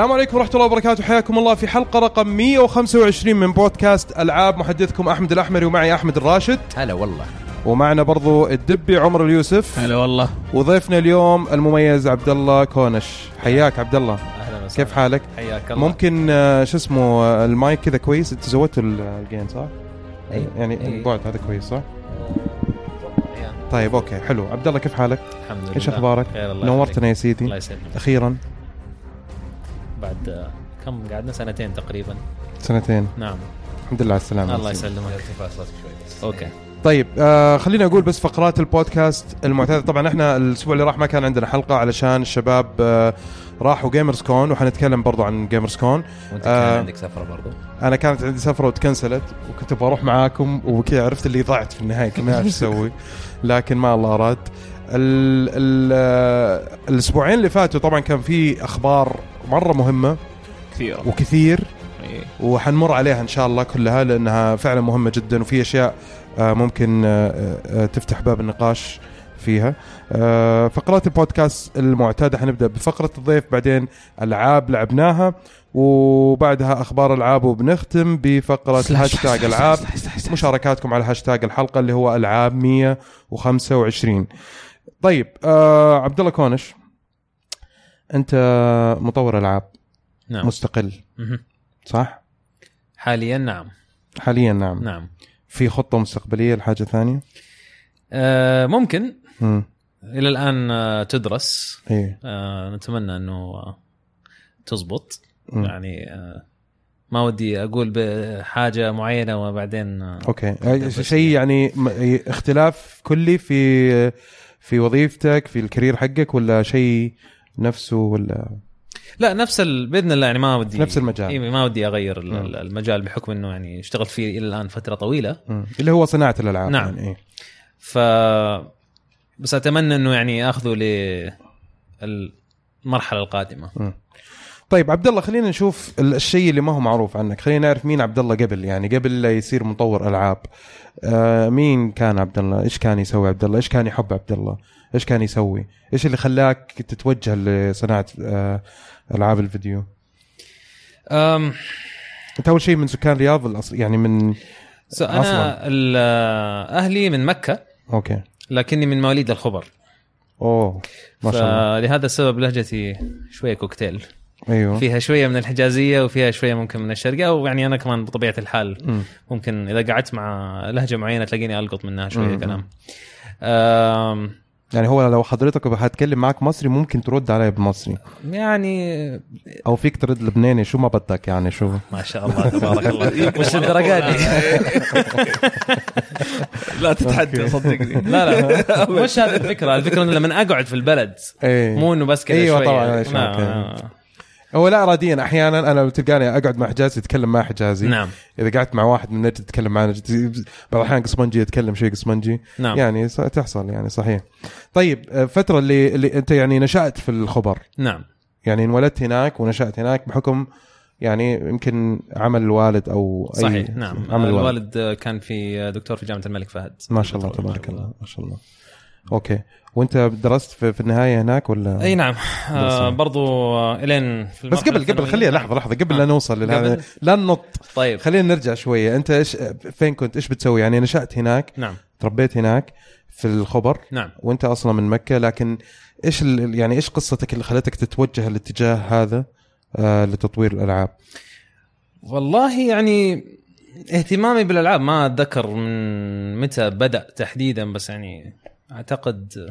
السلام عليكم ورحمة الله وبركاته حياكم الله في حلقة رقم 125 من بودكاست ألعاب محدثكم أحمد الأحمري ومعي أحمد الراشد هلا والله ومعنا برضو الدبي عمر اليوسف هلا والله وضيفنا اليوم المميز عبد الله كونش حياك عبد الله أهلا وسهلا كيف حالك؟ حياك الله ممكن آه، شو اسمه آه، المايك كذا كويس انت زودتوا ال- الجين صح؟ أي. يعني أي. البعد هذا كويس صح؟ أيوة. طيب أوكي حلو عبد الله كيف حالك؟ الحمد لله إيش أخبارك؟ خير الله نورتنا يا. سيدي الله يسلمك أخيرا بعد آه، كم؟ قعدنا سنتين تقريبا. سنتين. نعم. الحمد لله على السلامة. الله. يسلمك. ارتفاع صوتك شوي أوكي. طيب آه خليني أقول بس فقرات البودكاست المعتادة. طبعا إحنا الأسبوع اللي راح ما كان عندنا حلقة علشان الشباب آه راحوا Gamers Con وحنتكلم برضو عن Gamers Con وأنت آه. كان عندك سفرة برضو. أنا كانت عندي سفرة وتكنسلت وكنت بروح معاكم وكذا عرفت اللي ضعت في النهاية كنت ما أعرف أسوي لكن ما الله أراد. ال ال آه، الأسبوعين اللي فاتوا طبعا كان في أخبار مرة مهمة كثير. وكثير. إيه. وحنمر عليها إن شاء الله كلها لأنها فعلا مهمة جدا وفي أشياء آه، ممكن آه، آه، تفتح باب النقاش فيها. فقرات البودكاست المعتادة حنبدأ بفقرة الضيف بعدين ألعاب لعبناها وبعدها أخبار العاب وبنختم بفقرة هاشتاج ألعاب. مشاركاتكم على هاشتاج الحلقة اللي هو ألعاب 125 طيب آه عبد الله كونش أنت مطور ألعاب. نعم. مستقل. مهم. صح؟ حاليا نعم. حاليا نعم. نعم. في خطة مستقبلية لحاجة ثانية؟ آه ممكن. امم إلى الآن آه تدرس. إيه آه نتمنى إنه آه تزبط. مم. يعني آه ما ودي أقول بحاجة معينة وبعدين آه okay. شيء يعني م- اختلاف كلي في في وظيفتك في ال career حقك ولا شيء نفسه ولا لا نفس ال... بإذن الله يعني ما ودي نفس المجال. إيه ما ودي أغير مم. ال- المجال بحكم إنه يعني اشتغلت فيه إلى الآن فترة طويلة مم. اللي هو صناعة الألعاب نعم. يعني إيه. ف بس أتمنى إنه يعني اخذه للمرحله القادمة مم. طيب عبد الله خلينا نشوف ال- الشيء اللي ما هو معروف عنك خلينا نعرف مين عبد الله قبل يعني قبل لا يصير مطور ألعاب آه مين كان عبد الله إيش كان يسوي عبد الله إيش كان يحب عبد الله إيش كان يسوي؟ إيش اللي خلاك تتوجه لصناعة آه ألعاب الفيديو؟ أم... أنت أول شيء من سكان رياض الأصل يعني من أنا أهلي من مكة. أوكي. لكني من مواليد الخبر. أوه ما شاء الله. فلهذا السبب لهجتي شوية كوكتيل. أيوه. فيها شوية من الحجازية وفيها شوية ممكن من الشرقية ويعني أنا كمان بطبيعة الحال مم. ممكن إذا قعدت مع لهجة معينة تلاقيني ألقط منها شوية مم. كلام. يعني هو لو حضرتك هتكلم معك مصري ممكن ترد علي بالمصري يعني أو فيك ترد لبناني شو ما بدك يعني شو؟ ما شاء الله تبارك الله. مش الدرجات دي. لا تتحدى صدقني. لا لا. مش هذه الفكرة الفكرة إنه لما أقعد في البلد إيه. مو إنه بس كذا شوية. طبعاً، هو لا اراديا أحيانا أنا تلقاني أقعد مع حجازي يتكلم مع حجازي. نعم. إذا قعدت مع واحد من نجد يتكلم مع نجد. بعض الأحيان قصمنجي يتكلم شيء قصمنجي نعم. يعني تحصل يعني صحيح. طيب الفترة اللي اللي أنت يعني نشأت في الخبر. نعم. يعني انولدت هناك ونشأت هناك بحكم يعني يمكن عمل الوالد أو أي صحيح نعم. عمل الوالد. الوالد كان في دكتور في جامعة الملك فهد. ما شاء الله تبارك الله. ما شاء الله. أوكي. وانت درست في, في النهاية هناك ولا؟ أي نعم. آه برضو آه إلين في بس قبل قبل. خلينا. لحظة لحظة قبل آه. لا نوصل لهذا؟ لا ننط. طيب. خلينا نرجع شوية. أنت إيش فين كنت؟ إيش بتسوي؟ يعني نشأت هناك نعم. تربيت هناك في الخبر نعم. وأنت أصلا من مكة لكن إيش يعني إيش قصتك اللي خلتك تتوجه الاتجاه هذا آه لتطوير الألعاب؟ والله يعني اهتمامي بالألعاب ما أتذكر من متى بدأ تحديدا بس يعني أعتقد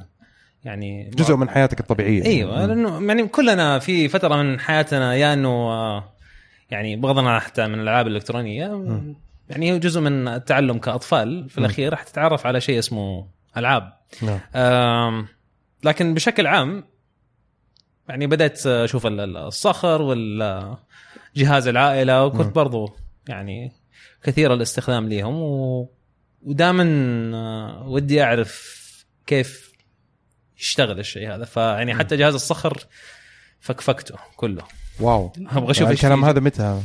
يعني جزء من حياتك الطبيعية. أيوه. لأنه يعني كلنا في فترة من حياتنا يا إنه آه، يعني بغض النظر حتى من الألعاب الإلكترونية يعني هو جزء من التعلم كأطفال. في الأخير راح تتعرف على شيء اسمه ألعاب. نعم. لكن بشكل عام يعني ال- ال- الصخر والجهاز العائلة وكنت. برضو يعني كثير الاستخدام ليهم و... ودائما ودي أعرف كيف يشتغل الشيء هذا. فيعني حتى جهاز الصخر فكفكته كله. واو. أبغى أشوف إيش الكلام. هذا متى؟ هذا؟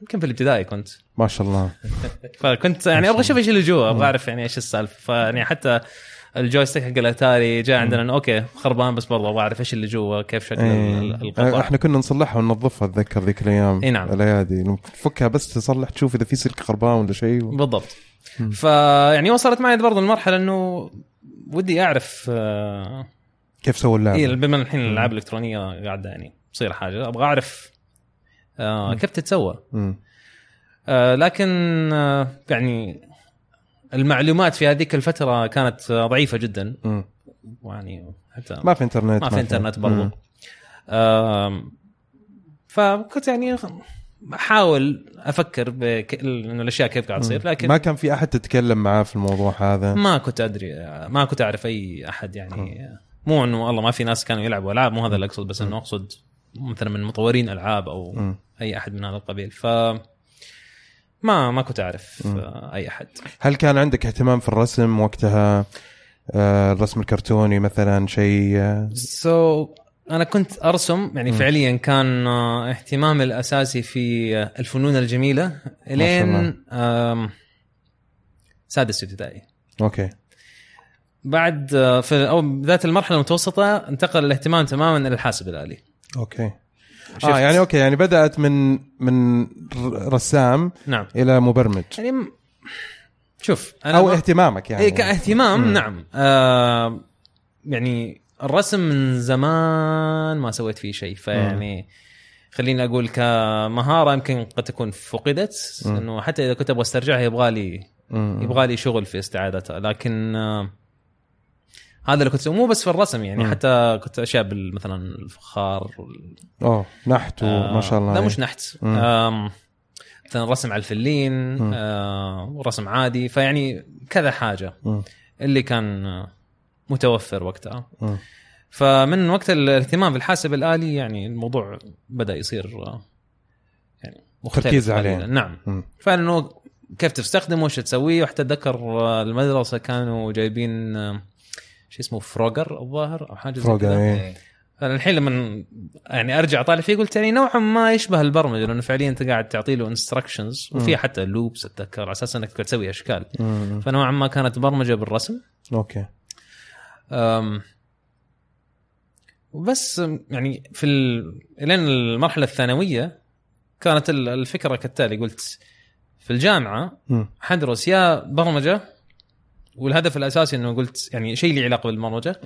يمكن في الابتدائي كنت. ما شاء الله. فكنت يعني أبغى أشوف إيش اللي جوا أبغى أعرف يعني إيش السالفة. فيعني حتى ال joystick حق الأتاري جاء عندنا إنه okay خربان بس برضه أبغى أعرف إيش اللي جوا كيف شكل. ال- القطع إحنا كنا نصلحها وننظفها أتذكر ذيك الأيام. إي نعم. الايادي تفكها بس تصلح تشوف إذا في سلك خربان ولا شيء. و... بالضبط فيعني وصلت معي برضه المرحلة إنه ودي أعرف آه كيف سووا اللعبة؟ اي بما الحين الألعاب الإلكترونية قاعدة يعني تصير حاجة أبغى أعرف آه كيف تتسوى. آه لكن آه يعني المعلومات في هذيك الفترة كانت آه، ضعيفة جدا. يعني حتى ما في إنترنت ما في إنترنت برضو. آم، فكنت يعني احاول أفكر بك... إنه الأشياء كيف قاعد تصير لكن ما كان في أحد تتكلم معاه في الموضوع هذا؟ ما كنت أدري ما كنت أعرف أي أحد يعني. مو إنه والله ما في ناس كانوا يلعبوا ألعاب مو هذا اللي أقصد بس إنه أقصد مثلا من مطورين ألعاب أو. أي أحد من هذا القبيل. ف ما ما كنت أعرف أي أحد. هل كان عندك اهتمام في الرسم وقتها؟ آه، الرسم الكرتوني مثلا شيء؟ so, أنا كنت أرسم يعني فعليا كان آه، اهتمامي الأساسي في آه، الفنون الجميلة الله. لين آم، سادس ابتدائي. okay. بعد آه، في أو بدايه المرحلة المتوسطة انتقل الاهتمام تماما إلى الحاسب الآلي. okay. شفت. آه يعني okay يعني بدأت من من رسام نعم. إلى مبرمج. يعني م- شوف أنا أو ما- اهتمامك يعني. إيه كاهتمام نعم. آه يعني الرسم من زمان ما سويت فيه شيء فيعني خليني أقول كمهارة يمكن قد تكون فقدت إنه حتى إذا كنت أبغى أسترجعها يبغى لي مم. يبغى لي شغل في استعادتها لكن آه هذا اللي كنت أسويه. مو بس في الرسم يعني مم. حتى كنت أشياء مثلا الفخار وال- أوه نحت وما شاء الله لا إيه. مش نحت مثلا رسم على الفلين. آه ورسم عادي فيعني كذا حاجة مم. اللي كان آه، متوفر وقتها مم. فمن وقت الاهتمام بالحاسب الآلي يعني الموضوع بدأ يصير آه، يعني مختلف تركيز. عليه. نعم مم. فانه كيف تستخدمه وش تسويه وحتى أتذكر آه، المدرسة كانوا جايبين آه، شو اسمه فروجر الظاهر أو حاجة زي فروجر، كذا. إيه. الحين لما يعني أرجع اطالع فيه قلت يعني نوعا ما يشبه البرمجة لأنه فعليا أنت قاعد تعطي له instructions وفيها حتى loops أتذكر على أساس إنك تسوي أشكال مم. فنوعا ما كانت برمجة بالرسم okay وبس يعني في ال... لين المرحلة الثانوية كانت ال- الفكرة كالتالي قلت في الجامعة. حدرس يا برمجة والهدف الأساسي إنه قلت يعني شيء له علاقة بالبرمجة.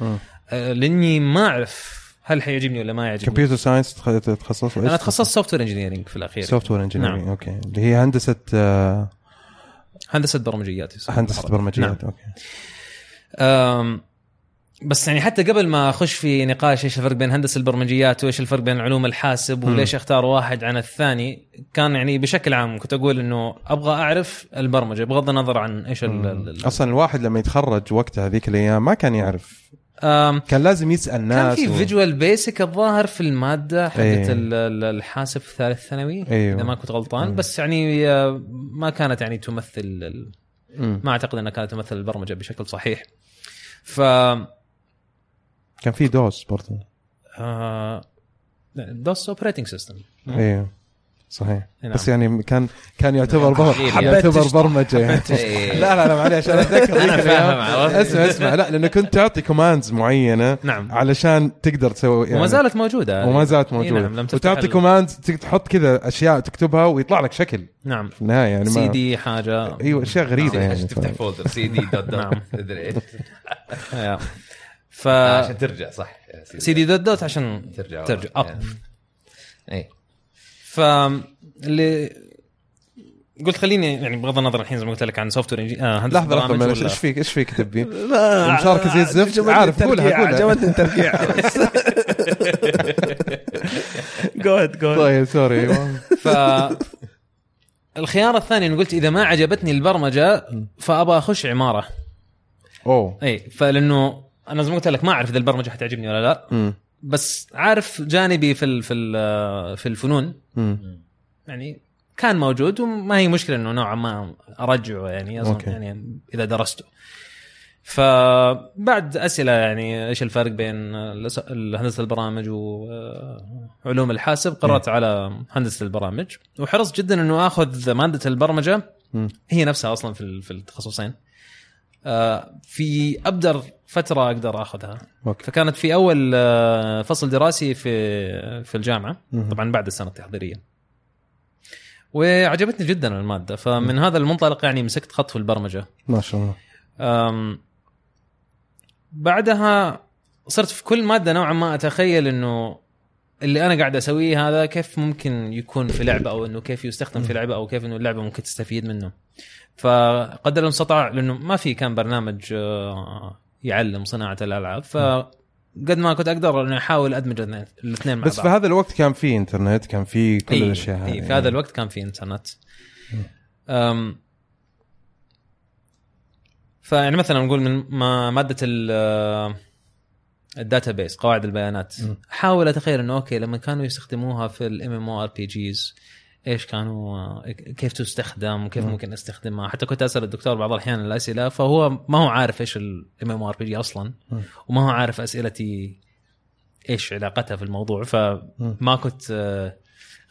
أه، لإني ما أعرف هل حيعجبني ولا ما يعجبني كمبيوتر ساينس تخصص أنا تخصصت software engineering في الأخير software engineering نعم. أوكي اللي هي هندسة آه، هندسة برمجيات هندسة. برمجيات okay أم بس يعني حتى قبل ما أخش في نقاش إيش الفرق بين هندسة البرمجيات وإيش الفرق بين علوم الحاسب وليش أختار واحد عن الثاني كان يعني بشكل عام كنت أقول إنه أبغى أعرف البرمجة بغض النظر عن إيش ال- ال- ال- أصلا الواحد لما يتخرج وقتها هذيك الأيام ما كان يعرف كان لازم يسأل كان ناس في و- فيجوال بيسك الظاهر في المادة حقت. ال- ال- الحاسب في ثالث ثانوي أيوه. إذا ما كنت غلطان بس يعني آه، ما كانت يعني تمثل مم. ما أعتقد إنها كانت تمثل البرمجة بشكل صحيح ف كان في دوس برضه آه، DOS operating system أيوه صحيح. نعم. بس يعني كان كان يعتبر بر... حبيت يعتبر. برمجة. يعني. إيه. لا لا لا معليش أنا أتذكر الأيام. فاهم،. اسمع اسمع. لا لأنه كنت تعطي commands معينة نعم. علشان تقدر تسوي يعني. وما زالت موجودة. وما زالت إي موجودة. نعم لم تفتح وتعطي commands تحط كذا أشياء تكتبها ويطلع لك شكل. نعم. في النهاية يعني سي دي حاجة. أيوه أشياء غريبة يعني. عشان تفتح folder CD dot dot نعم. ف آه، عشان ترجع صح CD dot dot عشان ترجع ترجع. اب اي ف اللي قلت خليني يعني بغض النظر الحين زي ما قلت لك عن software آه لحظة لحظة معلش ولا- إيش فيك؟ إيش فيك تبي؟ لا المشاركة زي الزفت. عارف، قولها، قولها. عجبتني الترقيع good good طيب sorry ف الخيار الثاني إنه قلت إذا ما عجبتني البرمجة فأبغى أخش عمارة. أوه. اي فلأنه أنا زي ما قلت لك ما أعرف إذا البرمجة حتعجبني ولا لا مم. بس عارف جانبي في ال- في ال- في الفنون مم. يعني كان موجود وما هي مشكلة إنه نوعا ما أرجعه يعني اظن أوكي. يعني إذا درسته فبعد أسئلة يعني إيش الفرق بين هندسه البرامج وعلوم الحاسب قررت على هندسة البرامج وحرصت جدا إنه آخذ مادة البرمجة. هي نفسها أصلا في في التخصصين آه، في أبدر فترة أقدر أخذها. أوكي. فكانت في أول آه، فصل دراسي في في الجامعة. طبعا بعد السنة التحضيريه وعجبتني جدا المادة. فمن هذا المنطلق يعني مسكت خط في البرمجة. ما شاء الله. بعدها صرت في كل مادة نوعا ما أتخيل إنه اللي أنا قاعد أسويه هذا كيف ممكن يكون في لعبة أو إنه كيف يستخدم في لعبة أو كيف إنه اللعبة ممكن تستفيد منه. فقدر المستطاع لأنه ما في كان برنامج آه، يعلم صناعة الألعاب فقد ما كنت أقدر إني أحاول أدمج الاثنين- مع بس بعض في هذا الوقت كان في إنترنت كان في كل إيه، الأشياء هذه. إيه في هذا الوقت كان في إنترنت. أم فيعني مثلا نقول من ما مادة ال data base قواعد البيانات. أحاول أتخيل إنه okay لما كانوا يستخدموها في الام ام أو ار بي جيز إيش كانوا آه، كيف تستخدم كيف ممكن أستخدمها. حتى كنت أسأل الدكتور بعض الأحيان الأسئلة فهو ما هو عارف إيش ال MMORPG أصلا وما هو عارف أسئلتي إيش علاقتها في الموضوع. فما كنت آه،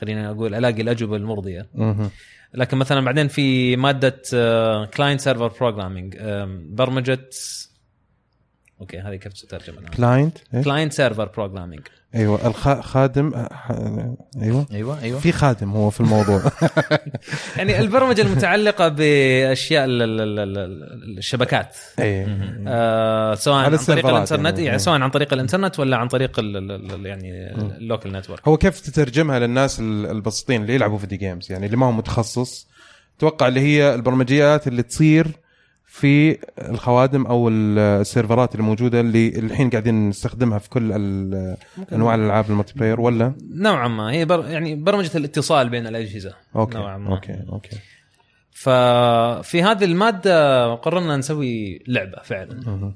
خلينا أقول ألاقي الأجوبة المرضية. لكن مثلا بعدين في مادة client server programming برمجة okay هذه كيف تترجم الآن؟ client؟ client server programming أيوه الخادم أيوه. أيوه أيوه. في خادم هو في الموضوع. يعني البرمجة المتعلقة بأشياء ال- ال- ال- ال- الشبكات. اي آه سواء عن طريق الإنترنت يعني. يعني سواء عن طريق الإنترنت ولا عن طريق ال- ال- ال- يعني ال local network هو كيف تترجمها للناس ال- البسيطين اللي يلعبوا video games يعني اللي ما هو متخصص أتوقع اللي هي البرمجيات اللي تصير في الخوادم أو السيرفرات اللي موجوده اللي الحين قاعدين نستخدمها في كل أنواع الألعاب ال multiplayer ولا؟ نوعا ما. هي بر يعني برمجة الاتصال بين الأجهزة. okay. نوعا ما. okay. okay. ففي هذه المادة قررنا نسوي لعبة فعلا. مهم.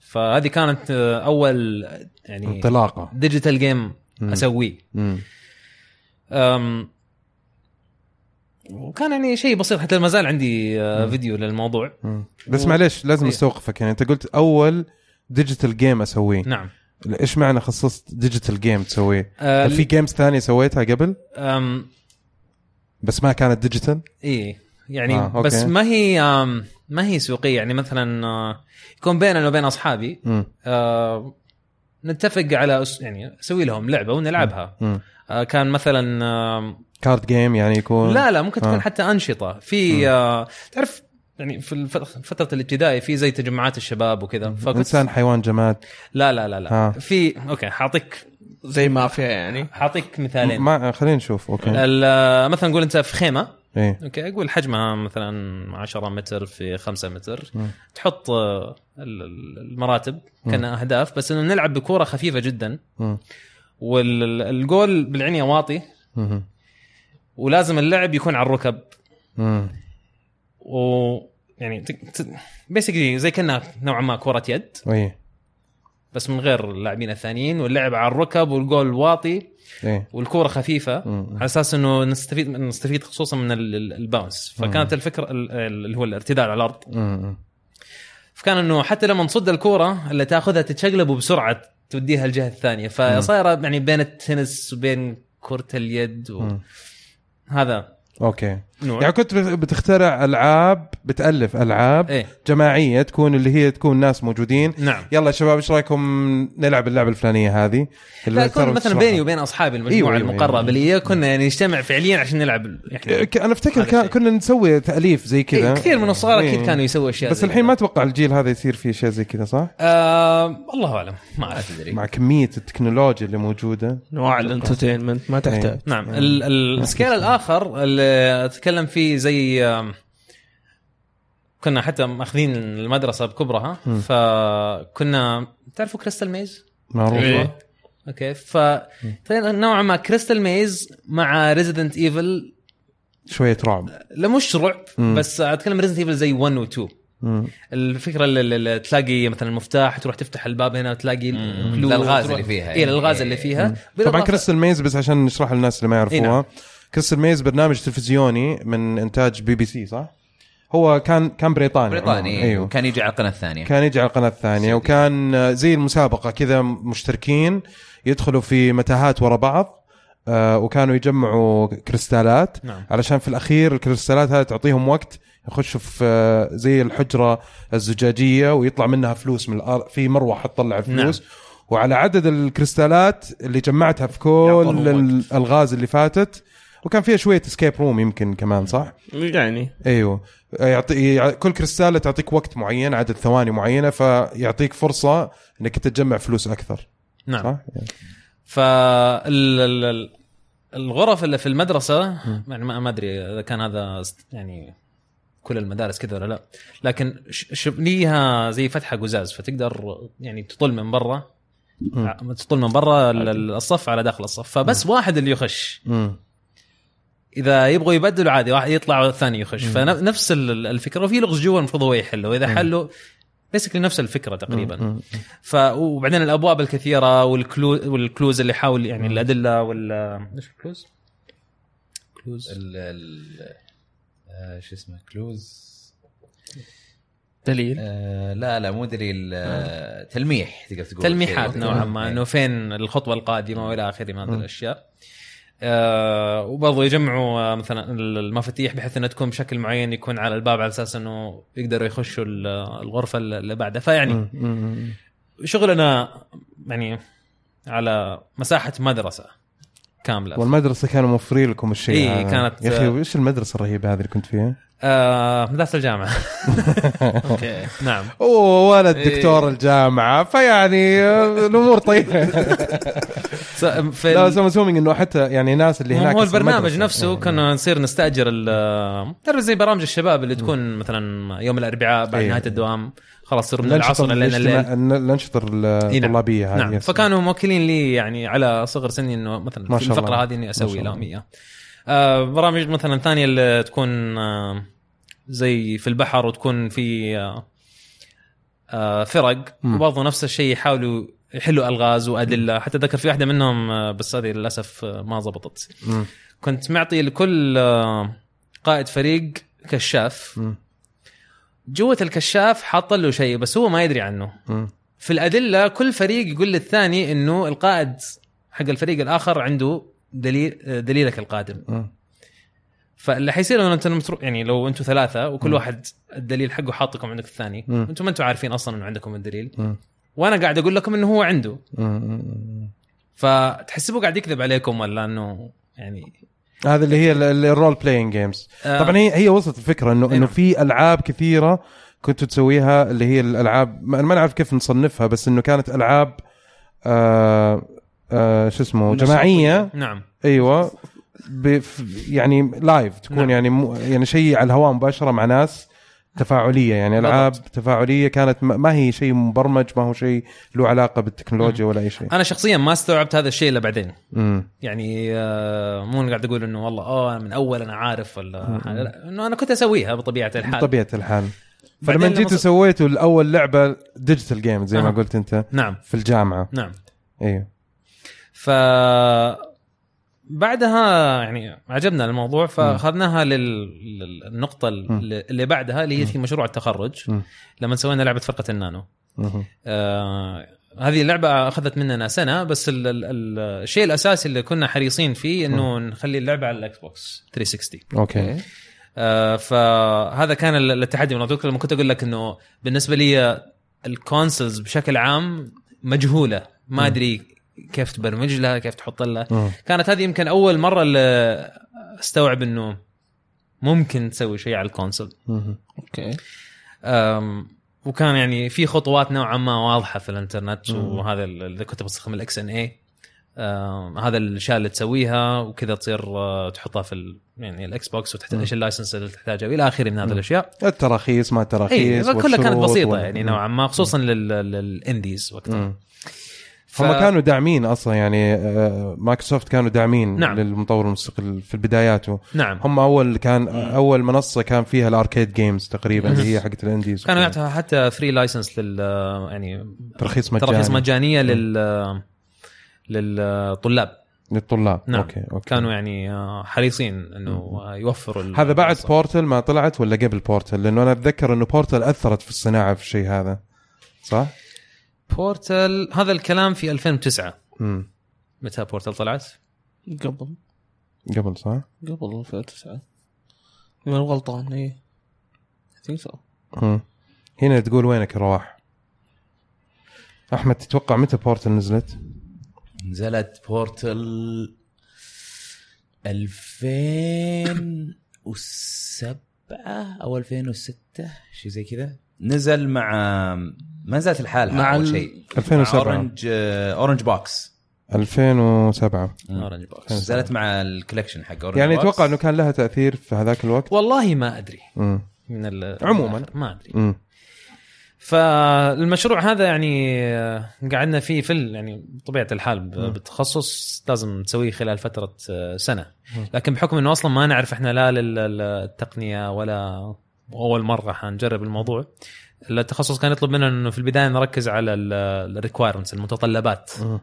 فهذه كانت أول يعني انطلاقة. digital game أسويه. وكان يعني شيء بسيط حتى ما زال عندي آه، فيديو للموضوع مم. بس معليش لازم إيه. أستوقفك يعني أنت قلت أول digital game أسويه نعم إيش معنى خصصت digital game تسويه؟ آه، هل في games ثانية سويتها قبل أم، بس ما كانت digital؟ إيه يعني آه، okay. بس ما هي ما هي سوقية يعني مثلا آه، يكون بيننا وبين أصحابي. آه، نتفق على يعني أسوي لهم لعبة ونلعبها. آه، كان مثلا card game يعني يكون لا لا ممكن تكون آه. حتى أنشطة. في آه، تعرف يعني في الف- فترة الابتدائي في زي تجمعات الشباب وكذا. فكنت إنسان حيوان جماد. لا لا لا لا. آه. في okay حاعطيك زي مافيا يعني. حاعطيك مثالين. ما خلينا نشوف okay. ال- مثلا نقول أنت في خيمة. إيه. okay أقول حجمها مثلا 10 متر في 5 متر. مم. تحط آه، ال- ال- المراتب كأنها أهداف. بس إنه نلعب بكورة خفيفة جدا. والجول بالعنيه واطي. مم. ولازم اللعب يكون على الركب. مم. و يعني basically زي كأنها نوعا ما كرة يد. إيه بس من غير اللاعبين الثانيين واللعب على الركب والجول واطي والكورة خفيفة. مم. على أساس إنه نستفيد نستفيد خصوصا من ال- ال- ال bounce. فكانت الفكرة ال- ال- اللي هو الارتداد على الأرض. مم. فكان إنه حتى لما نصد الكورة اللي تأخذها تتشقلب وبسرعه توديها الجهة الثانية. فصايرة يعني بين التنس وبين كرة اليد مم. هذا. أوكي. نوع. يعني كنت بتخترع ألعاب بتألف ألعاب إيه. جماعية تكون اللي هي تكون ناس موجودين. نعم. يلا يا شباب إيش رأيكم نلعب اللعبة الفلانية هذه؟ لا يكون مثلا. بيني وبين أصحابي المجموعة أيوة، أيوة أيوة، المقربة أيوة. اللي هي كنا يعني نجتمع فعليا عشان نلعب يعني ك- أنا أفتكر كان. كنا نسوي تأليف زي كذا. إيه، كثير من الصغار إيه. أكيد كانوا يسووا أشياء بس الحين. ما أتوقع الجيل هذا يصير فيه اشياء زي كذا صح؟ آه الله أعلم ما اعرف تدري مع كمية التكنولوجيا اللي موجودة. انواع ال entertainment ما تحتاج. نعم ال- ال- ال scale الآخر اللي اتكلم فيه زي كنا حتى ماخذين المدرسة بكبرها فكنا تعرفوا Crystal Maze؟ معروفه إيه. okay ف نوعا ما Crystal Maze مع Resident Evil شوية رعب لا مش رعب مم. بس أتكلم Resident Evil زي 1 و 2 مم. الفكرة اللي, اللي تلاقي مثلا مفتاح تروح تفتح الباب هنا تلاقي مم. clue الألغاز تروح- اللي فيها اي الألغاز إيه. اللي فيها طبعا كريستال ميز بس عشان نشرح للناس اللي ما إيه نعم. يعرفوها كريستال ميز برنامج تلفزيوني من إنتاج بي بي سي صح؟ هو كان كان بريطاني بريطاني أيوه كان يجي على القناة الثانية كان يجي على القناة الثانية وكان زي المسابقة كذا مشتركين يدخلوا في متاهات ورا بعض آه، وكانوا يجمعوا كريستالات نعم. علشان في الأخير الكريستالات هذه تعطيهم وقت يخشوا في آه، زي الحجرة الزجاجية ويطلع منها فلوس من الأرض في مروحه تطلع الفلوس نعم. وعلى عدد الكريستالات اللي جمعتها في كل الألغاز اللي فاتت وكان فيها شوية اسكيب روم يمكن كمان صح؟ يعني. أيوه. يعطي يع- كل كريستالة تعطيك وقت معين عدد ثواني معينة فيعطيك فرصة إنك تجمع فلوس أكثر. نعم. صح؟ فالغرف اللي في المدرسة يعني ما أدري إذا كان هذا يعني كل المدارس كذا ولا لا. لكن ش- ش- ليها زي فتحة قزاز فتقدر يعني تطل من برا. تطل من برا ال- ال- الصف على داخل الصف. فبس واحد اللي يخش. مم. إذا يبغوا يبدلوا عادي واحد يطلع والثاني يخش. فنفس ال- الفكرة. وفي لغز جوا المفروض هو يحله وإذا حله basically نفس الفكرة تقريبا. ف وبعدين الأبواب الكثيرة وال clue وال clues اللي حاول يعني الأدلة وال إيش ال clues؟ كلوز. ال ال آه، شو اسمه؟ كلوز. دليل. آه لا لا مو دليل. آه تلميح تقدر تقول تلميحات. نوعا ما. إيه. إنه فين الخطوة القادمة والى آخره من هذه الأشياء. آه وبرضه يجمعوا آه، مثلا المفاتيح بحيث إنها تكون بشكل معين يكون على الباب على أساس إنه يقدروا يخشوا ال- الغرفة اللي بعدها فيعني. شغلنا يعني على مساحة مدرسة كاملة والمدرسة كانوا موفرين لكم الشيء إيه، هذا. كانت- يا أخي إيش المدرسة الرهيبة هذه اللي كنت فيها؟ آه مدرسة الجامعة okay نعم أوه ولد إيه. دكتور الجامعة فيعني آه، الأمور طيبة س- في لا ال- so assuming إنه حتى يعني ناس اللي هناك هو البرنامج. نفسه إيه. كنا نصير نستأجر ال- تعرف زي برامج الشباب اللي تكون مثلا يوم الأربعاء بعد إيه. نهاية الدوام خلاص تصير من العصر لين الليل الانشطه نعم. الطلابية هذه نعم. فكانوا موكلين لي يعني على صغر سني إنه مثلا في. الفقرة هذه إني ما أسوي شاء الله. لهم إياه برامج مثلا ثانية اللي تكون آه زي في البحر وتكون في آه آه فرق. وبرضه نفس الشيء يحاولوا يحلوا ألغاز وأدلة حتى ذكر في واحدة منهم آه، بس هذه للأسف آه، ما زبطت. كنت معطي لكل آه، قائد فريق كشاف. جوة الكشاف حاط له شيء بس هو ما يدري عنه. في الأدلة كل فريق يقول للثاني إنه القائد حق الفريق الآخر عنده دليل دليلك القادم مم. فاللي حيصير أنه أنت المترو- يعني لو أنتم ثلاثة وكل واحد الدليل حقه حاطكم عندك الثاني. أنتم ما أنتم عارفين أصلا أنه عندكم الدليل مم. وأنا قاعد أقول لكم إنه هو عنده مم. مم. فتحسبوه قاعد يكذب عليكم ولا إنه يعني هذا اللي هي ال role playing games آه. طبعا هي هي وصلت الفكرة إنه إنه نعم. في ألعاب كثيرة كنتوا تسويها اللي هي الألعاب ما ما نعرف كيف نصنفها بس إنه كانت ألعاب آه آه شو اسمه جماعية. نعم. أيوه. بف يعني live تكون نعم. يعني مو يعني شيء على الهواء مباشرة مع ناس تفاعلية. يعني العاب تفاعلية كانت ما ما هي شيء مبرمج ما هو شيء له علاقة بالتكنولوجيا ولا أي شيء. أنا شخصيا ما استوعبت هذا الشيء إلا بعدين. امم يعني آه، مو قاعد أقول إنه والله آه من أول أنا عارف ولا. لا إنه أنا كنت أسويها بطبيعة الحال. بطبيعة الحال. فلما لما جيتوا ص- سويتوا الأول لعبة digital game زي ما أها. قلت أنت نعم. في الجامعة. نعم. أيوه ف بعدها يعني عجبنا الموضوع فأخذناها لل... للنقطة اللي بعدها اللي هي في مشروع التخرج. لما سوينا لعبة فرقة النانو. آه هذه اللعبة أخذت مننا سنة بس ال... ال... ال... الشيء الأساسي اللي كنا حريصين فيه إنه نخلي اللعبة على الاكس بوكس 360 أوكي. آه، فهذا كان ال- التحدي. من لما كنت أقول لك إنه بالنسبة لي ال consoles بشكل عام مجهولة. ما أدري كيف تبرمج لها كيف تحط لها. مم. كانت هذه يمكن أول مرة اللي أستوعب إنه ممكن تسوي شيء على الكونسول. أوكي. أم، وكان يعني في خطوات نوعا ما واضحة في الإنترنت وهذا ال- اللي كنت بستخدم ال XNA هذا الأشياء اللي تسويها وكذا تصير آه، تحطها في ال يعني الاكس بوكس وتحتاج إيش ال license اللي تحتاجها والى آخره من هذه الأشياء. التراخيص ما اي التراخيص كلها كانت بسيطة وال- يعني نوعا ما خصوصا لل- لل indies وقتها. مم. ف- هم كانوا داعمين أصلا يعني آه، مايكروسوفت كانوا داعمين نعم. للمطور المستقل في بداياته نعم. هم أول كان أول منصة كان فيها ال arcade games تقريبا اللي هي حقت ال indies. كانوا. يعطوها حتى free license لل يعني ترخيص مجاني. تراخيص مجانية لل للطلاب. للطلاب. نعم. أوكي أوكي. كانوا يعني آه، حريصين إنه آه، يوفروا هذا بعد. بورتل ما طلعت ولا قبل بورتل؟ لأنه أنا أتذكر إنه بورتل أثرت في الصناعة في الشيء هذا. صح؟ بورتل هذا الكلام في 2009 امم متى بورتل طلعت؟ قبل قبل صح؟ قبل 2009 من الغلطان I think so. مم. هنا تقول وينك يا رواح أحمد تتوقع متى بورتل نزلت؟ نزلت بورتل 2007 أو 2006 شيء زي كذا نزل مع ما نزلت الحالة مع أول شيء. 2007. مع Orange Orange Box 2007 Orange Box نزلت مع ال collection حق Orange يعني. أتوقع إنه كان لها تأثير في هذاك الوقت؟ والله ما أدري. مم. من ال- عموماً. ما أدري. مم. فالمشروع هذا يعني آه، قعدنا فيه في يعني بطبيعة الحال بالتخصص لازم تسويه خلال فترة آه، سنة. لكن بحكم إنه أصلا ما نعرف إحنا لا لل- للتقنية ولا أول مرة حنجرب الموضوع التخصص كان يطلب منا إنه في البداية نركز على ال requirements المتطلبات. مم.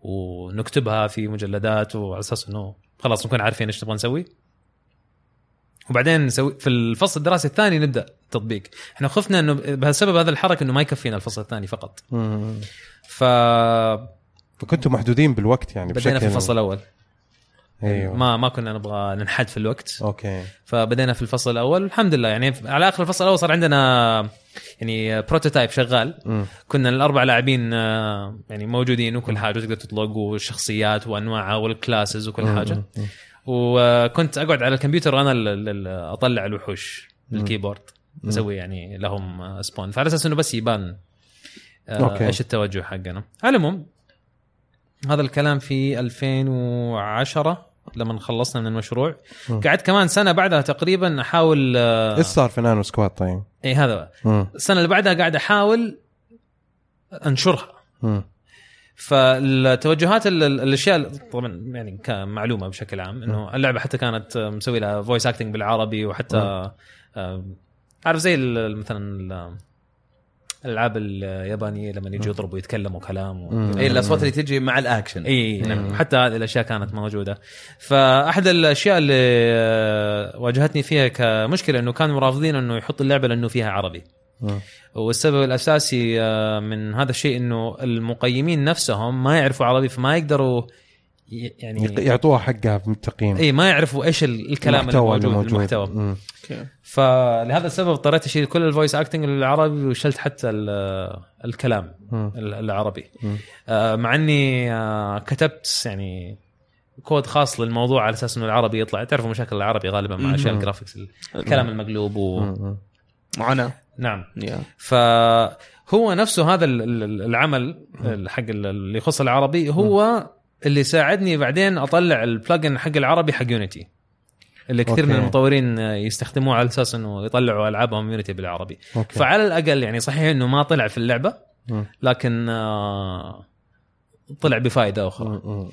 ونكتبها في مجلدات وعلى أساس إنه خلاص نكون عارفين إيش نبغى نسوي. وبعدين نسوي في الفصل الدراسي الثاني نبدأ تطبيق. إحنا خفنا إنه بسبب هذا الحركة إنه ما يكفينا الفصل الثاني فقط. مم. فبدينا فكنتوا محدودين بالوقت يعني في بشكل الفصل الأول. أيوه. ما ما كنا نبغى ننحد في الوقت. أوكي. فبدينا في الفصل الأول. الحمد لله يعني على آخر الفصل الأول صار عندنا يعني prototype شغال. كنا الأربع لاعبين آه، يعني موجودين وكل حاجة تقدر تطلق والشخصيات وأنواعها وال classes وكل حاجة. وكنت أقعد على الكمبيوتر أنا أطلع الوحوش بال keyboard أسوي يعني لهم spawn فعلى أساس إنه بس يبان آه، أوكي. إيش التوجه حقنا. على العموم هذا الكلام في 2010 لما خلصنا من المشروع. قعدت كمان سنة بعدها تقريبا أحاول آه، إيش صار في Nano Squad طيب؟ اي هذا مم. السنة اللي بعدها قاعد أحاول أنشرها. فالتوجهات ال- ال- الأشياء طبعا يعني كمعلومة بشكل عام إنه اللعبة حتى كانت مسوي لها voice acting بالعربي وحتى آه، عارف زي مثلا الألعاب اليابانية لما يجوا يضربوا يتكلموا كلام و... اي الاصوات اللي تجي مع الأكشن. اي نعم. حتى هذه الأشياء كانت موجودة. فأحد الأشياء اللي آه، واجهتني فيها كمشكلة إنه كانوا رافضين إنه يحط اللعبة لأنه فيها عربي. مم. والسبب الأساسي آه، من هذا الشيء إنه المقيمين نفسهم ما يعرفوا عربي فما يقدروا يعني يعطوها حقها في التقييم. إي ما يعرفوا إيش ال- الكلام المحتوى الموجود. المحتوى. مم. أوكي. فلهذا السبب اضطريت أشيل كل ال voice acting العربي وشلت حتى ال- الكلام مم. ال- العربي. مم. آه، مع إني آه، كتبت يعني كود خاص للموضوع على أساس إنه العربي يطلع. تعرفوا مشاكل العربي غالبا مع أشياء ال graphics الكلام المقلوب و... معنا نعم. يا فهو نفسه هذا ال- ال- العمل حق ال- اللي يخص العربي هو اللي ساعدني بعدين أطلع ال plugin حق العربي حق Unity اللي كثير من أوكي. المطورين يستخدموه على أساس إنه يطلعوا ألعابهم Unity بالعربي أوكي. فعلى الأقل يعني صحيح إنه ما طلع في اللعبة مم. لكن آه، طلع بفائدة أخرى. مم.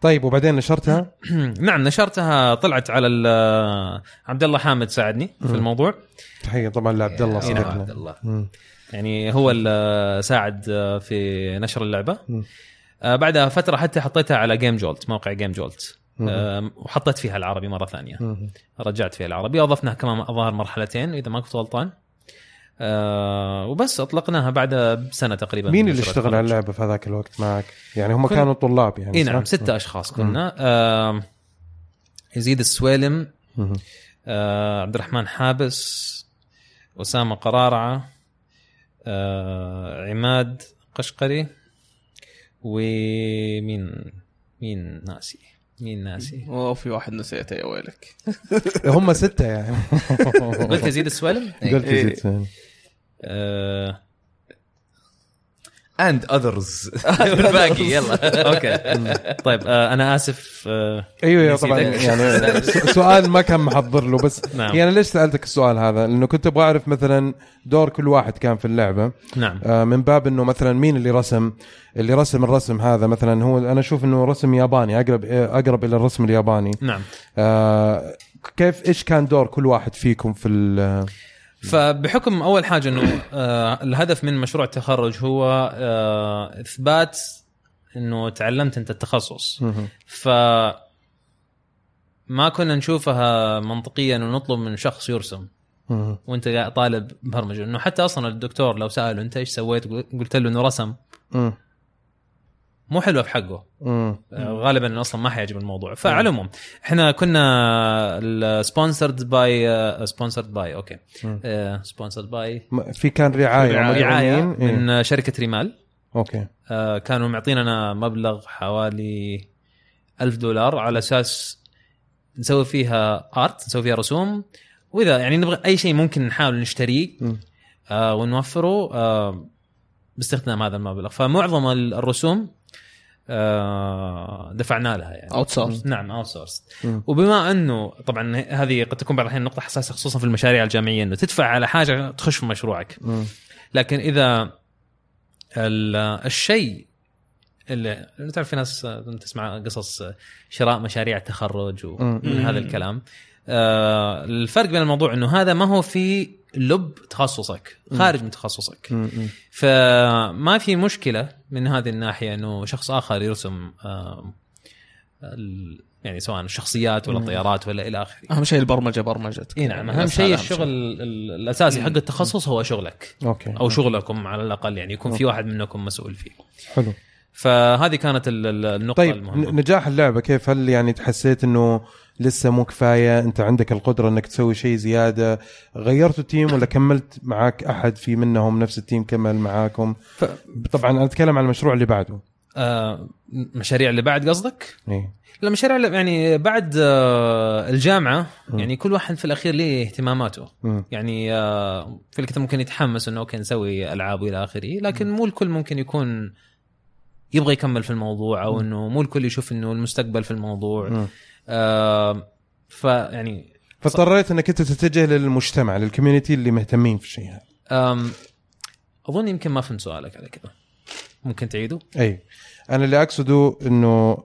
طيب وبعدين نشرتها نعم نشرتها طلعت على عبد الله حامد ساعدني في الموضوع تحية طبعا لعبد الله يا عبد صديقنا الله. يعني هو اللي ساعد في نشر اللعبة بعدها فترة حتى حطيتها على جيم جولت موقع جيم جولت. آه، وحطيت فيها العربي مرة ثانية مم. رجعت فيها العربي اضفنا كمان الظاهر مرحلتين إذا ما كنت غلطان آه وبس أطلقناها بعد سنة تقريبا مين اللي اشتغل على. اللعبة في هذاك الوقت معك؟ يعني هم كن- كانوا طلاب يعني إي؟ نعم ستة أشخاص كنا آه يزيد السويلم. آه عبد الرحمن حابس أسامة قرارعة آه عماد قشقري ومين؟ مين ناسي؟ مين ناسي؟ اوه في واحد نسيته يا ويلك. هم ستة يعني. قلت يزيد السويلم قلت إيه. يزيد سنة. and others الباقي يلا أوكي طيب آه أنا آسف آه أيوه. طبعا يعني سؤال ما كان محضر له بس نعم. يعني ليش سألتك السؤال هذا؟ لأنه كنت أبغى أعرف مثلا دور كل واحد كان في اللعبة. نعم. آه، من باب إنه مثلا مين اللي رسم اللي رسم الرسم هذا؟ مثلا هو أنا أشوف إنه رسم ياباني أقرب أقرب إلى الرسم الياباني. نعم. آه، كيف إيش كان دور كل واحد فيكم في ال- فبحكم أول حاجة إنه آه الهدف من مشروع التخرج هو آه إثبات إنه تعلمت أنت التخصص. ف ما كنا نشوفها منطقيا ونطلب من شخص يرسم. وأنت قاعد طالب برمجة إنه حتى أصلا الدكتور لو سأله أنت إيش سويت قلت له إنه رسم. مو حلوة في حقه مم. آه، غالبا أصلا ما حيعجب الموضوع فعلى العموم إحنا كنا sponsored by sponsored by أوكي. sponsored by م- في كان رعاية رعاية مدعومين. إيه. من شركة ريمال أوكي آه، كانوا معطيننا مبلغ حوالي ألف دولار على أساس نسوي فيها art نسوي فيها رسوم وإذا يعني نبغى أي شيء ممكن نحاول نشتريه. آه ونوفره آه باستخدام هذا المبلغ فمعظم ال- الرسوم آه دفعنا لها يعني outsource نعم outsource. وبما أنه طبعا هذه قد تكون بعض الأحيان نقطة حساسة خصوصا في المشاريع الجامعية إنه تدفع على حاجة تخش في مشروعك. لكن إذا ال- الشيء اللي تعرف في ناس آه، تسمع قصص آه، شراء مشاريع التخرج مم. ومن هذا الكلام آه الفرق بين الموضوع إنه هذا ما هو في لب تخصصك خارج من تخصصك. فما في مشكلة من هذه الناحية إنه شخص آخر يرسم آه يعني سواء الشخصيات ولا الطيارات ولا إلى آخره. أهم شيء البرمجة برمجتك. إي نعم أهم شيء الشغل ال- الأساسي حق التخصص هو شغلك. أوكي. أو شغلكم على الأقل يعني يكون في واحد منكم مسؤول فيه. حلو. فهذه كانت ال- ال- النقطة طيب المهمة. نجاح اللعبة كيف؟ هل يعني حسيت إنه لسه مو كفاية. أنت عندك القدرة إنك تسوي شيء زيادة. غيرتوا ال team ولا كملت معك أحد في منهم نفس ال team كمل معاكم؟ ف... طبعا أنا أتكلم عن المشروع اللي بعده. آه مشاريع اللي بعد قصدك؟ إيه. لا مشاريع يعني بعد آه الجامعة يعني كل واحد في الأخير ليه اهتماماته. مم. يعني آه في الكتاب ممكن يتحمس إنه أوكي نسوي ألعاب وإلى آخره لكن مو الكل ممكن يكون يبغى يكمل في الموضوع أو إنه مو الكل يشوف إنه المستقبل في الموضوع. مم. آه فيعني فاضطريت انك انت تتجه للمجتمع لل community اللي مهتمين في الشيء هذا. أظن يمكن ما فهمت سؤالك على كذا. ممكن تعيده؟ أي. أنا اللي أقصده إنه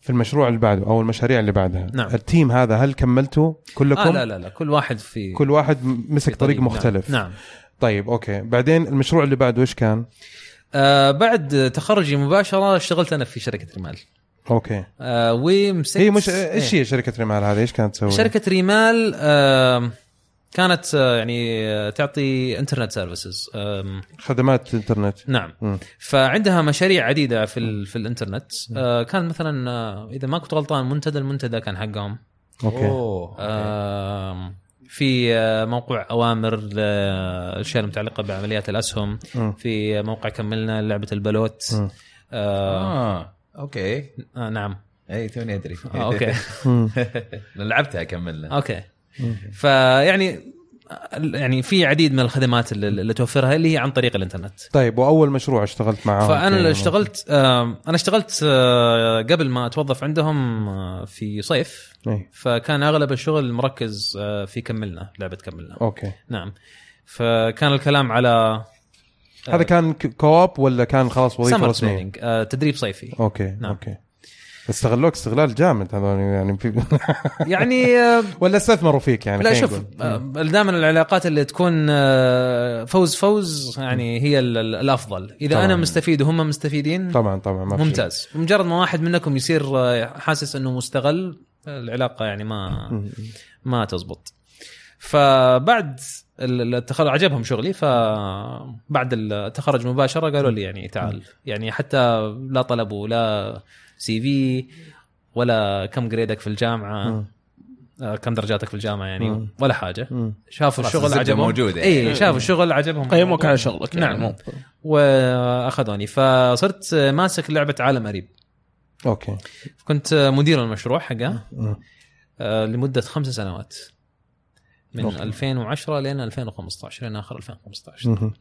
في المشروع اللي بعده أو المشاريع اللي بعدها نعم. ال team هذا هل كملتوا كلكم؟ آه لا لا لا. كل واحد في كل واحد مسك في طريق نعم. مختلف. نعم. طيب أوكي. بعدين المشروع اللي بعده إيش كان؟ آه بعد تخرجي مباشرة اشتغلت أنا في شركة ريمال أوكي. آه ومسكت هي مش إيش إيه. هي شركة ريمال هذه؟ إيش كانت تسوي؟ شركة ريمال آه كانت آه يعني آه، تعطي internet services خدمات انترنت نعم. مم. فعندها مشاريع عديدة في ال في الإنترنت. آه كان مثلا آه إذا ما كنت غلطان منتدى المنتدى كان حقهم. أوكي. آم، في آه، موقع أوامر للاشياء المتعلقة بعمليات الأسهم. مم. في موقع كملنا لعبة البلوت. آه آه. أوكي. آه نعم. اي توني أدري. آه أوكي. لعبتها كملنا أوكي. فيعني يعني في عديد من الخدمات اللي, اللي توفرها اللي هي عن طريق الإنترنت. طيب وأول مشروع اشتغلت معاه فأنا اللي اشتغلت آم، أنا اشتغلت آه، قبل ما أتوظف عندهم آه، في صيف. اي فكان أغلب الشغل مركز آه، في كملنا لعبة كملنا. أوكي. نعم. فكان الكلام على هذا كان ك- co-op ولا كان خلاص وظيفة رسمية؟ آه، تدريب صيفي. أوكي نعم. أوكي. استغلوك استغلال جامد هذول يعني في يعني آه، ولا استثمروا فيك يعني؟ لا شوف. دائما العلاقات اللي تكون آه، فوز فوز يعني هي ال- ال- الأفضل. إذا طبعاً. أنا مستفيد وهم مستفيدين طبعا طبعا ما. ممتاز. مجرد ما واحد منكم يصير آه، حاسس إنه مستغل العلاقة يعني ما. ما تزبط. فبعد ال- التخرج عجبهم شغلي فبعد التخرج مباشرة قالوا لي يعني تعال يعني حتى لا طلبوا لا سي في ولا كم جريدك في الجامعة. آه، كم درجاتك في الجامعة يعني مم. ولا حاجة مم. شافوا خلاص الشغل عجبهم موجودة يعني. اي شافوا الشغل عجبهم قيموك على شغلك يعني نعم. وأخذوني فصرت ماسك لعبة عالم قريب أوكي كنت مدير المشروع حقه. آه، لمدة خمس سنوات من أوكي. 2010 لين 2015 لين آخر 2015 مم.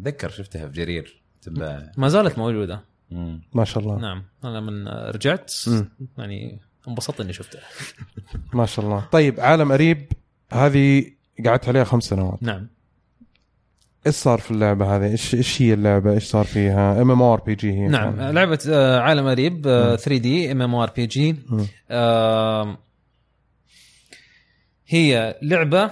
اتذكر شفتها في جرير تبع ما زالت موجودة. مم. ما شاء الله. نعم أنا من رجعت مم. يعني انبسطت إني شفتها. ما شاء الله. طيب عالم قريب هذه قعدت عليها خمس سنوات. نعم. إيش صار في اللعبة هذه؟ إيش إيش هي اللعبة؟ إيش صار فيها؟ ام ام ار بي جي هي نعم. لعبة آه، عالم قريب 3 دي ام ام ار بي جي هي لعبة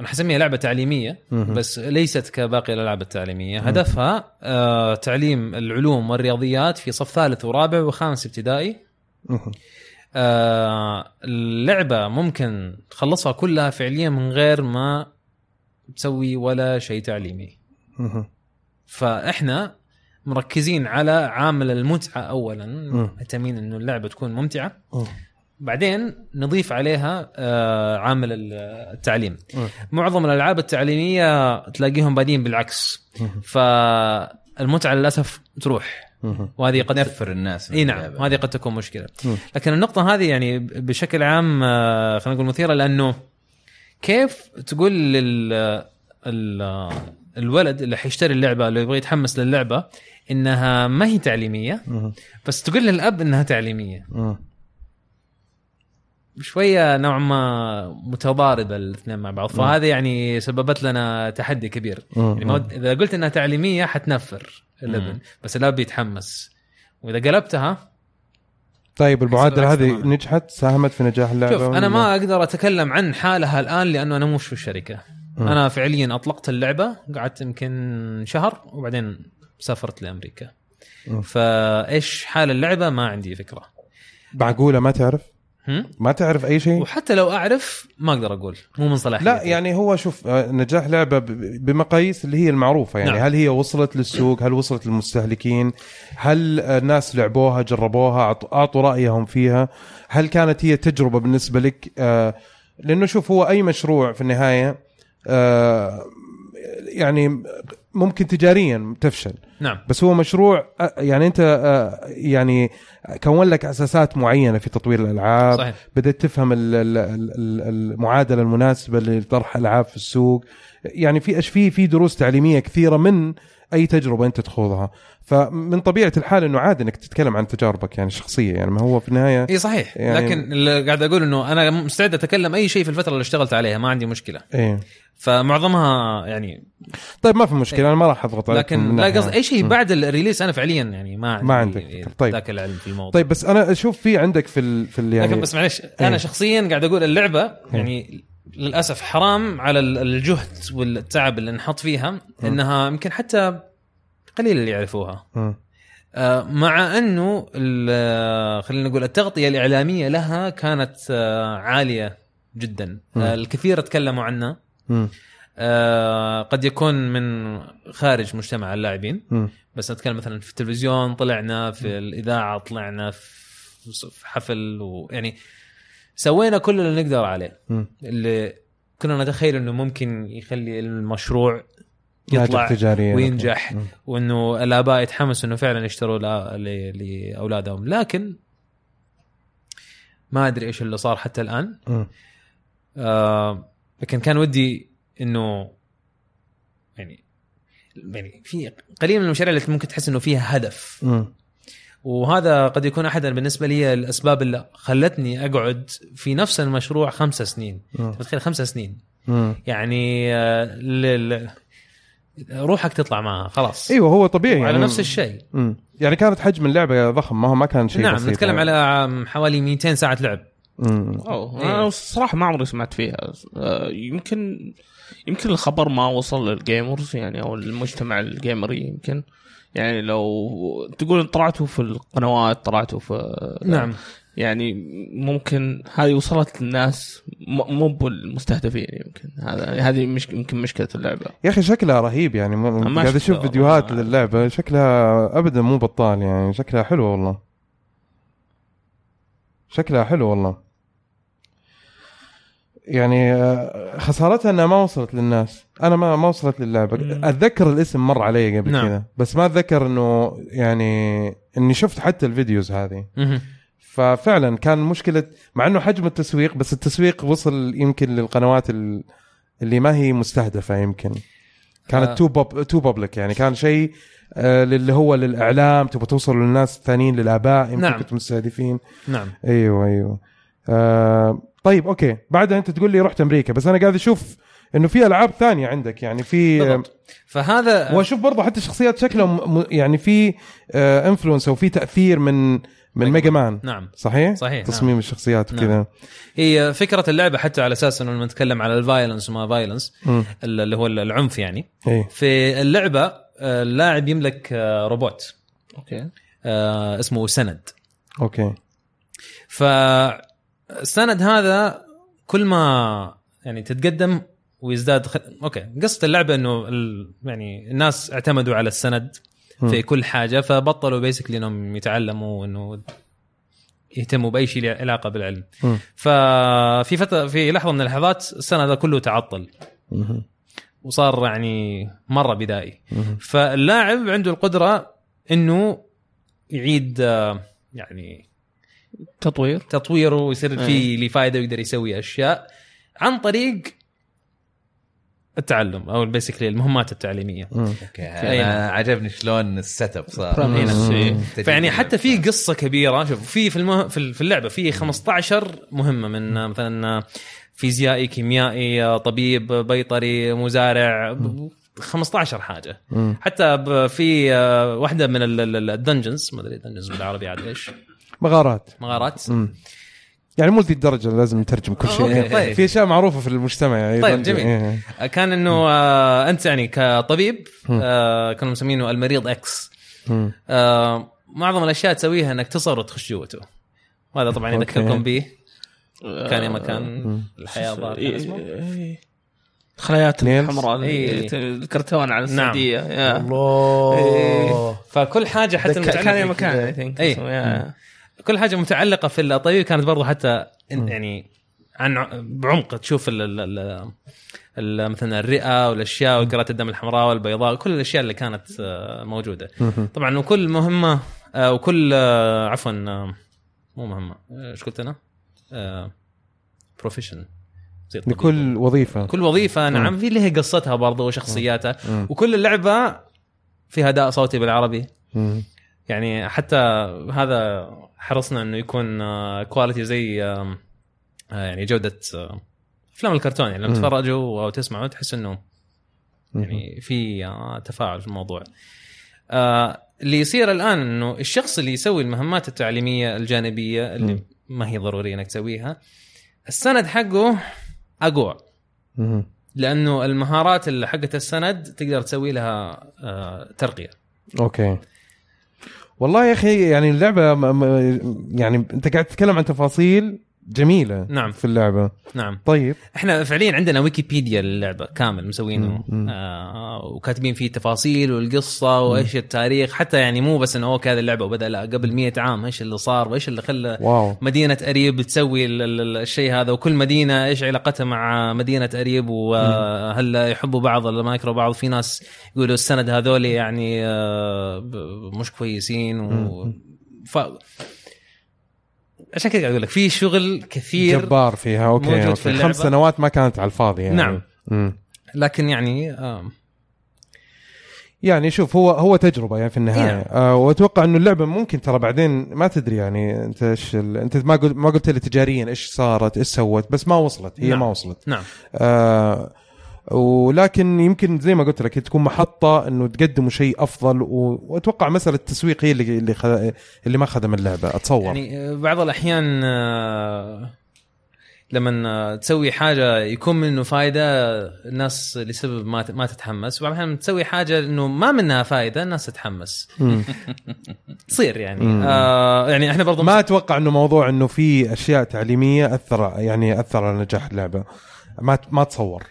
أنا حسميها لعبة تعليمية. بس ليست كباقي الألعاب التعليمية هدفها آه، تعليم العلوم والرياضيات في صف ثالث ورابع وخامس ابتدائي مهم. آه، اللعبه ممكن تخلصها كلها فعليا من غير ما تسوي ولا شيء تعليمي. فإحنا مركزين على عامل المتعة اولا. مهتمين إنه اللعبة تكون ممتعة مم. بعدين نضيف عليها آه، عامل ال- التعليم. معظم الألعاب التعليمية تلاقيهم بادين بالعكس. فالمتعة للأسف تروح. وهذه قد نفر الناس إي نعم اللعبة. هذه قد تكون مشكلة. لكن النقطة هذه يعني بشكل عام آه، خلينا نقول مثيرة لأنه كيف تقول لل ال- الولد اللي حيشتري اللعبة اللي يبغى يتحمس للعبة إنها ما هي تعليمية. بس تقول للأب إنها تعليمية. شوية نوعا ما متضاربه الاثنين مع بعض فهذا يعني سببت لنا تحدي كبير مم. يعني ما ود- إذا قلت إنها تعليمية حتنفر الابن بس الاب بيتحمس وإذا قلبتها طيب المعادله هذه. نجحت ساهمت في نجاح اللعبة شوف أنا؟ ما أقدر أتكلم عن حالها الآن لأنه أنا مش في الشركة مم. أنا فعليا أطلقت اللعبة قعدت يمكن شهر وبعدين سافرت لأمريكا. فإيش حال اللعبة ما عندي فكرة معقولة ما تعرف؟ ما تعرف أي شيء؟ وحتى لو أعرف ما أقدر أقول مو من صلاحيتي لا يعني هو شوف آه، نجاح لعبة بمقاييس اللي هي المعروفة يعني نعم. هل هي وصلت للسوق؟ هل وصلت للمستهلكين؟ هل الناس لعبوها جربوها أعطوا رأيهم فيها؟ هل كانت هي تجربة بالنسبة لك؟ آه، لأنه شوف هو أي مشروع في النهاية آه، يعني ممكن تجاريا تفشل. نعم. بس هو مشروع يعني أنت يعني كون لك أساسات معينة في تطوير الألعاب صحيح. بدأت تفهم ال- ال- ال- المعادلة المناسبة لطرح ألعاب في السوق. يعني في في في دروس تعليمية كثيرة من أي تجربة أنت تخوضها فمن طبيعة الحال إنه عادي إنك تتكلم عن تجاربك يعني الشخصيه يعني ما هو في النهاية إي صحيح يعني- لكن اللي قاعد أقول إنه أنا مستعد أتكلم أي شيء في الفترة اللي اشتغلت عليها ما عندي مشكلة إيه فمعظمها يعني طيب ما في مشكلة أنا ما راح أضغط عليكم من لكن لا. قصدي أي شيء. بعد الريليس أنا فعليا يعني ما عندي ما عندك. طيب. ذاك العلم في الموضوع طيب بس أنا أشوف في عندك في ال في ال يعني لكن بس معلش إيه. أنا شخصيا قاعد أقول اللعبة يعني للأسف حرام على ال- الجهد والتعب اللي نحط فيها إنها يمكن حتى قليل اللي يعرفوها. آه، مع أنه ال- خلينا نقول التغطية الإعلامية لها كانت آه، عالية جدا. آه، الكثير تكلموا عنها. آه، قد يكون من خارج مجتمع اللاعبين. بس نتكلم مثلا في التلفزيون طلعنا في الإذاعة طلعنا في حفل ويعني سوينا كل اللي نقدر عليه. اللي كنا نتخيل إنه ممكن يخلي المشروع يطلع وينجح. وإنه الآباء يتحمسوا إنه فعلا يشتروا لأولادهم لكن ما أدري إيش اللي صار حتى الآن. آه لكن كان ودي إنه يعني يعني في قليل من المشاريع اللي ممكن تحس إنه فيها هدف مم. وهذا قد يكون أحد بالنسبة لي الأسباب اللي خلتني أقعد في نفس المشروع خمسة سنين. تخيل خمسة سنين مم. يعني آه، ل- ل- روحك تطلع معها خلاص إيوه هو طبيعي على يعني نفس الشيء. يعني كانت حجم اللعبة ضخم ما هو ما كان شيء نعم بسيط نتكلم يعني. على حوالي 200 ساعة لعب. أوه إيه. أنا الصراحه ما عمري سمعت فيها آه، يمكن يمكن الخبر ما وصل لل gamers يعني أو المجتمع الجيمري يمكن يعني لو تقول طلعتوا في القنوات طلعتوا في نعم. يعني ممكن هذه وصلت للناس مو بالمستهدفين يمكن. هذا هذه مش يمكن مشكلة اللعبة. يا أخي شكلها رهيب يعني قاعد أشوف فيديوهات. للعبه شكلها ابدا مو بطال يعني شكلها حلو والله. شكلها حلو والله. يعني آه، خسارتها إنها ما وصلت للناس أنا ما ما وصلت للعبه مم. أتذكر الاسم مر علي قبل نعم. كذا بس ما أتذكر إنه يعني إني شفت حتى ال videos هذه مهم. ففعلا كان مشكلة مع إنه حجم التسويق بس التسويق وصل يمكن للقنوات ال- اللي ما هي مستهدفة يمكن آه. كانت too pub too public يعني كان شيء آه، اللي هو للإعلام تبغى توصل للناس الثانيين للآباء يمكن نعم. كنتوا مستهدفين نعم أيوه أيوه آه طيب أوكي. بعدها أنت تقول لي رحت أمريكا بس أنا قاعد أشوف إنه في ألعاب ثانية عندك يعني في بالضبط. فهذا واشوف برضه حتى الشخصيات شكلهم م- يعني في influence أو في تأثير من من ميجا مان نعم. صحيح؟ صحيح، تصميم نعم. الشخصيات نعم. وكذا. هي فكرة اللعبة حتى على أساس إنه لما نتكلم على ال violence وما violence. اللي هو العنف يعني. إيه. في اللعبة آه، اللاعب يملك آه، روبوت. أوكي. آه، اسمه سند. أوكي. فالسند هذا كل ما يعني تتقدم ويزداد خ... أوكي قصة اللعبة إنه ال... يعني الناس اعتمدوا على السند في كل حاجة فبطلوا بيسكلي إنهم يتعلموا إنه يهتموا بأي شيء له علاقة بالعلم. ففي فترة في لحظة من اللحظات السنة هذا كله تعطل. وصار يعني مرة بدائي. فاللاعب عنده القدرة إنه يعيد آه، يعني تطوير. تطويره ويصير إيه. في لي فائده ويقدر يسوي أشياء عن طريق التعلم أو basically المهمات التعليمية. okay. أي أنا عجبني شلون ال setup صار إيه. إيه. فيعني حتى في قصة كبيرة. شوف في في المه... في ال- في اللعبة في 15 مهمة من مثلا فيزيائي كيميائي طبيب بيطري مزارع ب- 15 حاجة. مم. حتى ب- في آه، واحدة من ال dungeons ما أدري dungeons بالعربي عاد إيش. مغارات مغارات مم. يعني مو ذي الدرجه لازم نترجم كل شيء أوكي، طيب. في أشياء معروفة في المجتمع يعني طيب،. جميل. إيه. كان إنه آه، أنت يعني كطبيب. آه، كانوا مسمينه المريض إكس. آه، معظم الأشياء تسويها إنك تصور وتخش جوته وهذا طبعا. يذكركم به كان يوم آه، كان مم. الحياة ظاهر كان إيه، اسمه إيه. خلايات. الحمراء إيه. الكرتون على السعودية يا. الله فكل حاجة حتى كان يوم المتعلقة كان اي إيه. كل حاجة متعلقة في الطبيب كانت برضو حتى يعني عن بعمق. تشوف ال ال ال ال مثلا الرئة والأشياء وكرات الدم الحمراء والبيضاء كل الأشياء اللي كانت آه، موجودة. طبعا وكل مهمة آه، وكل آه، عفوا مو مهمة. إيش قلت أنا؟ بروفيشن لكل وظيفة. كل وظيفة نعم في لها قصتها برضو وشخصياتها. مم. وكل اللعبة فيها أداء صوتي بالعربي. يعني حتى هذا حرصنا إنه يكون كواليتي زي آم، آه، يعني جودة آه، أفلام الكرتون يعني لما. تتفرجوا أو تسمعوا تحس إنه يعني في آه، تفاعل في الموضوع. آه، اللي يصير الآن إنه الشخص اللي يسوي المهمات التعليمية الجانبية اللي. ما هي ضروري إنك تسويها السند حقه أقوى. لأنه المهارات اللي حقت السند تقدر تسوي لها آه، ترقية. okay والله يا أخي يعني اللعبة يعني أنت قاعد تتكلم عن تفاصيل جميلة نعم. في اللعبة. نعم. طيب. إحنا فعليا عندنا ويكيبيديا للعبة كامل مسوينه. آه وكاتبين فيه تفاصيل والقصة وإيش التاريخ. حتى يعني مو بس إنه okay هذه اللعبة وبدأ لا قبل 100 عام إيش اللي صار وإيش اللي خلى wow. مدينة أريب تسوي ال- ال- ال- الشيء هذا. وكل مدينة إيش علاقتها مع مدينة أريب؟ وهل يحبوا بعض ولا ما يكرهوا بعض؟ في ناس يقولوا السند هذول يعني آه، مش كويسين و ف عشان كذا قاعد أقول لك في شغل كثير جبار فيها okay موجود okay في اللعبة. خمس سنوات ما كانت على الفاضي يعني نعم. مم. لكن يعني آه يعني شوف هو هو تجربة يعني في النهاية نعم. آه وأتوقع إنه اللعبة ممكن ترى بعدين ما تدري يعني أنت إيش ال... أنت ما قلت ما قلت لي تجاريا إيش صارت إيش سوت بس ما وصلت هي نعم. ما وصلت نعم آه ولكن يمكن زي ما قلت لك تكون محطة إنه تقدموا شيء أفضل. وأتوقع مسألة التسويق هي اللي اللي, خ... اللي ما خدم اللعبة أتصور يعني آه، بعض الأحيان آه، لما آه، تسوي حاجة يكون منه فائده الناس لسبب ما ما تتحمس وبعض الأحيان تسوي حاجة إنه ما منها فائده الناس تتحمس. تصير يعني. آه يعني إحنا برضو ما أتوقع إنه موضوع إنه في أشياء تعليمية اثر يعني أثر على نجاح اللعبة ما ما أتصور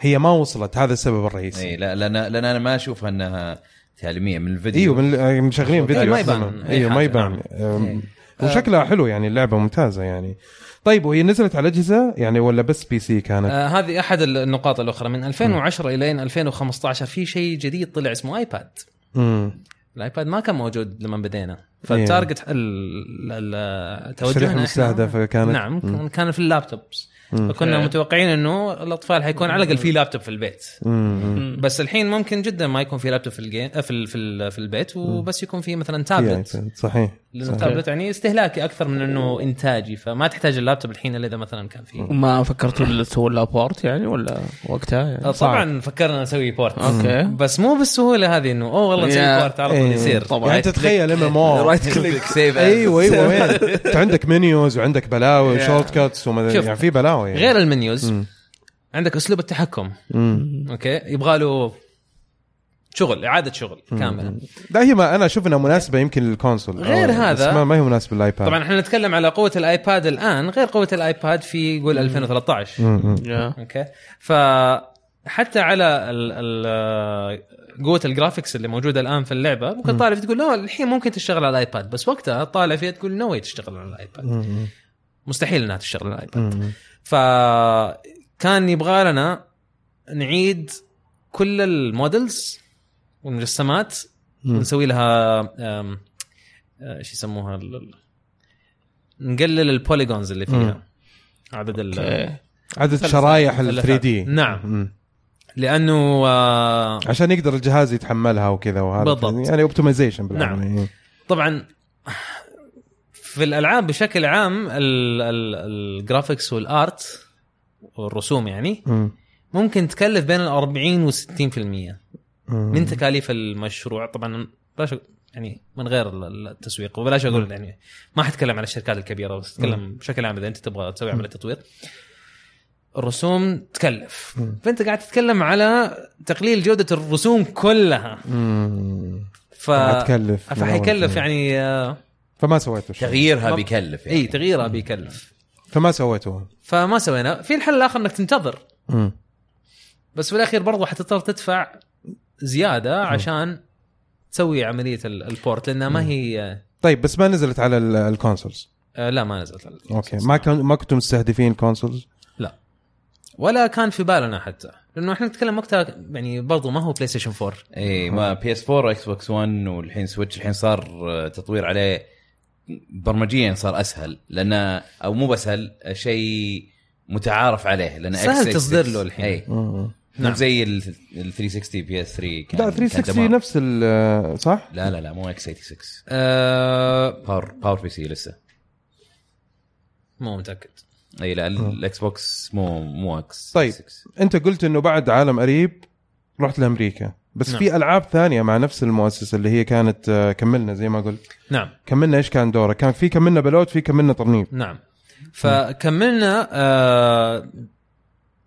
هي ما وصلت هذا السبب الرئيسي. اي لا لأن لأن أنا ما أشوفها إنها تعليمية من الفيديو. إيوه من آه، مشغلين فيديو ما أصلاً. يبان. إيوه ما حاجة، يبان. نعم. أم، وشكلها حلو يعني اللعبه ممتازة يعني. طيب وهي نزلت على أجهزة يعني ولا بس PC كانت؟ آه هذه أحد النقاط الأخرى. من 2010 إلى 2015 في شيء جديد طلع اسمه iPad امم ال iPad ما كان موجود لما بدينا. فال target ال- ال- توجهنا المستهدفه كانت. نعم مم. كان- في ال laptops. فكنا okay. متوقعين إنه الأطفال حيكون على الأقل في لابتوب في البيت. مم. بس الحين ممكن جدا ما يكون في لابتوب في ال game في ال- في, ال- في البيت وبس يكون في مثلا تابلت صحيح. لأنه. التابلت يعني استهلاكي أكثر من إنه إنتاجي فما تحتاج اللابتوب الحين إلا إذا مثلا كان فيه ما فكرتوا تسووا لها port يعني ولا وقتها يعني صعب. طبعا فكرنا نسوي port okay بس مو بالسهولة هذه إنه أوه والله نسوي port على طول إيه. يصير طبعا يعني تتخيل ام ام أو right click save أيوه أيوه وين أنت عندك menus وعندك بلاوي و shortcuts يعني في بلاوي يعني. غير ال menus. عندك أسلوب التحكم. okay يبغى له شغل إعادة شغل كاملة لا هي ما أنا أشوف إنها مناسبة يمكن لل console غير هذا- بس ما, ما هي مناسبة لل iPad طبعا إحنا نتكلم على قوة ال iPad الآن غير قوة ال iPad في قول 2013 مم. مم. يا. okay ف حتى على ال ال قوة ال graphics اللي موجودة الآن في اللعبة ممكن طالع فيها تقول لا الحين ممكن تشتغل على ال iPad بس وقتها طالع فيها تقول no تشتغل على ال iPad. مستحيل إنها تشتغل على ال iPad. فكان يبغى لنا نعيد كل ال models والمجسمات مم. ونسوي لها أم، آه، إيش يسموها ال- نقلل ال polygons اللي فيها عدد ال okay. عدد شرايح ال مثلثات. 3D نعم. لأنه آه، عشان يقدر الجهاز يتحملها وكذا وهذا بالضبط. يعني optimization نعم. طبعا في الألعاب بشكل عام ال- ال- ال graphics وال art والرسوم يعني مم. ممكن تكلف بين ال 40 و 60% مم. من تكاليف المشروع. طبعا بلاش يعني من غير ال- التسويق وبلاش أقول يعني ما حتكلم على الشركات الكبيرة بس اتكلم بشكل عام إذا أنت تبغى تسوي عملية تطوير. الرسوم تكلف. مم. فأنت قاعد تتكلم على تقليل جودة الرسوم كلها. مم. ف حتكلف فحيكلف يعني آه، فما سويته شيء. تغييرها ما- بيكلف يعني. اي تغييرها بيكلف. فما سويته. فما سوينا. في الحل الآخر إنك تنتظر. مم. بس في الأخير برضو حتضطر تدفع زيادة عشان تسوي عملية ال- ال port لأنها ما هي طيب بس ما نزلت على ال- ال consoles آه لا ما نزلت على okay. ما كان ما كنتم مستهدفين consoles لا. ولا كان في بالنا حتى. لأنه إحنا نتكلم وقتها يعني برضو ما هو PlayStation 4 اي ما بي اس 4 إكس بوكس 1 والحين سويتش الحين صار آه، تطوير عليه برمجيا صار أسهل. لأنه أو مو بسهل شيء متعارف عليه. لأن سهل X86 تصدير له الحين. اي مم. نعم. زي ال ال 360 بي اس 3 كان لا كان 360 دمار. نفس ال صح؟ لا لا لا مو إكس 86 آه باور باور بي سي لسه مو متأكد أي لا ال- الاكس بوكس مو مو إكس طيب. أنت قلت إنه بعد عالم قريب رحت لأمريكا بس نعم. في ألعاب ثانية مع نفس المؤسسة اللي هي كانت آه، كملنا زي ما قلت نعم كملنا إيش كان دوره كان في كملنا بلوت في كملنا ترنيب نعم فكملنا آه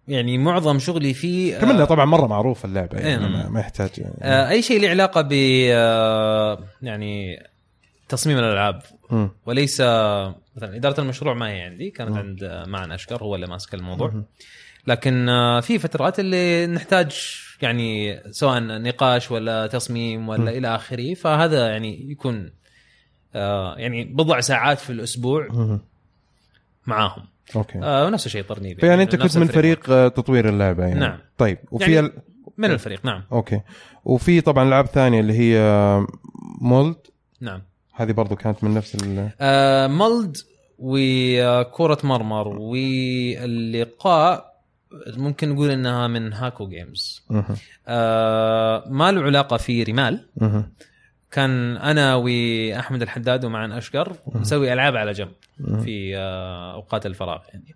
يعني معظم شغلي فيه آه، كملنا طبعا مرة معروف اللعبة يعني إيه. ما, ما يحتاج يعني. آه أي شيء له علاقة ب آه يعني تصميم الألعاب مم. وليس مثلا إدارة المشروع ما هي عندي كانت عند آه، معن أشقر هو اللي ماسك الموضوع لكن آه، في فترات اللي نحتاج يعني سواء نقاش ولا تصميم ولا إلى آخره فهذا يعني يكون آه، يعني بضع ساعات في الأسبوع. معاهم okay. آه، ونفس الشيء ترنيب فيعني أنت نفس كنت من. فريق آه، تطوير اللعبة يعني. نعم. طيب وفي يعني- ال... من الفريق نعم. okay. وفي طبعا العاب ثانية اللي هي آه، مولد. نعم. هذه برضو كانت من نفس ال... آه مولد وكرة مرمر واللقاء ممكن نقول إنها من هاكو جيمز. آه ما له علاقة في رمال. كان أنا وأحمد الحداد ومعن أشقر نسوي ألعاب على جنب. في آه أوقات الفراغ يعني.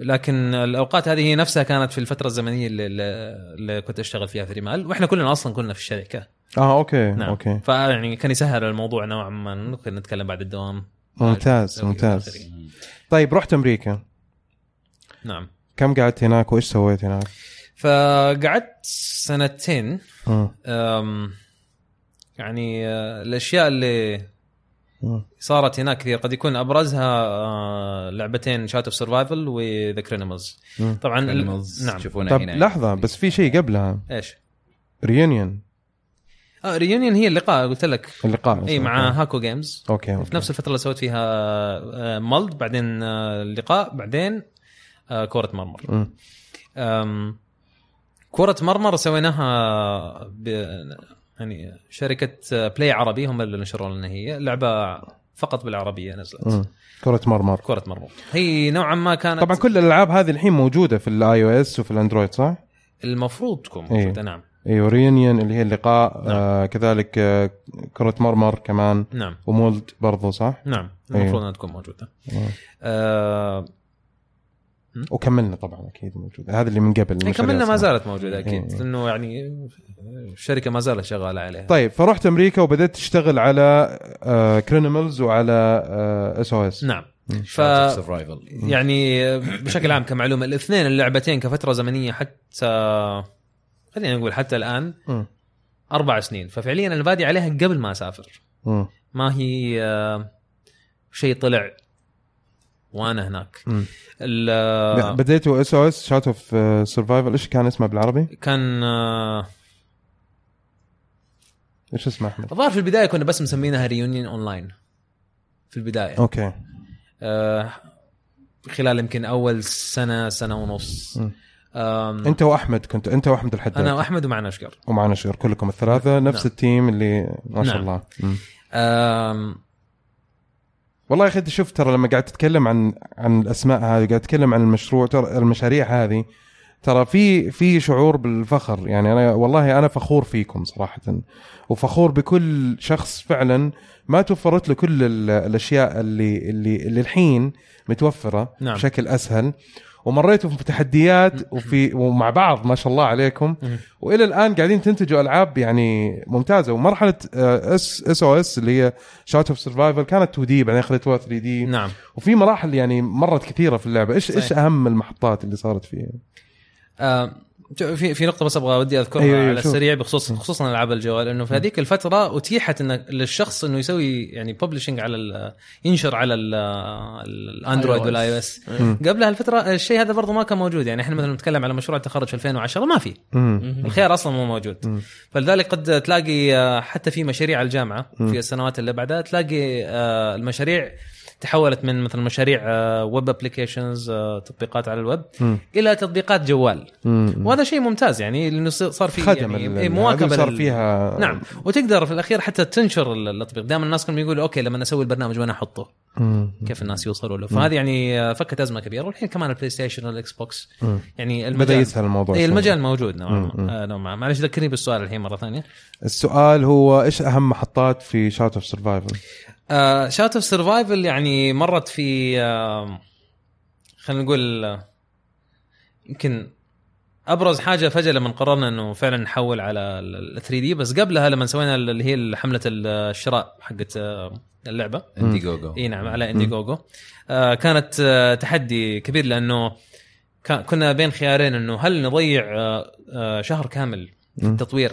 لكن الأوقات هذه هي نفسها كانت في الفترة الزمنية اللي, اللي كنت أشتغل فيها في رمال. وإحنا كلنا أصلا كنا في الشركة. آه okay نعم. okay. فيعني كان يسهل الموضوع نوعا ما. ممكن نتكلم بعد الدوام. ممتاز ممتاز. طيب رحت أمريكا. نعم. كم قعدت هناك؟ وإيش سويت هناك؟ فقعدت سنتين. يعني آه، الأشياء اللي مم. صارت هناك كثير قد يكون أبرزها آه، لعبتين Shout Of Survival و The Cranimals. طبعا ال- نعم. تشوفونها طب هنا. لحظة بس في شيء قبلها. إيش؟ Reunion آه Reunion هي اللقاء قلت لك. اللقاء إي مع Hako Games okay في نفس الفترة اللي سويت فيها آه، مولد بعدين آه، اللقاء بعدين آه، كرة مرمر. كرة مرمر سويناها ب يعني شركة Play 3arabi هم اللي نشروا لنا هي لعبة فقط بالعربية نزلت مم. كرة مرمر كرة مرمر هي نوعا ما كانت طبعا كل الألعاب هذه الحين موجودة في ال iOS وفي ال Android صح؟ المفروض تكون إيه. موجودة نعم أيوه Reunion اللي هي اللقاء نعم. آه كذلك آه كرة مرمر كمان نعم ومولد برضو صح؟ نعم إيه. المفروض إنها تكون موجودة مم. آه وكملنا طبعا أكيد موجودة. هذا اللي من قبل يعني كملنا ما. زالت موجودة أكيد إيه. لأنه يعني الشركة ما زالت شغالة عليها. طيب فرحت أمريكا وبدأت تشتغل على آه Cranimals وعلى آه SO S نعم. ف يعني بشكل عام كمعلومة الاثنين اللعبتين كفترة زمنية حتى خلينا نقول حتى الآن أربع سنين. ففعليا أنا بادي عليها قبل ما أسافر. ما هي آه، شيء طلع وانا هناك. بديتوا SOS Shout Of Survival إيش كان اسمه بالعربي؟ كان آه، إيش اسمه أحمد؟ الظاهر في البداية كنا بس مسمينها Reunion Online في البداية. okay. آه، خلال يمكن أول سنة سنة ونص. آم، أنت وأحمد كنت أنت وأحمد الحداد. أنا وأحمد ومعن أشقر. ومعنا شير كلكم الثلاثة نفس نعم. ال team اللي ما شاء نعم. الله. والله يا أخي أنت شوف ترى لما قاعد تتكلم عن عن الأسماء هذه قاعد تتكلم عن المشروع ترى المشاريع هذه ترى في في شعور بالفخر يعني أنا والله أنا فخور فيكم صراحة وفخور بكل شخص فعلا ما توفرت له كل ال- الأشياء اللي اللي اللي الحين متوفرة نعم. بشكل أسهل ومريتوا في تحديات وفي ومع بعض ما شاء الله عليكم. وإلى الآن قاعدين تنتجوا ألعاب يعني ممتازة. ومرحلة اس SOS اللي هي Shout Of Survival كانت 2D بعدين خليتوها 3D نعم. وفي مراحل يعني مرت كثيرة في اللعبة. إيش إيش. أهم المحطات اللي صارت فيها؟ آه، في في نقطة بس أبغى ودي أذكرها أيوة، أيوة، على. السريع بخصوص خصوصا العاب الجوال إنه في هذيك الفترة أتيحت إن للشخص إنه يسوي يعني publishing على ال- ينشر على ال- ال Android. وال iOS مم. قبلها الفترة الشيء هذا برضه ما كان موجود يعني إحنا مثلا نتكلم على مشروع التخرج في 2010 ما في. الخيار أصلا مو موجود. فلذلك قد تلاقي آه، حتى في مشاريع الجامعة في السنوات اللي بعدها تلاقي آه، المشاريع تحولت من مثلا مشاريع web applications تطبيقات على الويب مم. إلى تطبيقات جوال. مم. وهذا شيء ممتاز يعني لأنه صار في يعني إيه، مواكبة صار فيها نعم. وتقدر في الأخير حتى تنشر التطبيق. دائما الناس كانوا يقولوا okay لما أسوي البرنامج وين أحطه. كيف الناس يوصلوا له؟ فهذه يعني آه، فكت أزمة كبيرة. والحين كمان ال PlayStation وال Xbox. يعني بدأ المجال يسهل الموضوع اي. المجال موجود نوعا مم. ما. آه، نوعاً ما. معلش ذكرني بالسؤال الحين مرة ثانية. السؤال هو إيش أهم محطات في Shout Of Survival Shout Of Survival يعني مرت في آه، خلينا نقول آه، يمكن أبرز حاجة فجأة لما قررنا إنه فعلا نحول على ال 3D بس قبلها لما سوينا اللي هي حملة الشراء حقت آه، اللعبة. Indiegogo إي نعم على Indiegogo آه كانت آه تحدي كبير لأنه كنا بين خيارين إنه هل نضيع آه شهر كامل في. التطوير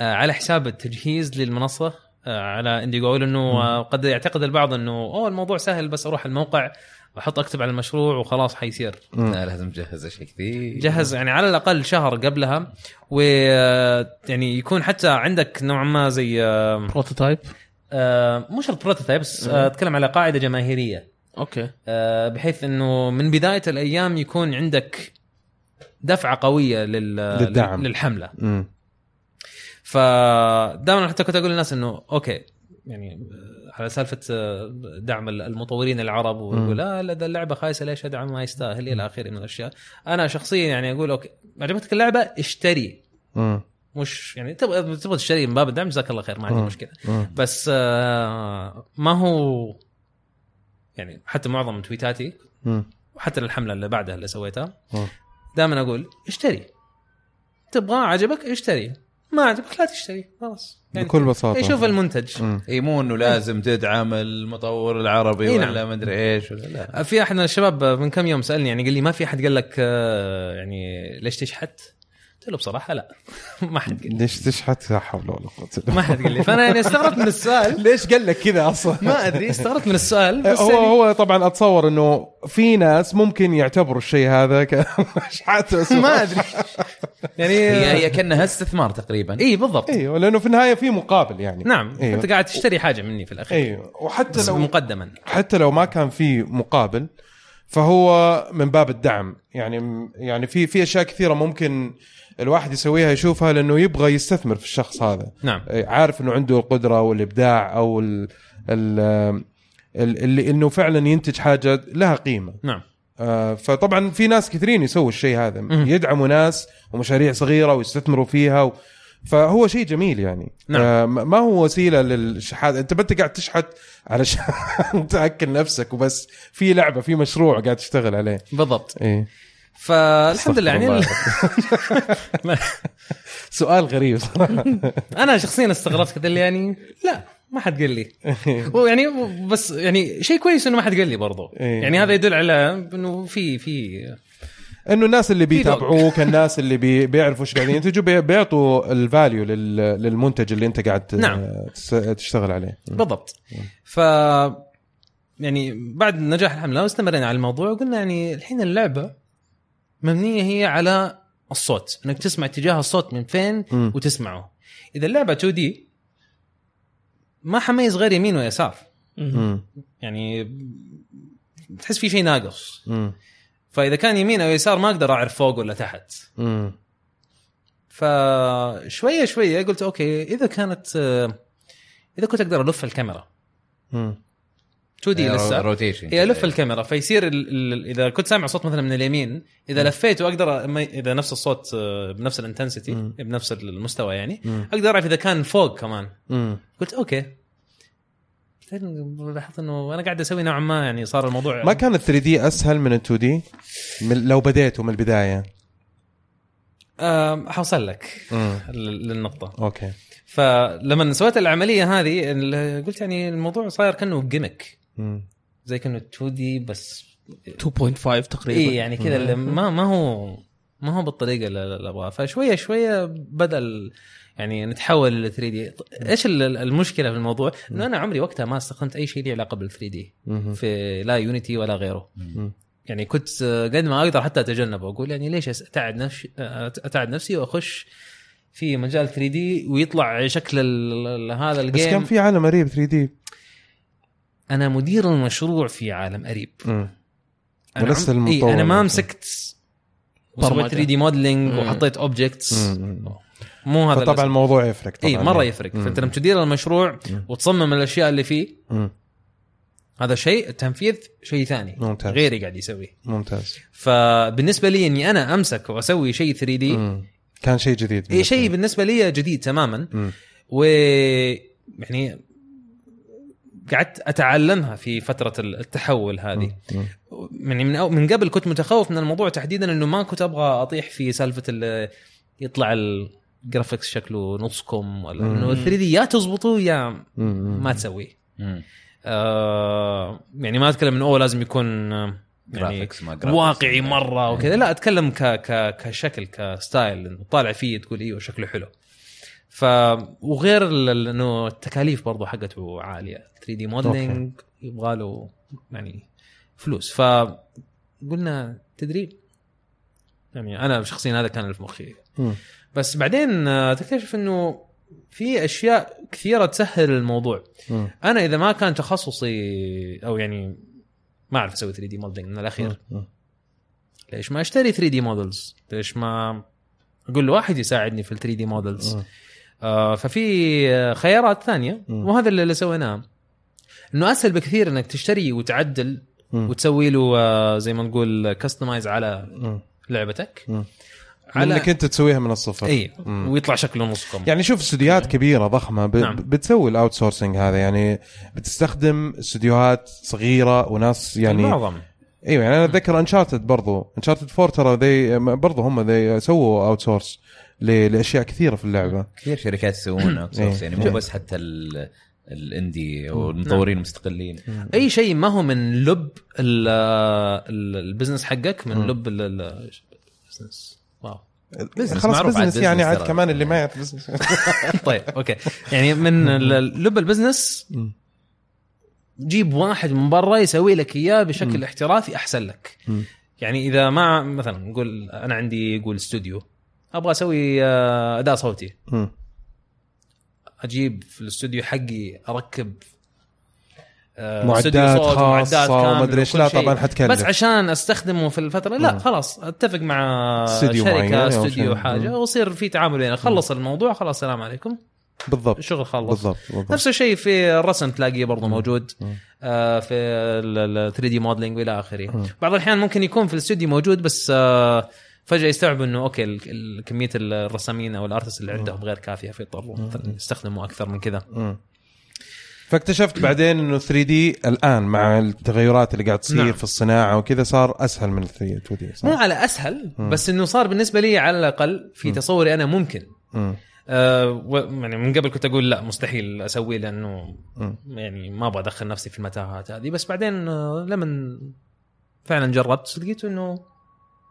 على حساب التجهيز للمنصة على Indiegogo لأنه آه قد يعتقد البعض إنه أوه الموضوع سهل بس أروح الموقع وأحط أكتب على المشروع وخلاص حيصير. لا لازم تجهز أشياء كثير. جهز يعني على الأقل شهر قبلها و آه، يعني يكون حتى عندك نوعا ما زي آه، prototype آه، مو شرط prototype بس آه، أتكلم على قاعدة جماهيرية. okay. آه، بحيث إنه من بداية الأيام يكون عندك دفعة قوية لل... للدعم. للحملة. مم. فدائما حتى كنت أقول للناس إنه okay يعني آه، على سالفة آه، دعم المطورين العرب ويقول لا لا ده اللعبة خايسة ليش أدعم ما يستاهل إلى آخره من الأشياء أنا شخصيا يعني أقول okay عجبتك اللعبة اشتري مم. مش يعني تبغى تبغى تشتري من باب الدعم جزاك الله خير ما عندي. مشكلة مم. بس آه، ما هو يعني حتى معظم تويتاتي. وحتى الحملة اللي بعدها اللي سويتها. دائما أقول اشتري تبغى عجبك اشتري ما عجبك لا تشتري خلاص بكل بساطة شوف المنتج. إي مو إنه لازم تدعم المطور العربي إي ولا نعم. ما ادري إيش ولا لا في أحد من الشباب من كم يوم سألني يعني قال لي ما في أحد قال لك آه، يعني ليش تشحت؟ قلت له بصراحة لا. ما حد قال لي. ليش تشحت لا حول ولا قوة إلا ما حد قال لي. فأنا يعني استغربت من السؤال. ليش قال لك كذا أصلا؟ ما أدري استغربت من السؤال بس هو يعني هو طبعا أتصور إنه في ناس ممكن يعتبروا الشيء هذا كشحات ما أدري. يعني هي هي كأنها استثمار تقريبا. اي بالضبط. أيوه لأنه في النهاية في مقابل يعني. نعم أيوه أنت قاعد تشتري حاجة مني في الأخير. أيوه وحتى بس لو مقدما. حتى لو ما كان في مقابل فهو من باب الدعم. يعني يعني في في أشياء كثيرة ممكن الواحد يسويها يشوفها لأنه يبغى يستثمر في الشخص هذا. نعم. عارف إنه عنده القدرة والإبداع أو ال ال ال- اللي إنه فعلا ينتج حاجة لها قيمة. نعم. آه، فطبعا في ناس كثيرين يسووا الشيء هذا. مم. يدعموا ناس ومشاريع صغيرة ويستثمروا فيها و... فهو شيء جميل يعني. نعم. آه، ما هو وسيلة للشحات. أنت ما أنت قاعد تشحت علشان تأكل نفسك وبس. في لعبة في مشروع قاعد تشتغل عليه. بالضبط. إيه. فالحمد لله يعني. سؤال غريب صراحة أنا شخصيا استغربت كذا اللي يعني لا ما حد قال لي ويعني بس يعني شيء كويس إنه ما حد قال لي برضو إيه. يعني هذا يدل على إنه في في إنه الناس اللي. بيتابعوك الناس اللي بي بيعرفوا إيش قاعدين ينتجوا بي- بيعطوا ال value لل... للمنتج اللي أنت قاعد نعم. تشتغل عليه بالضبط ف يعني بعد نجاح الحملة واستمرينا على الموضوع وقلنا يعني الحين اللعبة مبنية هي على الصوت إنك تسمع اتجاه الصوت من فين مم. وتسمعه إذا اللعبة 2 دي ما حميز غير يمين ويسار مم. يعني تحس في شيء ناقص. فإذا كان يمين أو يسار ما أقدر أعرف فوق ولا تحت. فشوية شوية قلت أوكي إذا كانت آه، إذا كنت أقدر ألف الكاميرا مم. 2 دي لسه. rotation اي ألف الكاميرا. فيصير ال ال إذا كنت سامع صوت مثلا من اليمين إذا لفيت وأقدر أمي- إذا نفس الصوت آه، بنفس ال intensity. بنفس المستوى يعني. أقدر أعرف إذا كان فوق كمان. قلت okay. لاحظت إنه أنا قاعد أسوي نوعا ما يعني صار الموضوع ما كان ال 3D أسهل من ال 2D لو بديته من البداية. حوصل لك للنقطة. okay. فلما سويت العملية هذه قلت يعني الموضوع صاير كأنه جيمك. زي كأنه 2 دي بس 2.5 تقريبا. اي يعني كذا اللي ما ما هو ما هو بالطريقة اللي أبغاها. فشويه شوية بدأ ال- يعني نتحول لل 3 دي إيش ال- المشكلة في الموضوع؟ إنه أنا عمري وقتها ما استخدمت أي شيء له علاقة بال 3 دي. في لا يونيتي ولا غيره. يعني كنت قد ما أقدر حتى أتجنبه. أقول يعني ليش أتعب نفسي أتعب نفسي وأخش في مجال 3D ويطلع شكل هذا بس ال game كان في عالم قريب 3D أنا مدير المشروع في عالم قريب. أنا ولسه عم... إيه المطور أنا ما. مسكت وسويت برمجة. 3D modeling. وحطيت objects. مو هذا فطبعا طبعا الموضوع يفرق طبعا اي مرة يفرق مم. فأنت لما تدير المشروع مم. وتصمم الأشياء اللي فيه مم. هذا شيء التنفيذ شيء ثاني ممتاز. غيري قاعد يسويه ممتاز فبالنسبة لي إني أنا أمسك وأسوي شيء 3D. كان شيء جديد اي بالنسبة إيه، شيء لي. بالنسبة لي جديد تماما مم. و يعني قعدت أتعلمها في فترة التحول هذه. يعني من أو من قبل كنت متخوف من الموضوع تحديدا إنه ما كنت أبغى أطيح في سالفة ال- يطلع الجرافيكس شكله نص كم ولا. إنه 3 دي يا تزبطه يا. ما تسويه. آه يعني ما أتكلم إنه أوه لازم يكون آه، يعني ما. واقعي مرة وكذا لا أتكلم ك ك كشكل ك style إنه طالع فيه تقول إيوه شكله حلو ف وغير إنه التكاليف برضو حقته عالية. 3D modeling يبغى له يعني فلوس. فقلنا تدري يعني أنا شخصيا هذا كان اللي في مخي. بس بعدين آه، تكتشف إنه في أشياء كثيرة تسهل الموضوع. مم. أنا إذا ما كان تخصصي أو يعني ما أعرف أسوي 3D modeling من الأخير. ليش ما أشتري 3D models ليش ما أقول له واحد يساعدني في ال 3D models مم. ففي آه، خيارات ثانية. وهذا اللي, سويناه إنه أسهل بكثير إنك تشتري وتعدل. وتسوي له آه، زي ما نقول customize على. لعبتك. على إنك أنت تسويها من الصفر اي. ويطلع شكله نص كم يعني شوف استديوهات كبيرة ضخمة ب... نعم. بتسوي ال outsourcing هذا يعني بتستخدم استديوهات صغيرة وناس يعني معظم إيوه يعني أنا أتذكر Uncharted برضو Uncharted 4 ترى ذي برضو هم ذي سووا outsource لأشياء كثيرة في اللعبة. كثير شركات يسوون outsource إيه. يعني مو بس حتى ال- ال indie أو المطورين المستقلين. أي شيء ما هو من لب ال- ال- ال business حقك من. لب ال- ال- ال business واو. business خلاص business يعني عاد. كمان اللي ما يعرف business طيب okay. يعني من ال- لب ال business. جيب واحد من برا يسوي لك إياه بشكل احترافي أحسن لك. يعني إذا ما مثلا نقول أنا عندي يقول استوديو أبغى أسوي آه، أداء صوتي. أجيب في الاستوديو حقي أركب آه، معدات كاملة ومدري إيش. وكل لا. طبعاً حتكلف. بس عشان أستخدمه في الفترة لا. خلاص أتفق مع استوديو شركة أو استوديو. حاجة. ويصير في تعامل بيننا خلص الموضوع خلاص السلام عليكم بالضبط الشغل خلص بالضبط بالضبط نفس الشيء في الرسم تلاقيه برضه. موجود مم. آه في ال 3D modeling وإلى آخره. بعض الأحيان ممكن يكون في الاستوديو موجود بس آه فجأة يستوعبوا إنه okay كمية الرسامين أو ال artists اللي عندهم غير كافية فيضطروا مثلا يستخدموا أكثر من كذا. فاكتشفت بعدين إنه 3D الآن مع التغيرات اللي قاعد تصير نعم. في الصناعة وكذا صار أسهل من 3 2D مو صح؟ على أسهل. بس إنه صار بالنسبة لي على الأقل في تصوري أنا ممكن مم. آه يعني من قبل كنت أقول لا مستحيل اسويه لأنه مم. يعني ما أبغى أدخل نفسي في المتاهات هذه بس بعدين آه لما فعلا جربت لقيت إنه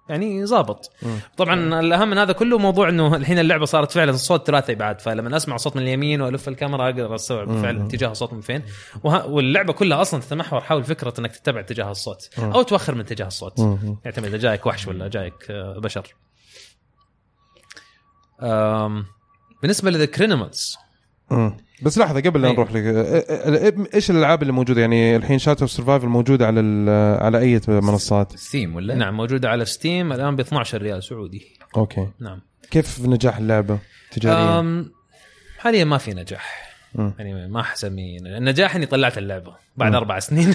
يعني ظابط طبعا الأهم من هذا كله موضوع إنه الحين اللعبة صارت فعلا الصوت ثلاثي بعد فلما أسمع صوت من اليمين وألف الكاميرا أقدر أستوعب فعلا اتجاه الصوت من فين. واللعبة كلها أصلا تتمحور حول فكرة إنك تتبع اتجاه الصوت أو توخر من اتجاه الصوت. يعتمد إذا جايك وحش ولا جايك آه، بشر. بالنسبة لذا creanimals. بس لحظة قبل لا أي. نروح لك إيه- إيش الألعاب اللي موجودة؟ يعني الحين Château Survival موجودة على ال- على أي منصات؟ Steam ولا؟ نعم موجودة على Steam الآن ب 12 ريال سعودي. okay. نعم. كيف نجاح اللعبة تجاريا؟ أم... حاليا ما في نجاح. مم. يعني ما حسمي النجاح إني طلعت اللعبة بعد أربع سنين.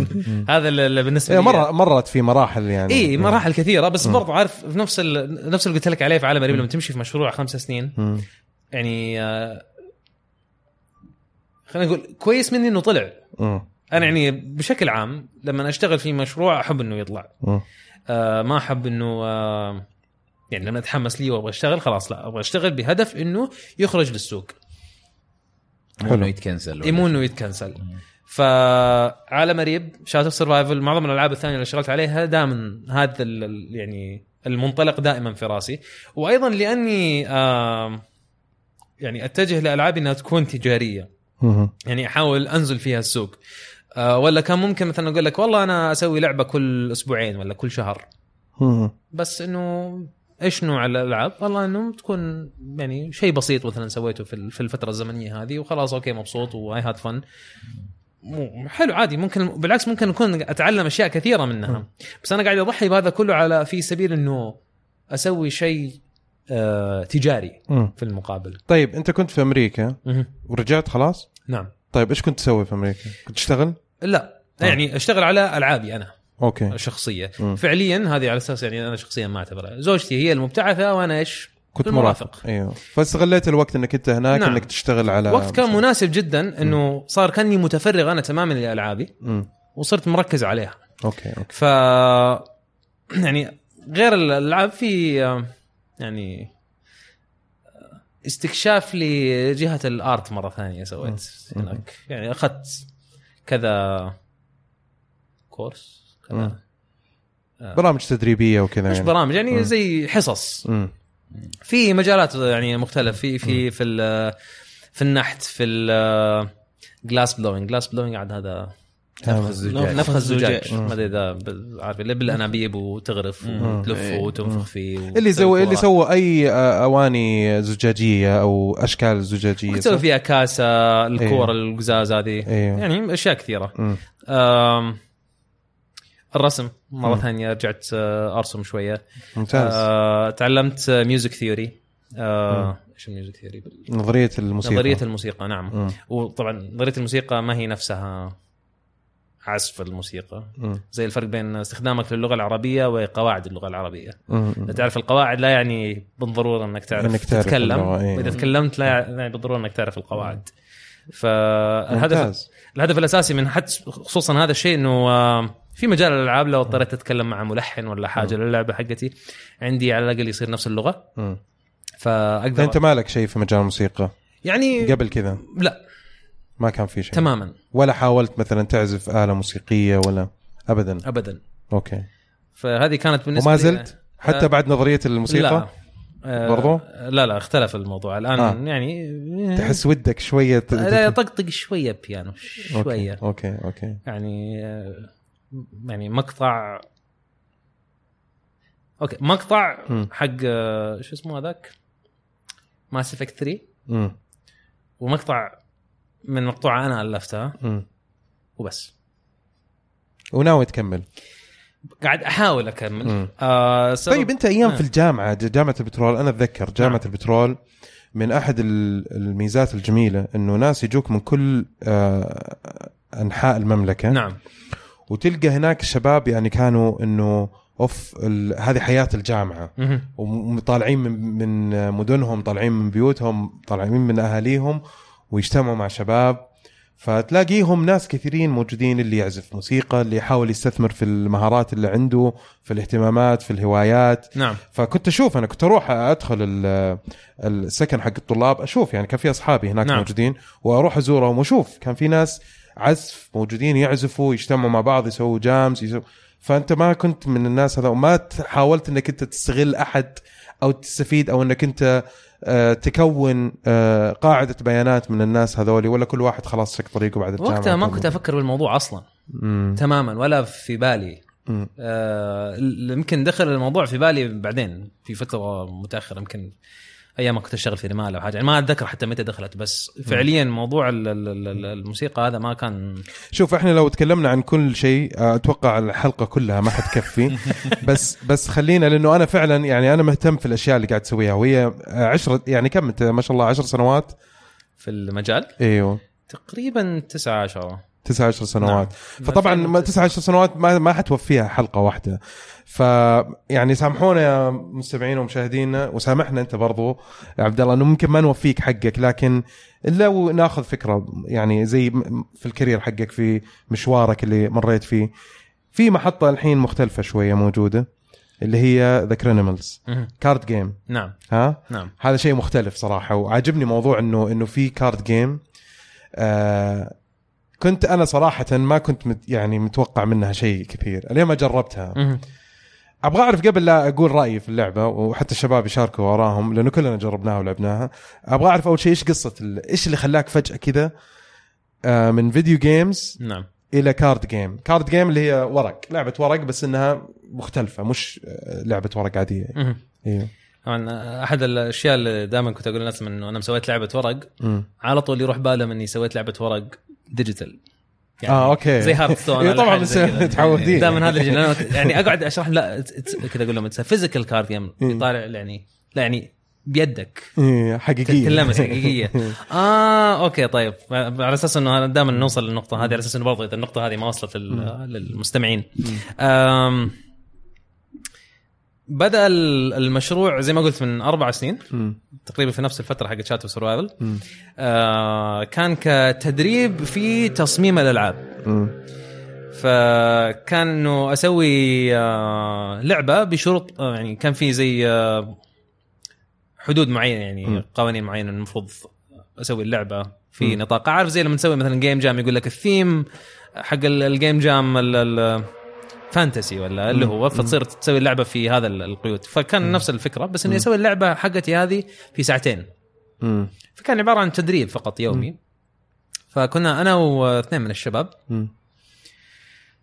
هذا اللي بالنسبة إيه لي. مرة مرت في مراحل يعني. اي مراحل كثيرة بس برضو عارف في نفس ال... نفس اللي قلت لك عليه في عالم قريب لما تمشي في مشروع خمسة سنين مم. يعني آه، خلينا نقول كويس مني إنه طلع مم. أنا يعني بشكل عام لما أشتغل في مشروع أحب إنه يطلع مم. آه ما أحب إنه آه يعني لما أتحمس ليه وأبغى أشتغل خلاص لا أبغى أشتغل بهدف إنه يخرج للسوق مو حلو. إنه يتكنسل إيه مو إنه يتكنسل فعالم قريب شاتو سرفايفل معظم الألعاب الثانية اللي اشتغلت عليها دائما هذا يعني المنطلق دائما في راسي وأيضا لأني آه يعني أتجه لألعاب إنها تكون تجارية. يعني أحاول أنزل فيها السوق. آه ولا كان ممكن مثلا أقول لك والله أنا أسوي لعبة كل أسبوعين ولا كل شهر. بس إنه إيش نوع الألعاب؟ والله إنه تكون يعني شيء بسيط مثلا سويته في ال- في الفترة الزمنية هذه وخلاص okay مبسوط واي هاد فن حلو عادي. ممكن بالعكس ممكن أكون أتعلم أشياء كثيرة منها. بس أنا قاعد أضحي بهذا كله على في سبيل إنه أسوي شيء تجاري مم. في المقابل. طيب انت كنت في أمريكا. ورجعت خلاص؟ نعم. طيب إيش كنت تسوي في أمريكا؟ كنت تشتغل؟ لا يعني أشتغل على ألعابي أنا okay. شخصية. مم. فعليا هذه على أساس يعني أنا شخصيا ما أعتبرها. زوجتي هي المبتعثة وأنا إيش؟ كنت. مرافق. أيوه. فاستغليت الوقت إنك أنت هناك نعم. إنك تشتغل على وقت كان مناسب جدا إنه صار كأني متفرغ أنا تماما لألعابي. وصرت مركز عليها. okay okay. ف يعني غير الألعاب في آه، يعني آه، استكشاف لجهة ال art مرة ثانية سويت هناك. يعني أخذت كذا كورس. كذا برامج تدريبية وكذا مش يعني. برامج يعني زي حصص. في مجالات يعني مختلف. في في في في النحت في ال glass blowing glass blowing عاد هذا هذا. الزجاج. نفخ الزجاج. الزجاج. ما أدري إذا عارف اللي بالأنابيب وتغرف وتلف إيه. وتنفخ فيه اللي سوى اللي سوى أي آه، أواني زجاجية أو أشكال زجاجية. صح؟ فيها كاسة الكور إيه. القزاز هذه. إيه. يعني أشياء كثيرة. الرسم. مرة مم. ثانية رجعت آه، أرسم شوية. ممتاز. آه، تعلمت music theory إيش ال music theory نظرية الموسيقى. نظرية الموسيقى نعم. مم. وطبعا نظرية الموسيقى ما هي نفسها عزف الموسيقى. مم. زي الفرق بين استخدامك للغة العربية وقواعد اللغة العربية. إذا تعرف القواعد لا يعني بالضرورة إنك تعرف إنك تعرف تتكلم. إيه. وإذا تكلمت لا يعني بالضرورة إنك تعرف القواعد. فالهدف ممتاز. الهدف الأساسي من حتى خصوصا هذا الشيء إنه آه، في مجال الألعاب لو اضطريت اتكلم مع ملحن ولا حاجة للعبة حقتي عندي على الأقل يصير نفس اللغة. مم. فأقدر أنت مالك شيء في مجال الموسيقى؟ يعني قبل كذا. لا. ما كان في شيء. تماما. ولا حاولت مثلا تعزف آلة موسيقية ولا؟ ابدا. ابدا. okay. فهذه كانت بالنسبة وما لي- زلت؟ حتى آه، بعد نظرية الموسيقى؟ لا. آه، برضو؟ لا لا اختلف الموضوع. الآن آه. يعني تحس ودك شوية ت- لا يطقطق شوية بيانو okay. شوية. okay okay. يعني آه، يعني مقطع okay مقطع مم. حق شو اسمه هذاك؟ Mass Effect 3 مم. ومقطع من مقطوعه أنا الفتها. وبس وناوي تكمل قاعد أحاول أكمل. آه طيب أنت أيام آه. في الجامعة ج- جامعة البترول أنا أتذكر جامعة نعم. البترول من أحد ال- الميزات الجميلة إنه ناس يجوك من كل آه، أنحاء المملكة نعم وتلقى هناك الشباب يعني كانوا إنه أوف ال- هذه حياة الجامعة. وطالعين من من مدنهم طالعين من بيوتهم طالعين من أهاليهم ويجتمعوا مع شباب فتلاقيهم ناس كثيرين موجودين اللي يعزف موسيقى اللي يحاول يستثمر في المهارات اللي عنده في الاهتمامات في الهوايات. نعم. فكنت أشوف أنا كنت أروح أدخل ال- السكن حق الطلاب أشوف يعني كان في أصحابي هناك نعم. موجودين وأروح أزورهم وأشوف كان في ناس عزف موجودين يعزفوا يجتمعوا مع بعض يسووا جامز يسووا. فأنت ما كنت من الناس هذا وما حاولت إنك أنت تستغل أحد أو تستفيد أو إنك أنت تكون آه، قاعدة بيانات من الناس هذولي ولا كل واحد خلاص شق طريقه بعد الجامعة وقتها ما كنت أفكر بالموضوع أصلا مم. تماما ولا في بالي. آه، يمكن دخل الموضوع في بالي بعدين في فترة متأخرة يمكن أيام ما كنت أشتغل في رمال أو حاجة. يعني ما أتذكر حتى متى دخلت بس فعليا موضوع ال- ال- ال- الموسيقى هذا ما كان شوف إحنا لو تكلمنا عن كل شيء آه، أتوقع الحلقة كلها ما حتكفي. بس بس خلينا لأنه أنا فعلا يعني أنا مهتم في الأشياء اللي قاعد تسويها. وهي آه، عشرة يعني كم أنت؟ ما شاء الله عشر سنوات؟ في المجال؟ إيوه. تقريبا 9 10 تسعة عشر سنوات. نعم. فطبعا تسعة عشر سنوات ما ما حتوفيها حلقة واحدة. ف يعني سامحونا يا مستمعينا ومشاهدينا وسامحنا أنت برضو يا عبد الله إنه ممكن ما نوفيك حقك لكن لو ناخذ فكرة يعني زي في ال career حقك في مشوارك اللي مريت فيه. في محطة الحين مختلفة شوية موجودة اللي هي The Criminals مهم. card game نعم. ها؟ نعم. هذا شيء مختلف صراحة وعاجبني موضوع انه إنه في card game آه كنت أنا صراحة ما كنت مت يعني متوقع منها شيء كثير. ما جربتها. أبغى أعرف قبل لا أقول رأيي في اللعبة وحتى الشباب يشاركوا وراهم لأنه كلنا جربناها ولعبناها. أبغى أعرف أول شيء إيش قصة إيش اللي خلاك فجأة كذا آه من video games نعم. إلى card game card game اللي هي ورق. لعبة ورق بس إنها مختلفة مش آه، لعبة ورق عادية. مهم. إيوه. طبعا أحد الأشياء اللي دائما كنت أقول للناس إنه أنا مسويت لعبة ورق. على طول يروح بالهم إني سويت لعبة ورق. digital. آه okay. زي Hearthstone إيه، طبعا بس متعودين دائما هذا اللي يعني أقعد أشرح لا كذا أقول لهم physical card game يطالع يعني لا يعني بيدك. إيه، حقيقية. تلمس حقيقية. آه okay طيب. على أساس إنه دائما نوصل للنقطة هذه على أساس إنه برضه اذا النقطة هذه ما وصلت لل- للمستمعين. بدأ ال- المشروع زي ما قلت من أربع سنين مم. تقريبا في نفس الفترة حقت شاتو survival. آه كان كتدريب في تصميم الألعاب. فكان إنه أسوي آه لعبة بشروط آه يعني كان في زي آه حدود معينة يعني م. قوانين معينة المفروض أسوي اللعبة في نطاق عارف زي لما تسوي مثلا game jam يقول لك الثيم حق ال- ال game jam ال- ال- fantasy ولا اللي هو فتصير تسوي اللعبة في هذا ال- القيود. فكان نفس الفكرة بس إني أسوي اللعبة حقتي هذه في ساعتين. مم. فكان عبارة عن تدريب فقط يومي. فكنا أنا واثنين من الشباب.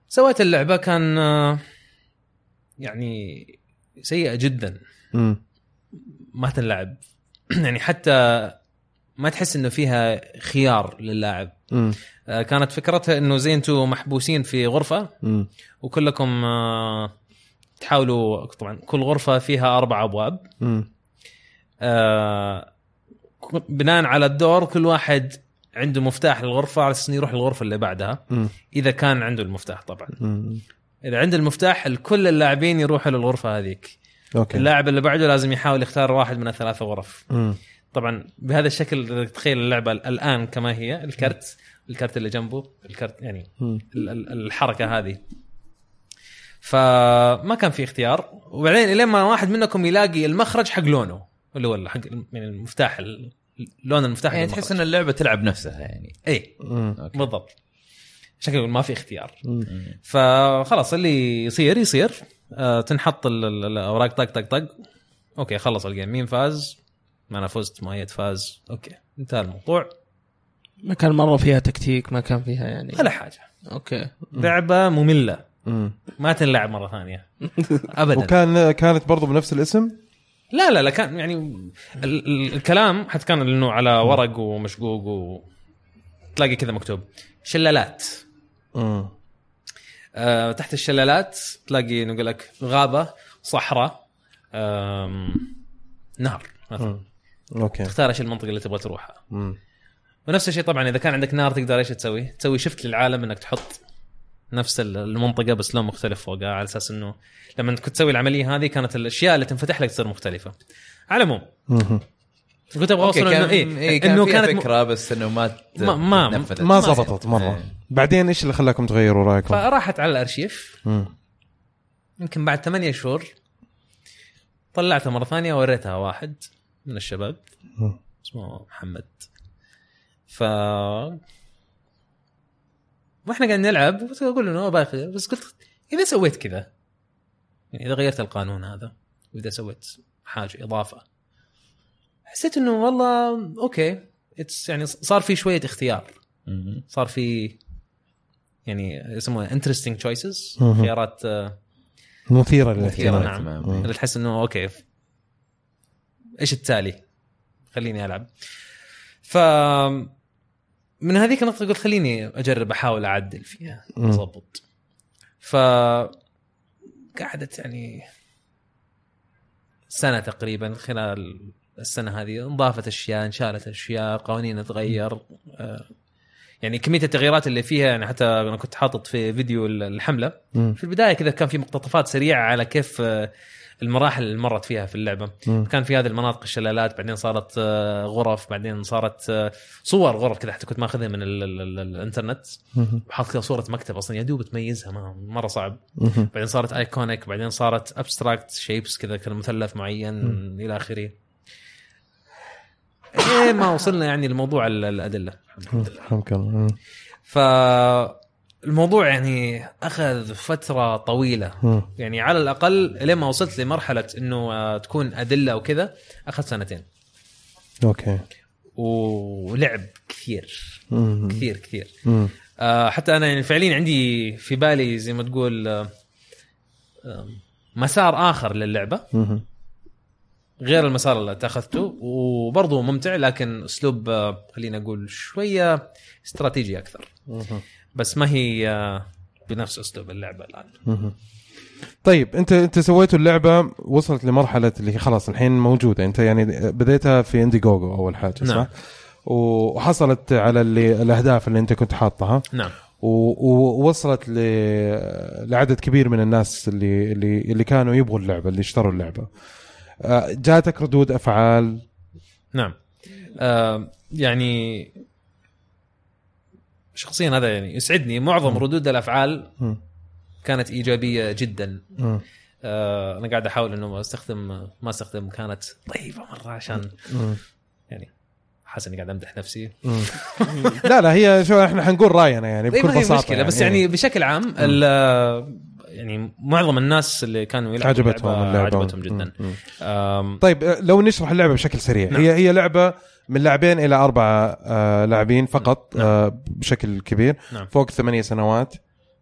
سويت اللعبة كان آه، يعني سيئة جدا. مم. ما تنلعب. يعني حتى ما تحس إنه فيها خيار للاعب مم. آه، كانت فكرتها إنه زي أنتم محبوسين في غرفة مم. وكلكم آه، تحاولوا طبعا كل غرفة فيها أربع أبواب. آه، بناء على الدور كل واحد عنده مفتاح للغرفة على أساس يروح للغرفه اللي بعدها مم. إذا كان عنده المفتاح طبعا مم. إذا عنده المفتاح الكل اللاعبين يروحوا للغرفة هذيك أوكي اللاعب اللي بعده لازم يحاول يختار واحد من الثلاث غرف مم. طبعا بهذا الشكل تخيل اللعبة الآن كما هي الكرت الكرت اللي جنبه الكرت يعني مم. ال- ال- الحركة هذه فما كان في اختيار وبعدين إلين ما واحد منكم يلاقي المخرج حق لونه اللي هو حق يعني المفتاح ال- لون المفتاح يعني. تحس إن اللعبة تلعب نفسها يعني اي. بالضبط أقول ما في اختيار مم. فخلاص اللي يصير يصير آه تنحط ال- ال- الأوراق طق طق طق okay خلص ال game مين فاز؟ ما أنا فزت مؤيد فاز okay انتهى الموضوع. ما كان مرة فيها تكتيك ما كان فيها يعني. ولا حاجة. أوكي. لعبة مملة. مم. ما تنلعب مرة ثانية. ابدا. وكان كانت برضو بنفس الاسم؟ لا لا لا كان يعني ال- ال- الكلام حتى كان إنه على ورق ومشقوق و تلاقي كذا مكتوب. شلالات. مم. آه تحت الشلالات تلاقي نقول لك غابة صحراء آم، نهر مثلا. أوكي تختار إيش المنطقة اللي تبغى تروحها مم. ونفس الشيء طبعا إذا كان عندك نار تقدر إيش تسوي؟ تسوي شفت للعالم إنك تحط نفس ال- المنطقة بس لون مختلف فوقها على أساس إنه لما كنت تسوي العملية هذه كانت الأشياء اللي تنفتح لك تصير مختلفة. على العموم. كنت أبغى أوصل إنه إيه إيه كان إنه كانت م- فكرة بس إنه ما ما- ما-. ما زبطت مرة إيه. بعدين إيش اللي خلاكم تغيروا رأيكم؟ فراحت على الأرشيف. يمكن بعد ثمانية شهور طلعتها مرة ثانية ووريتها واحد من الشباب. اسمه محمد ف وإحنا قاعدين نلعب أقول له باخذ بس قلت إذا سويت كذا يعني إذا غيرت القانون هذا وإذا سويت حاجة إضافة حسيت إنه والله okay it's يعني صار في شوية اختيار. صار في يعني يسمونها interesting choices. خيارات آه، مثيرة للاهتمام نعم. اللي تحس إنه okay إيش التالي؟ خليني ألعب. ف من هذيك النقطة قلت خليني أجرب أحاول أعدل فيها. اضبط. ف قعدت يعني سنة تقريبا خلال السنة هذه انضافت أشياء انشالت أشياء قوانين تغير آه، يعني كمية التغييرات اللي فيها يعني حتى أنا كنت حاطط في فيديو الحملة مم. في البداية كذا كان في مقتطفات سريعة على كيف آه، المراحل اللي مرت فيها في اللعبة مم. كان في هذه المناطق الشلالات بعدين صارت آه، غرف بعدين صارت آه، صور غرف كذا حتى كنت ماخذها من ال ال ال الانترنت. وحاط كذا صورة مكتب أصلا يا دوب تميزها ما مرة صعب مهم. بعدين صارت iconic بعدين صارت abstract shapes كذا كان مثلث معين إلى آخره إيه ما وصلنا يعني لموضوع ال- الأدلة رحمك الله مم. فالموضوع يعني أخذ فترة طويلة مم. يعني على الأقل لين ما وصلت لمرحلة إنه آه، تكون أدلة وكذا أخذ سنتين أوكي ولعب كثير مم. كثير كثير مم. آه، حتى أنا يعني فعليا عندي في بالي زي ما تقول آه، مسار آخر للعبة مم. غير المسار اللي اتخذته وبرضه ممتع لكن أسلوب آه، خلينا أقول شوية استراتيجي أكثر. بس ما هي آه، بنفس أسلوب اللعبة الآن. طيب أنت أنت سويتوا اللعبة وصلت لمرحلة اللي هي خلاص الحين موجودة. أنت يعني بديتها في اندي جوجو أول حاجة صح؟ نعم. وحصلت على اللي الأهداف اللي أنت كنت حاطها. نعم. ووصلت ل... لعدد كبير من الناس اللي اللي اللي كانوا يبغوا اللعبة اللي اشتروا اللعبة. آه، جاتك ردود أفعال؟ نعم. آه يعني شخصيا هذا يعني يسعدني معظم ردود الأفعال. كانت إيجابية جدا. آه أنا قاعد أحاول إنه استخدم ما أستخدم كانت طيبة مرة عشان. يعني حاسس إني قاعد أمدح نفسي. لا لا هي شو إحنا حنقول رأينا يعني طيب بكل ما بساطة مشكلة بس يعني بشكل عام يعني معظم الناس اللي كانوا يلعبوا عجبتهم اللعبة اللعبة عجبتهم جدا طيب لو نشرح اللعبة بشكل سريع نعم. هي هي لعبة من لاعبين إلى أربعة آه لاعبين فقط نعم. آه بشكل كبير نعم. فوق ثمانية سنوات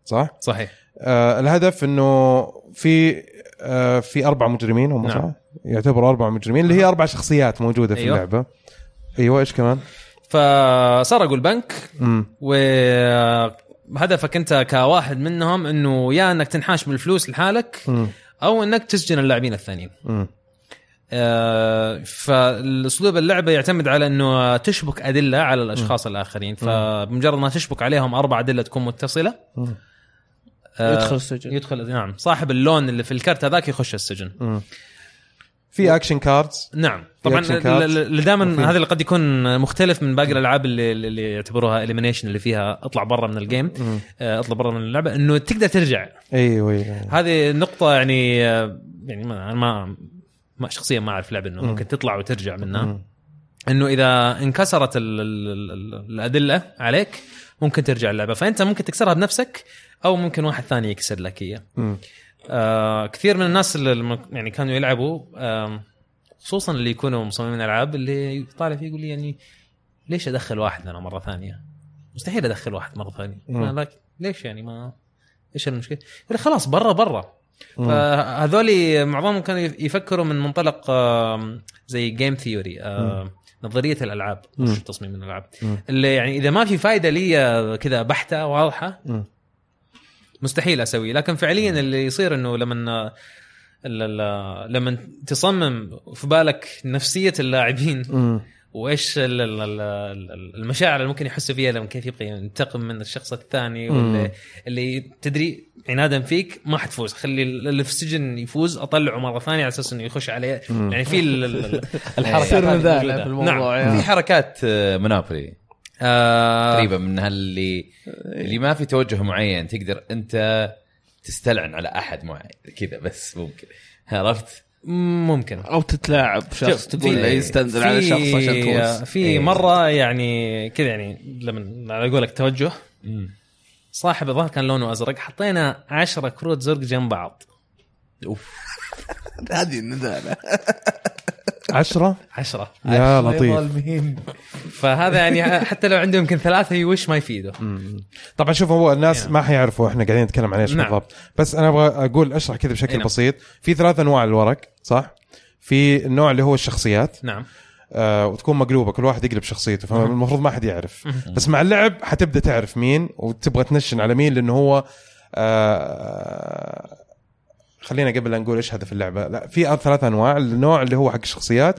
صح؟ صحيح آه الهدف إنه في آه في أربع مجرمين هم نعم. صح؟ يعتبروا أربع مجرمين اللي هي أربع شخصيات موجودة في أيوة. اللعبة أيوه إيش كمان؟ فسرقوا البنك امم وهدفك أنت كواحد منهم إنه يا إنك تنحاش بالفلوس لحالك امم أو إنك تسجن اللاعبين الثانيين. امم آه، فالأسلوب اللعبة يعتمد على إنه تشبك أدلة على الأشخاص الآخرين. فبمجرد ما تشبك عليهم أربع أدلة تكون متصلة. آه، يدخل السجن. يدخل نعم. صاحب اللون اللي في الكرت هذاك يخش السجن. في action cards نعم. طبعا دائما هذا اللي قد يكون مختلف من باقي الألعاب اللي, اللي يعتبروها elimination اللي فيها اطلع برا من ال game آه، اطلع برا من اللعبة. إنه تقدر ترجع. أيوه أيوه هذه نقطة يعني يعني ما ما, شخصيا ما أعرف لعبة إنه ممكن تطلع وترجع منها. إنه إذا انكسرت ال ال ال الأدلة عليك ممكن ترجع اللعبة فأنت ممكن تكسرها بنفسك أو ممكن واحد ثاني يكسر لك إياه. مم. آه كثير من الناس اللي يعني كانوا يلعبوا آم، خصوصا اللي يكونوا مصممين ألعاب اللي طالع فيه يقول لي يعني ليش أدخل واحد أنا مرة ثانية؟ مستحيل أدخل واحد مرة ثانية مم. ما لك ليش يعني ما إيش المشكلة؟ يقول خلاص برا برا. فهذول معظمهم كانوا يفكروا من منطلق زي جيم ثيوري نظرية الألعاب. مش تصميم الألعاب. اللي يعني إذا ما في فائده لي كذا بحتة واضحة. مستحيل أسويه لكن فعليا اللي يصير إنه لما ال- لما تصمم في بالك نفسية اللاعبين. وإيش ال- ال- ال- ال- المشاعر اللي ممكن يحسوا فيها لما كيف يبغى ينتقم من الشخص الثاني. واللي اللي تدري عنادا فيك ما حتفوز خلي اللي في السجن يفوز أطلعه مرة ثانية على أساس إنه يخش عليه مم. يعني في ال- ال- الحركات موجودة. في الموضوع نعم. يعني. في حركات آه، منابري آه تقريبا من هاللي اللي ما في توجه معين تقدر أنت تستلعن على أحد معين كذا بس ممكن عرفت؟ ممكن أو تتلاعب شخص تقول في- له يستنزل على شخص عشان تفوز في إيه. مرة يعني كذا يعني لما على قولك توجه صاحب الظهر كان لونه أزرق. حطينا 10 كروت زرق جنب بعض. هذه النزاله عشرة؟ 10 يا لطيف. المهم فهذا يعني حتى لو عنده يمكن ثلاثة يوش ما يفيده. طبعا شوف هو الناس نعم. ما حيعرفوا إحنا قاعدين نتكلم عن إيش نعم. بالضبط. بس أنا أبغى أقول أشرح كذا بشكل نعم. بسيط. في ثلاث انواع الورق صح؟ في النوع اللي هو الشخصيات. نعم. آه وتكون مقلوبة كل واحد يقلب شخصيته فالمفروض ما حد يعرف. بس مع اللعب حتبدأ تعرف مين وتبغى تنشن على مين لأنه هو آه خلينا قبل لا نقول إيش هدف اللعبة. لا في ثلاث أنواع النوع اللي هو حق الشخصيات.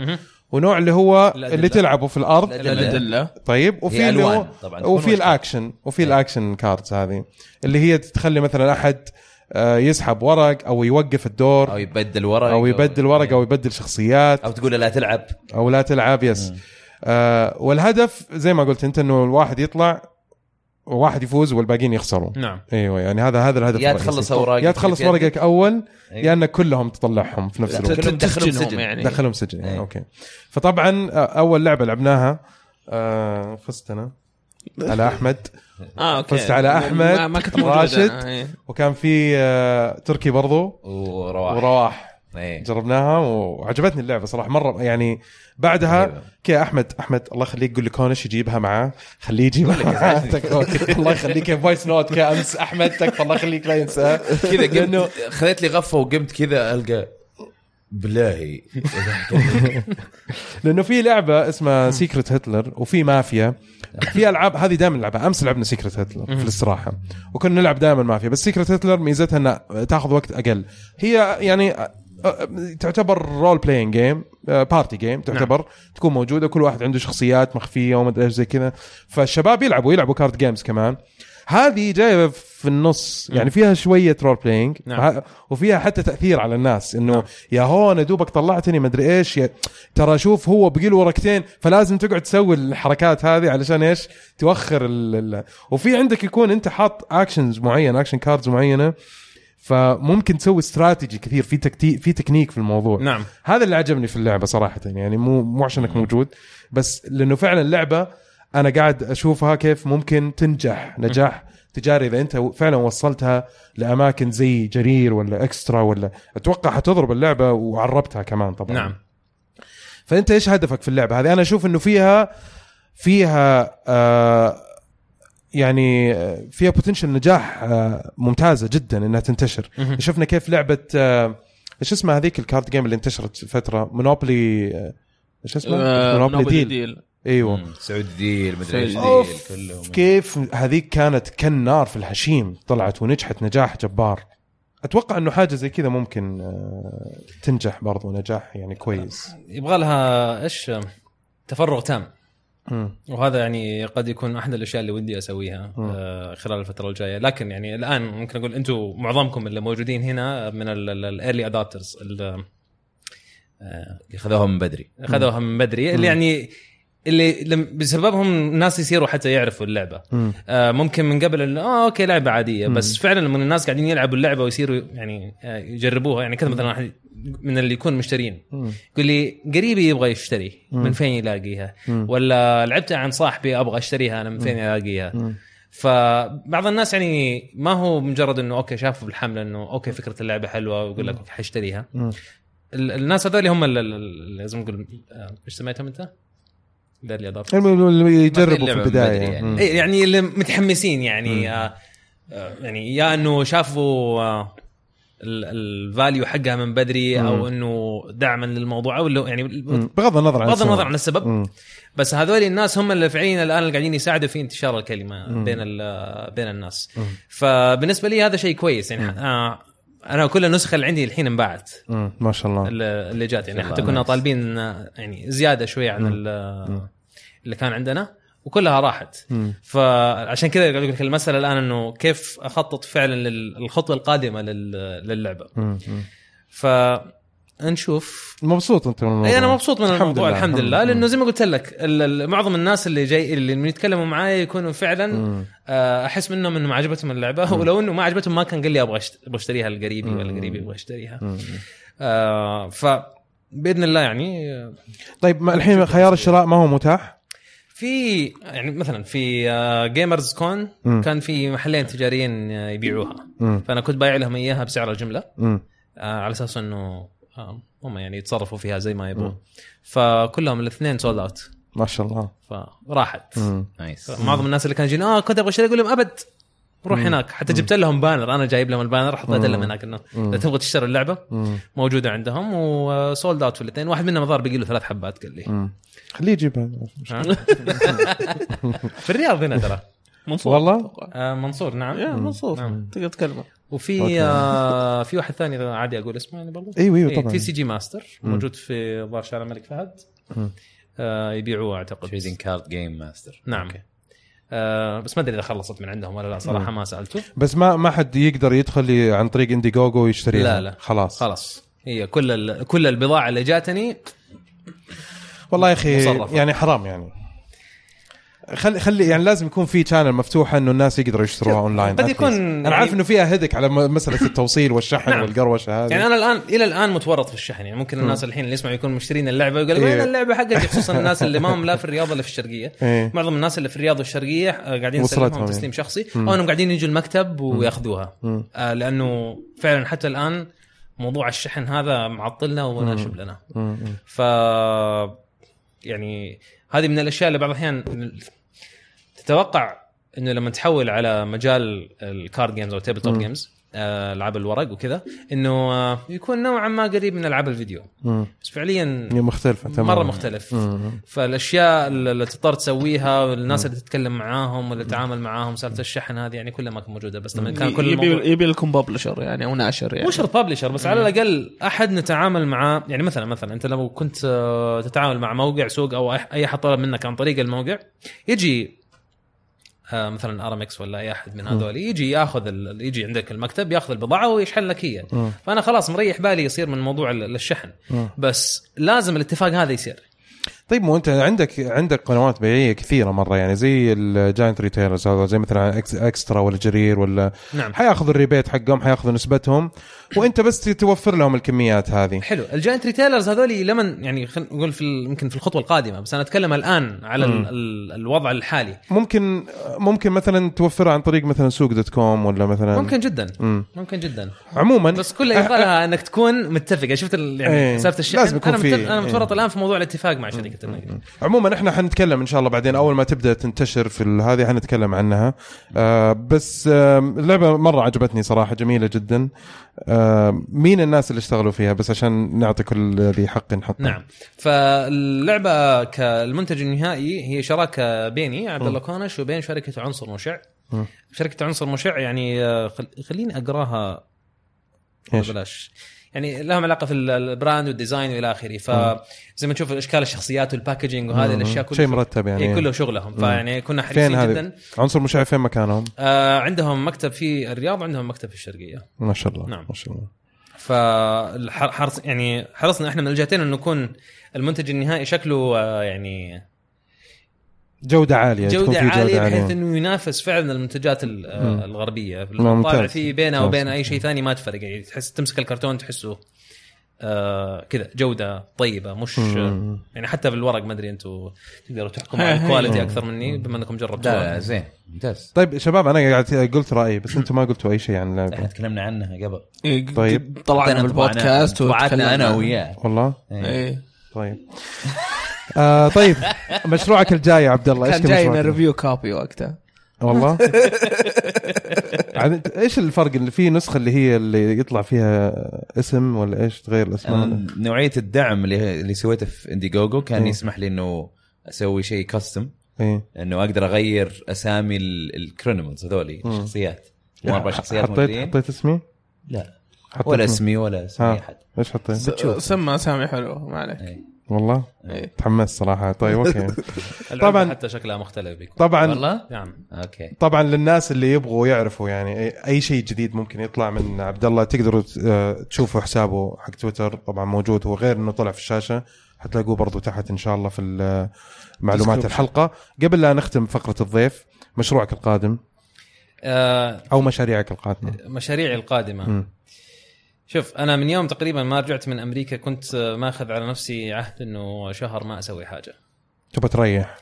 ونوع اللي هو الأدلة. اللي تلعبه في الأرض. الأدلة. طيب وفي اللي هو وفي الأكشن وفي. ال action cards هذه اللي هي تخلي مثلا أحد آه، يسحب ورق أو يوقف الدور أو يبدل ورق أو يبدل ورق أو يبدل شخصيات أو تقول له لا تلعب أو لا تلعب yes آه والهدف زي ما قلت أنت إنه الواحد يطلع وواحد يفوز والباقيين يخسروا نعم أيوه يعني هذا هذا الهدف يا. تخلص أوراقك يا تخلص. ورقك أول أيوة. يا انك كلهم تطلعهم في نفس الوقت كلهم دخلهم تسجنهم سجن. يعني دخلهم سجن يعني. إيه. okay فطبعا آه، أول لعبة لعبناها آه فزت أنا على أحمد آه okay. فزت على أحمد، ما, كنت راشد. أنا، إيه. وكان في آه تركي برضو. ورواح. ورواح. إيه. جربناها وعجبتني اللعبة صراحة. مرة يعني بعدها. كي أحمد أحمد الله يخليك قول لكونش يجيبها معاه. خليه يجيبها الله يخليك. voice note كامس أحمد تكفى. الله يخليك لا ينساها كذا قمت. خذيت لي غفة وقمت كذا ألقى بالله. لأنه في لعبة اسمها Secret Hitler وفي مافيا. في ألعاب هذه دائما نلعبها أمس لعبنا Secret Hitler في الاستراحة. وكنا نلعب دائما مافيا بس Secret Hitler ميزتها إنها تأخذ وقت أقل. هي يعني تعتبر role playing game party game تعتبر تكون موجودة كل واحد عنده شخصيات مخفية وما أدري إيش زي كذا. فالشباب يلعبوا يلعبوا card games كمان. هذه جاية في النص يعني فيها شوية role playing نعم. وفيها حتى تأثير على الناس إنه يا هو أنا دوبك طلعتني مدري إيش يا ترى شوف هو بقي له ورقتين فلازم تقعد تسوي الحركات هذه علشان إيش؟ توخر ال... ال... وفي عندك يكون أنت حاط actions معين action cards معينة فممكن تسوي استراتيجي كثير في tacti... في تكنيك في الموضوع. نعم. هذا اللي عجبني في اللعبة صراحة يعني مو مو عشانك موجود بس لأنه فعلا اللعبة أنا قاعد أشوفها كيف ممكن تنجح نجاح تجاري. إذا أنت فعلا وصلتها لأماكن زي جرير ولا إكسترا ولا أتوقع حتضرب اللعبة وعربتها كمان طبعا. نعم. فأنت إيش هدفك في اللعبة هذه؟ أنا أشوف إنه فيها فيها آه يعني آه، فيها potential نجاح آه ممتازة جدا إنها تنتشر. شفنا كيف لعبة آه إيش اسمها هذيك ال card game اللي انتشرت فترة؟ Monopoly آه، إيش اسمها؟ Monopoly Deal Deal إيوه. مم. سعودي Deal مدري إيش كلهم. كيف هذيك كانت كالنار في الهشيم طلعت ونجحت نجاح جبار. أتوقع إنه حاجة زي كذا ممكن آه، تنجح برضو نجاح يعني كويس. يبغى لها إيش؟ تفرغ تام. وهذا يعني قد يكون أحد الأشياء اللي ودي أسويها آه خلال الفترة الجاية. لكن يعني الآن ممكن أقول أنتم معظمكم اللي موجودين هنا من ال early adopters خذوها من بدري اخذوها من بدري. اللي يعني اللي بسببهم الناس يصيروا حتى يعرفوا اللعبة مم. آه ممكن من قبل آه okay لعبة عادية بس فعلا لما الناس قاعدين يلعبوا اللعبة ويصيروا يعني آه يجربوها يعني كذا مثلا واحد من اللي يكون مشترين مم. يقول لي قريبي يبغى يشتري مم. من فين يلاقيها مم. ولا لعبتها عن صاحبي أبغى أشتريها أنا من فين ألاقيها مم. فبعض الناس يعني ما هو مجرد إنه okay شافوا بالحملة إنه okay فكرة اللعبة حلوة ويقول لك حاشتريها مم. ال- الناس هذول هم لازم نقول آه، إيش سميتهم أنت؟ اللي اللي يجربوا في البداية يعني. مم. إيه يعني اللي متحمسين يعني آه آه، يعني يا إنه شافوا آه الفاليو حقها من بدري أو إنه دعما للموضوع أو اللي- يعني مم. بغض النظر عن بغض. النظر عن السبب مم. بس هذول الناس هم اللي فعليا الآن اللي قاعدين يساعدوا في انتشار الكلمة بين ال- بين الناس فبالنسبة لي هذا شيء كويس يعني آه أنا كل النسخة اللي عندي الحين انباعت. ما شاء الله اللي جات يعني حتى كنا. طالبين يعني زيادة شوية عن ال- اللي كان عندنا وكلها راحت مم. فعشان كذا قاعد أقول لك المسألة الآن إنه كيف أخطط فعلا للخطوه القادمة لل- للعبة مم. مم. فنشوف مبسوط انت من الموضوع اي أنا مبسوط من الحمد الموضوع لله. الحمد لله لأنه زي ما قلت لك معظم الناس اللي جاي اللي من يتكلموا معايا يكونوا فعلا مم. آه، أحس منهم إنه ما عجبتهم اللعبة ولو إنه ما عجبتهم ما كان قال لي أبغى أشتريها لقريبي ولا قريبي يبغى يشتريها مم. آه، ف بإذن الله يعني آه، طيب ما الحين خيار الشراء ما هو متاح في يعني مثلا في Gamers Con مم. كان في محلين تجاريين آه، يبيعوها مم. فأنا كنت بايع لهم إياها بسعر الجملة مم. آه، على أساس إنه آه، هم يعني يتصرفوا فيها زي ما يبغوا فكلهم الاثنين sold out ما شاء الله فراحت. nice معظم الناس اللي كانوا يجون آه كنت أبغى اشتري أقول لهم أبد روح مم. هناك حتى جبت لهم banner أنا جايب لهم ال banner حطيت. لهم هناك إنه. إذا تبغى تشتري اللعبة مم. موجودة عندهم و sold out في الاثنين واحد منهم الظاهر بقي له ثلاث حبات قال لي. خليه يجيبها ها؟ في الرياض هنا ترى منصور. والله؟ آه منصور نعم. يا منصور. نعم. تقدر تكلمه. okay. وفي آه في واحد ثاني عادي أقول اسمه يعني برضه أيوه أيوه طبعا. TCG Master. موجود في ظهر شارع الملك فهد. آه يبيعوه أعتقد. Trading Card Game Master نعم. آه بس ما أدري إذا خلصت من عندهم ولا لا صراحة ما سألته. بس ما ما حد يقدر يدخل عن طريق Indiegogo ويشتريها. لا، لا. خلاص. خلاص. هي كل ال- كل البضاعة اللي جاتني والله يا أخي مصرفة. يعني حرام يعني. خلي خلي يعني لازم يكون في channel مفتوحه إنه الناس يقدروا يشتروها اونلاين قد يكون. أنا يعني- عارف إنه فيها headache على مسألة التوصيل والشحن نعم. والقروشة هذه يعني أنا الان إلى الآن متورط في الشحن يعني ممكن الناس الحين اللي يسمعوا يكونوا مشترين اللعبة ويقول لك إيه. وين اللعبة حقتي خصوصا الناس اللي ما هم لا في الرياض ولا في الشرقية إيه. معظم الناس اللي في الرياض والشرقية آه، قاعدين يسلمهم يعني. تسليم شخصي مم. أو إنهم قاعدين يجوا المكتب وياخذوها. آه لأنه فعلا حتى الآن موضوع الشحن هذا معطلنا وناشب لنا. ف يعني هذه من الأشياء اللي بعض الأحيان تتوقع إنه لما تحول على مجال ال card games أو tabletop. games ألعاب الورق وكذا إنه آه، يكون نوعا ما قريب من ألعاب الفيديو. مم. بس فعليا مختلفة تماما. مرة مختلف. مم. فالأشياء اللي تضطر تسويها والناس اللي تتكلم معاهم واللي تتعامل معاهم سالفة الشحن هذه يعني كلها ما كانت موجودة بس لما كان كل يبي الموضوع يبي لكم publisher يعني أو ناشر يعني. مو شرط publisher بس على الأقل أحد نتعامل معاه. يعني مثلا مثلا أنت لو كنت آه، تتعامل مع موقع سوق أو أي- أي أحد طلب منك عن طريق الموقع يجي آه، مثلا أرامكس ولا أي أحد من هذول يجي ياخذ يجي عندك المكتب ياخذ البضاعة ويشحن لك هي. فأنا خلاص مريح بالي يصير من موضوع ال- الشحن. بس لازم الاتفاق هذا يصير. طيب مو أنت عندك عندك قنوات بيعية كثيرة مرة يعني زي ال giant retailers هذا زي مثلا اكسترا ولا جرير ولا نعم. حياخذوا ال rebate حقهم حياخذوا نسبتهم. وانت بس توفر لهم الكميات هذه. حلو. ال giant retailers هذول لمن يعني خلينا نقول في يمكن في الخطوة القادمة بس أنا أتكلم الآن على ال ال الوضع الحالي. ممكن ممكن مثلا توفرها عن طريق مثلا سوق dot com ولا مثلا ممكن جدا. مم. ممكن جدا. عموما بس كل يبغى إنك تكون متفق شفت يعني إيه. سالفه الشحن لازم يكون أنا أنا. متورط الآن في موضوع الاتفاق مع شركة النقل عموما إحنا حنتكلم إن شاء الله بعدين. أول ما تبدأ تنتشر في هذه حنتكلم عنها. آه بس آه اللعبه مرة عجبتني صراحة جميلة جدا. مين الناس اللي اشتغلوا فيها؟ بس عشان نعطي كل ذي حق نحطه. نعم. فاللعبة كالمنتج النهائي هي شراكة بيني عبد الله كونش وبين شركة عنصر مشع. مم. شركة عنصر مشع يعني آه، خل... خليني أقراها؟ بلاش. يعني لهم علاقة في ال- brand وال design والى آخره. فزي ما تشوف اشكال الشخصيات وال packaging وهذه. الأشياء كلها شيء مرتب يعني. إيه كله شغلهم. فيعني كنا حريصين جدا. عنصر مشاع فين مكانهم؟ آه عندهم مكتب في الرياض عندهم مكتب في الشرقية. ما شاء الله نعم. ما شاء الله. فحرص يعني حرصنا إحنا من الجهتين انه يكون المنتج النهائي شكله آه يعني جودة عالية جودة في عالية بحيث إنه ينافس فعلا المنتجات ال- الغربية ممتاز. طالع فيه بينه ممتاز. وبين أي شيء ثاني ما تفرق يعني تحس تمسك الكرتون تحسه آه كذا جودة طيبة مش مم. يعني حتى بالورق ما أدري أنتم تقدروا تحكموا على. ال quality أكثر مني بما إنكم جربتوها لا زين ممتاز طيب شباب أنا قاعد قلت رأيي بس أنتم ما قلتوا أي شيء عن إحنا اللعبه تكلمنا عنها قبل إيه، طيب. طلعنا بالبودكاست طبعنا أنا. وياه والله إيه. إيه طيب آه طيب مشروعك الجاي يا عبد الله إيش كان جاينا؟ review copy وقتها والله عاد إيش الفرق اللي في نسخة اللي هي اللي يطلع فيها اسم ولا إيش تغير الأسماء نوعية الدعم اللي اللي سويته في Indiegogo كان إيه. يسمح لي إنه أسوي شيء custom إيه إنه أقدر أغير أسامي ال Cronimals هذولي مم. الشخصيات مو أربع شخصيات حطيت موجودين حطيت اسمي؟ لا حطيت ولا اسمي ولا اسم ها. أي احد إيش حطيت؟ سمى أسامي حلوة ما عليك إيه. والله؟ إيه. تحمست صراحة. طيب أوكي. طبعا طبعاً- حتى شكلها مختلف بيكون. طبعا والله؟ نعم. أوكي. طبعا للناس اللي يبغوا يعرفوا يعني أي- أي شيء جديد ممكن يطلع من عبد الله تقدروا آه، تشوفوا حسابه حق تويتر. طبعا موجود هو غير إنه طلع في الشاشة. حتلاقوه برضو تحت إن شاء الله في ال- معلومات. الحلقة. قبل لا نختم فقرة الضيف مشروعك القادم. آه أو مشاريعك القادمة. مشاريعي القادمة. مم. شوف أنا من يوم تقريبا ما رجعت من أمريكا كنت آه، ماخذ على نفسي عهد إنه شهر ما أسوي حاجة تبغى تريح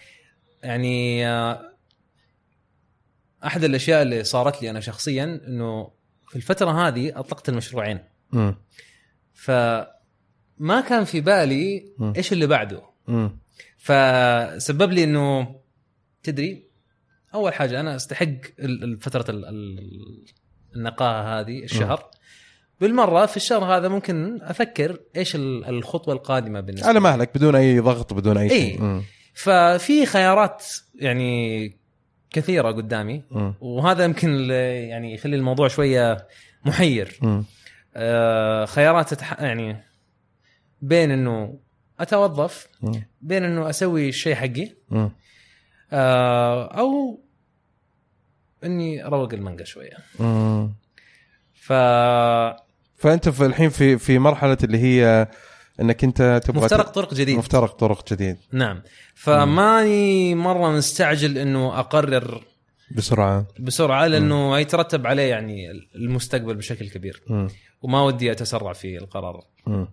يعني آه، أحد الأشياء اللي صارت لي أنا شخصيا إنه في الفترة هذه أطلقت المشروعين مم. فما كان في بالي مم. إيش اللي بعده مم. فسبب لي إنه تدري أول حاجة أنا أستحق فترة ال- ال- النقاهة هذه الشهر بالمرة في الشهر هذا ممكن أفكر إيش ال- الخطوة القادمة بالنسبة على. مهلك بدون أي ضغط بدون أي شيء إيه. ففي خيارات يعني كثيرة قدامي مم. وهذا يمكن يعني يخلي الموضوع شوية محير. آه، خيارات تتح... يعني بين إنه أتوظف مم. بين إنه أسوي الشيء حقي. آه، أو إني أروق المانجا شوية. ف فأنت في الحين في في مرحلة اللي هي إنك أنت تبغى مفترق طرق جديد. مفترق طرق جديد. نعم. فماني مرة مستعجل إنه أقرر بسرعة. بسرعة لأنه يترتب عليه يعني المستقبل بشكل كبير. مم. وما ودي أتسرع في القرار. مم.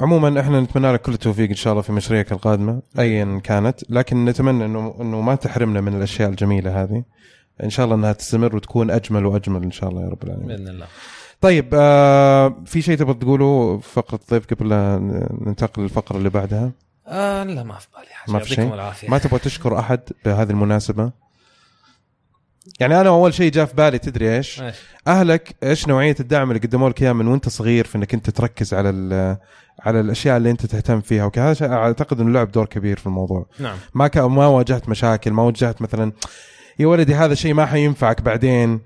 عموما إحنا نتمنى لك كل التوفيق إن شاء الله في مشاريعك القادمة ايا كانت. لكن نتمنى انه إنه ما تحرمنا من الأشياء الجميلة هذه. إن شاء الله إنها تستمر وتكون أجمل وأجمل إن شاء الله يا رب العالمين. بإذن الله. طيب آه في شيء تبغى تقوله فقره الضيف قبل لا ننتقل للفقرة اللي بعدها. آه لا ما في بالي. حاجة ما في شيء؟ العافية. ما تبغى تشكر أحد بهذه المناسبة؟ يعني أنا أول شيء جاء في بالي تدري إيش؟ إيش؟ أهلك إيش نوعية الدعم اللي قدموا لك اياه من وأنت صغير في إنك أنت تركز على ال- على الأشياء اللي أنت تهتم فيها؟ وكذا أعتقد إنه لعب دور كبير في الموضوع. نعم. ما كان ما واجهت مشاكل ما واجهت مثلا يا ولدي هذا الشيء ما حينفعك بعدين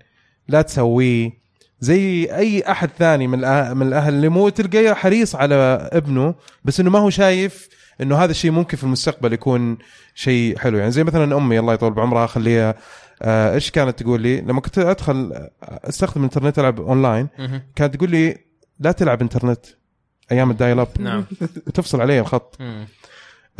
لا تسويه. زي أي أحد ثاني من من الأهل اللي مو تلقاه حريص على ابنه بس إنه ما هو شايف إنه هذا الشيء ممكن في المستقبل يكون شيء حلو. يعني زي مثلا أمي الله يطول بعمرها خليها آه، إيش كانت تقول لي؟ لما كنت أدخل أستخدم الانترنت ألعب أونلاين. كانت تقول لي لا تلعب إنترنت أيام ال dial up. نعم. تفصل علي الخط.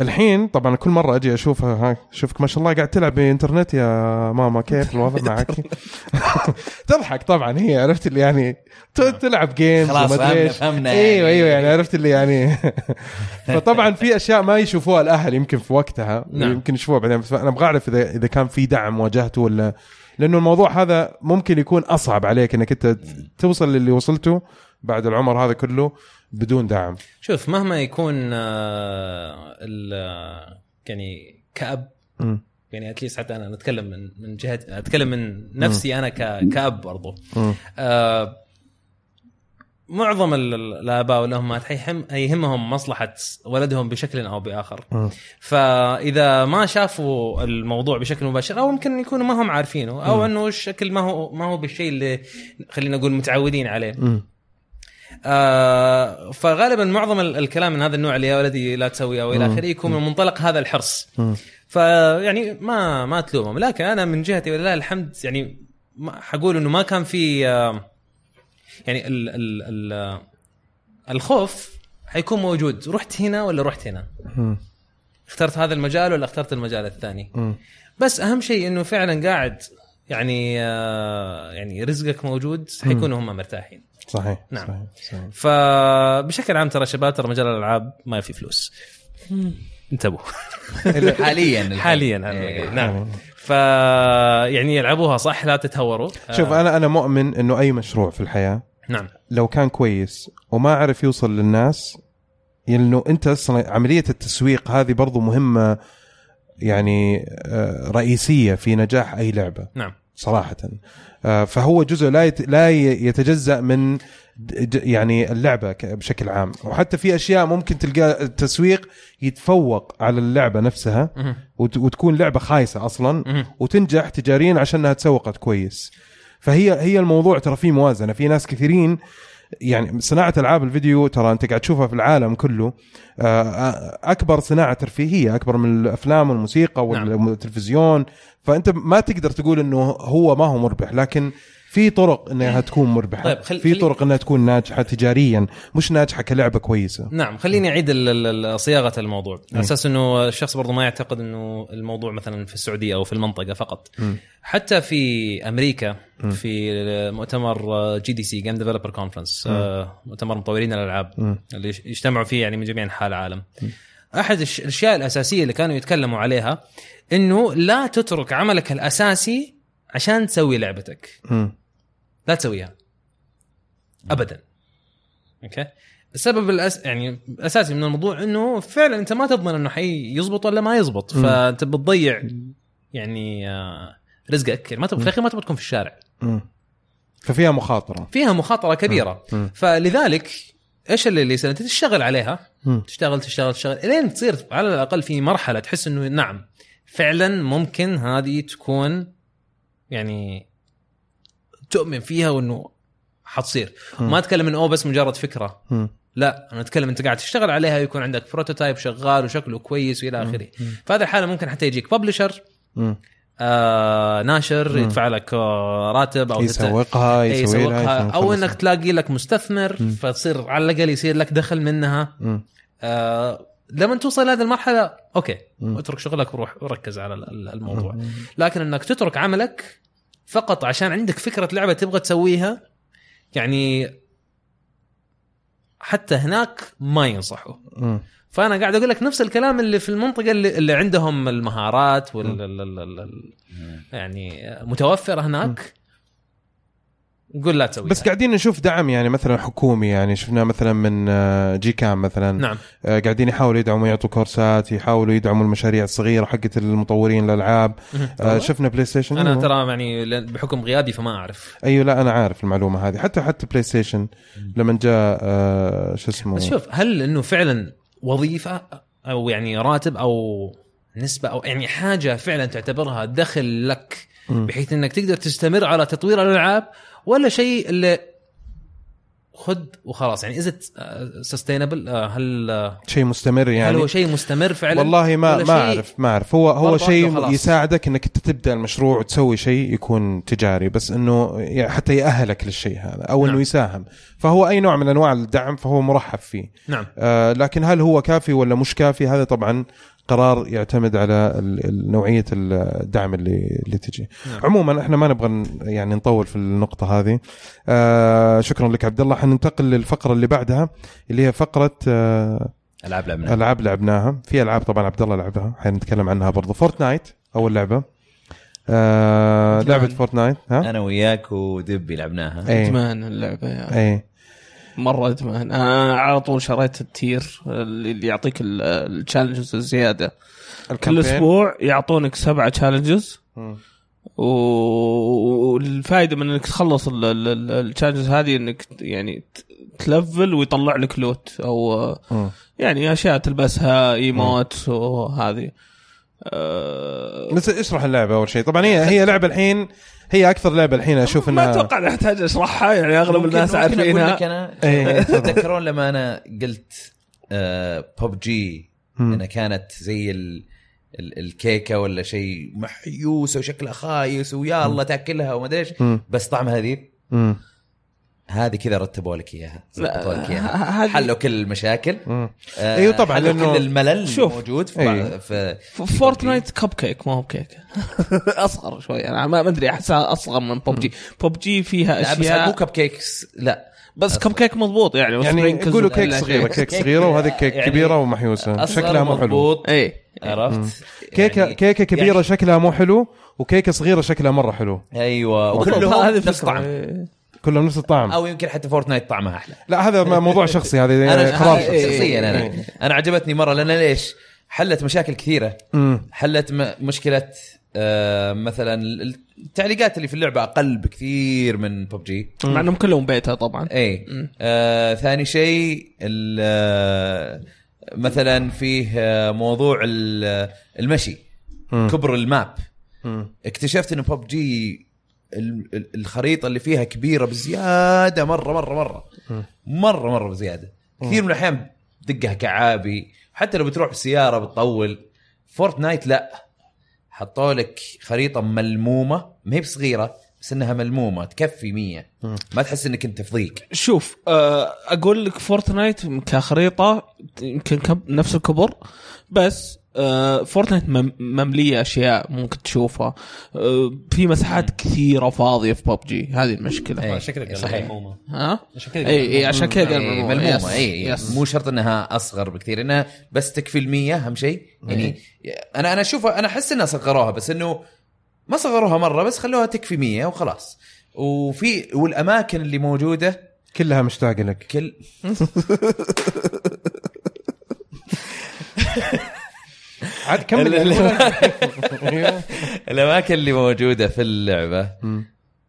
الحين طبعا كل مرة أجي أشوفها ها شوفك ما شاء الله قاعد تلعب بإنترنت يا ماما كيف الوضع معك؟ تضحك طبعا هي عرفت اللي يعني ت- تلعب جيمز خلاص فهمنا. فهمنا إيوه إيوه يعني عرفت اللي يعني فطبعا في أشياء ما يشوفوها الأهل يمكن في وقتها نعم. يمكن يشوفوها بعدين بس أنا أبغى أعرف إذا إذا كان في دعم واجهته ولا لأنه الموضوع هذا ممكن يكون أصعب عليك إنك أنت توصل للي وصلته بعد العمر هذا كله. بدون دعم شوف مهما يكون آه، ال آه، يعني كأب مم. يعني اتليست حتى أنا أتكلم من من جهة أتكلم من نفسي أنا ك- كأب برضو. آه، معظم ال- ال- الآباء والامهات يهمهم مصلحة ولدهم بشكل أو بآخر مم. فإذا ما شافوا الموضوع بشكل مباشر أو يمكن يكونوا ما هم عارفينه أو إنه الشكل ما هو ما هو بالشيء اللي خلينا نقول متعودين عليه مم. آه فغالبا معظم ال- الكلام من هذا النوع اللي يا ولدي لا تسوي أو إلى. آخره يكون من منطلق هذا الحرص. فيعني ما ما تلومهم لكن أنا من جهتي ولله الحمد يعني ما حقول إنه ما كان في آه، يعني ال ال ال الخوف حيكون موجود رحت هنا ولا رحت هنا. اخترت هذا المجال ولا اخترت المجال الثاني. بس أهم شيء إنه فعلا قاعد يعني آه، يعني رزقك موجود حيكونوا هم مرتاحين صحيح نعم. صحيح, صحيح. فبشكل عام ترى شباب ترى مجال الألعاب ما في فلوس. انتبهوا. حاليا. حاليا. إيه. نعم. ف يعني يلعبوها صح لا تتهوروا. شوف آه، أنا أنا مؤمن إنه أي مشروع في الحياة نعم. لو كان كويس وما عرف يوصل للناس لأنه أنت أصلا عملية التسويق هذه برضو مهمة يعني آه، رئيسية في نجاح أي لعبة. نعم. صراحة. آه، فهو جزء لا لا يتجزأ من يعني اللعبة بشكل عام. وحتى في أشياء ممكن تلقى التسويق يتفوق على اللعبة نفسها وتكون لعبة خايسة أصلا. وتنجح تجاريا عشان انها تسوقت كويس. فهي هي الموضوع ترى فيه موازنة. في ناس كثيرين يعني صناعة ألعاب الفيديو ترى أنت قاعد تشوفها في العالم كله آه، أكبر صناعة ترفيهية أكبر من الأفلام والموسيقى نعم. والتلفزيون فأنت ما تقدر تقول إنه هو ما هو مربح لكن في طرق إنها تكون مربحة. طيب، خل- في طرق إنها تكون ناجحة تجاريا مش ناجحة كلعبة كويسة. نعم خليني أعيد صياغة الموضوع. على أساس إنه الشخص برضو ما يعتقد إنه الموضوع مثلا في السعودية أو في المنطقة فقط. مم. حتى في أمريكا في مؤتمر GDC Game Developer Conference مؤتمر مطورين الألعاب مم. اللي يجتمعوا فيه يعني من جميع أنحاء العالم. أحد الش- الأشياء الأساسية اللي كانوا يتكلموا عليها إنه لا تترك عملك الأساسي عشان تسوي لعبتك. مم. لا تسويها. ابدا. أوكي؟ السبب الأس... يعني الأساسي من الموضوع إنه فعلا أنت ما تضمن إنه حيزبط ولا ما يزبط. مم. فأنت بتضيع يعني آه، رزقك يعني ما تبغى في الاخير ما تبغى تكون في الشارع. مم. ففيها مخاطرة. فيها مخاطرة كبيرة. مم. فلذلك إيش اللي اللي يصير؟ أنت تشتغل عليها. مم. تشتغل تشتغل تشتغل. إلين تصير على الأقل في مرحلة تحس إنه نعم فعلا ممكن هذه تكون يعني تؤمن فيها وإنه حتصير. ما أتكلم انه بس مجرد فكرة. لا أنا أتكلم أنت قاعد تشتغل عليها يكون عندك prototype شغال وشكله كويس وإلى آخره فهذه الحالة ممكن حتى يجيك publisher. آه ناشر مم. يدفع لك آه راتب أو يسوقها إيه، يسوي يسوقها لها أو يخلص. إنك تلاقي لك مستثمر مم. فتصير على الأقل يصير لك دخل منها مم. آه لما توصل لهذه المرحلة أوكي مم. اترك شغلك وروح وركز على ال- ال- الموضوع مم. لكن إنك تترك عملك فقط عشان عندك فكرة لعبة تبغى تسويها يعني حتى هناك ما ينصحوا مم. فأنا قاعد أقول لك نفس الكلام اللي في المنطقة اللي, اللي عندهم المهارات وال مم. ال- ال- ال- ال- يعني متوفرة هناك قول لا تسويها. بس قاعدين نشوف دعم يعني مثلا حكومي يعني شفنا مثلا من آه، جي كام مثلا. نعم. آه، قاعدين يحاولوا يدعموا يعطوا كورسات يحاولوا يدعموا المشاريع الصغيرة حقت المطورين الالعاب آه، شفنا بلاي ستيشن أنا أيوه. ترى يعني بحكم غيابي فما أعرف. أيوه لا أنا عارف المعلومة هذه. حتى حتى بلاي ستيشن لما جاء شو اسمه؟ بس شوف هل إنه فعلا وظيفة أو يعني راتب أو نسبة أو يعني حاجة فعلا تعتبرها دخل لك. بحيث إنك تقدر تستمر على تطوير الألعاب ولا شيء اللي خذ وخلاص. يعني is sustainable هل آه، شيء مستمر هل يعني؟ هو شيء مستمر فعلا؟ والله ما ما أعرف ما أعرف. هو هو شيء؟ يساعدك إنك أنت تبدأ المشروع وتسوي شيء يكون تجاري بس إنه حتى يأهلك للشيء هذا أو إنه نعم. يساهم. فهو أي نوع من أنواع الدعم فهو مرحب فيه. نعم. آه لكن هل هو كافي ولا مش كافي؟ هذا طبعا قرار يعتمد على نوعية الدعم اللي اللي تجي. نعم. عموما إحنا ما نبغى ن- يعني نطول في النقطة هذه. آه شكرا لك عبد الله. حننتقل للفقرة اللي بعدها اللي هي فقرة آه ألعاب لعبنا. ألعاب لعبناها. في ألعاب طبعا عبد الله لعبها. حنتكلم عنها برضو. فورتنايت أول لعبة. آه لعبة. فورتنايت ها؟ أنا وياك ودبي لعبناها. ادمان اللعبة يعني. إيه. مرة ادمان أنا على طول شريت ال tier اللي يعطيك ال challenges الزيادة كل. أسبوع يعطونك سبعة challenges. والفائده من إنك تخلص ال challenges هذه إنك يعني ت level ويطلع لك loot أو مم. يعني أشياء تلبسها emote وهذه أه بس اشرح اللعبة أول شيء طبعا هي هي لعبة الحين هي أكثر لعبة الحين أشوف ما انها أتوقع اني احتاج أشرحها يعني أغلب الناس عارفينها لك أنا إيه،. تتذكرون لما أنا قلت بوب جي مم. إنها كانت زي ال ال- الكيكة ولا شيء محيوسه وشكلها خايس ويا الله تأكلها وما أدري إيش. بس طعمها ذيب. هذه كذا رتبوا لك إياها. ظبطوا لك إياها. حلوا كل المشاكل. آه، أيوة طبعاً، حلوا لأنه- كل الملل شوف. موجود في, أيوة. في ف- Fortnite cupcake ما هو بكيك. أصغر شوي أنا ما ما أدري أحسها أصغر من PUBG PUBG فيها لا بس اشياء مو cupcakes لا. بس كب كيك مضبوط يعني يعني يقولوا كيك. صغيرة كيك كيك- صغيرة وهذه كيك يعني كبيرة ومحيوسة. شكلها مو حلو. مضبوط، اي عرفت؟ كيكه يعني- كيكة كبيرة يعني- شكلها مو حلو وكيكة صغيرة شكلها مرة حلو. أيوه. وكلهم هذه نفس. طعم. كلهم نفس الطعم أو يمكن حتى Fortnite طعمها أحلى لا هذا موضوع شخصي هذا أنا قرار شخصي شخصيا أنا إيه. أنا عجبتني مرة لأن ليش؟ حلت مشاكل كثيرة. حلت م- مشكلة آه، مثلا التعليقات اللي في اللعبة أقل بكثير من ببجي مع إنهم كلهم بيتا طبعا اي. آه ثاني شيء ال- آه، مثلا فيه آه، موضوع ال- المشي. كبر ال map. اكتشفت إن ببجي الخريطة اللي فيها كبيرة بزيادة مرة مرة مرة. مرة مرة بزيادة. كثير من الأحيان دقها كعابي. حتى لو بتروح بالسيارة بتطول. Fortnite لا. حطوا لك خريطة ملمومة. ما هي بصغيرة بس إنها ملمومة. تكفي مية. مم. ما تحس إنك أنت في ضيق. شوف آه، أقول لك فورتنايت كخريطة يمكن نفس الكبر بس Fortnite مم- مملية أشياء ممكن تشوفها. آه، في مساحات كثيرة فاضية في ببجي. هذه المشكلة. إيه. شكلك قال صحيح. ملمومه ها؟ عشان كذا اي اي عشان كذا قال إيه، ملمومه ملمومه yes، اي. مو شرط إنها أصغر بكثير. إنها بس تكفي المية أهم شيء. يعني أنا أنا أشوف أنا أحس إنها صغروها بس إنه ما صغروها مرة بس خلوها تكفي مية وخلاص. وفي والأماكن اللي موجودة كلها مستقلة. كل عاد كمل أيوه. الأماكن اللي موجودة في اللعبة.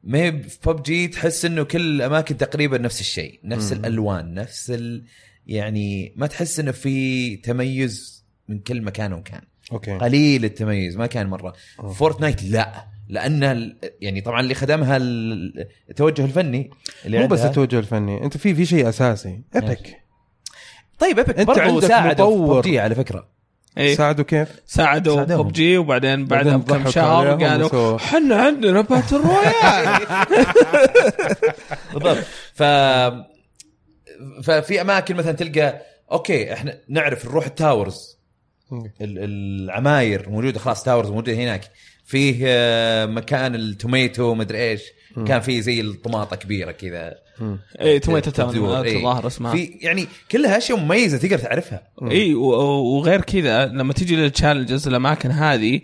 ما هي في ببجي تحس إنه كل الأماكن تقريبا نفس الشيء نفس الألوان نفس ال... يعني ما تحس إنه في تميز من كل مكان ومكان. okay. قليل التميز ما كان مرة. Fortnite لا. لأن يعني طبعا اللي خدمها ال- التوجه الفني اللي مو بس. التوجه الفني أنت في في شيء أساسي. ابك طيب ابك أنت برضو عندك في مطور. على فكرة. إيه. ساعدوا كيف؟ ساعدوا. ببجي وبعدين بعدها بكم ضحكوا شهر قالوا. حنا عندنا battle royale بالضبط. ف ففي أماكن مثلا تلقى okay إحنا نعرف نروح ال towers. ال- العماير موجودة خلاص towers موجودة هناك. فيه آه، مكان ال tomato مدري إيش. كان فيه زي الطماطة كبيرة كذا. اي Tomato Town. الظاهر اسمها في يعني كلها اشياء مميزة تقدر تعرفها. اي وغير كذا لما تيجي لل challenges الأماكن هذه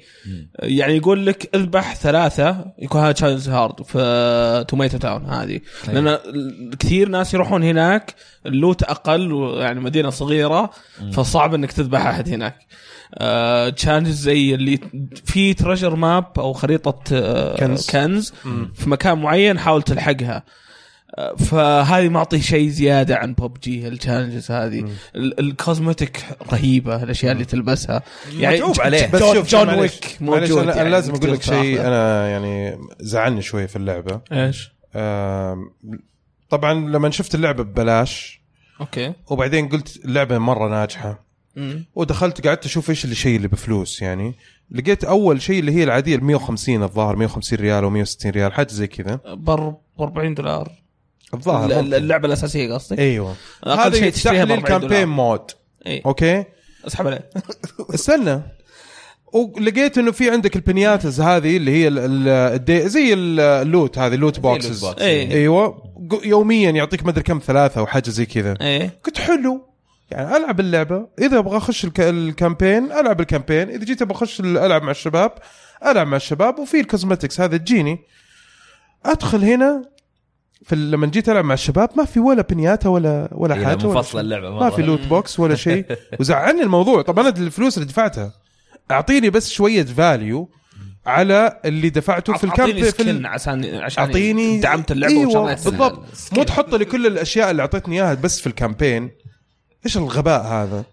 يعني يقول لك اذبح ثلاثة يكون هذا challenge hard في Tomato Town هذه. لأن كثير ناس يروحون هناك ال loot أقل يعني مدينة صغيرة فصعب إنك تذبح أحد هناك. challenge زي اللي في treasure map أو خريطة آه، كنز. كنز في مكان معين حاول تلحقها. آه، فهذه معطي شيء زيادة عن PUBG ال challenges هذه. ال- ال cosmetic رهيبة الأشياء اللي تلبسها. يعني متعوب عليه. بس جون, شوف John Wick موجود أنا, أنا يعني لازم أقول لك شيء. أنا يعني زعلني شوي في اللعبة. إيش؟ طبعا لما شفت اللعبة ببلاش okay. وبعدين قلت اللعبة مرة ناجحة مم. ودخلت قعدت أشوف إيش الشيء اللي بفلوس يعني. لقيت أول شيء اللي هي العادية ال 150 الظاهر 150 ريال أو 160 ريال حاجة زي كذا. بر ب 40 دولار. الظاهر. اللعبة الأساسية قصدي أيوه. أقل هذا شيء تشتريها ب لي 40 ال campaign mode. اي okay؟ أسحب عليه. استنى. ولقيت إنه في عندك ال piñatas هذه اللي هي ال- ال- الدي زي ال- ال loot هذه ال loot boxes. إيه. أيوه. ق- يوميا يعطيك مدري كم ثلاثة أو حاجة زي كذا. إيه. قلت حلو. يعني ألعب اللعبة. إذا أبغى أخش الك... ال campaign ألعب ال campaign. إذا جيت أبغى أخش ال- ألعب مع الشباب ألعب مع الشباب. وفي ال cosmetics هذا تجيني. أدخل هنا. في ال- لما جيت ألعب مع الشباب ما في ولا piñata ولا ولا هي حاجة ولا منفصله. اللعبة ما في loot box ولا شيء. وزعلني الموضوع. طب أنا الفلوس اللي دفعتها أعطيني بس شوية value على اللي دفعته في ال camp اعطيني skin عشان عشان اعطيني دعمت اللعبة إيوه بالضبط. مو تحط لي كل الأشياء اللي أعطيتني إياها بس في ال campaign. إيش الغباء هذا؟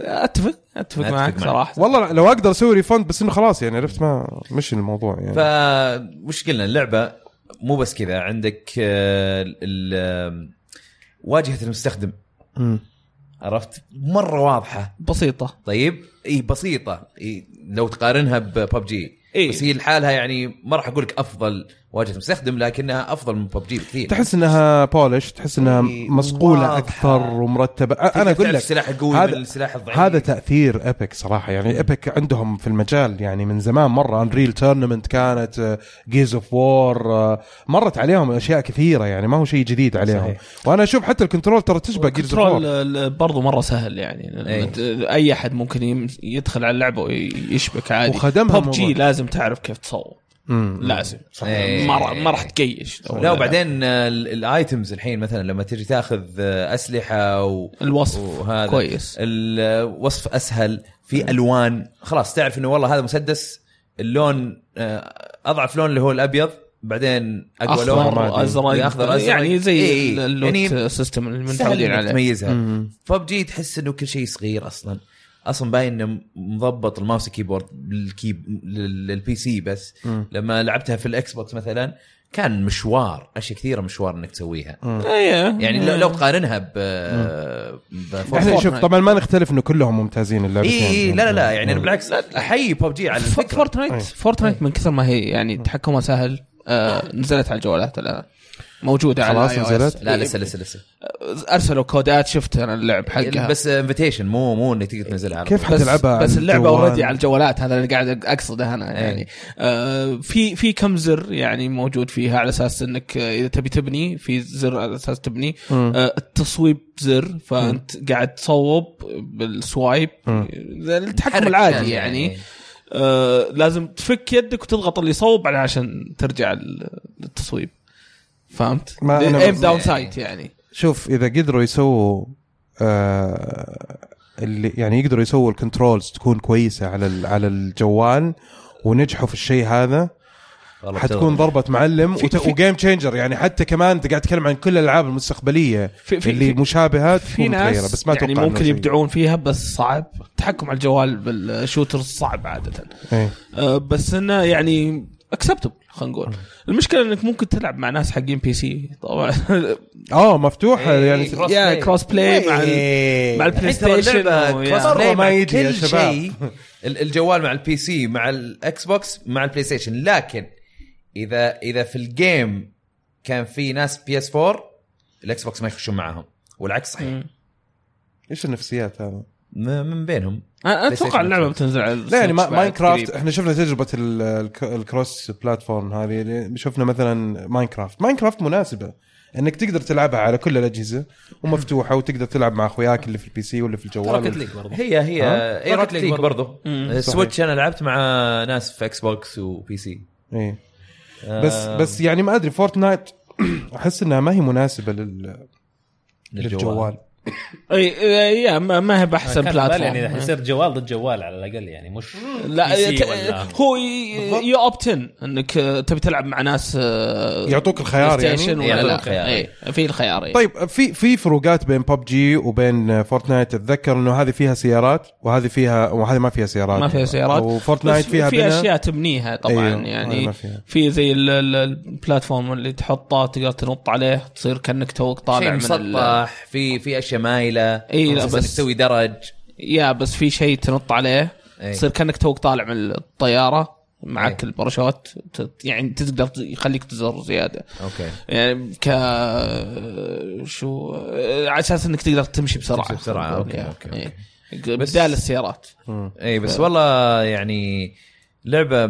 اتفق أتفق أتفق معك معك. صراحة. والله لو أقدر أسوي refund بس إنه خلاص يعني عرفت ما مشي الموضوع يعني. فمش قلنا اللعبة مو بس كذا عندك آه، واجهة المستخدم. مم. عرفت؟ مرة واضحة. بسيطة. طيب؟ إي بسيطة. إي لو تقارنها ببجي إيه. بس هي لحالها يعني ما راح أقول لك أفضل واجهة مستخدم لكنها أفضل من ببجي بكثير. تحس إنها polished تحس إنها إيه، مصقوله واضحة. أكثر ومرتبة. أنا أقول لك السلاح القوي من هذا السلاح الضعيف. هذا تأثير Epic صراحة. يعني Epic عندهم في المجال يعني من زمان مرة Unreal Tournament كانت Gears of War مرت عليهم أشياء كثيرة يعني ما هو شيء جديد عليهم. صحيح. وأنا أشوف حتى ال control ترى تشبه جيز اوف وور برضو مرة سهل يعني. ت- أي أحد ممكن يم- يدخل على اللعبة ويشبك عادي. وخدمها ببجي. لازم تعرف كيف تصور. لازم إيه. ما راح ما راح تقيش لو- لا وبعدين ال- ال items الحين مثلا لما تجي تأخذ أسلحة و... الوصف. وهذا. كويس. الوصف أسهل في ألوان. خلاص تعرف إنه والله هذا مسدس. اللون آه، أضعف لون اللي هو الأبيض. بعدين أقوى لون. أزرق أخضر أزرق. يعني زي إيه، ال loot يعني system اللي سهل متعودين إنك عليه. تميزها. فبجي تحس إنه كل شيء صغير أصلا. أصلا باين إنه مضبط ال mouse keyboard بالكيب لل- لل PC بس لما لعبتها في ال Xbox مثلا كان مشوار أشياء كثيرة مشوار إنك تسويها. إيه يعني لو, لو تقارنها ب إحنا. شوف طبعا ما نختلف إنه كلهم ممتازين اللعبتين. اي إي، لا لا لا يعني أنا مم. بالعكس أحيي ببجي على الفكرة. فورتنايت فورتنايت من كثر ما هي يعني تحكمها سهل آه نزلت على الجوالات الآن. موجودة على خلاص. نزلت؟ لا لسه لسه لسه أرسلوا كودات شفت أنا اللعب حقها بس invitation مو مو إنك تقدر تنزلها على كيف. بس حتلعبها بس على اللعبة؟ already على الجوالات هذا اللي قاعد أقصده أنا إيه. يعني آه في في كم زر يعني موجود فيها على أساس إنك إذا تبي تبني في زر على أساس تبني. آه التصويب زر فأنت قاعد تصوب بال swipe. التحكم العادي كان يعني آه لازم تفك يدك وتضغط اللي يصوب على عشان ترجع للتصويب فهمت؟ ما aim down sight يعني شوف إذا قدروا يسووا آه اللي يعني يقدروا يسووا ال controls تكون كويسة على على الجوال ونجحوا في الشيء هذا حتكون. ضربة معلم في- وت- في- و game changer يعني حتى كمان أنت قاعد تتكلم عن كل الألعاب المستقبلية في في اللي في, مشابهة في ناس بس ما يعني ممكن. يبدعون فيها بس صعب التحكم على الجوال بال shooters صعب عادة إيه. آه، بس إنه يعني acceptable خلينا نقول المشكلة إنك ممكن تلعب مع ناس حقين PC طبعا آه مفتوحه إيه، يعني cross يا play. cross play مع ال- إيه. مع ال PlayStation cross play ما يجي يا كل شباب. شيء ال- الجوال مع ال PC مع ال Xbox مع ال PlayStation لكن إذا إذا في ال game كان في ناس PS 4 ال Xbox ما يخشون معاهم والعكس صحيح. إيش النفسيات هذا؟ من بينهم أنا أتوقع اللعبة. بتنزل على لا يعني Minecraft. إحنا شفنا تجربة ال- الك- ال cross platform هذه اللي شفنا مثلا Minecraft Minecraft مناسبة إنك تقدر تلعبها على كل الأجهزة ومفتوحة وتقدر تلعب مع أخوياك اللي في ال PC واللي في الجوال Rocket League برضه هي هي؟ اي Rocket League. برضه مم. ال Switch أنا لعبت مع ناس في Xbox و PC إيه بس آه، بس يعني ما أدري Fortnite أحس إنها ما هي مناسبة لل... للجوال. إي يا ما ما هي بأحسن platform يعني حيصير جوال ضد جوال على الأقل يعني مش لا ت- ولا- هو you opt in إنك تبي تلعب مع ناس آه، يعطوك الخيار يعني ولا يعطوك لا الخيار. إي في الخيار. طيب في في فروقات بين ببجي وبين Fortnite اتذكر إنه هذه فيها سيارات وهذه فيها وهذه ما فيها سيارات ما فيها سيارات و Fortnite فيها في. أشياء تبنيها طبعا أيوه، يعني. في زي ال- ال- ال platform اللي تحطه تقدر تنط عليه تصير كأنك توك طالع من مسطح في في أشياء مايله إي، لا، بس تسوي درج يا بس في شيء تنط عليه. تصير كأنك توك طالع من الطيارة معك إي. الباراشوت يعني تقدر يخليك تزر زيادة okay يعني ك شو على أساس إنك تقدر تمشي بسرعة تمشي بسرعة، خلينا نقول. okay،. okay، إيه. بس- بدال السيارات. إي بس والله يعني لعبة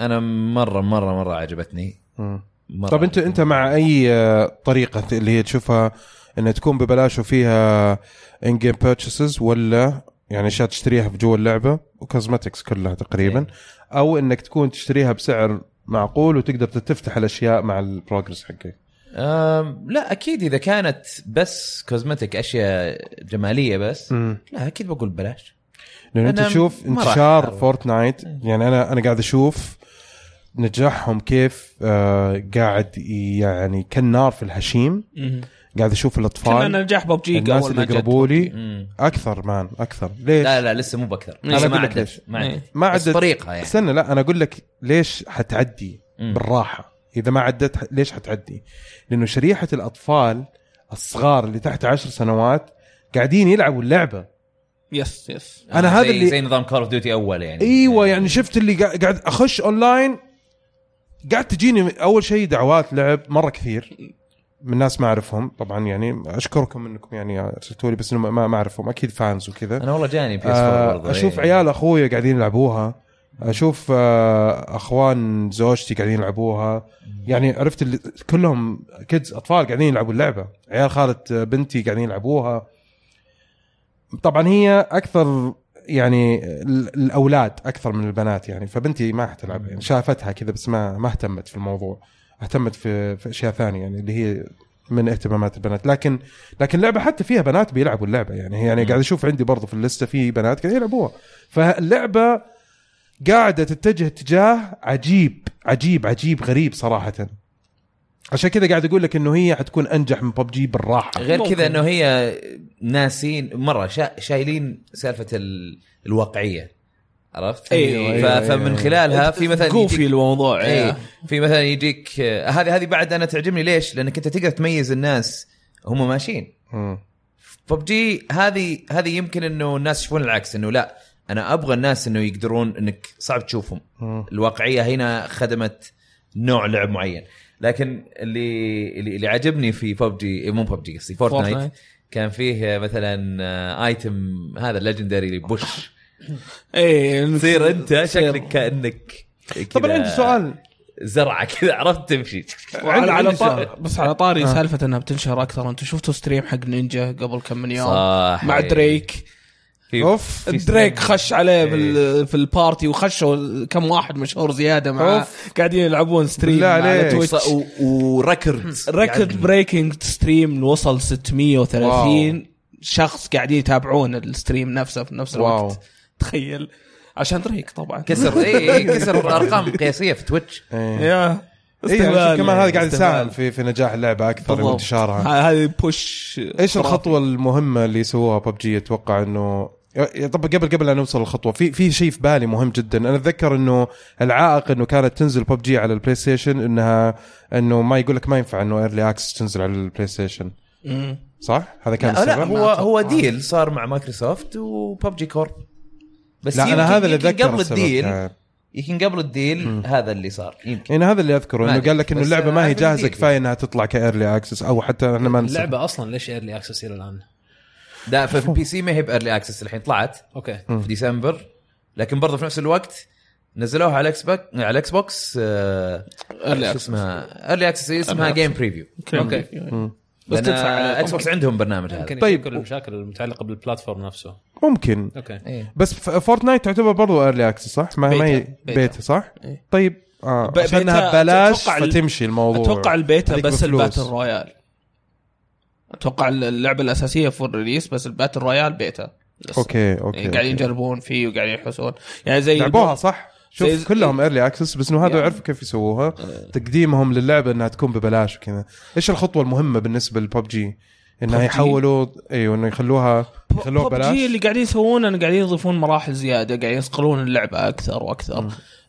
أنا مرة مرة مرة عجبتني مم. مرة طب أنت أنت مع أي آه، طريقة اللي هي تشوفها إنها تكون ببلاش وفيها in-game purchases ولا يعني أشياء تشتريها في جوا اللعبة و cosmetics كلها تقريبا أو إنك تكون تشتريها بسعر معقول وتقدر تفتح الأشياء مع ال progress حقك. لا أكيد إذا كانت بس cosmetic أشياء جمالية بس لا أكيد بقول بلاش. لأن أنت تشوف انتشار. Fortnite يعني أنا أنا قاعد أشوف نجاحهم كيف آه قاعد يعني كالنار في الهشيم. قاعد أشوف كنا الاطفال نجاح ببجي الناس اللي جت قربوا لي. أكثر مان أكثر. ليش؟ لا لا لسه مو بأكثر. أقول ما لك عدت. ليش. ما عدت. ما بس عدت. طريقها يعني. استنى لا أنا أقول لك ليش حتعدي مم. بالراحة. إذا ما عدت ليش حتعدي؟ لأنه شريحة الأطفال الصغار اللي تحت عشر سنوات قاعدين يلعبوا اللعبة. yes yes أنا آه، هذا زي اللي- زي نظام Call of Duty أول يعني. أيوه يعني شفت اللي قاعد قاعد أخش اونلاين قاعد تجيني أول شيء دعوات لعب مرة كثير. من ناس ما أعرفهم. طبعا يعني أشكركم إنكم يعني أرسلتوا لي بس إنه ما ما أعرفهم. أكيد fans وكذا. أنا والله جاني PS 4 آه، برضه أشوف. عيال أخويا قاعدين يلعبوها. أشوف آه، أخوان زوجتي قاعدين يلعبوها. يعني عرفت اللي كلهم كيدز أطفال قاعدين يلعبوا اللعبة. عيال خالة بنتي قاعدين يلعبوها. طبعا هي أكثر يعني ال- الأولاد أكثر من البنات يعني. فبنتي ما حتلعب يعني شافتها كذا بس ما ما اهتمت في الموضوع. اهتمت في, في أشياء ثانية يعني اللي هي من اهتمامات البنات. لكن لكن اللعبه حتى فيها بنات بيلعبوا اللعبة يعني يعني قاعد أشوف عندي برضو في اللستة في بنات قاعدين يلعبوها. فاللعبه قاعدة تتجه اتجاه عجيب عجيب عجيب غريب صراحة. عشان كذا قاعد أقول لك إنه هي حتكون أنجح من ببجي بالراحة. غير. كذا إنه هي ناسين مرة شا... شايلين سالفة ال... الواقعية. عرفت؟ أيوة،. أيوة، فمن أيوة. خلالها في مثلا جوفي يجيك... الموضوع اي إيه. في مثلا يجيك آه، هذه هذه بعد أنا تعجبني ليش؟ لأنك أنت تقدر تميز الناس هم ماشيين. ببجي هذه هذه يمكن إنه الناس يشوفون العكس إنه لا أنا أبغى الناس إنه يقدرون إنك صعب تشوفهم. الواقعية هنا خدمت نوع لعب معين لكن اللي اللي, اللي عجبني في ببجي مو ببجي قصدي Fortnite. كان فيه مثلا آه، item هذا ال legendary bush إيه تصير أنت شكلك كأنك طبعا عندي سؤال زرعة كذا عرفت تمشي وعلى على طار. بس على طاري آه. سالفة إنها بتنشر أكثر أنتم شفتوا stream حق نينجا قبل كم من يوم صح مع دريك في أوف في دريك. خش عليه إيه. بال- في ال party وخشوا كم واحد مشهور زيادة معاه. قاعدين يلعبون stream على. تويتش و- و record record breaking stream وصل 630 شخص قاعدين يتابعون ال stream نفسه في نفس wow. تخيل. عشان دريك طبعا. كسر اي إي، كسر ارقام قياسيه في تويتش. إيه. yeah. اي استهبال كمان هذا قاعد. يساهم في في نجاح اللعبة أكثر. وانتشارها هذه بوش إيش الخطوة المهمة اللي سووها ببجي أتوقع إنه طب قبل قبل لا نوصل الخطوه في في شيء في بالي مهم جدا. أنا أتذكر إنه العائق إنه كانت تنزل ببجي على البلاي ستيشن إنها إنه ما يقول لك ما ينفع إنه early access تنزل على البلاي ستيشن. صح؟ هذا كان لا, لا هو هو deal صار مع مايكروسوفت وببجي Corp بس لا يمكن أنا هذا اللي اتذكر قبل ال deal. يمكن قبل ال deal هذا اللي صار يمكن يعني هذا اللي أذكره إنه. قال لك إنه اللعبة ما هي جاهزة. كفاية إنها تطلع ك early access أو حتى إحنا ما نسى اللعبة أصلا ليش early access إلى الآن؟ لا في ال PC ما هي ب early access الحين طلعت okay في ديسمبر لكن برضه في نفس الوقت نزلوها على ال Xbox على ال Xbox access. اسمها early access اسمها game. preview okay. بس تدفع على Xbox عندهم برنامج هذا طيب. طيب المشاكل المتعلقة بال platform نفسه ممكن okay إيه. بس Fortnite تعتبر برضو early access صح؟ ما ما هي بيتا. صح؟ إيه. طيب آه ب- عشان بيتا إنها ببلاش فتمشي الموضوع أتوقع البيتا بس. ال battle royale أتوقع اللعبة الأساسية full release بس ال battle royale beta لسه. okay okay يعني قاعدين. يجربون فيه وقاعدين يحسون يعني زي لعبوها صح؟ شوف زي- كلهم early access بس إنه هذا يعني. يعرفوا كيف يسووها تقديمهم للعبة إنها تكون ببلاش وكذا إيش الخطوة المهمة بالنسبة للببجي PUBG؟ يحولوا إيوه إنه يخلوها يخلوها ببلاش. اللي قاعدين يسوونه إنه قاعدين يضيفون مراحل زيادة قاعدين يصقلون اللعبة أكثر وأكثر.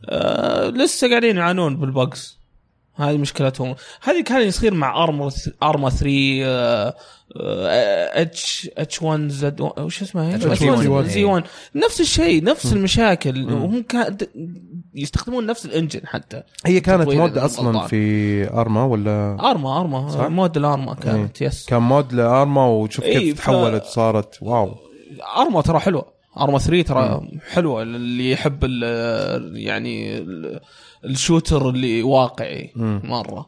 آه لسه قاعدين يعانون بال bugs. هذه مشكلتهم. هذه كان يصير مع Arma Arma 3 آه، H H1Z وش اسمها H1 H1 Z1. Z1 نفس الشيء نفس المشاكل. هم كان يستخدمون نفس ال engine حتى. هي كانت mod أصلا. في Arma ولا؟ Arma Arma؟ mod ال Arma كانت yes كان mod ل Arma وشوف كيف ف- تحولت صارت. wow. Arma ترى حلوة. Arma 3 ترى حلوة. اللي يحب ال يعني ال- ال shooter اللي واقعي مم. مرة.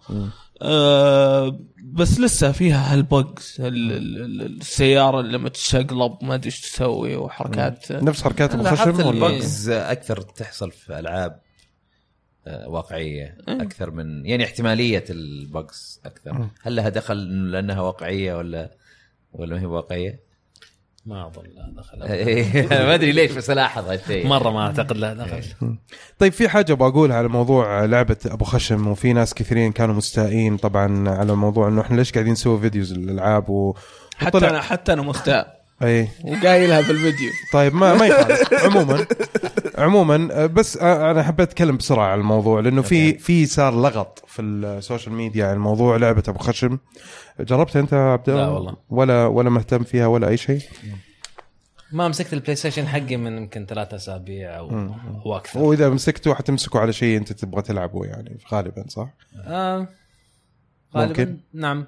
آه بس لسه فيها هال bugs ال- ال- ال- السيارة اللي لما تشقلب ما أدري إيش تسوي وحركات. نفس حركات أبو لاحظت خشم ولا؟ ال bugs أكثر تحصل في ألعاب آه، واقعية أكثر من يعني احتمالية ال bugs أكثر. هل لها دخل لأنها واقعية ولا ولا ما هي واقعية؟ ما أظن لا دخل. إيه، ما أدري ليش بس ألاحظ هالشيء. مرة ما أعتقد له دخل. طيب في حاجة بقولها على موضوع لعبة أبو خشم وفي ناس كثيرين كانوا مستائين طبعا على موضوع إنه إحنا ليش قاعدين نسوي videos للألعاب و... حتى أنا حتى أنا مستاء اي وقايلها في الفيديو. طيب ما ما يخالف. عموما عموما بس أنا حبيت أتكلم بسرعة على الموضوع لأنه في في صار لغط في ال social media عن موضوع لعبة أبو خشم. جربتها أنت يا عبد الله؟ لا والله. ولا ولا مهتم فيها ولا أي شيء؟ ما مسكت البلاي ستيشن حقي من يمكن ثلاثة أسابيع أو أو أكثر. واذا مسكته حتمسكه على شيء أنت تبغى تلعبه يعني غالبا صح؟ آه غالبا. ممكن. نعم.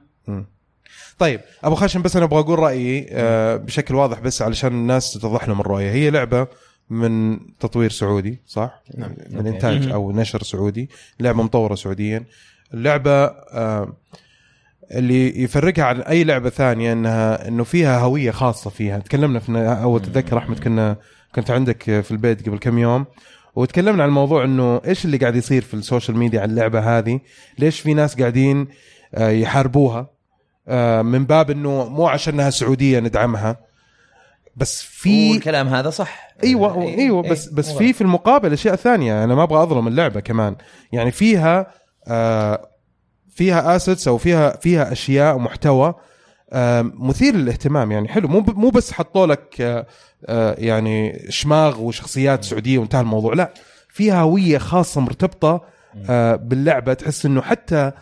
طيب أبو خشم بس أنا أبغى أقول رأيي آه، بشكل واضح بس علشان الناس تتضح لهم الرؤية. هي لعبة من تطوير سعودي صح؟ نعم. من. إنتاج أو نشر سعودي. لعبة مطورة سعوديا. اللعبة آه، اللي يفرقها عن أي لعبة ثانية إنها إنه فيها هوية خاصة فيها. تكلمنا في اول تتذكر أحمد كنا كنت عندك في البيت قبل كم يوم وتكلمنا عن الموضوع إنه إيش اللي قاعد يصير في ال social media عن اللعبة هذه؟ ليش في ناس قاعدين آه، يحاربوها؟ من باب إنه مو عشانها سعودية ندعمها بس في والكلام هذا صح. إيوه إيه، إيوه إيه، بس بس مو في في المقابل أشياء ثانية أنا ما أبغى أظلم اللعبة كمان. يعني فيها آه فيها اسيتس أو فيها فيها أشياء ومحتوى آه مثير للاهتمام. يعني حلو مو مو بس حطوا لك آه آه يعني شماغ وشخصيات سعودية وانتهى الموضوع لا. فيها هوية خاصة مرتبطة آه باللعبة تحس إنه حتى آه،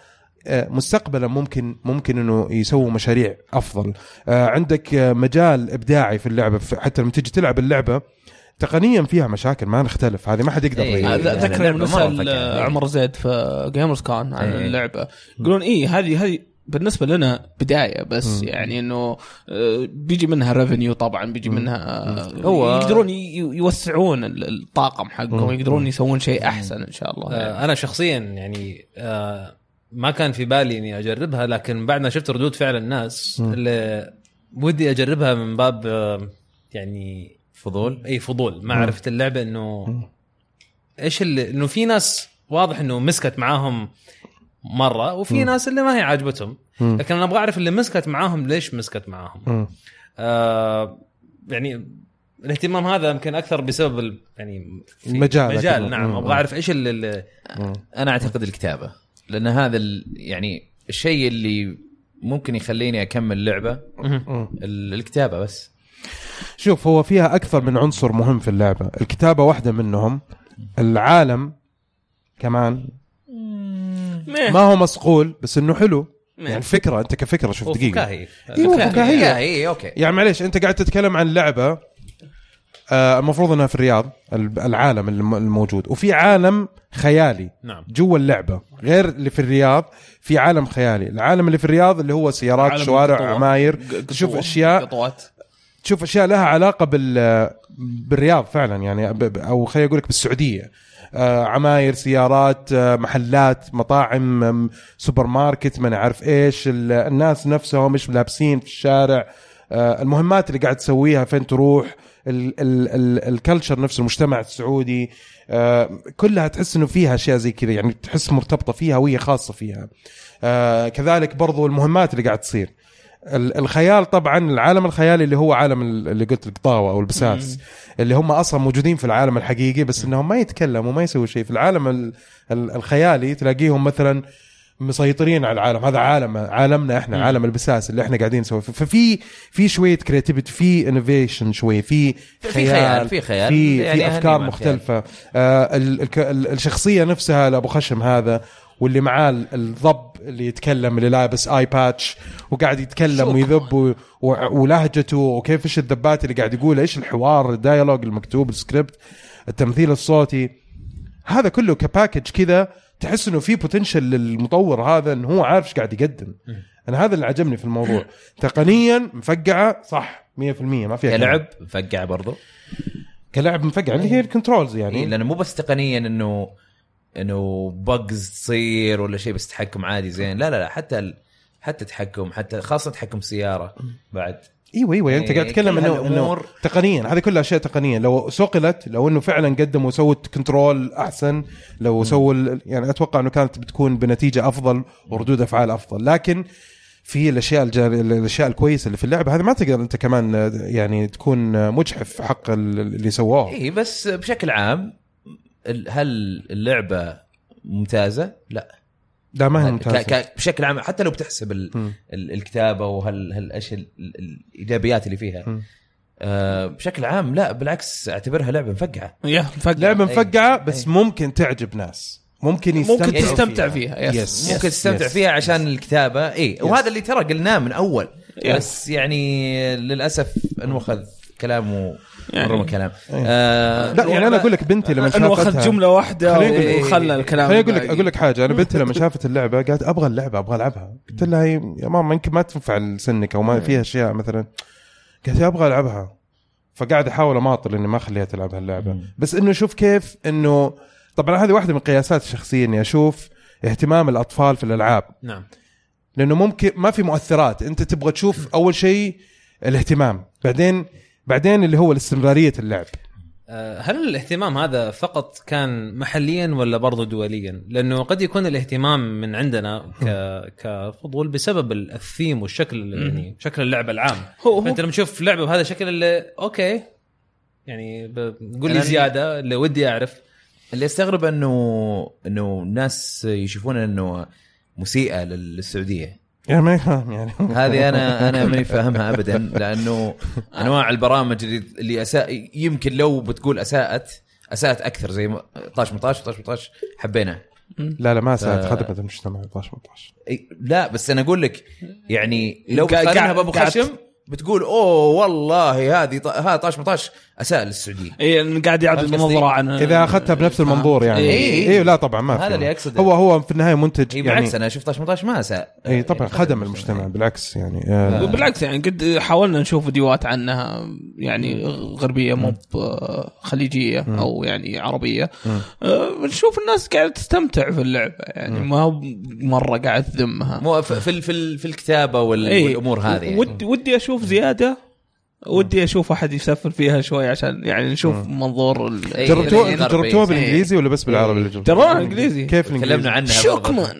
مستقبلا ممكن ممكن إنه يسووا مشاريع أفضل آه، عندك آه، مجال إبداعي في اللعبة حتى لما تيجي تلعب اللعبة تقنيا فيها مشاكل ما نختلف هذه ما حد يقدر إيه. يغير. هذا يعني ذكر لما سال فكرة. عمر زيد في gamers كان عن إيه. اللعبة يقولون إيه هذه هذه بالنسبة لنا بداية بس مم. يعني إنه آه، بيجي منها revenue طبعا بيجي منها آه، هو- يقدرون يوسعون ال- الطاقم حقهم. يقدرون يسوون شيء أحسن إن شاء الله يعني. آه، أنا شخصيا يعني آه، ما كان في بالي إني أجربها لكن بعد ما شفت ردود فعل الناس. اللي ودي أجربها من باب يعني فضول إي فضول ما. عرفت اللعبة إنه. إيش اللي إنه في ناس واضح إنه مسكت معاهم مرة وفي. ناس اللي ما هي عاجبتهم. لكن أنا أبغى أعرف اللي مسكت معاهم ليش مسكت معاهم. آه يعني الاهتمام هذا يمكن أكثر بسبب يعني في المجال مجال. نعم. أبغى أعرف إيش اللي, اللي. أنا أعتقد الكتابة لأن هذا ال- يعني الشيء اللي ممكن يخليني أكمل لعبة الكتابة بس. شوف هو فيها أكثر من عنصر مهم في اللعبة. الكتابة واحدة منهم. العالم كمان. ما هو مصقول بس إنه حلو. يعني فكرة أنت كفكرة شوف دقيقة. وفكاهي أيوه فكاهية. اي أوكي. يعني معليش أنت قاعد تتكلم عن لعبة المفروض إنها في الرياض ال- العالم الم- الموجود. وفي عالم خيالي نعم. جوا اللعبة. غير اللي في الرياض في عالم خيالي. العالم اللي في الرياض اللي هو سيارات شوارع قطوة. عماير. تشوف. اشياء قطوات. تشوف أشياء لها علاقة بال بالرياض فعلا يعني أو خليني أقول لك بالسعودية. آه عماير سيارات آه محلات مطاعم سوبر ماركت ما نعرف إيش. ال- الناس نفسهم مش لابسين في الشارع. آه المهمات اللي قاعد تسويها فين تروح. الكلتشر نفسه المجتمع السعودي آه كلها تحس إنه فيها أشياء زي كذا يعني تحس مرتبطة فيها وهي خاصة فيها. آه كذلك برضو المهمات اللي قاعد تصير. ال- الخيال طبعا العالم الخيالي اللي هو عالم ال- اللي قلت القطاوه أو البساس اللي هم أصلا موجودين في العالم الحقيقي بس إنهم ما يتكلموا ما يسووا شيء. في العالم ال- ال- الخيالي تلاقيهم مثلا مسيطرين على العالم. هذا عالم عالمنا إحنا عالم البساس اللي إحنا قاعدين نسوي. ففي في شوية creativity في innovation شوي في في خيال في خيال. في, يعني في أفكار مختلفة. آه ال- الك- ال- الشخصية نفسها لأبو خشم هذا واللي معاه ال- الضب اللي يتكلم اللي لابس eye patch وقاعد يتكلم ويذب و- و- ولهجته وكيف إيش الذبات اللي قاعد يقولها إيش الحوار ال dialogue المكتوب السكريبت التمثيل الصوتي. هذا كله ك package كذا تحس إنه في potential للمطور هذا إنه هو عارف إيش قاعد يقدم. أنا هذا اللي عجبني في الموضوع. تقنيا مفقعة صح 100% ما فيها. كلعب مفقع برضو؟ كلعب مفقع اللي هي ال controls يعني. يعني لأنه مو بس تقنيا إنه إنه bugs تصير ولا شيء بس تحكم عادي زين. لا لا لا حتى ال... حتى تحكم حتى خاصة تحكم سيارة بعد. إيوه إيوه أنت إيه، قاعد تتكلم كل إنه إنه تقنيا. هذه كلها أشياء تقنية. لو سقلت لو إنه فعلا قدموا وسووا كنترول أحسن لو سووا يعني أتوقع إنه كانت بتكون بنتيجة أفضل وردود أفعال أفضل. لكن في الأشياء الجار... الأشياء الكويسة اللي في اللعبة هذه ما تقدر أنت كمان يعني تكون مجحف حق ال- اللي سووه. اي بس بشكل عام هل اللعبة ممتازة؟ لا. لا ما هي. ممتازة ك... بشكل عام حتى لو بتحسب ال... ال... الكتابة وهال هال... إيش ال... ال... الإيجابيات اللي فيها. آه بشكل عام لا بالعكس أعتبرها لعبة مفقعه يا مفقع. لعبة مفقعه أي. بس ممكن تعجب ناس ممكن يستمتعوا ممكن تستمتع فيها. فيها yes. yes. ممكن تستمتع yes. فيها عشان الكتابة اي وهذا اللي ترى قلناه من أول yes. بس يعني للأسف انوخذ كلامه يعني- مره كلام. إيه. آه لا يعني أنا أقول لك بنتي لما أنه أخذ شافتها. جملة واحدة وخلى الكلام خليني أقول لك. أقول لك حاجة. أنا بنتي لما شافت اللعبة قالت أبغى اللعبة أبغى ألعبها. قلت لها هي- يا ماما يمكن ما تنفع لسنك أو ما فيها أشياء مثلا. قالت لي أبغى ألعبها. فقاعد أحاول أماطل إني ما خليها تلعب هاللعبة. بس إنه شوف كيف انه طبعا هذه واحدة من قياسات الشخصية إني أشوف اهتمام الأطفال في الألعاب. نعم. لأنه ممكن ما في مؤثرات. أنت تبغى تشوف أول شيء الاهتمام بعدين بعدين اللي هو الاستمرارية اللعب. آه، هل الاهتمام هذا فقط كان محليا ولا برضو دوليا؟ لأنه قد يكون الاهتمام من عندنا ك... كفضول بسبب الثيم والشكل يعني شكل اللعبه العام. هو- هو- فأنت لما تشوف لعبه بهذا الشكل اللي أوكي يعني قول لي أنا- زيادة اللي ودي أعرف. اللي استغرب أنه أنه الناس يشوفون أنه مسيئة للسعودية. يعني ما يفهم يعني. هذه أنا أنا ماني فاهمها ابدا لأنه أنواع البرامج اللي اللي أساء يمكن لو بتقول أساءت أساءت أكثر زي ما- طاش 18 طاش 18 حبينا. لا لا ما ف- خدمة المجتمع 12 18 إي، لا بس أنا أقول لك يعني لو قاعد- قاعد- بأبو خشم بتقول أوه والله هذه ط- هذا طاش مطاش أساء للسعودية. اي قاعد قصدي؟ نظره عن إذا أخذتها بنفس المنظور يعني. إيه. إيه لا طبعا ما في هذا اللي يعني. أقصده. هو هو في النهاية منتج هي يعني بالعكس أنا شفت طاش مطاش ما أساء. اي طبعا يعني خدم المجتمع بالعكس يعني آه، بالعكس يعني قد حاولنا نشوف فيديوهات عنها يعني غربية مو خليجية أو يعني عربية. آه، نشوف الناس قاعدة تستمتع في اللعبة يعني ما هو مرة قاعد تذمها مو في في في, في الكتابة إيه. والأمور هذه يعني. ودي ودي أشوف زيادة ودي أشوف أحد يسفل فيها شوي عشان يعني نشوف منظور إيه. جربتوها جربتوها غربي. بالإنجليزي ولا بس بالعربي اللي جربتوها؟ جربوها انجليزي كيف الإنجليزي؟ تكلمنا عنها. شكرا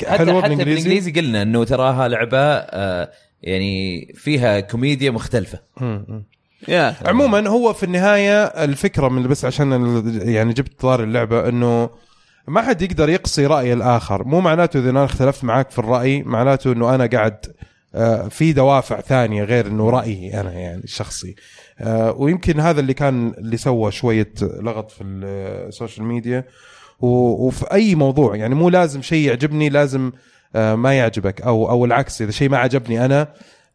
حتى حتى بالإنجليزي؟ بالإنجليزي قلنا إنه تراها لعبة آه، يعني فيها كوميديا مختلفة. يا عموما هو في النهاية الفكرة من بس عشان يعني جبت طار اللعبة إنه ما حد يقدر يقصي رأي الآخر مو معناته إذا أنا اختلفت معك في الرأي معناته إنه أنا قاعد في دوافع ثانية غير إنه رأيي أنا يعني الشخصي آه، ويمكن هذا اللي كان اللي سوى شوية لغط في ال social media و- وفي أي موضوع يعني مو لازم شيء يعجبني لازم آه، ما يعجبك أو أو العكس إذا شيء ما عجبني أنا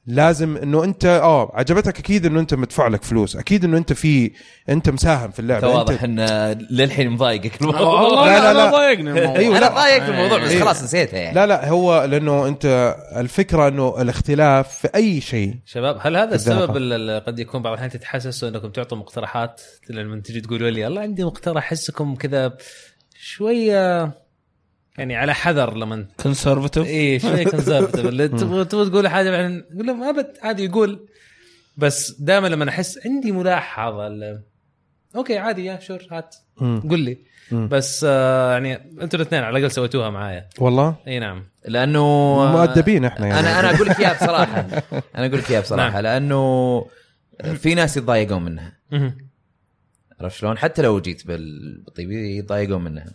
لازم إنه أنت آه عجبتك أكيد إنه أنت مدفوع لك فلوس أكيد إنه أنت في أنت مساهم في اللعبة واضح أنت إن للحين مضايقك الموضوع لا، لا، لا لا. ضايقني الموضوع أيوة، أنا لا. ضايقك في الموضوع بس إيه. خلاص نسيتها يعني لا لا هو لأنه أنت الفكرة إنه الاختلاف في أي شيء شباب هل هذا. السبب اللي قد يكون بعض الأحيان تتحسسوا إنكم تعطوا مقترحات لما تجي تقولوا لي والله عندي مقترح أحسكم كذا شوية يعني على حذر لما conservative إيه شوية conservative اللي تبغى تقول حاجة بعدين أقول لهم أبد عادي يقول. بس دائما لما أحس عندي ملاحظه ال- okay عادي يا sure هات. قل لي. مم. بس آه يعني أنتوا الاثنين على الأقل سويتوها معايا. والله؟ إي نعم. لأنه مؤدبين إحنا يعني. أنا أنا أقول لك إياها بصراحة. أنا أقول لك إياها بصراحة. نعم. لأنه في ناس يتضايقون منها. عرفت شلون؟ حتى لو جيت بال- بالطيب يتضايقون منها.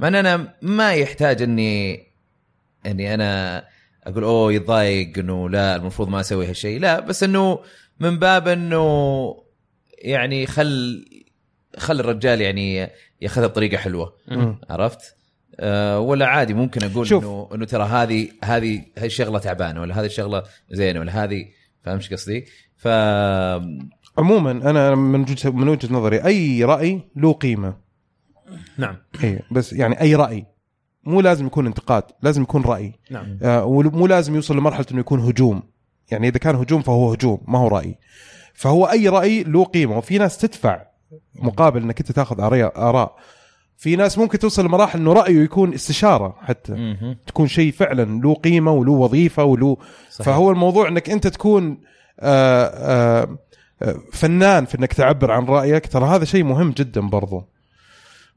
مع إن أنا ما يحتاج اني إني أنا أقول أوه يتضايق إنه لا المفروض ما أسوي هالشيء لا بس إنه من باب إنه يعني خل خل الرجال يعني يأخذها بطريقة حلوة مم. عرفت؟ أه ولا عادي ممكن أقول شوف. انه إنه ترى هذه هذه هذه الشغلة تعبانة ولا هذه الشغلة زينة ولا هذه فاهم إيش قصدي؟ ف عموما أنا من وجهه من وجهة نظري أي رأي له قيمة. نعم. اي بس يعني أي رأي. مو لازم يكون انتقاد لازم يكون رأي. نعم. آه ومو لازم يوصل لمرحلة إنه يكون هجوم. يعني إذا كان هجوم فهو هجوم ما هو رأي. فهو أي رأي له قيمة. وفي ناس تدفع مقابل إنك أنت تأخذ آراء. في ناس ممكن توصل لمراحل إنه رأيه يكون استشارة حتى. مهم. تكون شيء فعلا له قيمة وله وظيفة وله. صحيح. فهو الموضوع إنك أنت تكون آه آه آه، فنان في إنك تعبر عن رأيك ترى هذا شيء مهم جدا برضو.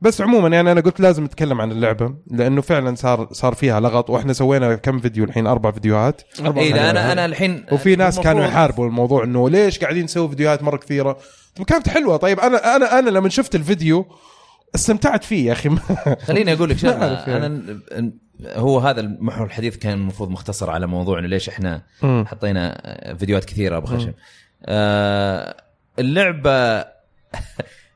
بس عموما يعني أنا قلت لازم نتكلم عن اللعبة لأنه فعلا صار صار فيها لغط وإحنا سوينا كم فيديو الحين؟ أربع فيديوهات. اي لا أنا أنا الحين وفي ناس كانوا يحاربوا الموضوع إنه ليش قاعدين نسوي فيديوهات مرة كثيرة؟ طب كانت حلوة. طيب أنا أنا أنا لما شفت الفيديو استمتعت فيه يا أخي. خليني أقول لك شغلة. يعني. أنا هو هذا المحور الحديث كان المفروض مختصر على موضوع إنه ليش إحنا مم. حطينا فيديوهات كثيرة أبو خشم. اللعبة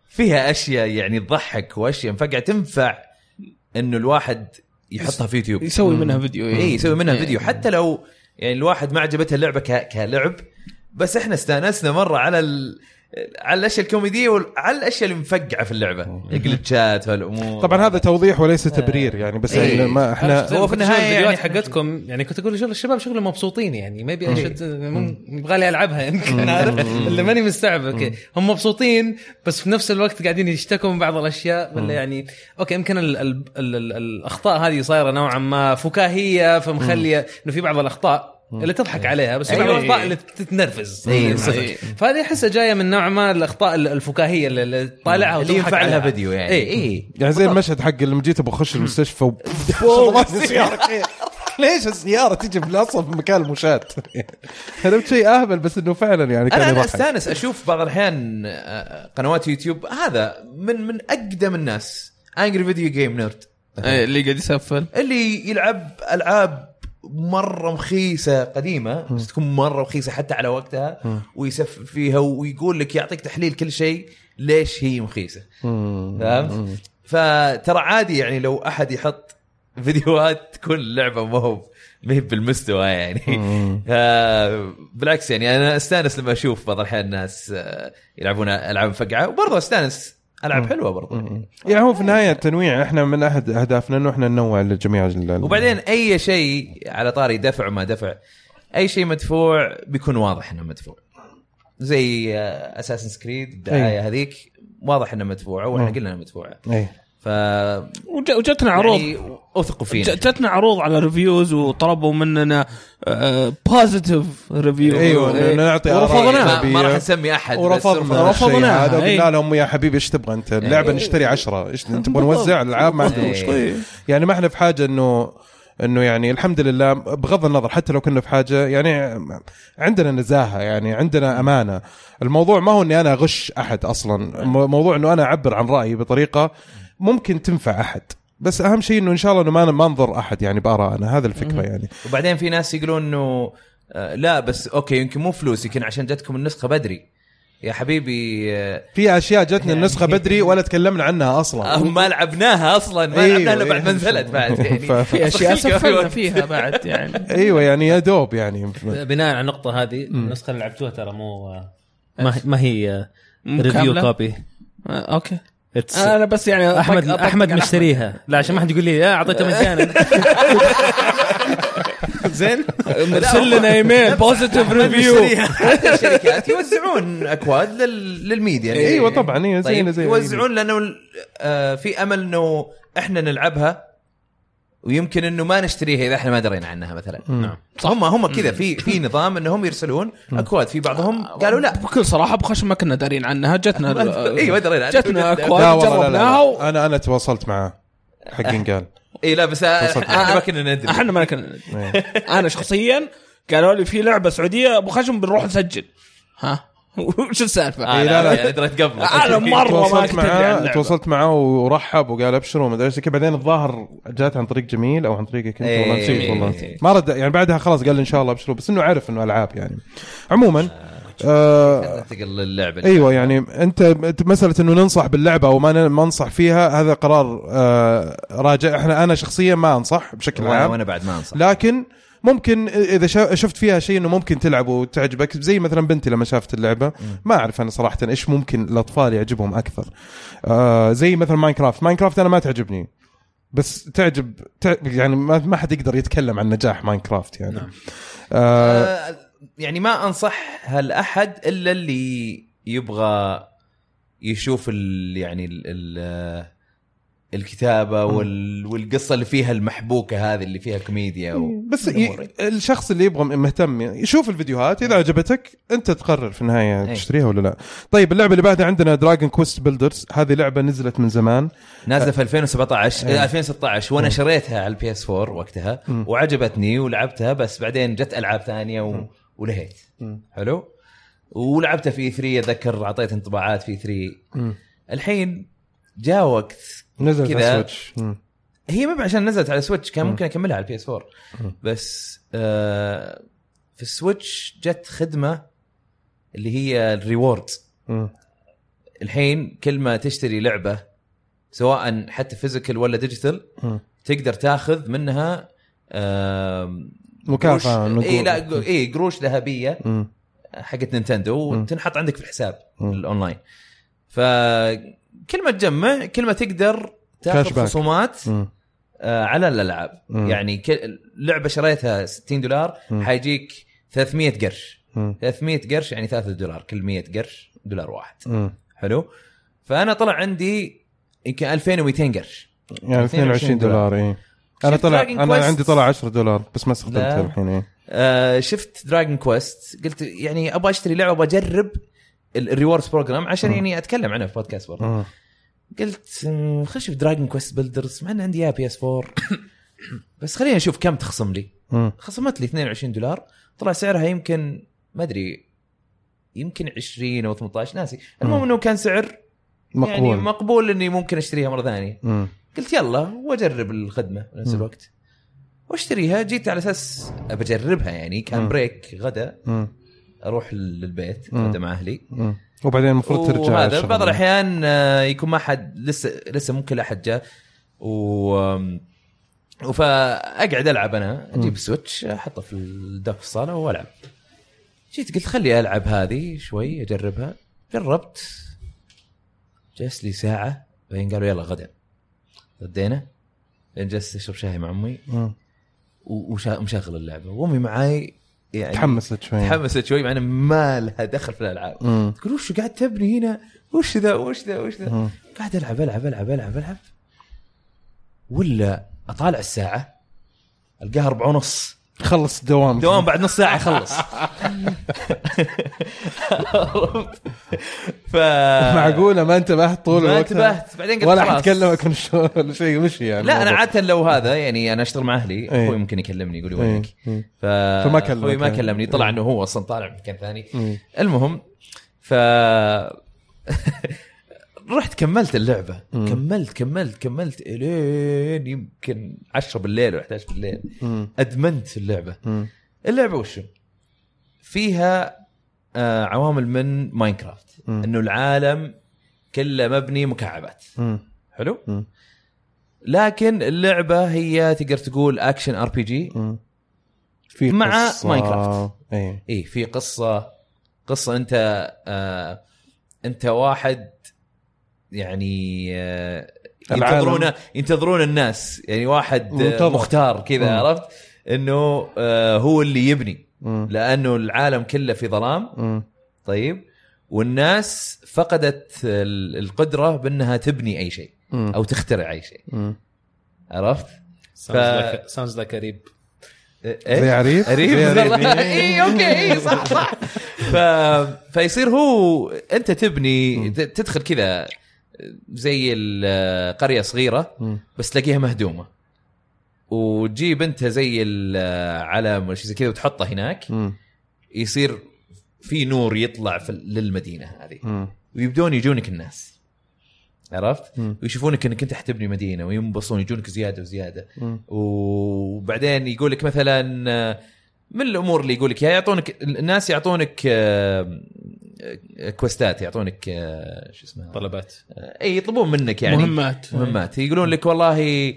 فيها أشياء يعني تضحك وأشياء مفقعه تنفع إنه الواحد يحطها في يوتيوب يسوي منها فيديو اي يسوي منها إيه. فيديو حتى لو يعني الواحد ما عجبته اللعبة. كلعب بس إحنا استانسنا مرة على ال... على الأشياء الكوميدية وعلى الأشياء اللي مفقعة في اللعبة. الجلتشات والامور طبعا هذا توضيح وليس تبرير يعني بس إيه. يعني ما إحنا هو في الفيديوهات يعني- حقتكم يعني كنت أقول شغل الشباب شغلهم مبسوطين يعني ما يبي اشد يبغى لي ألعبها يمكن عارف؟ اللي ماني مستوعب okay. هم مبسوطين بس في نفس الوقت قاعدين يشتكوا من بعض الأشياء ولا يعني okay يمكن ال ال ال ال الأخطاء هذه صايرة نوعا ما فكاهية فمخلية إنه في بعض الأخطاء اللي تضحك عليها بس في أيوة. الأخطاء اللي تتنرفز إيه، صفر. إيه. فهذه احسها جاية من نوع ما الأخطاء الفكاهية اللي- طالعها اللي وتضحك ينفع لها. فيديو يعني إيه. اي يعني زي المشهد حق لما جيت أبغى أخش المستشفى؟ ليش السيارة تجي بالاصل في مكان المشاة؟ هذا شيء اهبل بس إنه فعلا يعني كان أنا يضحك أستانس أشوف بعض الأحيان آه، قنوات يوتيوب هذا من من أقدم الناس Angry Video Game Nerd إيه، اللي قاعد يسفل اللي يلعب ألعاب مرة رخيصه قديمة بس تكون مرة رخيصه حتى على وقتها. ويسفل فيها ويقول لك يعطيك تحليل كل شيء ليش هي مم. فهمت؟ فترى عادي يعني لو أحد يحط فيديوهات تكون اللعبه ما هو ما هي بالمستوى يعني. آه، بالعكس يعني أنا أستانس لما أشوف بعض الأحيان ناس آه، يلعبون ألعاب مفقعة. وبرضه أستانس ألعاب حلوة برضه يعني. هو في النهاية التنويع إحنا من أحد أهدافنا إنه إحنا ننوع لجميع وبعدين أي شيء على طاري دفع وما دفع أي شيء مدفوع بيكون واضح إنه مدفوع. زي اساسن سكريد الدعاية هذيك واضح انها مدفوعه وإحنا. قلنا انها مدفوعه ف وج- وجتنا عروض. يعني وثقوا ج- فينا جتنا عروض على reviews وطلبوا مننا positive review إيوه نعطي آراء ورفضناها. ما, ما راح. نسمي أحد ورفضنا. رفضنا. الشيء هذا إيه. وقلنا لهم يا حبيبي إيش تبغى أنت؟ اللعبة نشتري عشرة. إيش تبغى نوزع؟ الألعاب ما عندنا إيه. مشكلة. يعني ما إحنا في حاجة انه إنه يعني الحمد لله بغض النظر حتى لو كنا في حاجة يعني عندنا نزاهة يعني عندنا أمانة. الموضوع ما هو إني أنا أغش أحد أصلا. مو- موضوع إنه أنا أعبر عن رأيي بطريقة ممكن تنفع أحد. بس أهم شيء إنه إن شاء الله إنه ما ما نضر أحد. يعني بارائنا هذا الفكرة يعني. وبعدين في ناس يقولون إنه آه، لا بس أوكي يمكن مو فلوس يمكن عشان جتكم النسخة بدري. يا حبيبي آه، في أشياء جتنا النسخة بدري ولا تكلمنا عنها أصلا. آه، ما لعبناها أصلا ما أيوة، لعبناها إلا بعد ما أيوة. نزلت بعد يعني. ف- في أشياء سفلنا فيها بعد يعني. أيوه يعني يا دوب يعني. بناء على النقطة هذه النسخة اللي لعبتوها ترى مو ما هي ما هي ريفيو؟ كوبي آه، أوكي. It's- أنا بس يعني احمد أطق أحمد مشتريها. لا عشان ما حد يقول لي لا أعطيته مجانا. زين. مرسل لنا إيميل بوزيتيف ريفيو حتى الشركات يوزعون أكواد لل... للميديا. أيوه طبعا أيوه زينا طيب زي يوزعون لأنه آه، في أمل إنه إحنا نلعبها. ويمكن إنه ما نشتريها إذا إحنا ما درينا عنها مثلا. نعم. هم هم كذا في في نظام إنهم يرسلون أكواد. في بعضهم قالوا لا. بكل صراحة بخش ما كنا دارين عنها. جتنا أيوه درينا جتنا أكواد جربناها و- أنا أنا تواصلت معاه حقين قال. إي لا بس. إحنا ما كنا ندري. إحنا ما كنا ندري. إيه. أنا شخصيا قالوا لي في لعبة سعودية أبو خشم بنروح نسجل. ها؟ وش السالفة؟ آه إيه، لا لا، دريت قبل. أنا مرة ما تواصلت كنت معاه. تواصلت معاه ورحب وقال ابشروا وما أدري إيش. بعدين الظاهر جات عن طريق جميل أو عن طريقك أنت. والله. نسيت والله ما رد يعني بعدها خلاص قال إن شاء الله ابشروا بس إنه عارف إنه ألعاب يعني. عموما آه تقل اللعبه أيوه يعني أنت أنت مسألة إنه ننصح باللعبة أو ما ننصح فيها هذا قرار آه راجع. إحنا أنا شخصيا ما أنصح بشكل عام. وأنا بعد ما أنصح. لكن ممكن إذا شفت فيها شيء إنه ممكن تلعب وتعجبك زي مثلا بنتي لما شافت اللعبة ما أعرف أنا صراحة إيش ممكن الأطفال يعجبهم أكثر. آه زي مثلا Minecraft. Minecraft أنا ما تعجبني بس تعجب تع... يعني ما, حد يقدر يتكلم عن نجاح Minecraft يعني. نعم. آه آه، يعني ما أنصح هالأحد إلا اللي يبغى يشوف ال يعني ال الكتابة وال والقصة اللي فيها المحبوكة هذه اللي فيها كوميديا و... بس ي... الشخص اللي يبغى مهتم يشوف الفيديوهات إذا عجبتك أنت تقرر في النهاية أي. تشتريها ولا لا. طيب اللعبة اللي بعدها عندنا Dragon Quest Builders هذه لعبة نزلت من زمان. نازلة في 2017 إيه. آه، 2016 وأنا شريتها على ال PS 4 وقتها مم. وعجبتني ولعبتها بس بعدين جت ألعاب ثانية و... ولهيت. مم. حلو؟ ولعبتها في 3 أتذكر أعطيت انطباعات في 3 مم. الحين جاء وقت نزلت. على Switch مم. هي ما عشان نزلت على Switch كان مم. ممكن أكملها على ال PS 4 مم. بس آه في ال Switch جت خدمة اللي هي ال reward. الحين كل ما تشتري لعبة سواء حتى physical ولا digital. تقدر تاخذ منها قروش- نقول. إي لا إي قروش ذهبية. حقت نينتندو وتنحط عندك في الحساب. الأونلاين فكل ما تجمع كل ما تقدر تاخذ. خصومات. آه، على الألعاب مم. يعني كل لعبة شريتها 60 دولار مم. حيجيك 300 قرش مم. 300 قرش يعني 3 دولار كل 100 قرش دولار واحد مم. حلو فأنا طلع عندي يمكن 2200 قرش يعني 22 دولار اي أنا طلع أنا؟ عندي طلع 10 دولار بس ما. استخدمتها الحين اي آه شفت دراجون كويست قلت يعني أبغى أشتري لعبة أبغى أجرب ال rewards program عشان مم. يعني أتكلم عنها في بودكاست برضه مم. قلت خش في دراجون كويست بيلدرز مع إن عندي اياها PS 4 بس خليني أشوف كم تخصم لي مم. خصمت لي 22 دولار طلع سعرها يمكن ما أدري يمكن 20 أو 18 ناسي المهم. إنه كان سعر يعني مقبول مقبول إني ممكن أشتريها مرة ثانية. قلت يلا وأجرب الخدمة بنفس. الوقت وأشتريها جيت على أساس بجربها يعني كان. break غدا. أروح للبيت. غدا مع أهلي. مم. وبعدين المفروض ترجع الشغل. بعض الأحيان آه، يكون ما حد لسه لسه ممكن لا أحد جاء. و فاقعد ألعب أنا أجيب السويتش أحطه في ال dock في الصالة وألعب. جيت قلت خلي ألعب هذه شوي أجربها. جربت. جلس لي ساعة بعدين قالوا يلا غدا. غدينا بعدين جلست أشرب شاي مع أمي. ومشغل اللعبة. وأمي معاي يعني تحمست شوي. تحمست شوي مع إنه ما لها دخل في الألعاب. تقول وش قاعد تبني هنا؟ وش ذا؟ وش ذا؟ وش ذا. قاعد ألعب ألعب ألعب ألعب ألعب. ولا أطالع الساعة ألقاها أربعة ونص. خلص الدوام دوام بعد نص ساعة يخلص ف معقولة ما انتبهت طول ما الوقت انتبهت بعدين قلت ولا خلاص. حتكلمك من ولا شيء مشي يعني لا أنا الموضوع. عادة لو هذا يعني أنا أشتغل مع أهلي إيه. أخوي ممكن يكلمني يقول لي إيه. وينك إيه. ف... فما كلمك أخوي ما يعني. كلمني طلع. إنه هو أصلا طالع مكان ثاني. المهم ف رحت كملت اللعبة مم. كملت كملت كملت إلين يمكن 10 بالليل و 11 بالليل مم. أدمنت اللعبة مم. اللعبة وشو؟ فيها آه عوامل من ماينكرافت مم. إنه العالم كله مبني مكعبات مم. حلو؟ مم. لكن اللعبة هي تقدر تقول action RPG. في مع قصة. ماينكرافت. اي اي في قصة قصة أنت آه أنت واحد يعني آه العالم. ينتظرون ينتظرون الناس يعني واحد آه منتظر. مختار كذا. عرفت إنه آه هو اللي يبني مم. لأنه العالم كله في ظلام مم. طيب والناس فقدت ال- القدرة بأنها تبني أي شيء. أو تخترع أي شيء. عرفت؟ ساوندز لايك قريب إيه؟ زي عريف قريب اي okay اي صح صح ف... فيصير هو أنت تبني ت- تدخل كذا زي القريه صغيرة. بس تلاقيها مهدومة وتجيب انت زي العلم ولا شيء زي كذا وتحطه هناك. يصير في نور يطلع في للمدينة هذه. ويبدون يجونك الناس عرفت؟ ويشوفونك انك انت حتبني مدينة وينبسطون يجونك زيادة وزيادة مم. وبعدين يقول لك مثلا من الأمور اللي يقول لك يعطونك الناس يعطونك آه، كوستات يعطونك آه، شو اسمها طلبات آه، إي يطلبون منك يعني مهمات مهمات يقولون لك والله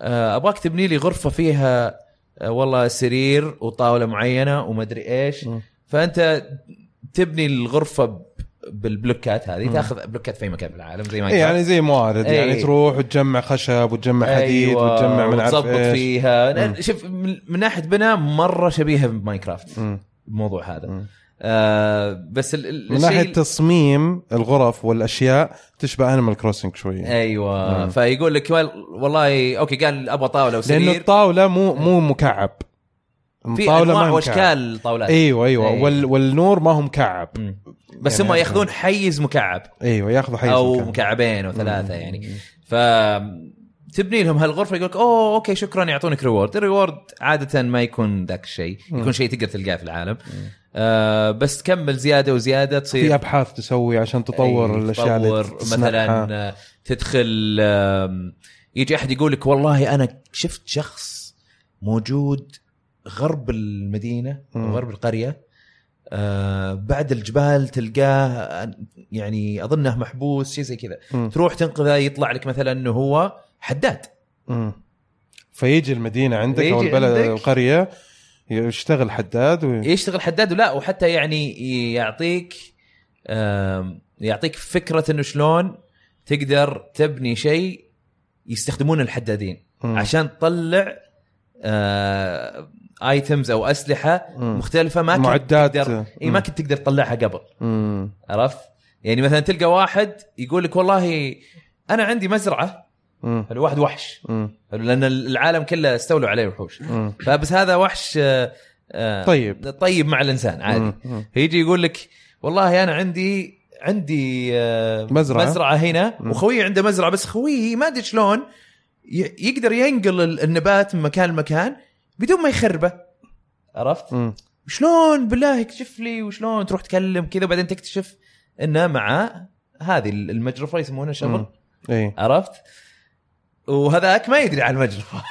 آه، أبغاك تبني لي غرفة فيها آه، والله سرير وطاولة معينة ومدري إيش مم. فأنت تبني الغرفة بالبلوكات هذه مم. تاخذ بلوكات في اي مكان في العالم زي ما إيه يعني زي موارد إيه. يعني تروح وتجمع خشب وتجمع حديد أيوة، وتجمع من عارف إيش فيها مم. شوف من, ناحية بناء مرة شبيهة بماينكرافت. الموضوع هذا مم. آه بس ال- ال- من ناحية تصميم الغرف والأشياء تشبه انيمال كروسنج شوي أيوه. مم. فيقول لك وال- والله okay قال أبغى طاولة لأنه وسرير الطاولة مو مو مكعب. في أنواع وأشكال الطاولات أيوه أيوه. أيوة. وال والنور ما هو مكعب. مم. بس يعني هم ياخذون حيز مكعب. أيوه ياخذوا حيز أو مكعب. مكعبين أو ثلاثة مم. يعني. ف تبني لهم هالغرفة يقول لك أوه okay شكرا يعطونك reward ال reward عادة ما يكون ذاك الشيء. يكون شيء تقدر تلقاه في العالم آه بس تكمل زيادة وزيادة تصير في أبحاث تسوي عشان تطور أي، الأشياء اللي. مثلا آه، تدخل آم، يجي أحد يقول لك والله أنا شفت شخص موجود غرب المدينة مم. غرب القرية آه بعد الجبال تلقاه آه، يعني أظنه محبوس شيء زي كذا. تروح تنقذه يطلع لك مثلا إنه هو حداد مم. فيجي المدينة عندك أو البلد عندك. القرية يشتغل حداد و... يشتغل حداد ولا وحتى يعني يعطيك يعطيك فكرة إنه شلون تقدر تبني شيء يستخدمونه الحدادين مم. عشان تطلع ايتمز أو أسلحة مم. مختلفة ما كنت معدات. تقدر إي. ما كنت تقدر تطلعها قبل. عرفت؟ يعني مثلا تلقى واحد يقول لك والله أنا عندي مزرعة. حلو واحد وحش. حلو لأن العالم كله استولوا عليه وحوش. فبس هذا وحش آه، آه، طيب. طيب مع الإنسان عادي. فيجي يقول لك والله أنا عندي عندي آه، مزرعة. مزرعة هنا مم. وخوي عنده مزرعة بس خويه ما أدري شلون يقدر ينقل ال- النبات من مكان لمكان بدون ما يخربه عرفت؟ مم. شلون بالله اكشف لي وشلون تروح تكلم كذا وبعدين تكتشف إنه مع هذه المجرفه يسمونها شغل عرفت؟ وهذاك ما يدري عن المجرفه.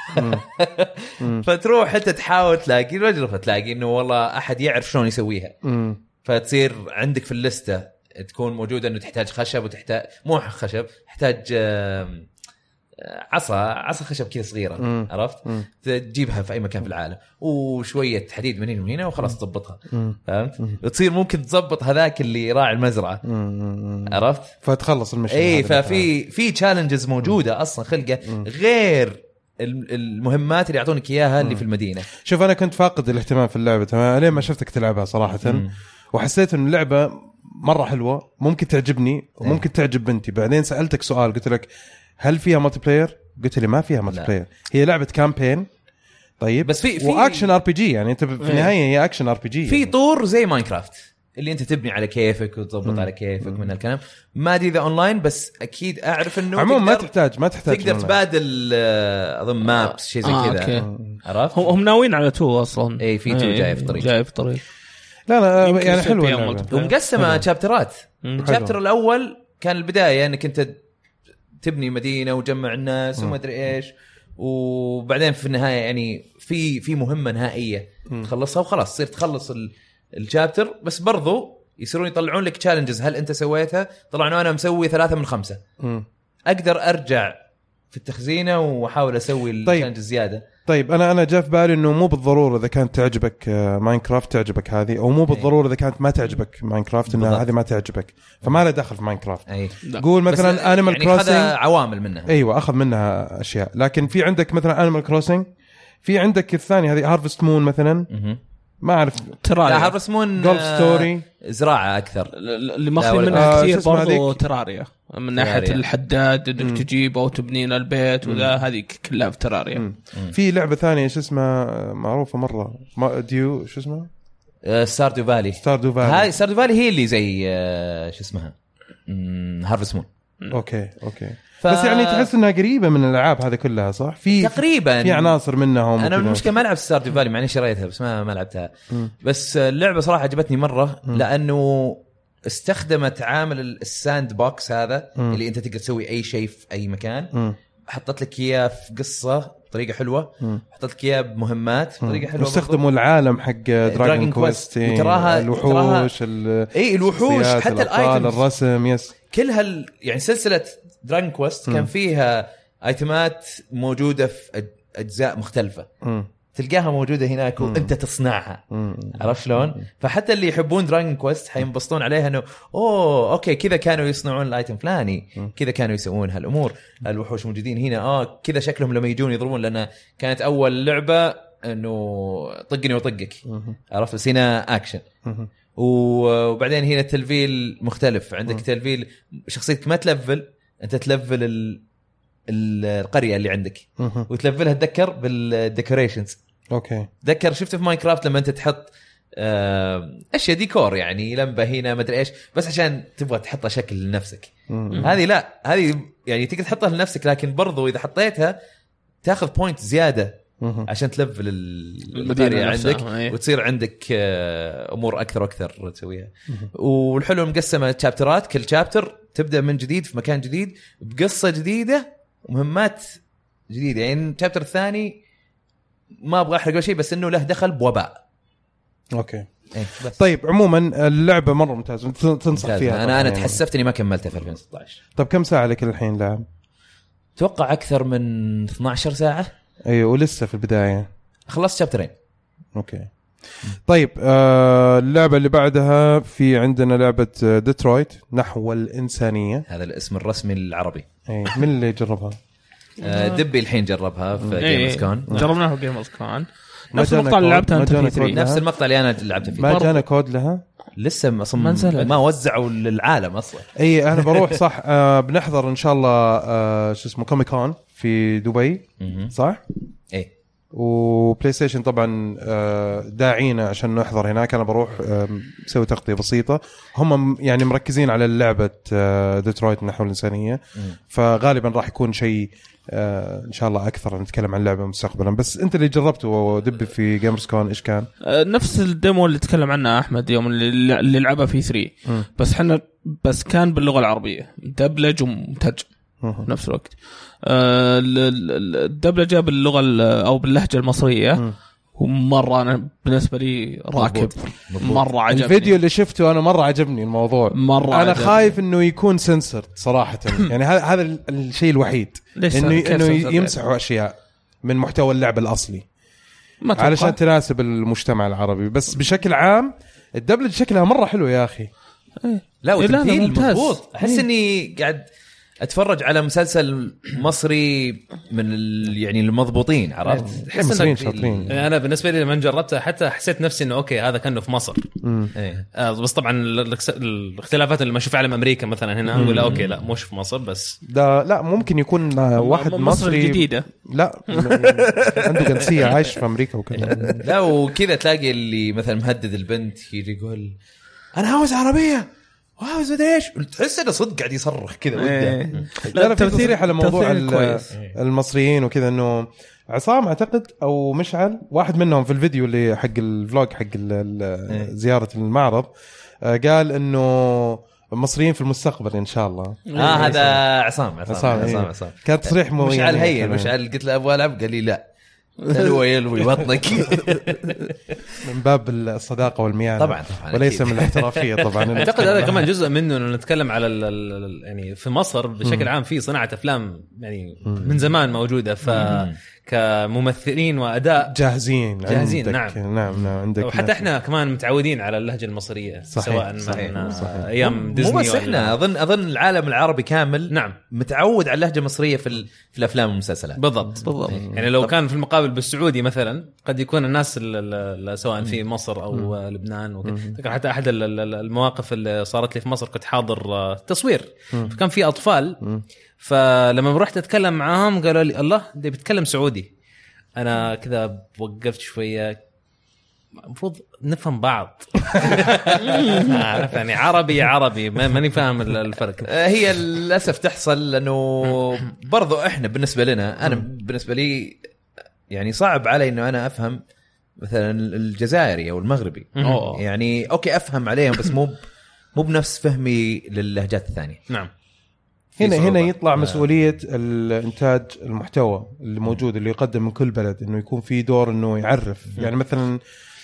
فتروح أنت تحاول تلاقي المجرفه تلاقي إنه والله أحد يعرف شلون يسويها. فتصير عندك في اللستة تكون موجودة إنه تحتاج خشب وتحتاج مو خشب تحتاج عصا عصا خشب كذا صغيرة مم. عرفت؟ مم. تجيبها في أي مكان في العالم وشوية حديد من هنا ومن هنا وخلاص تضبطها. فهمت؟ وتصير ممكن تضبط هذاك اللي راعي المزرعة مم. عرفت؟ فتخلص ال mission اي ففي في challenges موجودة أصلا خلقة غير الم- المهمات اللي يعطونك إياها اللي في المدينة شوف أنا كنت فاقد الاهتمام في اللعبة تمام لين ما شفتك تلعبها صراحة مم. وحسيت إن اللعبة مرة حلوة ممكن تعجبني إيه. وممكن تعجب بنتي بعدين سألتك سؤال قلت لك هل فيها multiplayer؟ قلت لي ما فيها multi لا. player هي لعبة campaign طيب بس في- في- واكشن ار بي جي يعني انت في إيه. النهاية هي action RPG في يعني. طور زي ماينكرافت اللي انت تبني على كيفك وتضبط على كيفك من هالكلام ما أدري إذا اونلاين بس أكيد أعرف إنه عموما ما تحتاج ما تحتاج تقدر. تبادل آه، أظن مابس شيء زي آه، كذا. عرفت؟ هم هم ناويين على two أصلا إيه، في two جاي في الطريق. جاي في الطريق لا لا يمكن يعني حلوة. ومقسمة شابترات. ال chapter. الأول كان البداية إنك أنت تبني مدينة وتجمع الناس وما أدري إيش. وبعدين في النهاية يعني في في مهمة نهائية تخلصها وخلاص تصير تخلص ال- ال chapter بس برضو يصيرون يطلعون لك challenges هل أنت سويتها؟ طلع انه أنا مسوي ثلاثة من خمسة. أقدر أرجع في التخزينة وأحاول أسوي ال challenge زيادة. طيب أنا أنا جاء في بالي إنه مو بالضرورة إذا كانت تعجبك آه، ماينكرافت تعجبك هذه أو مو بالضرورة إذا كانت ما تعجبك ماينكرافت إنها. هذه ما تعجبك. فما له دخل في ماينكرافت. قول مثلا انيمال يعني كروسنج هذا عوامل منها. أيوه أخذ منها أشياء. لكن في عندك مثلا انيمال كروسنج في عندك الثانية هذه هارفست مون مثلا. ما أعرف. ترى لا هارفست مون جولف ستوري زراعة أكثر. اللي ماخذين منها آه، كثير برضو هذيك؟ تراريا من ناحية تراريا. الحداد إنك تجيبه وتبني له البيت وذا هذه كلها في تراريا مم. في لعبة ثانية شو اسمها؟ معروفة مرة. ما ديو شو اسمها؟ Stardew Valley Stardew هاي Valley Stardew Valley هي اللي زي آه، شو اسمها؟ Harvest Moon okay okay. ف- بس يعني تحس إنها قريبة من الألعاب هذه كلها صح؟ في تقريبا. في عناصر منهم أنا. المشكلة ما لعبت Stardew Valley مع إني شريتها بس ما ما لعبتها. بس اللعبة صراحة عجبتني مرة لأنه استخدمت عامل ال sandbox هذا مم. اللي أنت تقدر تسوي أي شيء في أي مكان. مم. حطت لك إياه في قصة بطريقة حلوة. حطت لك إياه بمهمات بطريقة حلوة واستخدموا العالم حق Dragon Quest Quest. وتراها- الوحوش ال- اي الوحوش حتى ال items الرسم yes كل هال يعني سلسلة Dragon Quest كان فيها ايتمات موجودة في أجزاء مختلفة. مم. تلقاها موجودة هناك وأنت تصنعها. عرفت شلون؟ فحتى اللي يحبون Dragon Quest حينبسطون عليها إنه أوه okay كذا كانوا يصنعون ال item فلاني. كذا كانوا يسوون هالأمور. الوحوش موجودين هنا. آه كذا شكلهم لما يجون يضربون لأن كانت أول لعبة إنه طقني وطقك. عرفت؟ بس هنا اكشن. وبعدين هنا التلفيل مختلف. عندك تلفيل شخصيتك ما تلفل أنت تلفل ال... ال- القرية اللي عندك. وتلفلها تذكر بال decorations okay تذكر شفت في Minecraft لما أنت تحط آه، أشياء ديكور يعني لمبة هنا ما أدري إيش بس عشان تبغى تحطها شكل لنفسك. هذه لا هذه يعني تقدر تحطها لنفسك لكن برضو إذا حطيتها تاخذ point زيادة. عشان تلفل ال- المدينة القرية نفسها، عندك أي. وتصير عندك آه، أمور أكثر وأكثر تسويها. والحلو مقسمة شابترات كل chapter تبدأ من جديد في مكان جديد بقصة جديدة ومهمات جديدة. يعني ال chapter الثاني ما أبغى أحرق ولا شيء بس إنه له دخل بوباء. okay. إيه بس. طيب عموما اللعبة مرة ممتازة. تنصح ممتاز. فيها. أنا أنا يعني. تحسفت إني ما كملتها في 2016 طيب كم ساعة لك الحين لعب؟ أتوقع أكثر من 12 ساعة. أيوه ولسه في البداية. خلصت شابترين okay. طيب آه اللعبة اللي بعدها في عندنا لعبة آه، ديترويت نحو الإنسانية. هذا الاسم الرسمي العربي. اي من اللي جربها؟ آه، دبي الحين جربها في إيه، Games Con جربناها في Games Con نفس المقطع اللي ما أنت في كود 3 نفس المقطع اللي أنا لعبته فيه. ما. جانا كود لها؟ لسه أصلا ما نزلت. ما وزعوا للعالم أصلا. اي أنا بروح صح آه بنحضر إن شاء الله آه شو اسمه كوميك كون في دبي. صح؟ إيه. وبلاي ستيشن طبعا آه، داعينا عشان نحضر هناك. أنا بروح آه، مسوي تغطية بسيطة. هم يعني مركزين على لعبة آه، ديترويت نحو الإنسانية. فغالبا راح يكون شيء آه، إن شاء الله أكثر. نتكلم عن اللعبه مستقبلا. بس أنت اللي جربته دبي في Games Con إيش كان؟ آه، نفس ال demo اللي تكلم عنه أحمد يوم اللي, لعبها في 3 مم. بس إحنا بس كان باللغة العربية. مدبلج ومترجم. في نفس الوقت. آه، ال- ال- الدبلجة باللغة ال- أو باللهجة المصرية. ومرة أنا بالنسبة لي راكب. مضبوط. مرة عجبني. الفيديو اللي شفته أنا مرة عجبني الموضوع. مرة أنا عجبني. خايف إنه يكون سنسرد صراحة. يعني هذا هذا ال- الشيء الوحيد. ليش إنه إنه يمسحوا أشياء من محتوى اللعبه الأصلي. ما أتوقع. علشان تناسب المجتمع العربي. بس بشكل عام الدبلج شكلها مرة حلو يا أخي. لا إيه، لا، لا، وتمثيل ممتاز. مضبوط. أحس إني قاعد أتفرج على مسلسل مصري من ال... يعني المضبوطين عرفت؟ تحس المصريين إنك- شاطرين. يعني أنا بالنسبة لي لما جربتها حتى حسيت نفسي إنه okay هذا كأنه في مصر إيه. آه بس طبعا الاختلافات اللي ما أشوف عالم أمريكا مثلا هنا أقول okay لا مش في مصر بس ده لا ممكن يكون واحد مصر مصري الجديدة. لا عنده جنسية عايش في أمريكا وكذا لا وكذا تلاقي اللي مثلا مهدد البنت يجي يقول أنا عاوز عربية وعاوز مدري إيش تحس إنه صدق قاعد يصرخ كذا وده لا, لا في التمثيل- تصريح على موضوع كويس. المصريين وكذا إنه عصام أعتقد أو مشعل واحد منهم في الفيديو اللي حق الفلوج حق ال- زيارة المعرض آه، قال إنه المصريين في المستقبل إن شاء الله آه هذا عصام عصام عصام عصام, إيه. عصام. كان تصريح مو مشعل يعني هين. مشعل قلت له أبغى ألعب قال لي لا تلوى يلوي بطنك من باب الصداقة والميانة. طبعاً، طبعاً، وليس. من الاحترافية طبعا. أعتقد هذا كمان جزء منه إنه نتكلم على ال ال يعني في مصر بشكل عام في صناعة أفلام يعني من زمان موجودة. ف كممثلين وأداء. جاهزين. جاهزين، عندك. نعم. نعم نعم عندك وحتى ناس. إحنا كمان متعودين على اللهجة المصرية صحيح، سواء صحيح، صحيح. أيام ديزني مو بس إحنا اظن أظن العالم العربي كامل نعم. متعود على اللهجة المصرية في, ال- في الأفلام والمسلسلات. بالضبط. بالضبط. يعني لو كان في المقابل بالسعودي مثلا قد يكون الناس ال- ال- ال- سواء في مصر أو لبنان وكذا. حتى أحد ال- ال- المواقف اللي صارت لي في مصر كنت حاضر آه، تصوير. فكان في أطفال فلما رحت أتكلم معاهم قالوا لي الله ده بيتكلم سعودي. أنا كذا وقفت شوية. المفروض نفهم بعض. عارف يعني عربي عربي. ما- ماني فاهم ال- الفرق. آه، هي للأسف تحصل لأنه برضو إحنا بالنسبة لنا أنا بالنسبة لي يعني صعب علي إنه أنا أفهم مثلا الجزائري أو المغربي. أوه. يعني أوكي أفهم عليهم بس مو مو بنفس فهمي للهجات الثانية. نعم. هنا هنا. يطلع آه. مسؤولية الانتاج المحتوى اللي موجود اللي يقدم من كل بلد إنه يكون في دور إنه يعرف يعني مثلا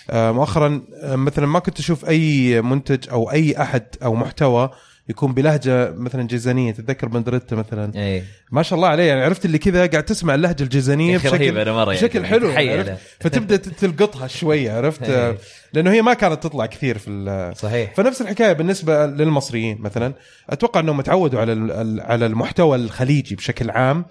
آه، مؤخرا آه، مثلا ما كنت أشوف أي منتج أو أي أحد أو محتوى يكون بلهجة مثلا جيزانية. تتذكر بندريتا مثلا؟ إيه. ما شاء الله عليه. يعني عرفت اللي كذا قاعد تسمع اللهجة الجيزانية أخي بشكل أنا مرة يعني. بشكل حلو عرفت؟ فتبدأ تلقطها شوية عرفت؟ إيه. آه، لأنه هي ما كانت تطلع كثير في ال- صحيح. فنفس الحكاية بالنسبة للمصريين مثلا. أتوقع إنهم تعودوا على على المحتوى الخليجي بشكل عام.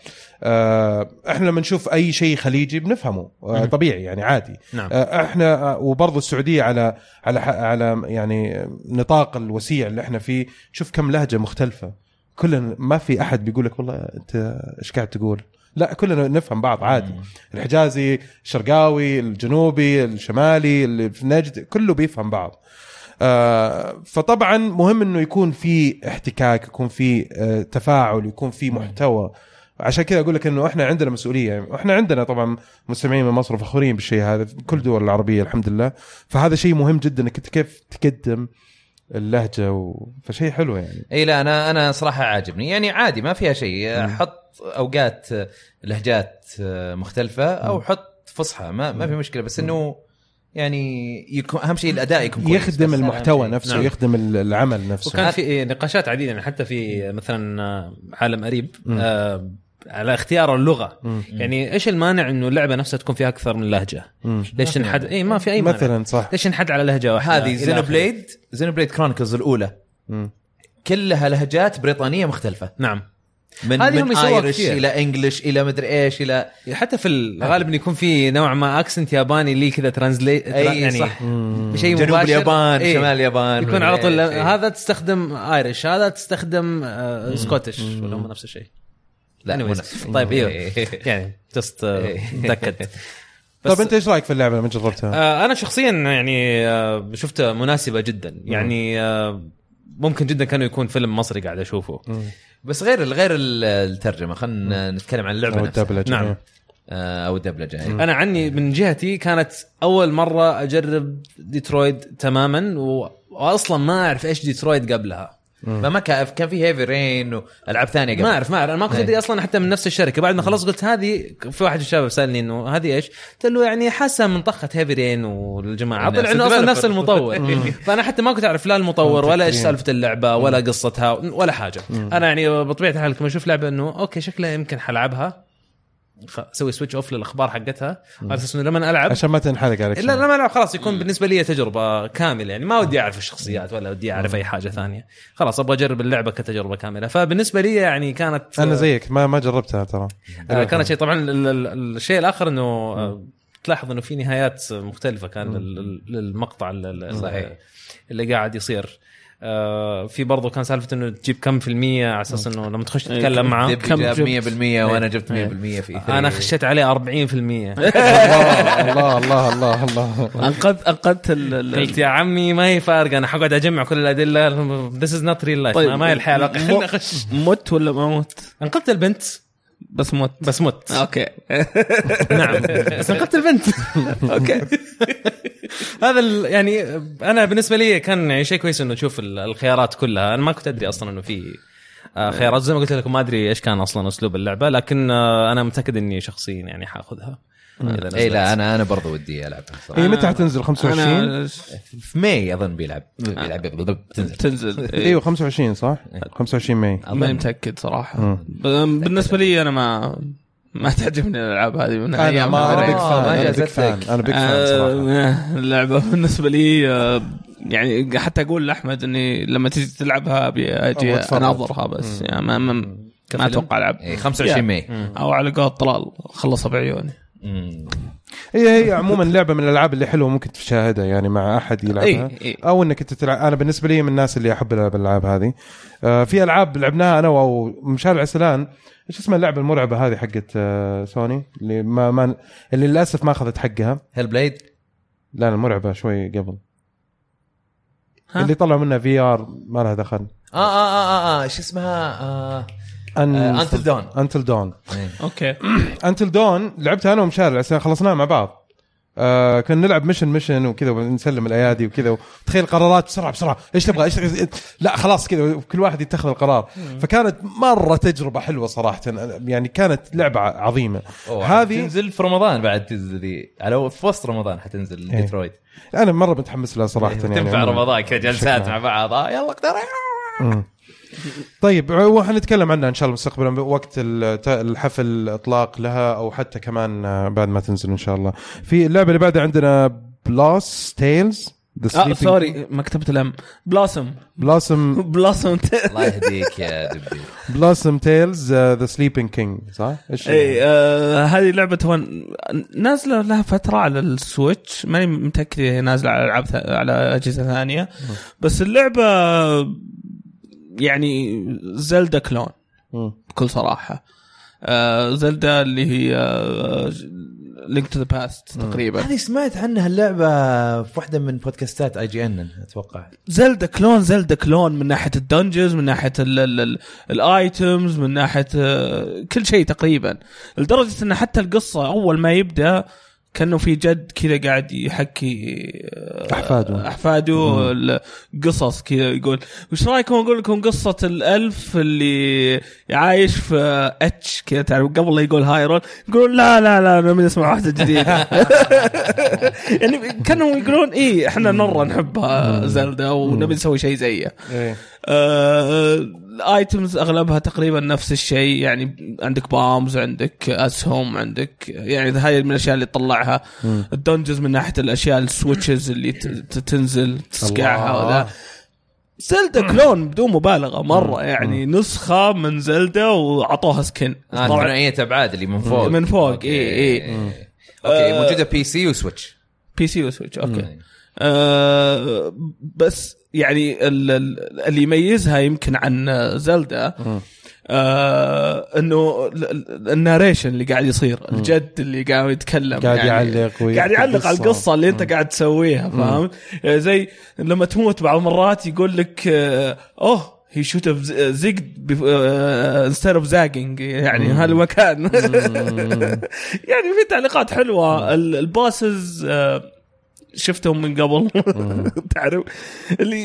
آه، إحنا لما نشوف أي شيء خليجي بنفهمه آه، طبيعي يعني عادي. نعم. آه، إحنا وبرضه السعودية على على على يعني نطاق الوسيع اللي إحنا فيه. شوف كم لهجة مختلفة. كلنا ما في أحد بيقول لك والله أنت إيش قاعد تقول؟ لا كلنا نفهم بعض عادي. الحجازي الشرقاوي الجنوبي الشمالي اللي في نجد كله بيفهم بعض. آه، فطبعا مهم إنه يكون في احتكاك يكون في آه، تفاعل يكون في محتوى. عشان كذا أقول لك إنه إحنا عندنا مسؤولية. يعني إحنا عندنا طبعا مستمعين من مصر فخورين بالشيء هذا في كل الدول العربية الحمد لله. فهذا شيء مهم جدا إنك كيف تقدم اللهجة و... فشيء حلو يعني. إي لا أنا أنا صراحة عاجبني. يعني عادي ما فيها شيء. حط أوقات لهجات مختلفة أو حط فصحى. ما ما في مشكلة. بس إنه يعني يكون أهم شيء الأداء يكون كويس. يخدم المحتوى. نفسه نعم. يخدم العمل نفسه. وكان في نقاشات عديدة يعني حتى في مثلا آه، عالم قريب آه على اختيار اللغة يعني إيش المانع إنه اللعبة نفسها تكون فيها أكثر من لهجة مم. ليش نحد إي ما في أي مانع مثلا صح ليش نحد على لهجة واحدة هذه زينو. بليد زينو بليد كرونيكلز الأولى مم. كلها لهجات بريطانية مختلفة نعم من هذه هم من ايرش. إلى انجلش إلى مدري إيش إلى حتى في الغالب انه يكون في نوع ما اكسنت ياباني لي كذا ترانزليت أي يعني صح شيء جنوب مباشر. اليابان إيه. شمال اليابان يكون على طول إيش. إيه. هذا تستخدم ايرش هذا تستخدم آه سكوتش ولا هم نفس الشيء لا Anyways. طيب إيوه إيه. يعني جست إيه. متاكد طيب أنت إيش رأيك في اللعبة لما جربتها؟ آه، أنا شخصيا يعني آه، شفتها مناسبة جدا يعني آه، ممكن جدا كانه يكون فيلم مصري قاعد أشوفه بس غير غير الترجمة خلينا نتكلم عن اللعبة أو الدبلجة نعم. إيه. آه، أو الدبلجة إيه. أنا عني من جهتي كانت أول مرة أجرب ديترويد تماما و... واصلا ما أعرف إيش ديترويد قبلها ما ما كان كان في Heavy Rain والعاب ثانية قبل. ما أعرف ما أعرف. أنا ما كنت إيه. أدري أصلا حتى من نفس الشركة. بعد ما خلصت قلت هذه في واحد من الشباب سألني إنه هذه إيش؟ قلت له يعني حاسة من طخة Heavy Rain والجماعة. طلع انه أصلا نفس. المطور. فأنا حتى ما كنت أعرف لا المطور ولا إيش. سالفة اللعبة ولا قصتها ولا حاجة. أنا يعني بطبيعة الحال لما أشوف لعبة إنه okay شكلها يمكن حلعبها. أسوي switch off للأخبار حقتها. على أساس إنه لما العب عشان ما تنحرق عليك لا لما ألعب خلاص يكون بالنسبة لي تجربة كاملة يعني. ما ودي أعرف الشخصيات ولا ودي أعرف أي حاجة ثانية. خلاص أبغى أجرب اللعبة كتجربة كاملة. فبالنسبة لي يعني كانت أنا زيك. ما ما جربتها ترى. آه كانت شيء. طبعا ال- ال- الشيء الآخر إنه آه، تلاحظ إنه في نهايات مختلفة كان لل- لل- للمقطع. اللي قاعد يصير. في برضه كان سالفة إنه تجيب كم في المية على أساس إنه لما تخش إيه، تتكلم معاه. كم جاب جبت؟ 100% وأنا جبت 100% في E3. أنا خشيت عليه 40% الله الله الله الله انقذ أنقذت ال- ال- قلت يا عمي ما هي فارقة أنا حقعد أجمع كل الأدلة. this is not real life ما هي الحياة خليني اخش مت ولا ما مت؟ أنقذت البنت. بس مت. بس مت. okay. نعم. بس انقذت البنت. okay. هذا ال- يعني أنا بالنسبة لي كان يعني شيء كويس إنه نشوف ال- الخيارات كلها. أنا ما كنت أدري أصلا إنه في آه، خيارات. زي ما قلت لكم ما أدري إيش كان أصلا أسلوب اللعبة لكن آه، أنا متأكد إني شخصيا يعني حأخذها. اي. إيه، لا أنا أنا برضو ودي العبها هي صراحة إيه، متى حتنزل؟ 25 أنا في May أظن بيلعب بيلعب تنزل. تنزل. إيوه 25 صح؟ 25 May. ماني متأكد صراحة. بالنسبة لي أنا ما ما تعجبني الألعاب هذه من أنا ما أنا آه، fan ما أنا جازتك. fan أنا big fan صراحة. اللعبة بالنسبة لي يعني حتى أقول لأحمد إني لما تجي تلعبها ابي أجي. أناظرها بس. يعني ما ما, ما؟ أتوقع ألعب. إيه، 25 May. أو على قول طلال خلصها بعيوني. هي هي عموما لعبة من الألعاب اللي حلوة ممكن تشاهدها يعني مع أحد يلعبها. إي، إي. أو إنك أنت تلعب. أنا بالنسبة لي من الناس اللي أحب ألعب الألعاب هذه. آه في ألعاب لعبناها أنا ومشاري العسلان إيش اسمها اللعبة المرعبة هذه حقت آه سوني؟ اللي ما, ما اللي للأسف ما أخذت حقها. Hellblade لا المرعبه شوي قبل. ها؟ اللي طلعوا منها VR ما لها دخل. آه آه آه آه إيش اسمها؟ آه Until Dawn. Until Dawn. okay. Until Dawn لعبتها أنا ومشاري خلصناها مع بعض. آه كنا نلعب mission mission وكذا ونسلم الأيادي وكذا. وتخيل قرارات بسرعة بسرعة. إيش تبغى إيش تبغى؟ لا خلاص كذا. كل واحد يتخذ القرار. فكانت مرة تجربة حلوة صراحة. يعني كانت لعبة عظيمة. هذه تنزل في رمضان بعد تنزل. ذي على في وسط رمضان حتنزل إيه. ديترويت. أنا مرة متحمس لها صراحة يعني. تنفع عموماً. رمضان كذا جلسات مع بعض. آه يلا أقدر. مم. طيب وحنتكلم عنها إن شاء الله مستقبلا وقت الت- الحفل الإطلاق لها أو حتى كمان آه، بعد ما تنزل إن شاء الله. في اللعبة اللي بعدها عندنا Bloss Tales آه sorry ما كتبت ال M. Blossom Blossom Blossom الله يهديك يا دبي. Blossom Tales The Sleeping King صح؟ إيش إي آه هذه لعبه هو نازلة لها فترة على ال Switch. ماني متأكد هي نازلة على ألعاب على أجهزة ثانية. بس اللعبة يعني Zelda clone. بكل صراحة. آه Zelda اللي هي Link to the Past تقريبا. هذه سمعت عنها اللعبة في واحدة من بودكاستات IGN أتوقع. Zelda clone Zelda clone من ناحية ال dungeons من ناحية ال- ال- ال- ال items من ناحية آه، كل شيء تقريبا. لدرجة إن حتى القصة أول ما يبدأ كأنه في جد كذا قاعد يحكي آه، أحفاده. أحفاده القصص كذا يقول وش رأيكم أقول لكم قصة الألف اللي عايش في اتش كذا تعرف قبل لا يقول هايرول يقولون لا لا لا أنا من أسمع واحدة جديدة. يعني كانوا يقولون إيه إحنا مره نحبها زلدا ونبي نسوي شيء زيه إيه. آه، ال items اغلبها تقريبا نفس الشيء يعني عندك bombs عندك اسهم عندك يعني هاي من الأشياء اللي تطلعها. ال dungeons من ناحية الأشياء ال switches اللي تنزل تصقعها الله. وذا. Zelda clone بدون مبالغة مرة يعني نسخة من Zelda وعطوها skin آه ثنائيه ابعاد اللي من فوق. من فوق، okay. إيه، إيه. okay آه، موجودة PC و Switch PC و Switch okay. آه بس يعني ال- ال- اللي يميزها يمكن عن Zelda آه إنه ال- ال- ال narration اللي قاعد يصير الجد اللي قاعد يتكلم قاعد يعني يعلق قاعد يعلق على. القصة اللي أنت قاعد تسويها فاهم؟ يعني زي لما تموت بعض المرات يقول لك آه، أوه he should've zigged instead of zagging يعني هالمكان. يعني في تعليقات حلوة. ال- ال bosses آه، شفتهم من قبل. تعرف؟ اللي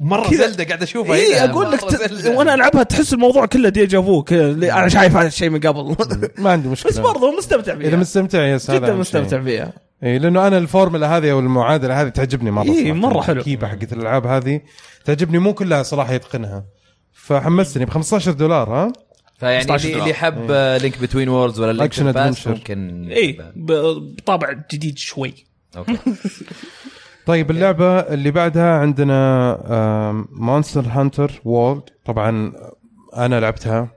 مرة Zelda قاعد أشوفها اي هنا، أقول لك ت... وأنا ألعبها تحس الموضوع كله déjà vu كذا اللي أنا شايف هذا الشيء من قبل. ما عندي مشكلة. بس برضه مستمتع إذا فيها مستمتع yes جدا. مستمتع فيها. اي لأنه أنا الفورمولا هذه أو المعادلة هذه تعجبني مرة إيه، صراحة. مرة حلو. التركيبه حقت الألعاب هذه تعجبني مو كلها صراحة يتقنها. فحمستني ب 15 دولار ها؟ فيعني 15 اللي اللي حب Link Between Worlds ولا Link Past. ممكن اي ب- بطابع جديد شوي. okay. طيب اللعبة اللي بعدها عندنا Monster Hunter World طبعا أنا لعبتها.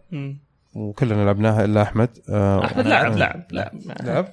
وكلنا لعبناها إلا أحمد. آه، أحمد لاعب لاعب لاعب لعب.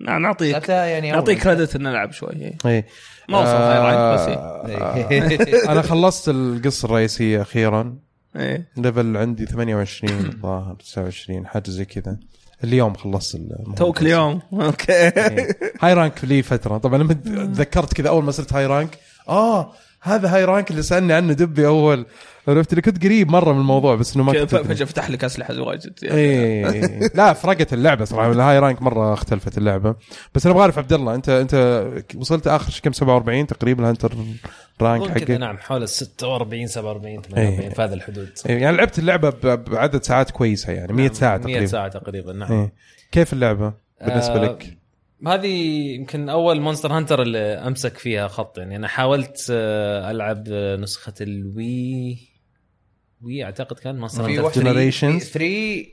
نعم نعطيك يعني نعطيك credit انه لعب شوي. إيه. اي ما وصل high rank بس آه، أنا خلصت القصة الرئيسية أخيرا. إيه. level عندي 28 الظاهر 29 حاجة زي كذا. اليوم خلصت. توك اليوم okay إيه. high rank لي فترة طبعا لما تذكرت كذا أول ما صرت high rank آه هذا high rank اللي سألني عنه دبي أول. عرفت؟ اللي كنت قريب مرة من الموضوع بس إنه ما كنت. فجأة فتح لك أسلحة واجد إيه لا فرقت اللعبة صراحة. ال high rank مرة اختلفت اللعبة. بس أنا أبغى أعرف عبد الله انت أنت وصلت آخر شيء كم؟ 47 تقريبا ال hunter rank حقك؟ نعم حول ال 46 47 48 إيه. في هذا الحدود. إيه، يعني لعبت اللعبة ب- بعدد ساعات كويسة يعني 100 ساعة 100 تقريبا. ساعة تقريبا نعم. إيه. كيف اللعبة بالنسبة آه، لك؟ هذه يمكن أول Monster Hunter اللي أمسك فيها خط يعني أنا حاولت آه، ألعب آه، نسخة ال Wii Wii أعتقد كان Monster Hunter واحدة Generations. 3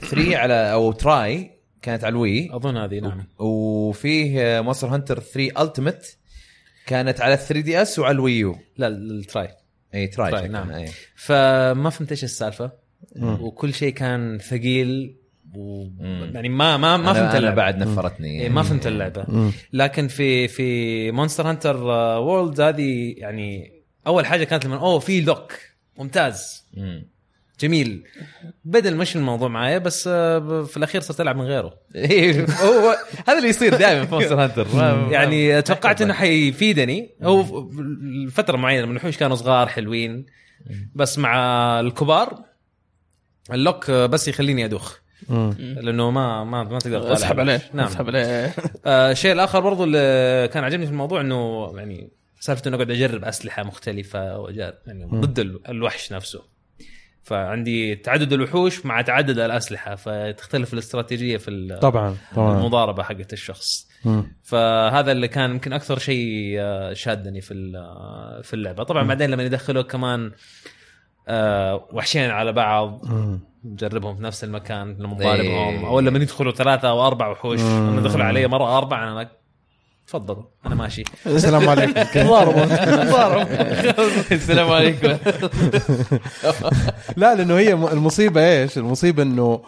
3 على أو Tri كانت على ال Wii أظن هذه نعم وفيه Monster Hunter 3 Ultimate كانت على 3 DS وعلى ال Wii U لا ال Tri إي Tri Tri، نعم. إي. فما فهمت إيش السالفة مم. وكل شيء كان ثقيل و... يعني ما ما ما فهمت اللعبة. بعد نفرتني. إيه ما فهمت اللعبة. لكن في في Monster Hunter World هذه يعني أول حاجة كانت لما أوه في لوك. ممتاز. مم. جميل. بدا المشي الموضوع معايا بس آه، في الأخير صرت ألعب من غيره. إيه، هو هذا اللي يصير دائما في Monster Hunter يعني توقعت إنه حيفيدني. هو لفتره معينة لما الوحوش كانوا صغار حلوين. بس مع الكبار اللوك بس يخليني أدوخ. لأنه ما ما ما تقدر اسحب عليه. نعم. اسحب عليه. آه، الشيء الآخر برضو اللي كان عجبني في الموضوع إنه يعني سالفة إنه اقعد أجرب أسلحة مختلفة يعني ضد ال- الوحش نفسه. فعندي تعدد الوحوش مع تعدد الأسلحة فتختلف الاستراتيجية في طبعا طبعا. المضاربة حقت الشخص. مم. فهذا اللي كان يمكن أكثر شيء آه، شادني في ال- آه، في اللعبة. طبعا بعدين لما يدخلوا كمان آه، وحشين على بعض. مم. نجربهم في نفس المكان لما نضاربهم إيه. أو لما يدخلوا ثلاثة أو أربع وحوش مم. لما دخلوا علي مرة أربع أنا تفضلوا أنا ماشي السلام عليكم ضاربوا السلام عليكم لا لأنه هي المصيبة إيش؟ المصيبة إنه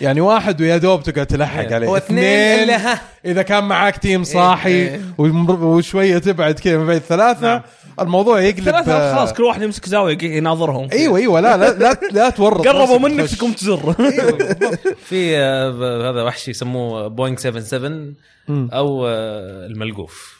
يعني واحد ويا دوب تقعد تلحق عليه هو اثنين إلا ها. إذا كان معاك تيم صاحي إيه. وشوية تبعد كذا من بين الثلاثة الموضوع يقلب ثلاثة آه، خلاص كل واحد يمسك زاوية يناظرهم أيوه أيوه لا لا لا, لا تورط قربوا نفسك منك. تقوم تزر في آه، هذا وحش يسموه بوينغ 77 مم. أو آه، الملقوف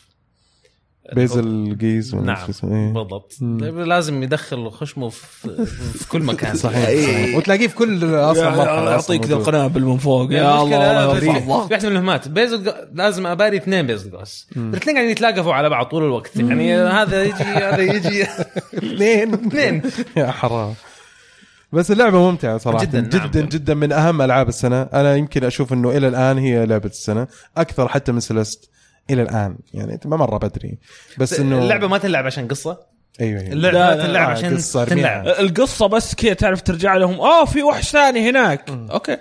Bazelgeuse نعم إيه. بالضبط. مم. طيب لازم يدخل خشمه في, في كل مكان. صحيح, صحيح. وتلاقيه في كل أصلا مرحله يعطيك ذا. القنابل من فوق. يا الله الله. في- واحدة من المهمات. بيزل لازم أباري اثنين Bazelgeuse. الاثنين قاعدين يتلاقفوا على بعض طول الوقت. يعني هذا يجي هذا يجي. اثنين. اثنين. يا حرام. بس اللعبة ممتعة صراحة. جداً، جدا نعم. جدا, جدا من أهم ألعاب السنة. أنا يمكن أشوف إنه إلى الآن هي لعبة السنة. أكثر حتى من Celeste إلى الآن. يعني ما مرة بدري. بس إنه اللعبة ما تلعب عشان قصة؟ أيوه أيوه. اللعبه لا، لا، تلعب عشان قصة. تلعب. القصة بس كذا تعرف ترجع لهم آه في وحش ثاني هناك. أوكي.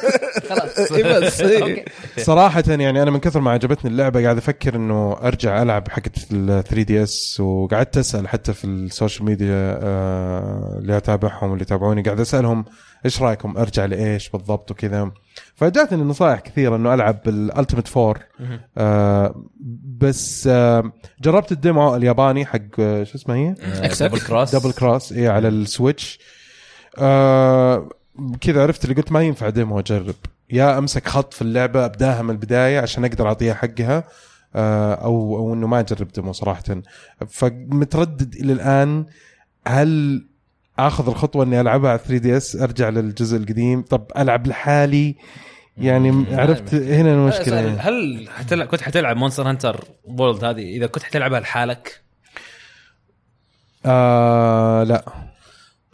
خلاص. إيه بس إيه. صراحة يعني أنا من كثر ما عجبتني اللعبة قاعد أفكر إنه أرجع ألعب حقت ال 3 DS وقعدت أسأل حتى في ال social media آه، اللي أتابعهم واللي يتابعوني قاعد أسألهم إيش رأيكم؟ أرجع لإيش بالضبط وكذا. فجاتني نصائح كثيرة إنه ألعب بال Ultimate Four آه بس جربت ال demo الياباني حق آه، شو اسمه هي؟ Double Cross Double Cross اي على ال Switch. آه كذا عرفت اللي قلت ما ينفع demo أجرب. يا أمسك خط في اللعبة أبداها من البداية عشان أقدر أعطيها حقها. آه أو أو إنه ما أجرب demo صراحة. فمتردد إلى الآن هل آخذ الخطوة إني ألعبها على 3 DS أرجع للجزء القديم؟ طب ألعب لحالي؟ يعني عرفت هنا المشكلة يعني. هل حتلعب كنت حتلعب Monster Hunter World هذه؟ إذا كنت حتلعبها لحالك؟ آه لا.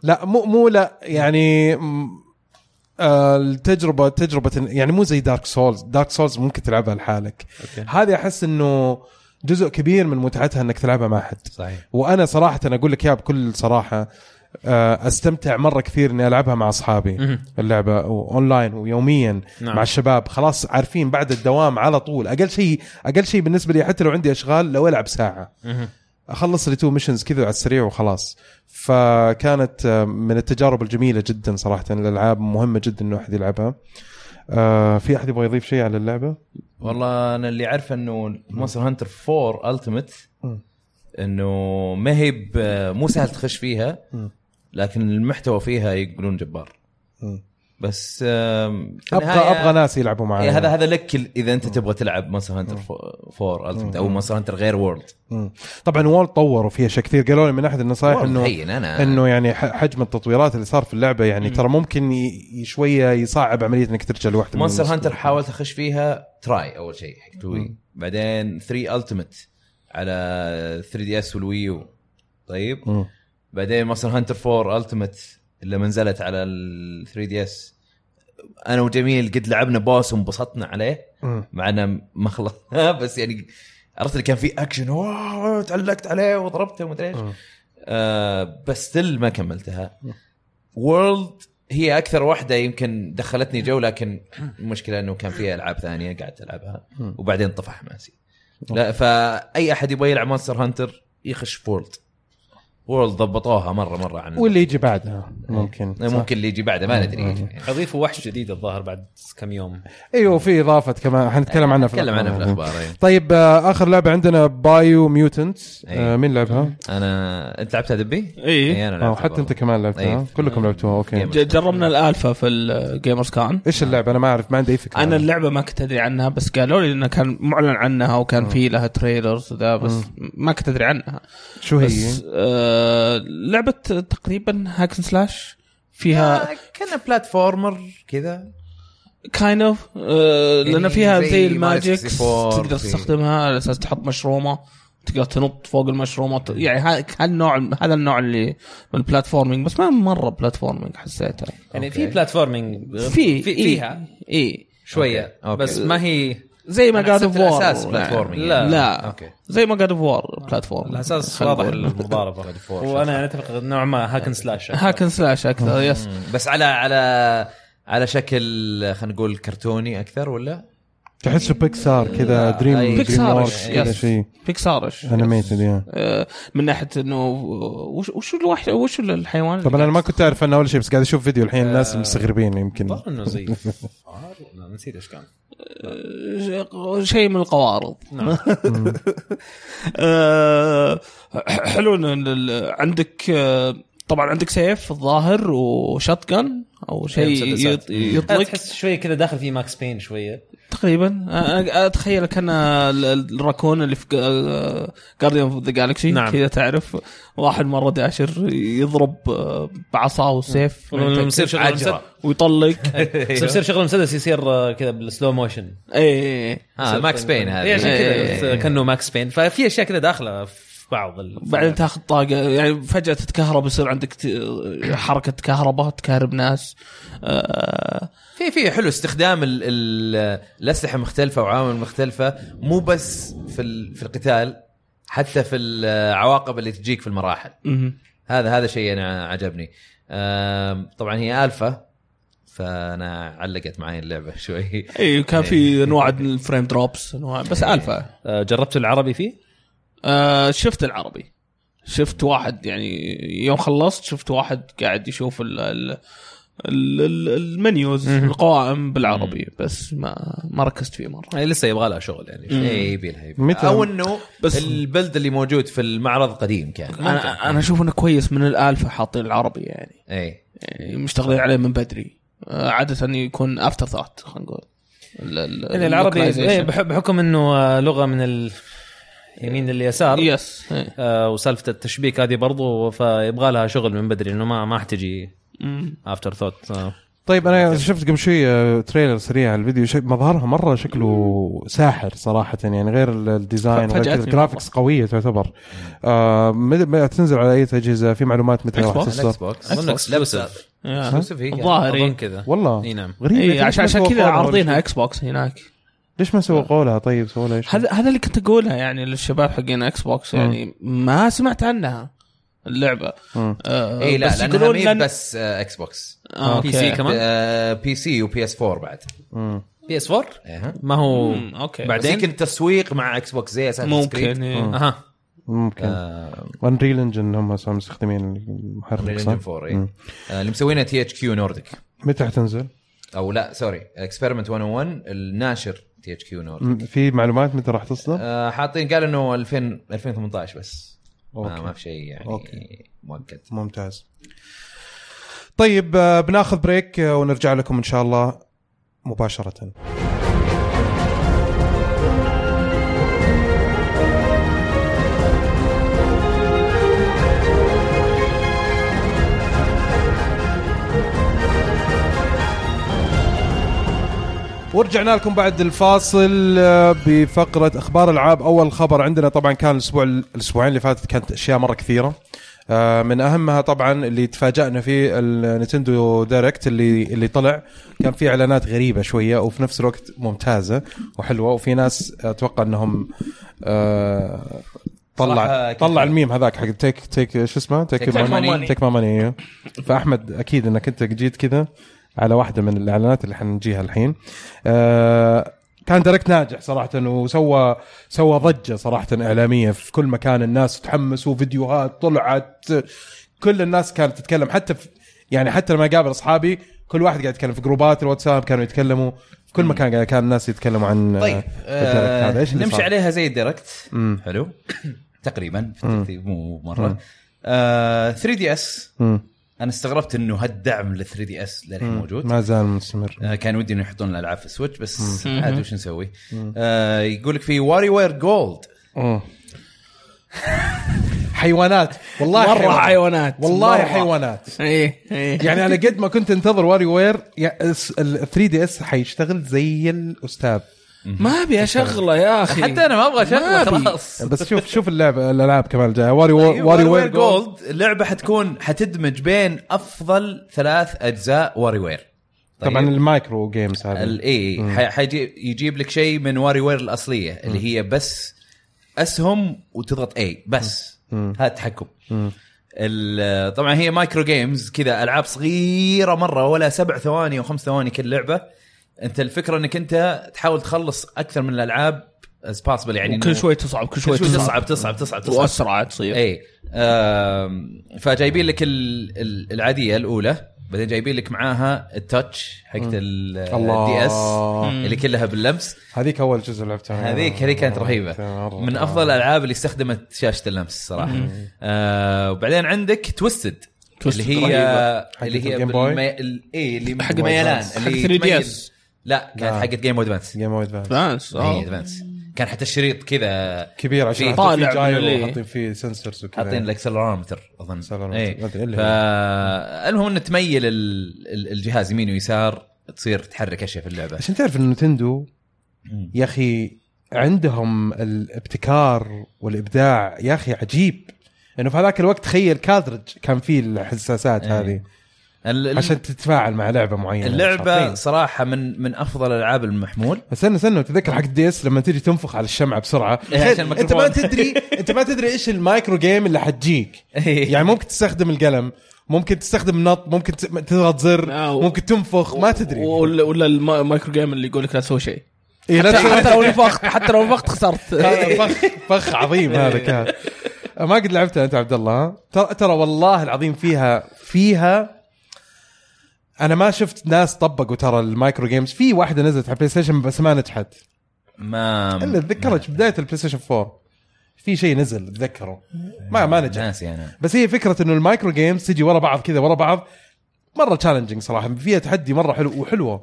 لا مو مو لا يعني آه التجربه تجربة يعني مو زي Dark Souls Dark Souls ممكن تلعبها لحالك. أوكي. هذه أحس إنه جزء كبير من متعتها إنك تلعبها مع حد. صحيح. وأنا صراحة أنا أقول لك اياها بكل صراحة أستمتع مرة كثير إني ألعبها مع أصحابي. اللعبة أونلاين ويوميا نعم. مع الشباب خلاص عارفين بعد الدوام على طول أقل شيء أقل شيء بالنسبة لي حتى لو عندي أشغال لو ألعب ساعة. أخلص لي تو missions كذا على السريع وخلاص فكانت آه، من التجارب الجميلة جدا صراحة الألعاب مهمة جدا إنه أحد يلعبها آه، في أحد يبغى يضيف شيء على اللعبة والله أنا اللي عارفه إنه Monster Hunter 4 Ultimate. إنه ما هي مو سهل تخش فيها. لكن المحتوى فيها يقولون جبار. بس أبغى أبغى ناس يلعبوا معي إيه، هذا هذا لك إذا أنت تبغى تلعب Monster Hunter 4 Ultimate أو Monster Hunter غير World. طبعا World طوروا فيها اشياء كثير. قالوا لي من أحد النصائح انه أنا. إنه يعني حجم التطويرات اللي صار في اللعبة يعني ترى ممكن شوية يصعب عملية إنك ترجع لوحده Monster. Hunter حاولت أخش فيها Tri أول شيء حق توي بعدين 3 Ultimate على 3 DS وال Wii U. طيب؟ مم. بعدين Monster Hunter 4 Ultimate اللي نزلت على ال 3 DS. أنا وجميل قد لعبنا boss وانبسطنا عليه. مع إنه ما خلص. بس يعني عرفت اللي كان في أكشن تعلقت عليه وضربته ومدري إيش. آه بس still ما كملتها. World هي أكثر واحدة يمكن دخلتني جو لكن المشكلة إنه كان فيها ألعاب ثانية قعدت العبها وبعدين طفى حماسي. لا فأي أحد يبغى يلعب Monster Hunter يخش في World ضبطوها مره مرة عن واللي يجي بعدها ممكن صح. ممكن اللي يجي بعده ما ندري يعني. اضيفوا وحش جديد الظاهر بعد كم يوم أيوه في إضافة كمان حنتكلم عنها في نتكلم عنها في الأخبار. الاخبار إيه. طيب آه، آخر لعبة عندنا Biomutant أيوة. مين لعبها؟ أنا أنت لعبتها دبي؟ اي أنا آه لعبتها حتى أنت. كمان لعبتها أيوة. كلكم لعبتوها أوكي. ج- جربنا الألفا في ال Gamers كان إيش اللعبة أنا ما أعرف ما عندي أي فكرة أنا اللعبة ما كنت أدري عنها بس قالوا لي إنه كان معلن عنها وكان في لها trailers وذا بس ما كنت أدري عنها شو هي؟ آه لعبه تقريبا hack and slash فيها آه، كان platformer كذا kind of لأن يعني فيها زي زي 64 تقدر تستخدمها على أساس تحط مشرومة تقدر تنط فوق المشرومة يعني ها- هالنوع هذا النوع اللي من ال platforming بس ما مرة platforming حسيتها يعني أوكي. في platforming في في إيه. فيها اي شوية أوكي. أوكي. بس ما هي زي ما God of War الأساس platforming لا. يعني. لا أوكي زي ما God of War platform الأساس واضح. المضاربة وأنا أتفق نوعا ما hack and slash hack and slash أكثر yes. بس على على على شكل خلينا نقول كرتوني أكثر ولا؟ تحسه بيكسار كذا لا، دريم أي. بيكسارش، ووركس كذا. شيء. بيكسارش انيميتد يا آه، من ناحية إنه وش وش الوحش وش الحيوان طبعا أنا ما كنت أعرف عنه أول شيء بس قاعد أشوف فيديو الحين الناس مستغربين يمكن. إنه زي نسيت إيش كان. آه، شيء من القوارض. نعم. آه، حلو عندك آه، طبعا عندك سيف الظاهر و shotgun أو شيء. يط- يطلق. تحس شوية كذا داخل في Max Payne شوية. تقريبا. أنا أتخيل كان ال- ال- الراكون اللي في Guardian of the Galaxy نعم. كذا تعرف. واحد مرة داشر يضرب آه، بعصاه وسيف. يصير شغل ويطلق. يصير شغل المسدس يصير آه، كذا بال slow motion اي Max Payne اي هذا عشان إيه. كذا كأنه ماكس بين. ففي أشياء كذا داخلة في بعض ال- بعدين تاخذ طاقة يعني فجأة تتكهرب يصير عندك ت- حركة كهرباء تكهرب ناس. آه، في في حلو استخدام ال ال الأسلحة مختلفة وعوامل مختلفة مو بس في ال- في القتال حتى في العواقب اللي تجيك في المراحل. مهم. هذا هذا شيء أنا عجبني. طبعا هي ألفا فأنا علقت معي اللعبة شوي. اي كان في انواع من ال frame drops انواع بس ألفا. آه، جربت العربي فيه؟ آه شفت العربي. شفت واحد يعني يوم خلصت شفت واحد قاعد يشوف ال ال ال- ال- ال menus القوائم بالعربي بس ما ما ركزت فيه مرة. يعني لسه يبغى لها شغل يعني. اي يبي لها؟ أو إنه بس- ال build اللي موجود في المعرض قديم كان. أنا أنا أشوف إنه كويس من الالفا حاطين العربي يعني, اي يعني مشتغلين عليه من بدري. آه عادة يكون afterthought خلينا نقول. ال- ال- يعني العربي. إيه، بح- بحكم إنه آه، لغة من اليمين لليسار يس إيه. آه، وسالفة التشبيك هذه برضو فيبغى لها شغل من بدري إنه ما ما حتجي. afterthought طيب أنا شفت قبل شوي آه، trailer سريع على الفيديو شك مظهرها مرة شكله ساحر صراحة يعني غير ال- ال design غير graphics قوية تعتبر. آه تنزل على أي اجهزه في معلومات متى راح. تصدر. ال Xbox أظن. exclusive الظاهر إيه. كذا. والله. إي نعم. غريب ليش عشان عشان كذا عارضينها شيء؟ Xbox هناك. ليش ما سووا قولها؟ طيب سووا لها شيء هذا هذا اللي كنت اقولها يعني للشباب حقين Xbox يعني ما سمعت عنها اللعبة. آه إي لا بس لأنها يقولون مي لن... بس آه، Xbox آه PC كمان؟ آه، PC و PS 4 بعد. مم. PS 4 إيه. ما هو مم، okay. بعدين؟ يمكن تسويق مع Xbox زي Assassin ممكن إيه. أها. ممكن. آه، Unreal Engine هم صاروا مستخدمين المحرك صح؟ Engine 4 إيه. مم. آه، اللي مسوينها THQ Nordic متى حتنزل؟ أو لا sorry Experiment 101 الناشر. THQ Nordic مم. في معلومات متى راح تصدر؟ آه، حاطين قال إنه 2000 2018 بس ما, okay. ما في شيء يعني okay. مؤكد ممتاز طيب آه، بناخذ break آه، ونرجع لكم إن شاء الله مباشرة ورجعنا لكم بعد الفاصل آه، بفقرة أخبار ألعاب. أول خبر عندنا طبعا كان الأسبوع الأسبوعين اللي فاتت كانت أشياء مرة كثيرة. آه، من أهمها طبعا اللي تفاجأنا فيه ال Nintendo Direct اللي اللي طلع كان فيه إعلانات غريبة شوية وفي نفس الوقت ممتازة وحلوة وفي ناس أتوقع أنهم آه، طلع طلع. الميم هذاك حق take take شو اسمه؟ take my money. take my money. فأحمد أكيد إنك أنت جيت كذا. على واحدة من الإعلانات اللي حنجيها الحين. آه كان Direct ناجح صراحة وسوى سوى ضجة صراحة إعلامية في كل مكان. الناس تحمسوا فيديوهات طلعت. كل الناس كانت تتكلم. حتى في يعني حتى لما أقابل أصحابي كل واحد قاعد يتكلم في جروبات الواتساب كانوا يتكلموا. في كل مكان كان الناس يتكلموا عن طيب آه، ال Direct اللي نمشي صار؟ عليها زي الديركت مم. حلو. تقريبا في الترتيب مو مرة. آه 3 DS. أنا استغربت إنه هالدعم لل 3 DS للحين موجود. ما زال مستمر. آه، كان ودي إنه يحطون الألعاب في ال Switch بس عاد وش نسوي؟ آه يقول لك في WarioWare Gold. حيوانات. والله مرة حيوانات. والله مرة. حيوانات. إيه إيه. يعني أنا قد ما كنت أنتظر WarioWare ال 3 DS حيشتغل زي الأستاذ. ما أبي أشغله يا أخي. حتى أنا ما أبغى أشغله. خلاص. بس شوف شوف اللعبه الألعاب كمان الجاية. WarioWare WarioWare Gold اللعبة حتكون حتدمج بين أفضل ثلاث أجزاء WarioWare طبعا ال micro games هذه. الاي حيجي يجيب لك شيء من WarioWare الأصلية اللي هي بس أسهم وتضغط اي بس. هذا التحكم ال- طبعا هي micro games كذا ألعاب صغيرة مرة ولا سبع ثواني أو خمس ثواني كل لعبة. انت الفكرة انك انت تحاول تخلص أكثر من الألعاب as possible يعني كل شوي تصعب كل شوي كل شوي تصعب تصعب تصعب تصعب تصعب وأسرع تصير اي فجايبين لك ال- ال- العادية الأولى بعدين جايبين لك معاها ال touch حقت. ال DS اللي كلها باللمس هذيك أول جزء لعبتها هذيك هذيك كانت رهيبة. من أفضل الألعاب اللي استخدمت شاشة اللمس صراحة آه وبعدين عندك Twisted اللي هي رهيبة. اللي هي ال Game Boy؟ بالمي... ال- إيه اللي حق ميلان. اللي حق 3DS. تميز- لا كانت لا. حقت Game Boy Advance Game Boy Advance. Advance كان حتى الشريط كذا كبير عشان في- حاطين طالع فيه sensors وكذا حاطين ال accelerometer أظن. إيه إلا فالمهم إنه تميل ال- ال- الجهاز يمين ويسار تصير تحرك أشياء في اللعبة عشان تعرف إن Nintendo. يا أخي عندهم الابتكار والإبداع يا أخي عجيب إنه في هذاك الوقت تخيل cartridge كان فيه الحساسات إيه. هذه عشان تتفاعل مع لعبة معينة. اللعبة شاطرين. صراحة من من أفضل الألعاب المحمول. بس استنى استنى تذكر حق ال DS لما تجي تنفخ على الشمعة بسرعة. إيه، أنت ما. تدري أنت ما تدري إيش ال micro game اللي حتجيك. إيه. يعني ممكن تستخدم القلم ممكن تستخدم نط ممكن ت- تضغط زر آه، ممكن تنفخ ما تدري. ولا ولا الما- ال micro game اللي يقول لك لا تسوي شيء. إيه، حتى, حتى لو نفخت حتى لو نفخت خسرت. فخ فخ عظيم هذا كان. ما قد لعبتها أنت عبد الله. ترى والله العظيم فيها فيها أنا ما شفت ناس طبقوا ترى ال micro games. في واحدة نزلت على PlayStation بس ما نجحت. ما إلا اتذكرت بداية ال PlayStation 4 في شيء نزل اتذكره ما ما نجح ناسي أنا بس هي فكرة إنه ال micro games تجي ورا بعض كذا ورا بعض مرة challenging صراحة. فيها تحدي مرة حلو وحلوة.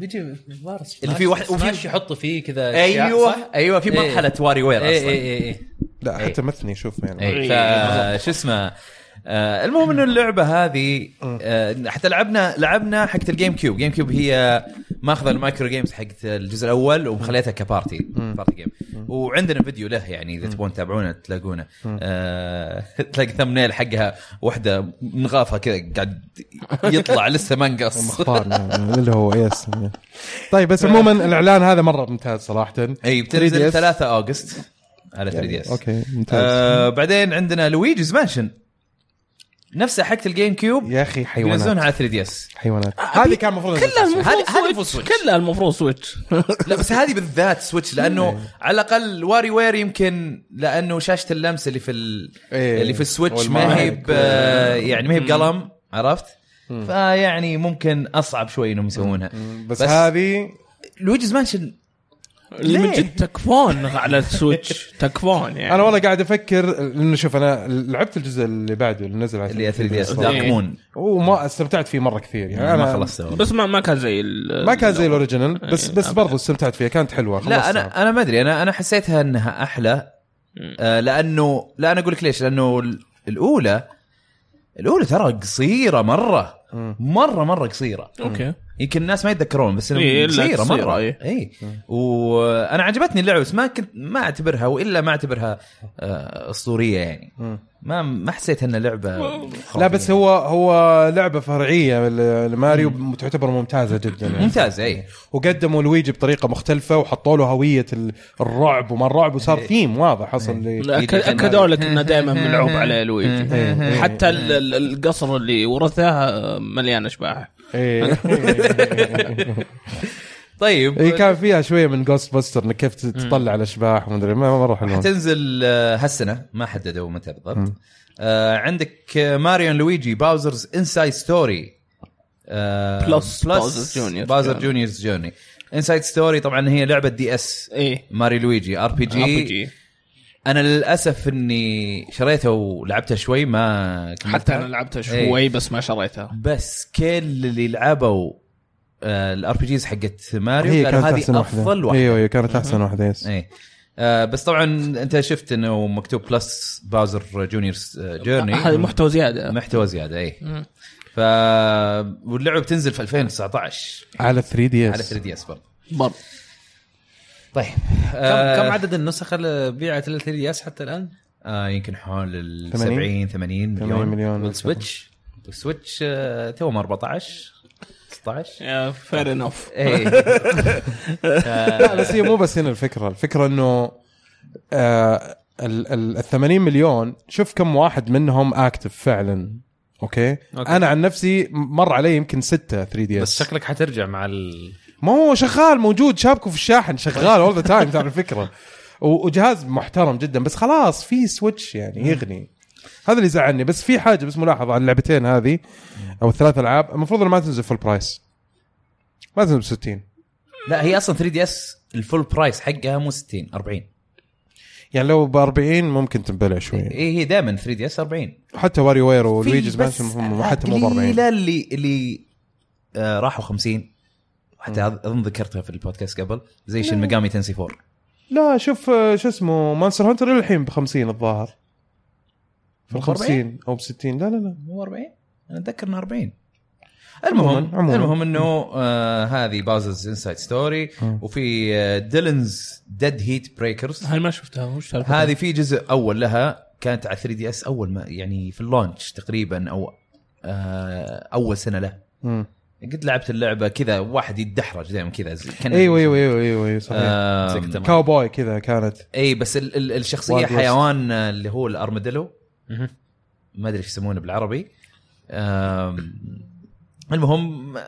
بيجي اللي في واحد- وفي- يحطوا فيه كذا أيوه. صح؟ أيوه في إيه. مرحلة WarioWare اي أصلا اي اي لا إيه. حتى مثني شوف يعني. اي ف شو اسمه؟ آه المهم إنه اللعبة هذه آه حتى لعبنا لعبنا حقت ال GameCube GameCube هي ماخذة ال micro games حقت الجزء الأول ومخليتها ك party party game وعندنا فيديو له يعني إذا تبون تتابعونه تلاقونه. آه تلاقي thumbnail حقها واحدة منغافة كذا قاعد يطلع لسه ما انقص مختار نعم، اللي هو yes طيب بس عموما الإعلان هذا مرة ممتاز صراحة. أي 3DS. بتنزل 3 August على 3DS okay ممتاز. آه بعدين عندنا Luigi's Mansion نفسها حقت ال GameCube يا أخي ينزلونها حيوانات على 3DS. حيوانات. هذه كان المفروض كلها المفروض هذه- هذه Switch. كلها المفروض Switch لا بس هذه بالذات Switch لأنه على الأقل WarioWare يمكن لأنه شاشة اللمس اللي في ال... إيه. اللي في ال Switch ما هي ب... يعني ما هي بقلم عرفت؟ فيعني ممكن أصعب شوي إنهم يسوونها. بس, بس- هذه Luigi's Mansion اللي من؟ جد تكفون على ال Switch. تكفون يعني. أنا والله قاعد أفكر انه شوف أنا لعبت الجزء اللي بعده اللي نزل على اللي هي 3DS. صراحة. Dark Moon وما استمتعت فيه مرة كثير يعني ما أنا خلصته والله. بس ما ما كان زي ال- ما كان زي ال original بس إيه، بس أبداً. برضو استمتعت فيها كانت حلوة لا. أنا أنا ما أدري أنا أنا حسيتها إنها أحلى. آه لأنه لا أنا أقول لك ليش لأنه ال- الاولى الأولى ترى قصيرة مرة. مره مرة قصيرة. أوكي. يمكن الناس ما يتذكرون بس إيه، قصيره قصيرة، مرة. إيه. اي وأنا عجبتني اللعبة بس ما كنت ما أعتبرها وإلا ما أعتبرها آه، أسطورية يعني. ما ما حسيت انها لعبه لا بس هو هو لعبة فرعية لماريو تعتبر ممتازة جدا يعني. ممتازة اي وقدموا لويجي بطريقة مختلفة وحطوا له هوية ال- الرعب وما الرعب وصار ثيم واضح حصل لي أك- أكدوا لك انه دائما ملعوب عليه لويجي. إيه. حتى ال- ال- القصر اللي ورثه مليان أشباح. إيه. طيب. هي كان فيها شوية من Ghostbuster إنك كيف تطلع الأشباح ومدري ما مره حلوة حتنزل آه، هالسنة ما حددوا متى بالضبط آه عندك آه، Mario and Luigi Bowser's Inside Story Plus Bowser's Junior. Bowser Journey. Junior's Journey Inside Story طبعا هي لعبة DS إيه. Mario Luigi RPG RPG. أنا للأسف إني شريتها ولعبتها شوي ما. حتى أنا لعبتها إيه. شوي بس ما شريتها بس كل اللي لعبوا ال RPGs حقت ماريو قالوا كانت هذه أفضل واحدة. أيوه هي كانت أحسن واحدة yes إيه. آه بس طبعا أنت شفت إنه مكتوب plus Bowser Junior Journey هذا محتوى زيادة. محتوى زيادة اي. ف واللعبة بتنزل في 2019 على 3D على S 3DS برضه برضه طيب كم آه كم عدد النسخ اللي بيعت لل 3DS حتى الآن؟ آه يمكن حول ال 80 70 80 8 مليون. مليون. والسويتش والسويتش آه توهم 14 16 fair enough اي لا بس هي مو بس هنا الفكرة. الفكرة إنه آه ال ال- ال 80 مليون شوف كم واحد منهم active فعلا. okay, okay. أنا عن نفسي مر علي يمكن ستة 3D بس S شكلك حترجع مع ال ما هو شغال موجود شابكه في الشاحن شغال all the time ترى الفكرة. وجهاز محترم جدا بس خلاص في Switch يعني يغني. هذا اللي زعلني بس في حاجة بس ملاحظة على اللعبتين هذه أو الثلاث ألعاب. المفروض انها ما تنزل full price ما تنزل ب 60 لا هي أصلا 3DS ال full price حقها مو 60 40 يعني لو ب 40 ممكن تنبلع شوي اي هي دائما 3DS 40 حتى WarioWare و Luigi's بس Mansion حتى مو ب 40 قليله اللي اللي آه راحوا 50 حتى أظن ذكرتها في البودكاست قبل زي Shin Megami Tensei 4 لا شوف آه، شو اسمه Monster Hunter الحين ب 50 الظاهر. في ال ب 40 50 أو ب 60 لا لا لا. مو 40 أنا أتذكر إنه 40 المهم عموماً-. المهم إنه آه هذه Bowser's Inside Story وفي آه Dillon's Dead-Heat Breakers هاي ما شفتها وش؟ هذه في جزء أول لها كانت على 3DS أول ما يعني في ال launch تقريبا أو آه أول سنة له. قد لعبت اللعبة كذا واحد يتدحرج دائما كذا زي- كان إيوه إيوه إيوه إيوه صحيح. كاوبوي كذا كانت. إي بس ال ال الشخصية. حيوان آه، اللي هو ال armadillo. مهم. ما أدري إيش يسمونه بالعربي. المهم آه،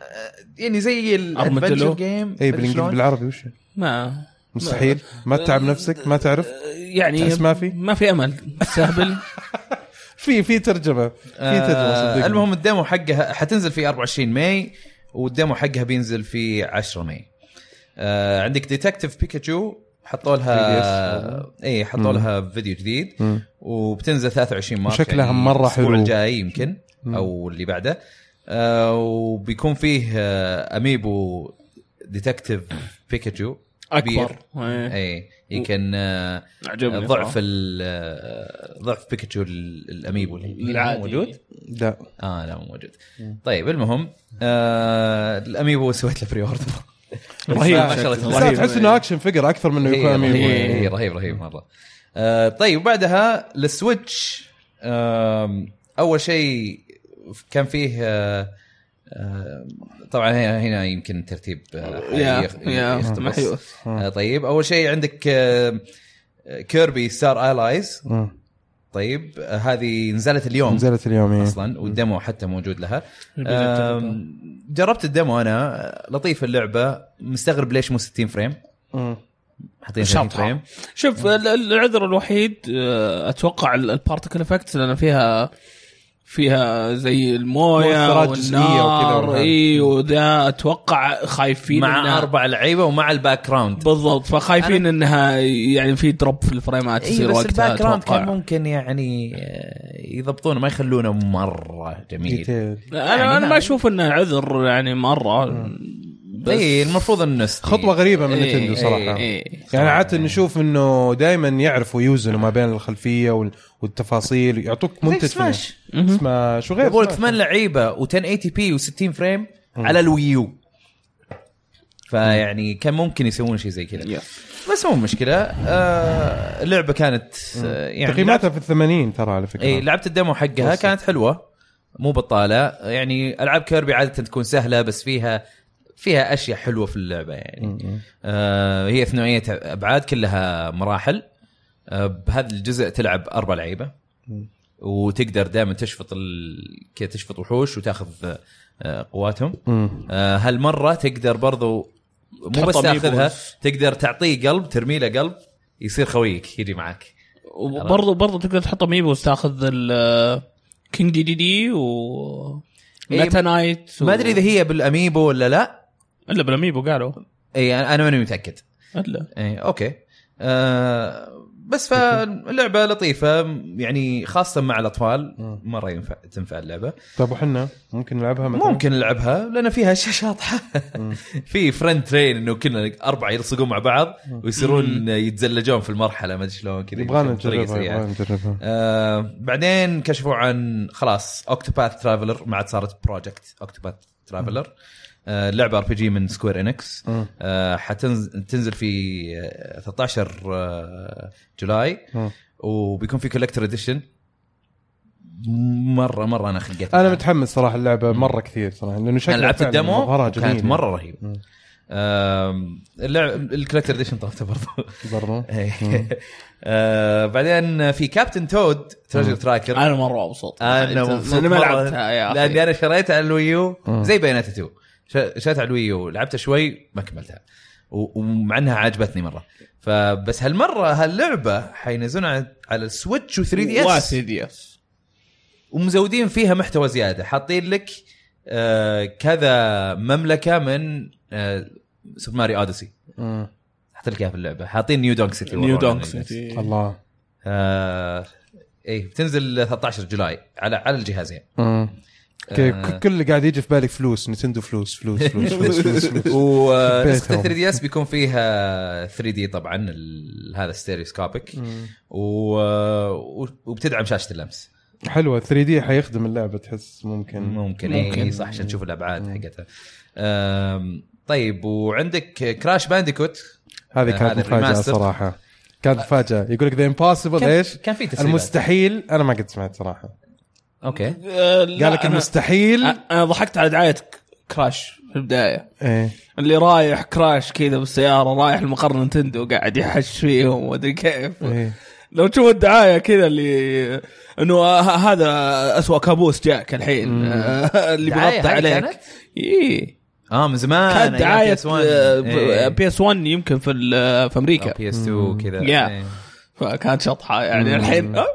يعني زي ال adventure. game إي بالعربي وش؟ ما. مستحيل. ما تتعب نفسك؟ ما تعرف؟ يعني تحس ما في؟ ما في أمل. سهبل. في في ترجمة في ترجمة آه صدقني. المهم ال demo حقها حتنزل في 24 May وال demo حقها بينزل في 10 May آه عندك Detective Pikachu حطوا لها اي حطوا لها فيديو جديد مم. وبتنزل 23 مارس وشكلها مرة الأسبوع حلو. الجاي يمكن أو اللي بعده آه وبيكون فيه آه amiibo Detective Pikachu أكبر. إيه. اي يمكن آه، عجبني ضعف آه، ضعف بيكاتشو ال- ال amiibo العادي. موجود؟ لا. آه لا مو موجود. طيب المهم آه ال amiibo سويت له pre-order رهيب ما شاء الله. شكله، بس رهيب. تحس إنه action figure أكثر من إنه يكون رهيب, amiibo. هي يعني. رهيب رهيب مرة. آه طيب بعدها السويتش أم، أول شيء كان فيه آه آه طبعا هنا يمكن ترتيب آه، يا يخ- يا يختلف. آه طيب أول شيء عندك آه Kirby Star Allies. طيب آه هذه نزلت اليوم نزلت اليوم إيه. أصلا وال demo حتى موجود لها جربت ال demo أنا لطيف اللعبة مستغرب ليش مو 60 frame. حاطين 30 شطحة. frame شوف ال- ال- العذر الوحيد آه، أتوقع ال particle effects لأن فيها فيها زي الموية والنار. إي وذا أتوقع خايفين مع إنها- أربع لعيبة ومع ال background بالضبط فخايفين إنها يعني في دروب في الفريمات يصير بس وقتها ال background. كان ممكن يعني آه، يضبطونه ما يخلونه مرة جميل detail. أنا يعني أنا نعم. ما أشوف إنه عذر يعني مرة بس اي المفروض إنه. خطوة غريبة من إيه، نتندو صراحة. إيه. يعني عادة نشوف إنه دائما يعرفوا يوزنوا ما بين الخلفية وال- والتفاصيل يعطوك منتج Smash. Smash وغير يقول لك. ثمان لعيبة و1080 p و60 frame على ال Wii U. فيعني كان ممكن يسوون شيء زي كذا. بس مو مشكلة. آه اللعبة كانت آه يعني تقييماتها في الثمانين ترى على فكرة. اي لعبت الديمو حقها. كانت حلوة. مو بطالة. يعني ألعاب كيربي عادة تكون سهلة بس فيها فيها أشياء حلوة في اللعبة يعني. آه هي ثنائية أبعاد كلها مراحل. آه بهذا الجزء تلعب أربع لعيبة. وتقدر دائما تشفط ال... كذا تشفط وحوش وتاخذ آه قواتهم. آه هالمرة تقدر برضو مو بس تاخذها. تقدر تعطيه قلب ترمي له قلب يصير خويك يجي معك وبرضه برضه تقدر تحط amiibos تاخذ ال King Dedede و Meta Knight و... ما أدري إذا هي بال amiibo ولا لا. إلا بال amiibo قالوا. اي أنا أنا ماني متأكد. الا اي okay. آه بس فاللعبه لطيفة يعني خاصة مع الأطفال مرة ينفع تنفع اللعبة. طيب وحنا ممكن نلعبها مثلا؟ ممكن نلعبها لأن فيها اشياء شاطحه في friend train إنه كنا أربعة يلصقون مع بعض ويصيرون يتزلجون في المرحلة ما أدري شلون كذا يبغانا نجربها. يبغانا نجربها. آه بعدين كشفوا عن خلاص Octopath Traveler ما عاد صارت Project Octopath Traveler آه لعبة RPG من Square Enix. آه. حتنزل في آه 13 آه July. مم. وبيكون في collector edition مرة مرة أنا خقيت أنا. متحمس صراحة اللعبة مرة كثير صراحة لأنه شكلها أنا لعبت مظهرها كانت مرة رهيبة. اللعب ال collector edition طلبته برضو. برضو؟ آه بعدين في Captain Toad Treasure Tracker أنا مرة مبسوط. أنا مبسوط أنا ما مرة، لعبتها يا لأني أخي أنا شريتها على ال Wii U. زي بيانات 2 ش- شريتها على ال Wii U لعبتها شوي ما كملتها. ومع انها عجبتني مرة. فبس هالمرة هاللعبة حينزلون على على السويتش و 3DS. و 3DS. ومزودين فيها محتوى زيادة. حاطين لك آه كذا مملكة من آه Super Mario Odyssey. مم. حاطين لك إياها في اللعبة. حاطين New Donk City New Donk. City. الله. آه إيه بتنزل 13 July على على الجهازين. مم. آه. كل اللي قاعد يجي في بالك فلوس نتندو فلوس فلوس فلوس فلوس فلوس, فلوس. ونسخه بيتهم. 3DS بيكون فيها 3D طبعا ال- هذا stereoscopic مم. و... وبتدعم شاشة اللمس حلوة 3 دي حيخدم اللعبة تحس ممكن ممكن, ممكن. إي صح عشان تشوف الأبعاد حقتها طيب وعندك Crash Bandicoot هذه آه، كانت مفاجأة. صراحة كانت مفاجأة يقول لك ذا impossible إيش؟ كان في تسريبات المستحيل أنا ما قد سمعت صراحة أوكي. قال لك المستحيل. أنا ضحكت على دعاية Crash في البداية. إيه. اللي رايح Crash كذا بالسيارة رايح المقر نينتندو قاعد يحش فيهم ومدري كيف. إيه. لو تشوف الدعاية كذا اللي إنه ه- هذا اسوء كابوس جاك الحين. اللي دعاية بيغطي عليك؟ اي آه من زمان كانت دعاية إيه. PS 1 يمكن في ال- في أمريكا. PS 2 كذا. yeah. إيه. فكانت شطحة. يعني الحين أه،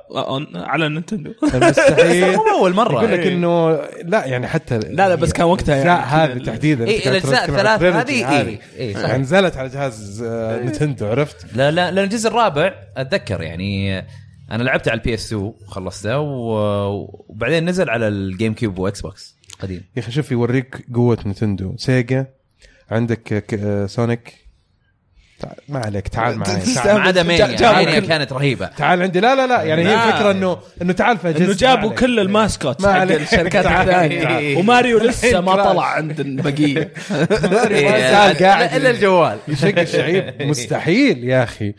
على نينتندو. المستحيل. مو أول مرة. يقول لك إيه. إنه لا يعني حتى لا لا بس كان وقتها الاجزاء يعني هذه تحديدا إيه، تتكلم عن الثلاث هذه، هذه. إيه، إيه،. يعني نزلت على جهاز آه، نتندو عرفت؟ لا لا لأن الجزء الرابع أتذكر يعني أنا لعبت على ال PS 2 وخلصته و- وبعدين نزل على ال GameCube و Xbox قديم. يا أخي شوف يوريك قوة نتندو Sega عندك ك- آه، Sonic ما عليك تعال معي ما عدا Mania كانت رهيبة تعال عندي لا لا لا يعني هي. الفكرة انه إنه تعال فجأة إنه جابوا كل ال mascot ما حق عليك. الشركات. الثانية وماريو لسه ما. طلع عند البقية إيه، زال قاعد. الا الجوال يشق الشعيب مستحيل يا أخي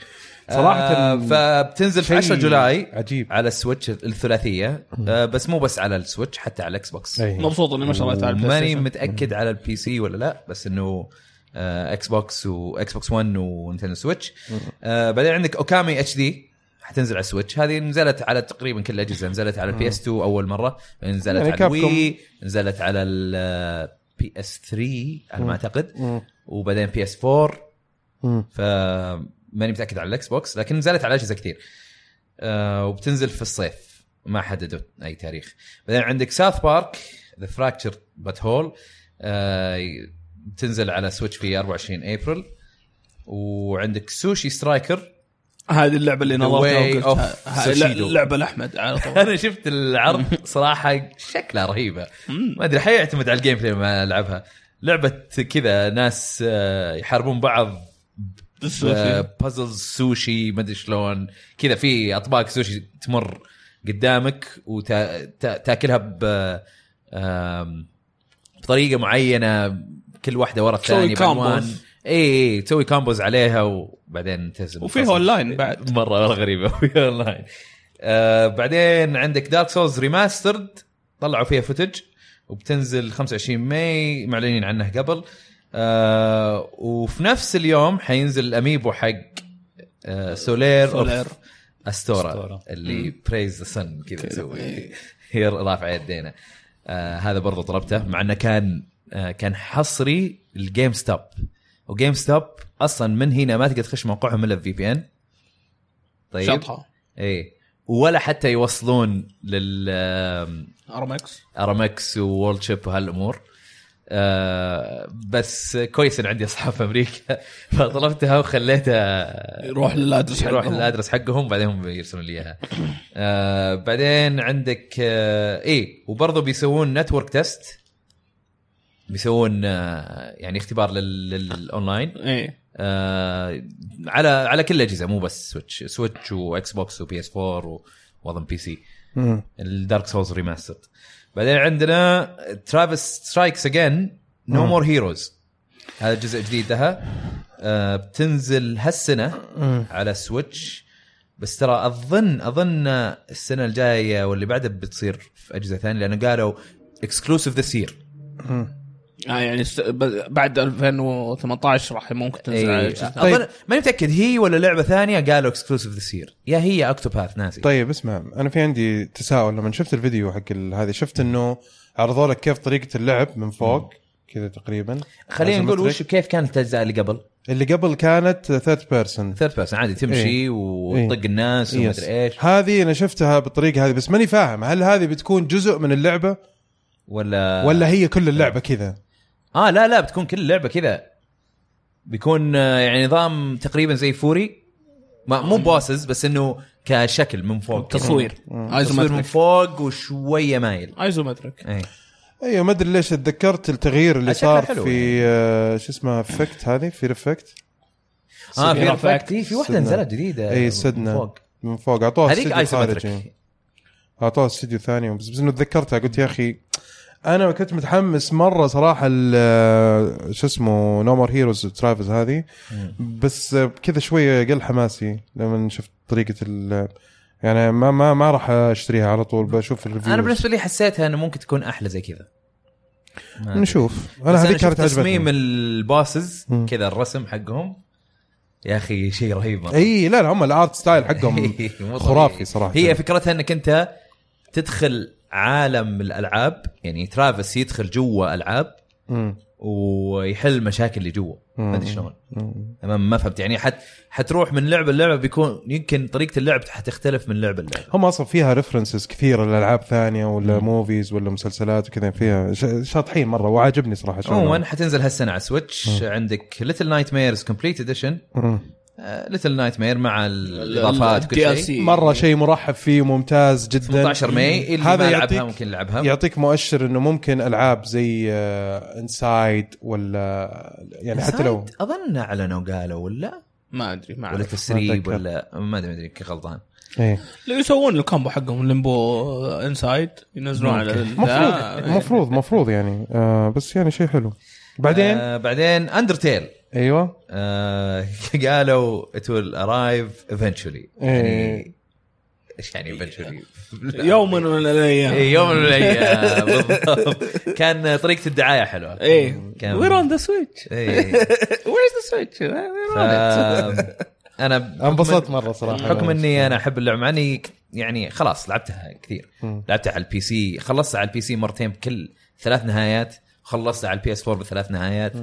صراحة آه فبتنزل في شيء 10 July عجيب على السويتش الثلاثية آه بس مو بس على السويتش حتى على ال Xbox أي. مبسوط إني ما شريتها على البلاي. ماني متأكد على ال PC ولا لا بس إنه Xbox و Xbox 1 و Nintendo Switch آه بعدين عندك Okami HD حتنزل على السويتش هذه نزلت على تقريبا كل الأجهزة. نزلت على ال PS 2 أول مرة. نزلت يعني على. ال Wii نزلت على ال PS 3 على ما أعتقد. وبعدين PS 4 مم. فماني متأكد على ال Xbox لكن نزلت على أجهزة كثير. آه وبتنزل في الصيف. ما حددوا أي تاريخ. بعدين عندك South Park The Fractured But Whole بتنزل على سويتش في 24 ابريل وعندك Sushi Striker هذه اللعبة اللي نظرتها. اللعبه لأحمد على طول. أنا شفت العرض صراحة شكلها رهيبة. ما أدري حيعتمد على ال gameplay لما ألعبها. لعبة كذا ناس آه، يحاربون بعض. puzzles سوشي ما أدري شلون. كذا في أطباق سوشي تمر قدامك وتاكلها ب بطريقة معينة كل واحدة ورا الثانية بعنوان. اي اي تسوي combos عليها وبعدين تهزم وفيها الخصم. اونلاين بعد مرة غريبة فيها اونلاين آه بعدين عندك Dark Souls Remastered طلعوا فيها footage وبتنزل 25 May معلنين عنه قبل آه وفي نفس اليوم حينزل ال amiibo حق آه Solaire Solaire. of Astora Astora. اللي praise the sun كذا يسوي هي رافعه يدينا آه هذا برضو طلبته مع إنه كان كان حصري ال GameStop و GameStop أصلا من هنا ما تقدر تخش موقعهم إلا VPN طيب. شطحة. اي ولا حتى يوصلون لل آم، Aramex Aramex World Ship وهالأمور. آه بس كويس إن عندي أصحاب في أمريكا. فطلبتها وخليتها يروح لل address يروح حقهم. ال address حقهم بعدين هم يرسلون لي إياها. آه بعدين عندك آه اي وبرضه بيسوون network test بيسوون آه يعني اختبار لل- للأونلاين. إيه. آه على على كل الأجهزة مو بس Switch Switch و Xbox و PS 4 وأظن PC. ال Dark Souls Remastered بعدين عندنا Travis Strikes Again No. More Heroes هذا جزء جديد لها. آه بتنزل هالسنة مم. على Switch بس ترى أظن أظن السنة الجاية واللي بعدها بتصير في أجهزة ثانية لأنه قالوا exclusive this year آه يعني بعد 2018 راح ممكن تنزل على الأجهزة. طيب. اظن ماني متأكد هي ولا لعبة ثانية قالوا exclusive this year يا هي Octopath ناسي طيب اسمع أنا في عندي تساؤل. لما شفت الفيديو حق ال- هذه شفت إنه عرضوا لك كيف طريقة اللعب من فوق؟ كذا تقريبا. خلينا نقول. وش كيف كانت الاجزاء اللي قبل؟ اللي قبل كانت third person third person عادي تمشي إيه. وتطق الناس وما أدري إيش. هذه أنا شفتها بالطريقة هذه بس ماني فاهم هل هذه بتكون جزء من اللعبة؟ ولا ولا هي كل اللعبة كذا؟ آه لا لا بتكون كل اللعبة كذا. بيكون آه، يعني نظام تقريبا زي فوري. ما مو bosses بس إنه كشكل من فوق. تصوير. تصوير من فوق وشوية مايل. isometric إيه. أيوه ما أدري ليش تذكرت التغيير اللي صار حلو في آه، شو اسمه Effect هذه؟ Fear Effect آه Fear Effect في واحدة. نزلت جديدة اي من Sedna فوق. من فوق. أعطوها هذيك isometric أعطوها استديو ثاني بس بس إنه تذكرتها قلت يا أخي أنا كنت متحمس مرة صراحة ال- شو اسمه No More Heroes Travis هذه بس كذا شوية قل حماسي لما شفت طريقة ال يعني ما ما ما راح أشتريها على طول بشوف ال review أنا بالنسبة لي حسيتها إنه ممكن تكون أحلى زي كذا. نشوف أنا هذيك كانت تصميم ال bosses. كذا الرسم حقهم يا أخي شيء رهيب مرة. إي لا لا هم ال art style حقهم خرافي. صراحة هي فكرتها إنك أنت تدخل عالم الألعاب يعني Travis يدخل جوا ألعاب مم. ويحل مشاكل اللي جوا ما أدري شلون. مم. تمام؟ ما فهمت. يعني حت حتروح من لعبة للعبة بيكون يمكن طريقة اللعب حتختلف من لعبة للعبة. هم أصلا فيها references كثيرة لألعاب ثانية ولا movies ولا مسلسلات وكذا فيها شاطحين مرة وعاجبني صراحة شلون. عموما حتنزل هالسنة على Switch عندك Little Nightmares Complete Edition مم. Little Nightmare مع الإضافات كل شيء. مرة شيء مرحب فيه وممتاز جدا. 18 May اللي هذا ما يعطيك- لعبها ممكن يلعبها يعطيك مؤشر إنه ممكن ألعاب زي Inside ولا يعني حتى لو أظن أعلنوا قالوا ولا؟ ما أدري ما ولا تسريب. ولا ما أدري ما أدري غلطان. إيه. لو يسوون ال combo حقهم Limbo Inside ينزلون على ال- المفروض. المفروض المفروض يعني. آه بس يعني شيء حلو. بعدين؟ آه بعدين Undertale أيوه. آه قالوا it will arrive eventually. يعني. إيش يعني eventually؟ يوما من الأيام. إيه، يوم من الأيام. بالضبط. كان طريقة الدعاية حلوة. إيه. كان- وير اون ذا سويتش. وير ذا Switch. أنا بحكم- انبسطت مرة صراحة بحكم إني أنا أحب اللعبة مع إني يعني خلاص لعبتها كثير. لعبتها على ال PC خلصتها على ال PC مرتين بكل ثلاث نهايات خلصتها على ال PS 4 بثلاث نهايات.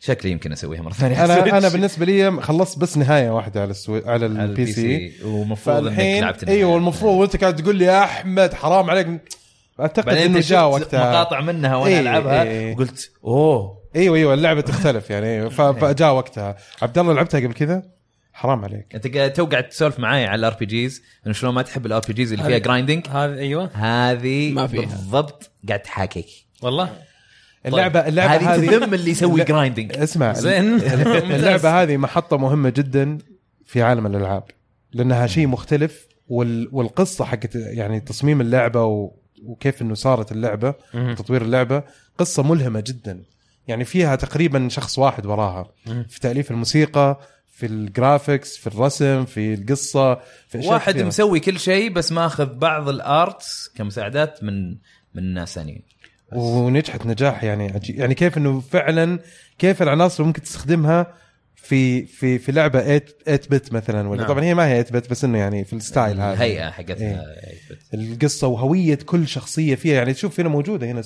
شكلي يمكن أسويها مرة ثانية. أنا. أنا بالنسبة لي خلصت بس نهاية واحدة على ال Swi... على ال PC. ومفروض إنك لعبت النهاية. أيوه المفروض وأنت قاعد تقول لي يا أحمد حرام عليك. أعتقد إنه جاء شفت وقتها. مقاطع منها وأنا إيه، ألعبها إيه. وقلت أوه. إيوه إيوه اللعبة تختلف يعني. فجاء وقتها. عبد الله لعبتها قبل كذا؟ حرام عليك. أنت قاعد تو قاعد تسولف معاي على ال RPGs إنه شلون ما تحب ال RPGs اللي فيها هذه- grinding هذا أيوه. هذه ما فيها. بالضبط قاعد تحاكيك. والله؟ اللعبه اللعبة هذه هذه تذم اللي يسوي. grinding اسمع زين اللعبة هذه محطة مهمة جدا في عالم الألعاب لأنها شيء مختلف وال... والقصة حقت يعني تصميم اللعبة و... وكيف إنه صارت اللعبة. تطوير اللعبة قصة ملهمة جدا يعني فيها تقريبا شخص واحد وراها. في تأليف الموسيقى في ال graphics في الرسم في القصة في واحد كثيرة. مسوي كل شيء بس ماخذ بعض ال arts كمساعدات من من ناس ثانيين ونجحت نجاح يعني عجيب يعني كيف إنه فعلا كيف العناصر ممكن تستخدمها في في في لعبة 8 8 bit مثلا ولا نعم. طبعا هي ما هي 8 bit بس إنه يعني في ال style هذا الهيئه حقتها القصة وهوية كل شخصية فيها يعني تشوف هنا موجودة هنا.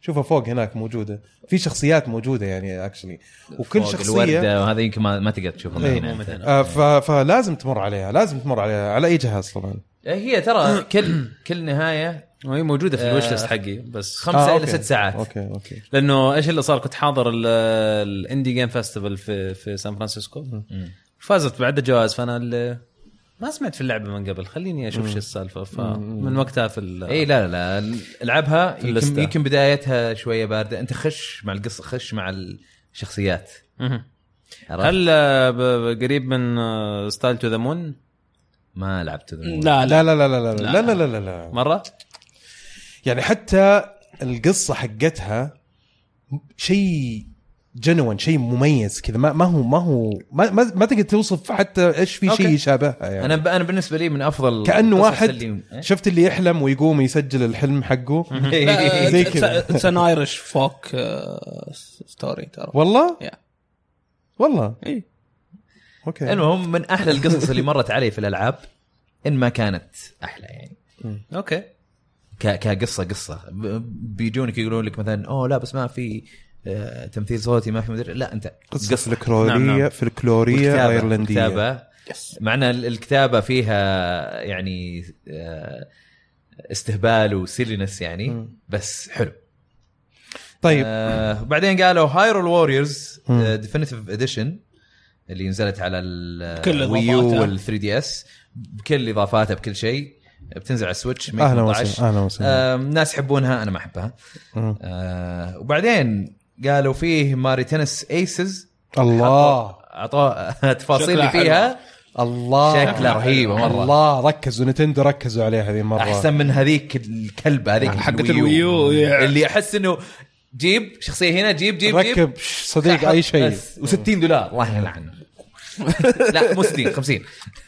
شوفها فوق هناك موجودة في شخصيات موجودة يعني actually وكل فوق شخصيه الوردة وهذا يمكن ما, ما تقدر تشوفها إيه. هنا. هنا. آه ف... فلازم تمر عليها لازم تمر عليها على أي جهاز طبعا هي ترى كل كل نهاية وهي موجودة في آه، الوش ليست حقي بس. خمسة آه، إلى. ست ساعات. okay okay. لأنه إيش اللي صار؟ كنت حاضر ال- ال indie game festival في في سان فرانسيسكو. فازت بعد جوائز فأنا اللي ما سمعت في اللعبة من قبل. خليني أشوف شو السالفة. فمن وقتها في ال- إي لا لا لا. العبها يمكن. يمكن بدايتها شوية باردة. أنت خش مع القصة خش مع الشخصيات؟ هل آه، قريب من style To the Moon ما لعبت the Moon. لا لا. لا لا لا لا لا لا لا لا, لا, لا. مرة؟ يعني حتى القصة حقتها شيء جنون شيء مميز كذا ما, ما هو ما هو ما, ما, ما تقدر توصف حتى إيش في شيء. يشابهها يعني أنا ب... أنا بالنسبة لي من أفضل كأنه واحد اللي... إيه؟ شفت اللي يحلم ويقوم يسجل الحلم حقه زي كذا. It's an Irish folk story ترى والله Yeah. والله اي okay المهم من أحلى القصص اللي مرت علي في الألعاب إن ما كانت أحلى يعني okay. كقصة قصة. بيجونك يقولون لك مثلا أوه لا بس ما في آه، تمثيل صوتي ما في مدري لا أنت قصة فلكلوريه نعم، نعم. فلكلورية أيرلندية الكتابة مع ان ال- الكتابة فيها يعني آه، استهبال و silliness يعني مم. بس حلو طيب آه بعدين قالوا Hyrule Warriors. Definitive Edition اللي نزلت على كل ال Wii U إضافاتها. وال 3 DS بكل إضافاتها بكل شيء بتنزل على ال Switch أهلا 18. وسهلا أهلا وسهلا. ناس يحبونها أنا ما أحبها. آه وبعدين قالوا فيه Mario Tennis Aces الله. اعطوه التفاصيل شكلها اللي فيها الله. شكلها رهيبة مرة. الله. ركزوا Nintendo ركزوا عليها هذه المره أحسن من هذيك الكلبه هذيك حقت ال Wii U. اللي أحس إنه جيب شخصية هنا جيب جيب جيب. ركب صديق أي شيء. و60 دولار. الله يلعنه لا مو 60 50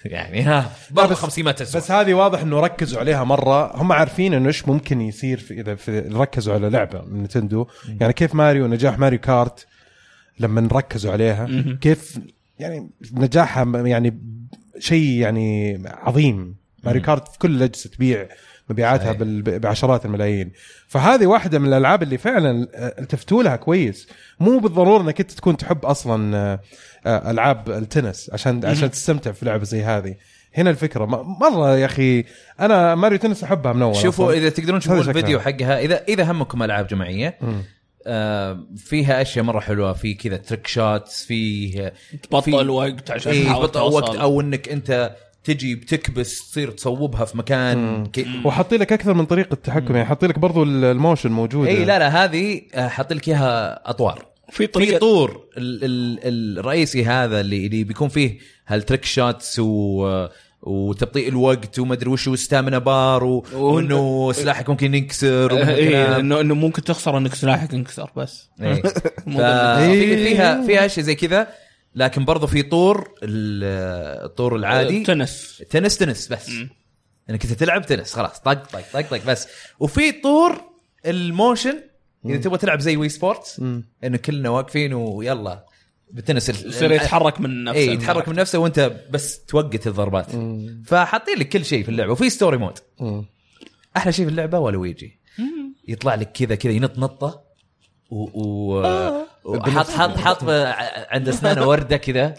يعني ها برضه 50 ما تسوى بس هذه واضح إنه ركزوا عليها مرة. هم عارفين إنه إيش ممكن يصير في إذا في ركزوا على لعبة من نتندو يعني كيف ماريو نجاح ماريو كارت؟ لما ركزوا عليها كيف يعني نجاحها يعني شيء يعني عظيم. Mario Kart في كل الأجهزة تبيع. مبيعاتها. بال- بعشرات الملايين فهذه واحدة من الألعاب اللي فعلا آه، التفتوا لها كويس مو بالضرورة إنك أنت تكون تحب أصلا آه، آه، ألعاب التنس عشان عشان تستمتع في لعبة زي هذه هنا الفكرة مرة يا أخي أنا Mario Tennis أحبها من أول شوفوا أصلاً. إذا تقدرون تشوفون الفيديو. حقها إذا إذا همكم ألعاب جماعية. آه فيها أشياء مرة حلوة في كذا trick shots في تبطل وقت عشان اي تحاول بطل وقت. أو إنك أنت تجي بتكبس تصير تصوبها في مكان كي... وحاطي لك أكثر من طريقة تحكم يعني حاطي لك برضو ال motion موجود إي لا لا هذه آه، حاط لك إياها أطوار في في طريقه طور ال ال الرئيسي هذا اللي اللي بيكون فيه هال trick shots و وتبطيء الوقت وما أدري وش و stamina bar و... وإنه سلاحك ممكن ينكسر هالكلام. انه إنه ممكن تخسر إنك سلاحك انكسر بس إيه. إيه. في- فيها فيها أشياء زي كذا لكن برضو في طور ال- الطور العادي. تنس. تنس تنس بس. مم. انك انت تلعب تنس. خلاص طق طق طق طق بس. وفي طور ال motion إذا تبغى تلعب زي Wii Sports انه كلنا واقفين ويلا بالتنس ال- يصير يتحرك من نفسه. اي يتحرك من نفسه وأنت بس توقت الضربات. فحاطين لك كل شيء في اللعبة. وفي story mode أحلى شيء في اللعبة Waluigi يطلع لك كذا كذا ينط نطة و, و... وحاط حاط حاط عند أسنانه وردة كذا.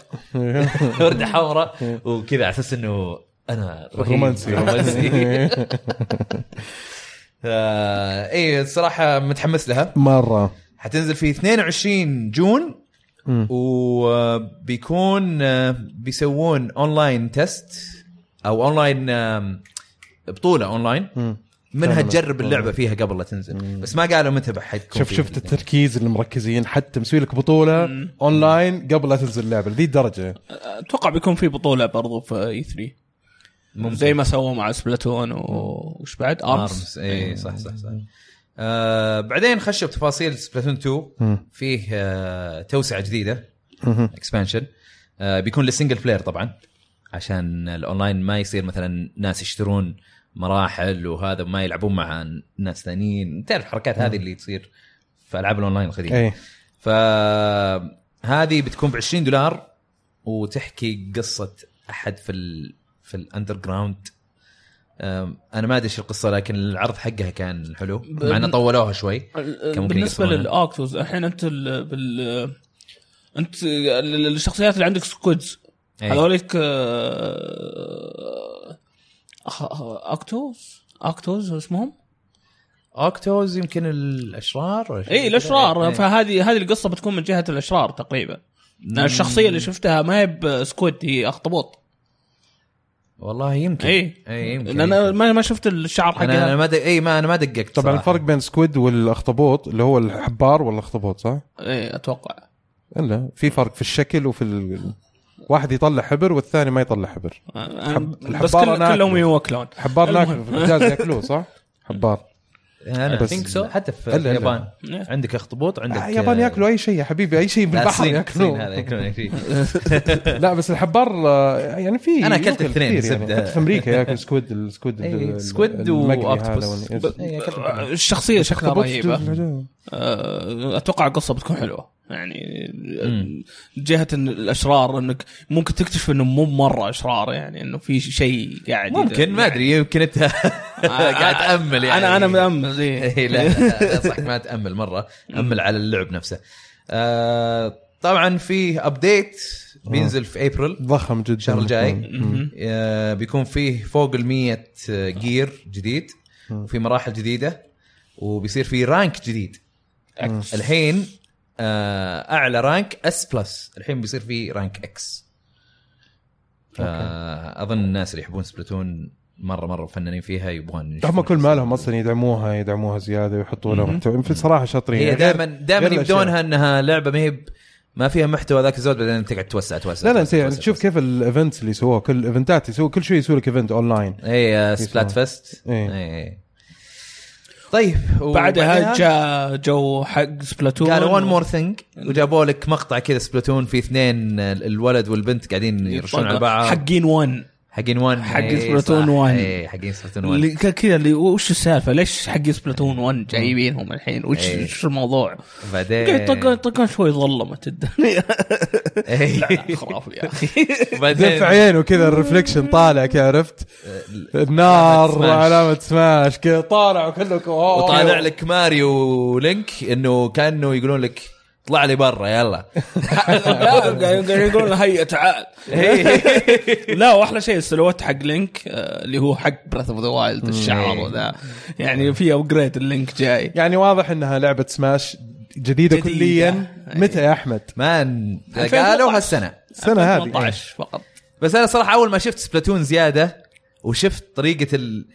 وردة حمراء وكذا على أساس إنه أنا رومانسي. رومانسي. آه، اي الصراحة متحمس لها. مرة. حتنزل في 22 June. وبيكون آه، بيسوون online test أو اونلاين بطولة اونلاين. منها. تجرب اللعبة فيها قبل لا تنزل. بس ما قالوا متى حتكون شوف. شفت التركيز اللي مركزين حتى مسوي لك بطوله اونلاين قبل لا تنزل اللعبة لذي الدرجة. أتوقع بيكون في بطولة برضو في E 3 ممكن. زي ما سووا مع Splatoon وش بعد؟ ARMS اي صح صح صح. آه بعدين خشوا بتفاصيل Splatoon 2 مم. فيه آه توسعة جديدة. expansion آه بيكون لل single player طبعا عشان الاونلاين ما يصير مثلا ناس يشترون مراحل وهذا ما يلعبون مع ناس ثانيين. تعرف الحركات هذه اللي تصير في ألعاب الأونلاين القديمة. إيه. فهذه بتكون ب 20 دولار وتحكي قصة أحد في ال في ال underground أنا ما أدري إيش القصة لكن العرض حقها كان حلو. مع إنه طولوها شوي. كان بالنسبة. لل octos الحين أنت ال بال أنت ال- الشخصيات اللي عندك squids. إيه. هذوليك أخ- octos octos اسمهم؟ octos يمكن الأشرار اي. الأشرار إيه. فهذه هذه القصة بتكون من جهة الأشرار تقريبا لأن الشخصية اللي شفتها ما هي ب squid هي أخطبوط والله يمكن اي اي يمكن لأن. ما ما شفت الشعر أنا أنا حقها ما دق... اي ما أنا ما دققت طبعا صراحة. الفرق بين squid والأخطبوط اللي هو الحبار ولا الاخطبوط صح؟ اي أتوقع إلا في فرق في الشكل وفي ال... واحد يطلع حبر والثاني ما يطلع حبر حب... بس كل... كلهم. يوكلون حبار ناكل. في الحجاز ياكلوه صح؟ حبار أنا بس- بس حتى في إلا-. اليابان إيه. عندك اخطبوط عندك آه، اليابان ياكلوا أي شيء يا حبيبي أي شيء بالبحر ياكلوه. لا بس الحبار آه، يعني في أنا أكلت يؤكل الاثنين، يعني. حتى في أمريكا ياكل squid ال squid إيه، ال- squid. هذا وال- إيه، كلهم. الشخصية شكلها رهيبة آه، أتوقع القصة بتكون حلوة يعني من. جهة إن الأشرار إنك ممكن تكتشف إنه مو مرة أشرار يعني إنه في شيء قاعد ممكن ما أدري يمكن أنت قاعد تأمل يعني. أنا أنا مأمل إيه. لا لا، صح ما تأمل مرة أمل على اللعب نفسه. آه، طبعا في update بينزل في ابريل ضخم جدا. الشهر الجاي. آه، بيكون فيه فوق ال 100 gear جديد وفي مراحل جديدة وبيصير في rank جديد. الحين آه، أعلى rank S plus الحين بيصير في rank X فاظن الناس اللي يحبون Splatoon مرة مرة فنانين فيها يبغون هم كل مالهم أصلا يدعموها يدعموها زيادة ويحطوا لها محتوى في صراحة شاطرين. هي يعني دائما دائما. يبدونها إنها لعبة ما هي ما فيها محتوى ذاك الزود بعدين تقعد توسع توسع لا لا توسع، توسع، تشوف توسع. كيف ال events اللي يسووها. كل الايفنتات يسووا كل شوي يسووا لك event online اي آه، Splat. Fest. اي طيب بعدها جاء جو حق Splatoon. قالوا one more thing وجابوا لك مقطع كذا Splatoon في اثنين ال- الولد والبنت قاعدين يرشون على بعض. حقين 1 حقين 1 حق Splatoon 1. اي حقين Splatoon 1 اللي ك- كذا اللي وش السالفة ليش حق Splatoon 1 جايبينهم الحين وش إيه. وش الموضوع؟ بعدين قاعد يطقون يطقون شوي ظلمت الدنيا إيه. لا خرافي يا أخي بعدين في عينه كذا ال reflection طالع كذا عرفت النار Smash. وعلامة Smash كذا طالع وكله. وطالع لك ماريو و Link إنه كأنه يقولون لك اطلع لي برا يلا. لا قاعد يقولون هيا تعال. لا وأحلى شيء ال silhouette حق Link آه، اللي هو حق Breath of the Wild الشعر وذا. يعني في upgrade ال Link جاي. يعني واضح إنها لعبة سماش جديدة, جديدة. كليا. متى يا أحمد؟ مان 2013. قالوا هالسنة. السنة هذه. 18 فقط. بس أنا صراحة أول ما شفت Splatoon زيادة وشفت طريقة ال-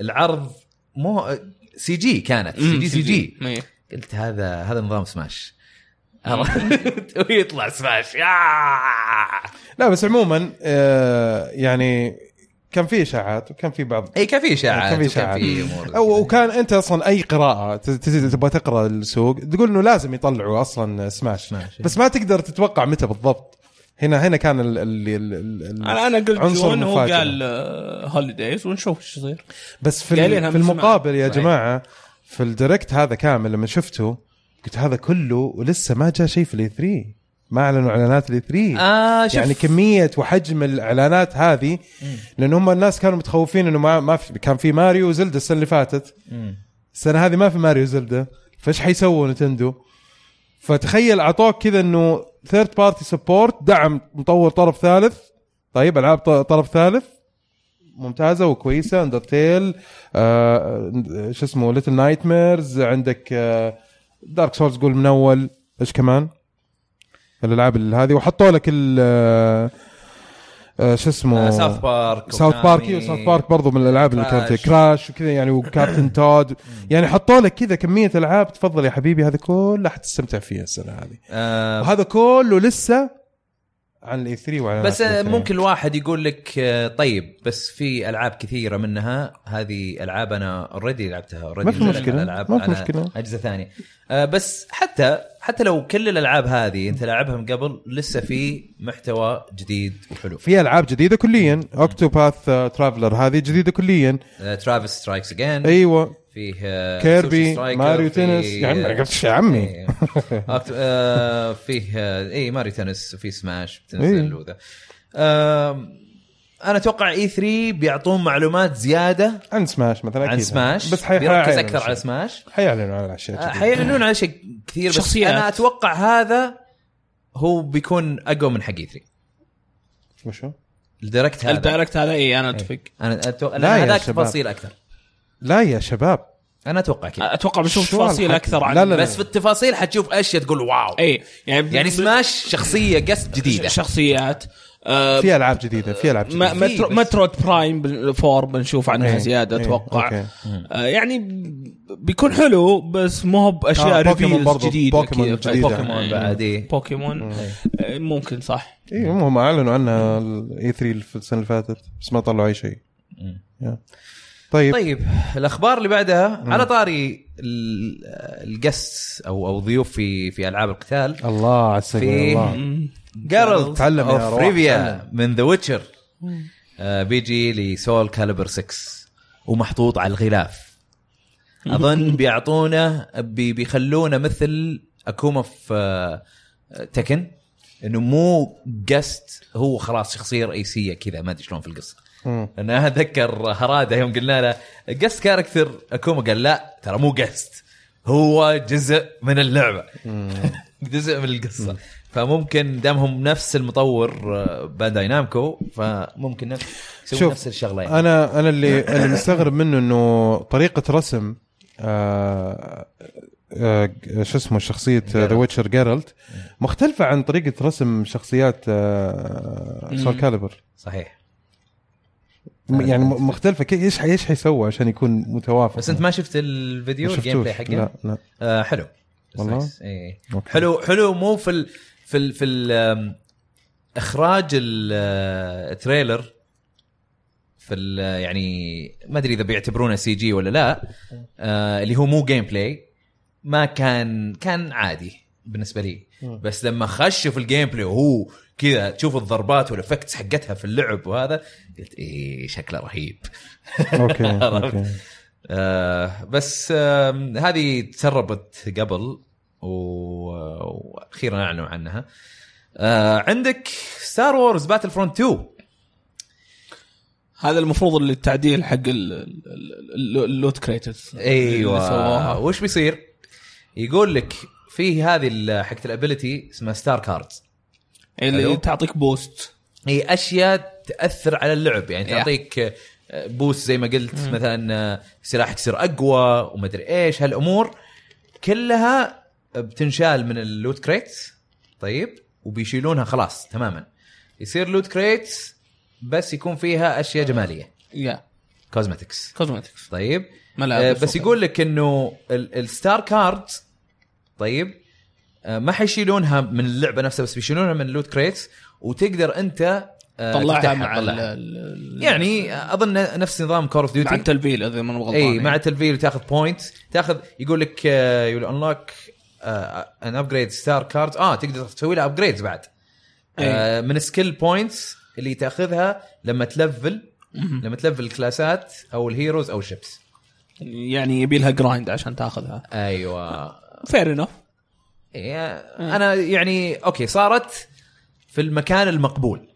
العرض مو سي جي كانت. سي جي سي جي إيه. قلت هذا هذا نظام سماش؟ ويطلع سماش آه. لا بس عموما آه يعني كان في إشاعات وكان في بعض اي كان في إشاعات كان في وكان إشاعات في أمور أو وكان أنت أصلا أي قراءة ت- ت- تبغى تقرأ السوق تقول إنه لازم يطلعوا أصلا Smash, Smash. بس ما تقدر تتوقع متى بالضبط هنا هنا كان ال ال ال ال أنا أنا قلت جون هو. قال holidays ونشوف إيش يصير بس في, في. المقابل يا صحيح. جماعة في ال Direct هذا كامل لما شفته قلت هذا كله ولسه ما جاء شيء في ال E 3 ما أعلنوا إعلانات ال E 3 آه شوف. يعني كمية وحجم الإعلانات هذه لأن هم الناس كانوا متخوفين إنه ما ما في كان في ماريو و Zelda السنة اللي فاتت. مم. السنة هذه ما في ماريو و Zelda فإيش حيسووا Nintendo؟ فتخيل أعطوك كذا إنه third party support دعم مطور طرف ثالث. طيب ألعاب طرف ثالث. ممتازة وكويسة. Undertale آه شو اسمه Little Nightmares عندك آه Dark Souls قول من أول إيش كمان؟ الألعاب هذه. وحطوا لك ال آه، شو اسمه؟ South Park South Park South Park برضو من الألعاب اللي كانت Crash. وكذا يعني و Captain Toad يعني حطوا لك كذا كمية ألعاب. تفضل يا حبيبي هذه كلها حتستمتع فيها السنة هذه. آه. وهذا كله لسه عن ال E 3 وعلى بس آه، ممكن الواحد يقول لك آه، طيب بس في ألعاب كثيرة منها. هذه ألعاب أنا already لعبتها already ما في مشكلة، ألعاب ما في مشكلة. أجهزة ثانية. آه، بس حتى حتى لو كل الألعاب هذه أنت لاعبها من قبل لسه في محتوى جديد وحلو. في ألعاب جديدة كليا. Octopath Traveler هذه جديدة كليا. Travis Strikes Again أيوه. فيه آه، Kirby، ماريو فيه- تنس. يا عمي، قلت يا عمي. إيه. آه، فيه آه، اي Mario Tennis وفي Smash إيه. بتنزل وذا آم، أنا أتوقع E 3 بيعطون معلومات زيادة عن سماش مثلا عن. سماش بس حي... بيركز حيعلنوا أكثر على شيء. سماش حيعلنوا على اشياء. حيعلنون على شيء كثير بس شخصيات. أنا أتوقع هذا هو بيكون أقوى من حق E 3 وشو؟ الدايركت هذا الدايركت هذا اي أنا أتفق أنا أتوقع هذاك. تفاصيل أكثر لا يا شباب أنا أتوقع كذا أتوقع بنشوف شو تفاصيل؟ أكثر عن لا، لا، لا. بس في التفاصيل حتشوف اشياء تقول wow أي يعني يعني سماش شخصية قصد جديدة شخصيات آه في ألعاب جديدة في ألعاب جديدة Metro Metroid Prime بال- Four بنشوف عنها إيه، زيادة إيه، أتوقع okay. آه يعني بيكون حلو بس مو هو بأشياء آه، Pokémon reveals برضو، جديدة بوكيمون كذا. جديدة. بوكيمون بعد إيه. بوكيمون آه، ممكن صح اي هم أعلنوا عنها ال E 3 في السنة اللي فاتت بس ما طلعوا أي شيء يا. طيب. طيب الأخبار اللي بعدها على طاري ال- القس أو أو ضيوف في في ألعاب القتال. الله عساك في- الله مم. جارلد تعلم يا اوف ريفيا من ذا ويتشر بيجي لسول كاليبر 6 ومحطوط على الغلاف. أظن بيعطونا بي بيخلونا مثل اكوما في آه، تكن إنه مو guest هو خلاص شخصية رئيسية كذا ما أدري شلون في القصة. مم. أنا أتذكر هرادة يوم قلنا له guest character Akuma? قال لا ترى مو guest هو جزء من اللعبة. جزء من القصة. فممكن دامهم نفس المطور آه، Bandai Namco فممكن نفس يسوون شوف، نفس الشغله يعني. أنا أنا اللي اللي مستغرب منه إنه طريقة رسم آه آه شو اسمه شخصية The Witcher Geralt مختلفة عن طريقة رسم شخصيات آه Soul Calibur صحيح. يعني م- مختلفة. كي- إيش إيش حيسوي عشان يكون متوافق؟ بس أنت ما شفت الفيديو ال gameplay حقه؟ لا لا. آه حلو. بس والله؟ إيه. okay. حلو حلو. مو في ال في ال في ال إخراج ال- آه، ال trailer في ال- يعني ما أدري إذا بيعتبرونه CG ولا لا. آه اللي هو مو gameplay ما كان كان عادي. بالنسبة لي. بس لما خشوا في ال gameplay وهو كذا تشوف الضربات وال effects حقتها في اللعب وهذا قلت إيه شكله رهيب. okay؟ okay. آه بس آه هذه تسربت قبل وأخيرا اعلنوا عنها. آه عندك Star Wars Battlefront 2 هذا المفروض اللي التعديل حق ال- ال- ال- ال loot crates أيوه. وش بيصير؟ يقول لك في هذه حقت ال ability اسمها star cards اللي. تعطيك boost هي أشياء تأثر على اللعب. يعني. تعطيك آه، boost زي ما قلت مثلا آه، سلاحك يصير أقوى ومدري إيش هالأمور كلها بتنشال من ال loot crates طيب وبيشيلونها خلاص تماما. يصير loot crates بس يكون فيها أشياء جمالية. يا cosmetics cosmetics طيب آه ملابس بس وكذا. يقول لك إنه ال- ال star card طيب؟ آه، ما حيشيلونها من اللعبة نفسها بس بيشيلونها من ال loot crates وتقدر أنت آه، طلعها مع ال- يعني أظن نفس نظام Call of مع Duty التلفيل إذا ما غلطان اي مع التلفيل تاخذ point تاخذ يقول لك آه، يقول unlock and upgrade star card آه تقدر تسوي لها upgrades بعد. آه من skill points اللي تاخذها لما تلفل لما تلفل الكلاسات أو ال heroes أو ال ships يعني يبي لها grind عشان تاخذها. أيوه. fair enough إيه، أنا يعني okay صارت في المكان المقبول.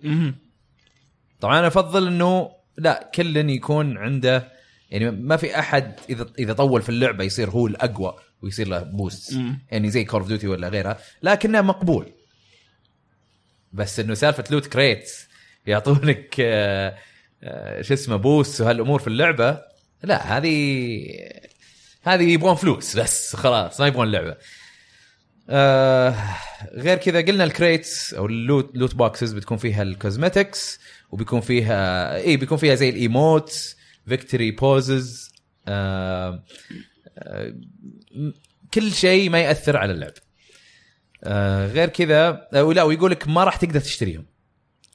طبعا أنا أفضل إنه لا كل يكون عنده يعني ما في أحد إذا إذا طول في اللعبة يصير هو الأقوى ويصير له boost. يعني زي Call of Duty ولا غيرها لكنه مقبول. بس إنه سالفة loot crate يعطونك آه، آه، شو اسمه boost وهالأمور في اللعبة لا هذه هذه يبغون فلوس بس خلاص ما يبغون لعبة. آه غير كذا قلنا ال crates أو ال loot loot boxes بتكون فيها ال cosmetics وبيكون فيها اي بيكون فيها زي ال emotes victory poses آه آه كل شيء ما يأثر على اللعب. آه غير كذا آه ولا ويقول لك ما راح تقدر تشتريهم.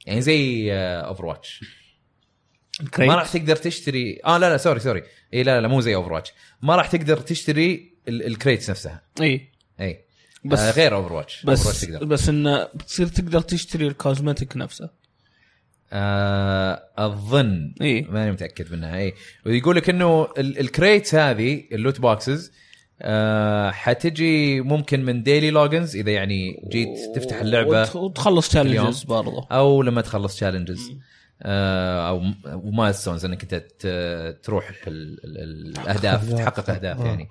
يعني زي Overwatch ما راح تقدر تشتري آه لا لا sorry sorry. إي لا لا مو زي Overwatch ما راح تقدر تشتري ال- ال crates نفسها. إي. إي. بس- آه غير Overwatch بس تقدر. بس انه بتصير تقدر تشتري ال cosmetic نفسه. آه أظن. إيه. ماني متأكد منها إي. ويقول لك إنه ال- ال crates هذه ال loot boxes آه حتجي ممكن من daily logins إذا يعني جيت تفتح اللعبة وت- وتخلص. challenges برضه أو لما تخلص challenges أو و milestones إنك أنت تروح ال- ال- الأهداف. تحقق أهداف آه. يعني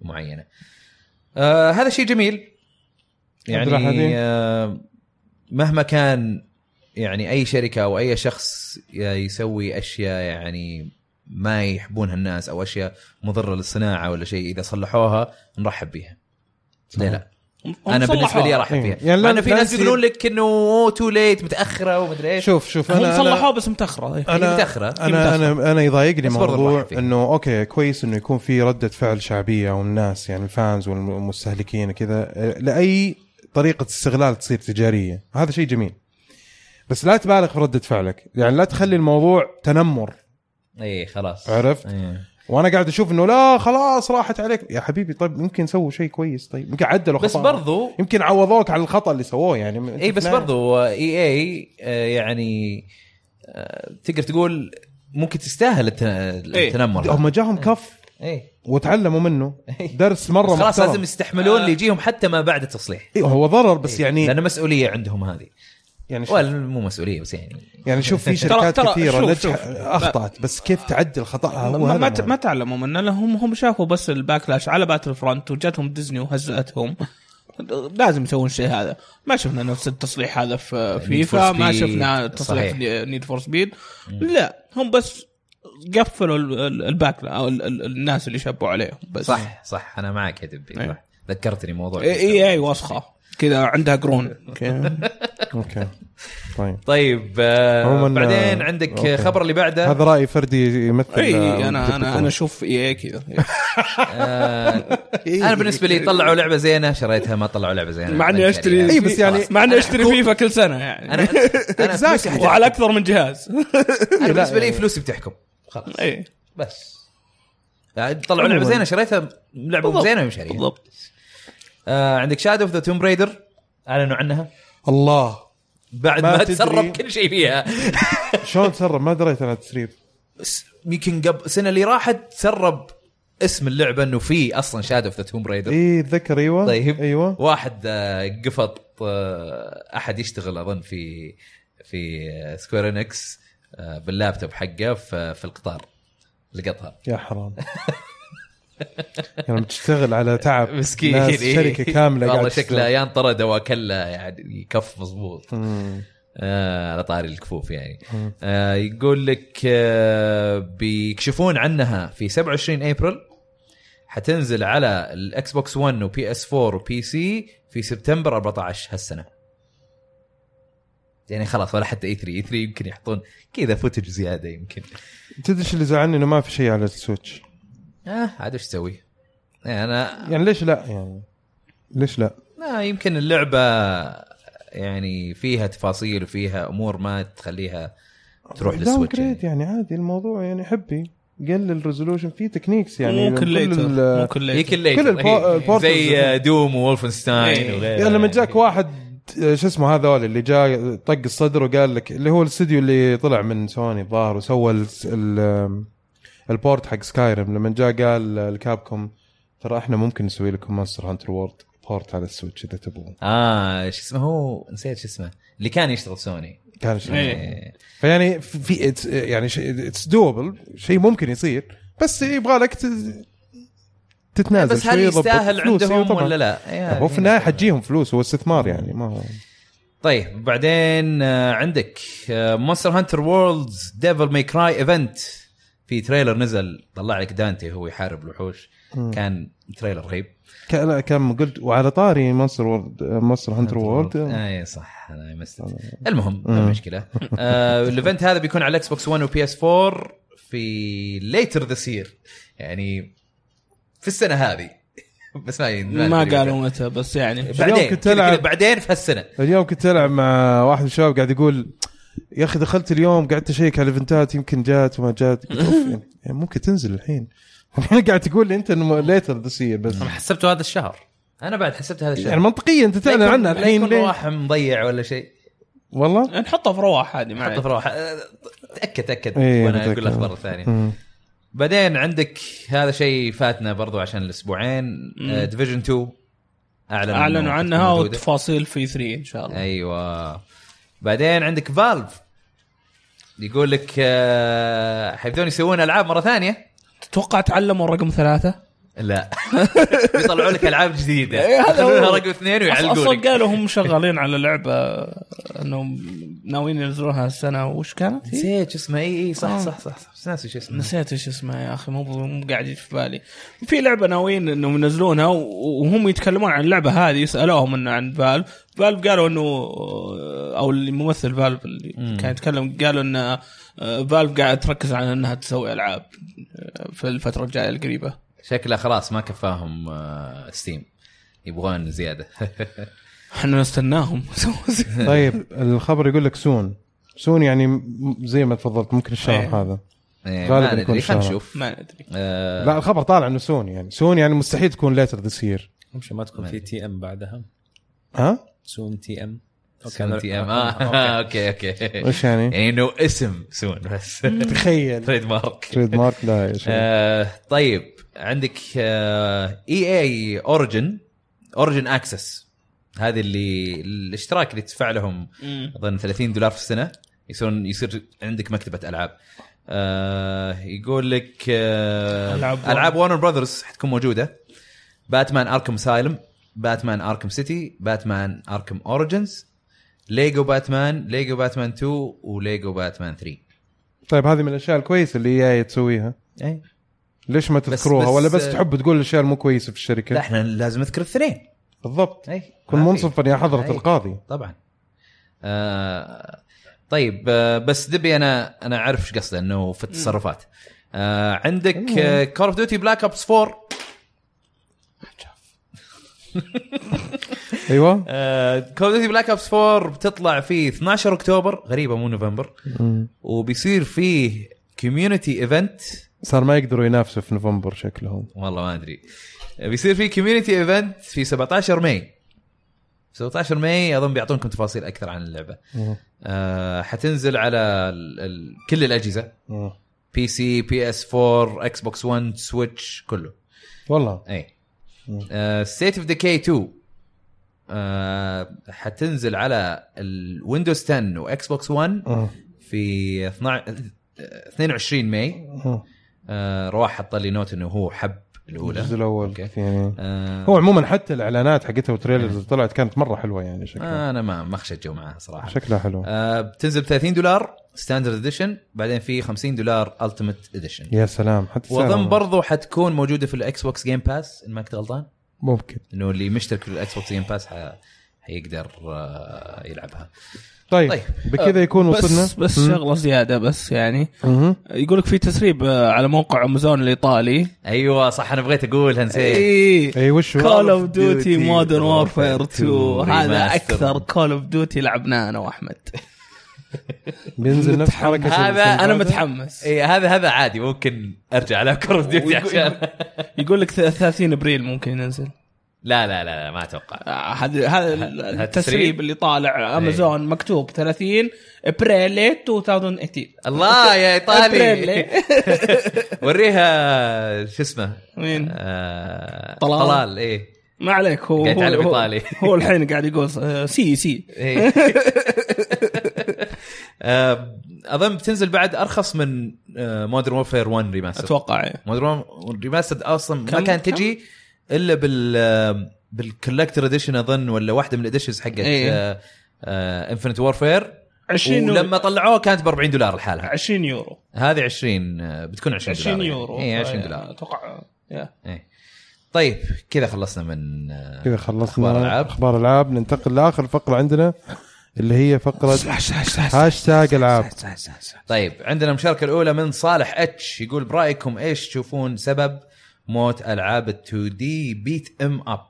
معينة آه هذا شيء جميل. يعني آه مهما كان يعني أي شركة أو أي شخص يسوي أشياء يعني ما يحبونها الناس أو أشياء مضرة للصناعة ولا شيء إذا صلحوها نرحب بيها ليه لا؟ أنا بالنسبة لي صلحوها. ارحب فيها. يعني إنه في ناس يقولون لك إنه too late متأخرة ومدري إيش. شوف شوف هم أنا صلحوها أنا بس متأخرة. أنا متأخرة. أنا أنا أنا يضايقني موضوع. إنه okay كويس إنه يكون في ردة فعل شعبية والناس يعني ال fans والمستهلكين كذا لأي طريقة استغلال تصير تجارية. هذا شيء جميل. بس لا تبالغ في ردة فعلك. يعني لا تخلي الموضوع تنمر. اي إيه، خلاص. عرفت؟ إيه. وأنا قاعد أشوف انه لا خلاص راحت عليك. يا حبيبي طيب يمكن سووا شيء كويس؟ طيب يمكن عدلوا بس. برضو يمكن عوضوك على الخطأ اللي سووه يعني اي بس برضو إي إي يعني آه، تقدر تقول ممكن تستاهل الت- التنمر. هم جاهم كف اي وتعلموا منه. إيه. درس مرة خلاص محترم. لازم يستحملون اللي يجيهم حتى ما بعد التصليح. إيه هو ضرر بس يعني لأن مسؤولية عندهم هذه. يعني شوف, ولا مو مسؤولية بس يعني. يعني شوف في شركات ترى كثيرة شوف- نجح شوف. أخطأت بس كيف تعدل خطاها هو ما, هذا ما. ما تعلموا منه لهم هم شافوا بس ال backlash على Battlefront وجاتهم ديزني وهزأتهم. لازم يسوون الشيء هذا. ما شفنا نفس التصليح هذا في فيفا ما. شفنا تصليح. Need for Speed لا هم بس قفلوا ال- ال- الباك أو ال- ال- الناس اللي شبوا عليهم بس. صح صح. أنا معك يا دبي. إيه. ذكرتني موضوع اي اي اي وسخة. كذا عندها قرون. أوكي. طيب. طيب آه بعدين آه، عندك أوكي. الخبر اللي بعده؟ هذا رأي فردي يمثل إي آه، أنا أنا أنا أشوف إي كذا. آه أنا بالنسبة لي طلعوا لعبة زينة شريتها ما طلعوا لعبة زينة. مع إني ما أشتري يعني. إي بس يعني- مع إني أشتري فيفا كل سنة يعني. أنا أنا. وعلى أكثر من جهاز. أنا بالنسبة لي يعني- فلوسي بتحكم. خلاص. إي. بس. طلعوا لعبة. زينة شريتها لعبة. زينة ومشاريها بالضبط. آه عندك Shadow of the Tomb Raider أعلنوا عنها. الله. بعد ما ما. تسرب كل شيء فيها. شلون تسرب؟ ما دريت أنا تسريب يمكن قبل السنة اللي راحت تسرب اسم اللعبة إنه في أصلا Shadow of the Tomb Raider اي اتذكر أيوه. طيب أيوه. واحد آه، لقط آه، أحد يشتغل أظن في في Square Enix باللابتوب حقه في القطار لقطها. يا حرام. يعني تشتغل على تعب مسكين. ناس. شركة كاملة والله قاعد شكله يا انطرد أو أكلة يعني كف مضبوط. آه على طاري الكفوف يعني. آه يقول لك آه بيكشفون عنها في 27 أبريل حتنزل على ال Xbox One و PS4 و PC في سبتمبر 14 هالسنة. يعني خلاص ولا حتى E3 E3 يمكن يحطون كذا footage زيادة يمكن. تدري إيش اللي زعلني؟ إنه ما في شيء على ال Switch. آه عاد إيش تسوي؟ يعني أنا يعني ليش لا يعني ليش لا لا يمكن اللعبة يعني فيها تفاصيل وفيها أمور ما تخليها تروح down لل Switch جريد يعني. يعني عادي الموضوع يعني حبي قلل ريزولوشن في تكنيكس يعني ممكن كل ليتر ممكن كل ليتر. كل البورتلز زي دوم وولفنستاين إيه. وغيره يعني لما جاك واحد آه، شو اسمه هذول اللي جاء طق الصدر وقال لك اللي هو الاستوديو اللي طلع من سوني الظاهر وسوى البورت حق سكايرم لما جاء قال الكابكوم ترى إحنا ممكن نسوي لكم مونستر هانتر وورد بورت على السويتش إذا تبغون آه شو اسمه؟ هو نسيت شو اسمه. اللي كان يشتغل سوني كان شيء إيه. فيعني في it's- يعني it's doable شيء ممكن يصير. بس يبغى لك ت- تتنازل بس هل يستاهل عندهم طبعاً. ولا لا؟ يعني هو في النهاية حتجيهم فلوس هو استثمار يعني ما هو. طيب بعدين آه، عندك Monster Hunter World's Devil May Cry event في trailer نزل طلع لك دانتي وهو يحارب الوحوش. كان trailer رهيب. كان كان قلت وعلى طاري Monster World Monster Hunter World اي صح أنا missed المهم ما مشكلة. آه ال event هذا بيكون على ال Xbox One و PS4 في later this year يعني في السنة هذه. بس ما ما قالوا متى بس يعني. بعدين كنت بعدين في هالسنة. اليوم كنت العب مع واحد من الشباب قاعد يقول يا أخي دخلت اليوم قعدت أشيك على ال event ات يمكن جات وما جات. قلت أوف، يعني, يعني ممكن تنزل الحين. قاعد تقول لي أنت إنه later this بس أنا حسبته هذا الشهر. أنا بعد حسبت هذا الشيء يعني منطقيا أنت تعلن عنها الحين ليه؟ رواح مضيع ولا شيء. والله؟ نحطها في رواح عادي ما حطه عليك. في رواح. آه، تأكد تأكد. إيه، وأنا متأكد. أقول الأخبار الثانية. بعدين عندك هذا شيء فاتنا برضو عشان الأسبوعين. Division 2 أعلنوا أعلنوا إنه عنها. والتفاصيل في E3 إن شاء الله. أيوه. بعدين عندك Valve يقول لك آه، حيبدون يسوون ألعاب مرة ثانية تتوقع تعلموا رقم ثلاثة؟ لا يطلعوا لك ألعاب جديدة إيه،. يخلونها رقم اثنين ويعلقوا أصلا قالوا هم شغالين على لعبة إنهم ناويين ينزلونها السنة وش كانت؟ نسيت شو اسمه إي إي صح آه. صح صح, صح. ناسي شو اسمه نسيت إيش اسمها يا أخي مو مو قاعد يجي في بالي في لعبة ناويين إنهم ينزلونها وهم يتكلمون عن اللعبة هذه سالوهم إنه عن فالف فالف قالوا إنه أو الممثل Valve اللي مم. كان يتكلم قالوا إن آه، Valve قاعد تركز على إنها تسوي ألعاب آه، في الفترة الجاية القريبة. شكله خلاص ما كفاهم آه، Steam يبغون زيادة. إحنا نستناهم طيب. الخبر يقول لك soon. soon يعني زي ما تفضلت ممكن الشهر إيه. هذا. غالباً ما يكون ندري خلينا. نشوف. ما ندري. آه، لا الخبر طالع إنه soon يعني. soon يعني مستحيل تكون later this year مش ما تكون في TM بعدها؟ ها؟ soon TM. soon TM. آه. Okay. Okay إيش يعني؟ يعني إنه اسم soon بس. تخيل. trademark trade mark لا يا شيخ. آه، طيب عندك آه، EA Origin Origin Access هذه اللي الاشتراك اللي تدفع لهم أظن 30 دولار في السنة يصيرون يصير عندك مكتبة ألعاب. آه يقول لك آه ألعاب ألعاب Warner Brothers حتكون موجودة. Batman Arkham Asylum Batman Arkham City Batman Arkham Origins Lego Batman Lego Batman 2 و Lego Batman 3 طيب هذه من الأشياء الكويسة اللي هي تسويها. اي ليش ما تذكروها؟ بس- ولا بس تحب تقول الاشياء المو كويسة في الشركة؟ لا إحنا لازم نذكر الاثنين. بالضبط. اي كن. منصفا يا حضرة أي. القاضي. طبعا. آه طيب آه بس دبي أنا أنا أعرف إيش قصده إنه في التصرفات. آه عندك Call of Duty Black Ops 4 أيوه. Call of Black Ops 4 بتطلع في 12 أكتوبر غريبة مو نوفمبر. وبيصير فيه community event صار ما يقدروا ينافسوا في نوفمبر شكلهم. والله ما أدري. بيصير في community event في 17 May. 17 May أظن بيعطونكم تفاصيل أكثر عن اللعبة. آه حتنزل على ال ال كل الأجهزة. بي سي بي اس 4 إكس بوكس 1 سويتش كله. والله. اي. State of Decay 2 آه حتنزل على ال Windows 10 و Xbox One مم. في 12 22 May مم. آه رواح حط لي note إنه هو حب الأولى. الجزء الأول. Okay. يعني آه. هو عموما حتى الإعلانات حقتها وال trailers اللي طلعت كانت مرة حلوة يعني شكلها. أنا ما ما اخشى جو معاه صراحة. شكلها حلو آه بتنزل ب 30 دولار standard edition بعدين في 50 دولار ultimate edition يا سلام حتى وأظن برضو حتكون موجودة في ال Xbox Game Pass إن ما كنت غلطان. ممكن. إنه اللي مشترك في ال Xbox Game Pass. حيقدر آه، يلعبها. طيب, طيب. بكذا يكون وصلنا. بس بس. شغلة زيادة بس يعني. يقول لك في تسريب آه، على موقع أمازون الإيطالي. أيوه صح أنا بغيت أقولها نسيت. إي إي وش هو؟ Call of Duty Modern Warfare Warfare 2 2 هذا. أكثر Call of Duty لعبناه أنا وأحمد. بينزل نفس حركة هذا أنا متحمس. إي هذا هذا عادي ممكن أرجع العب Call of Duty عشان. يقول لك 30 أبريل ممكن ينزل. لا لا لا, لا ما أتوقع آه، هذا هذا التسريب؟ اللي طالع امازون مكتوب 30 ابريل 2018 الله يا إيطالي. وريها شو اسمه مين؟ آه، طلال. طلال إيه ما عليك هو قاعد يتعلم هو- إيطالي. هو الحين قاعد يقول آه، sì sì إيه. آه، أظن بتنزل بعد أرخص من Modern Warfare 1 remaster أتوقع إيه. Modern remaster أصلا ما كم- كانت كم؟ إلا بال بال collector edition أظن ولا واحدة من ال editions حقت إيه. Infinite Warfare 20 ولما طلعوه كانت ب 40 دولار لحالها 20 يورو هذه 20 آه، بتكون 20 دولار 20 يعني. يورو اي 20 آه، دولار أتوقع يا. إيه. طيب كذا خلصنا من آه، كذا خلصنا أخبار ألعاب. أخبار العاب ننتقل لآخر فقرة عندنا اللي هي فقرة هاشتاج العاب طيب عندنا المشاركه الأولى من صالح H يقول برأيكم إيش تشوفون سبب موت ألعاب ال 2D beat 'em up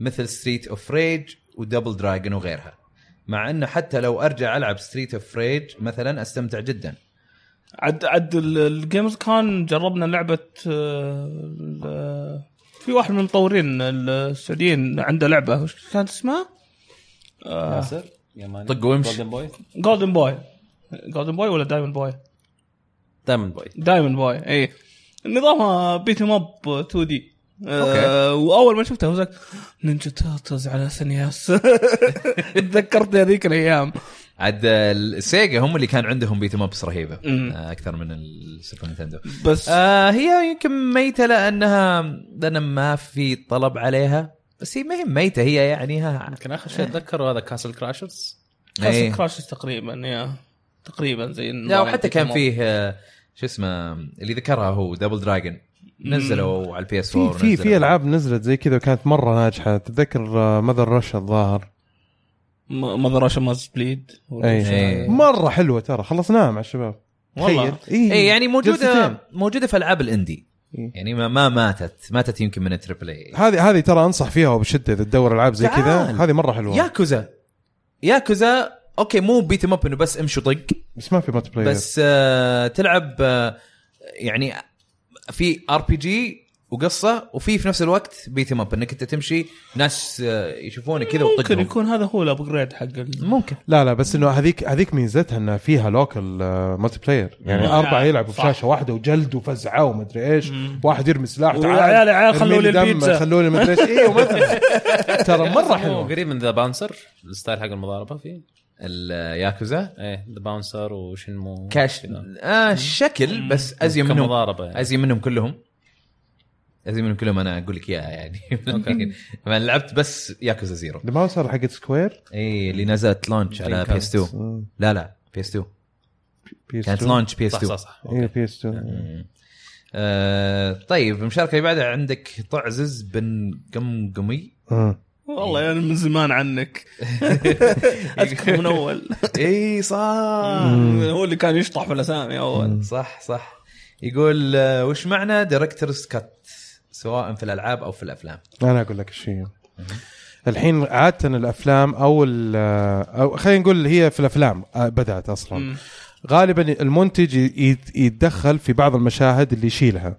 مثل Street of Rage و Double Dragon وغيرها مع إنه حتى لو أرجع ألعب Street of Rage مثلا أستمتع جدا. عد عد ال- ال games كان جربنا لعبة آه، في واحد من المطورين السعوديين عنده لعبة وش كانت اسمها؟ ياسر يماني طق وامش. Golden Boy Golden Boy Golden Boy ولا Diamond Boy؟ Diamond Boy Diamond Boy اي نظامها beat 'em up 2D okay. آه وأول ما شفتها وزك Ninja Turtles على SNES. تذكرت هذيك الأيام. عاد ال Sega هم اللي كان عندهم beat ups رهيبة. آه، أكثر من ال Super Nintendo. بس آه هي يمكن ميتة لأنها لأن ما في طلب عليها. بس هي ما هي ميتة هي يعني ها يمكن آخر شيء أتذكره هذا Castle Crashers. كاسل كراشز تقريبا يا تقريبا زي لا وحتى كان فيه آه، شو اسمه اللي ذكرها هو Double Dragon نزلوا على ال PS في 4 في في ألعاب نزلت زي كذا وكانت مرة ناجحة. تتذكر Mother Russia الظاهر؟ Mother Russia Bleeds إيه. مرة حلوة ترى. خلصناها مع الشباب. والله. تخيل. إيه. اي يعني موجوده جلستين. موجودة في ألعاب ال indie. إيه. يعني ما, ما ماتت. ماتت يمكن من ال triple A هذه هذه ترى أنصح فيها وبشدة إذا تدور ألعاب زي كذا. هذه مرة حلوة. Yakuza. Yakuza okay مو beat up إنه بس امشي وطق بس ما في multiplayer بس آه تلعب آه يعني في RPG وقصة وفي في نفس الوقت beat up إنك أنت تمشي ناس آه يشوفونك كذا ممكن وتطقهم يكون هذا هو ال upgrade حق ممكن. لا لا بس إنه هذيك هذيك ميزتها إنها فيها local multiplayer يعني مم. أربعة يلعبوا في. شاشة واحدة وجلد وفزعة ومدري إيش. واحد يرمي سلاح تعال عيال- يا عيال خلوا لي دم، البيتزا. خلوا لي مدري إيش. أيوه مثلا ترى مرة هو حلوة. قريب من The Bouncer ال style حق المضاربة فيه. الياكوزا. إيه The Bouncer و Shenmue. كاش. آه شكل بس ازين منهم كمضاربة يعني. ازين منهم كلهم. ازين منهم كلهم أنا أقول لك إياها يعني. أنا لعبت بس Yakuza Zero The Bouncer حقت Square اي اللي نزلت launch على PS 2 لا لا PS 2 كانت launch PS صح 2 صح صح. اي okay. PS 2 آه. طيب المشاركة اللي بعدها عندك طعزز بن قمقمي. والله يعني من زمان عنك. أذكر من أول. إي صح. هو اللي كان يشطح في الأسامي أول. صح صح. يقول آه، وش معنى director's cut سواء في الألعاب أو في الأفلام. أنا أقول لك الشيء. الحين عادة الأفلام أو ال- أو خلينا نقول هي في الأفلام آه، بدأت أصلا. مم. غالبا المنتج يت- يتدخل في بعض المشاهد اللي يشيلها.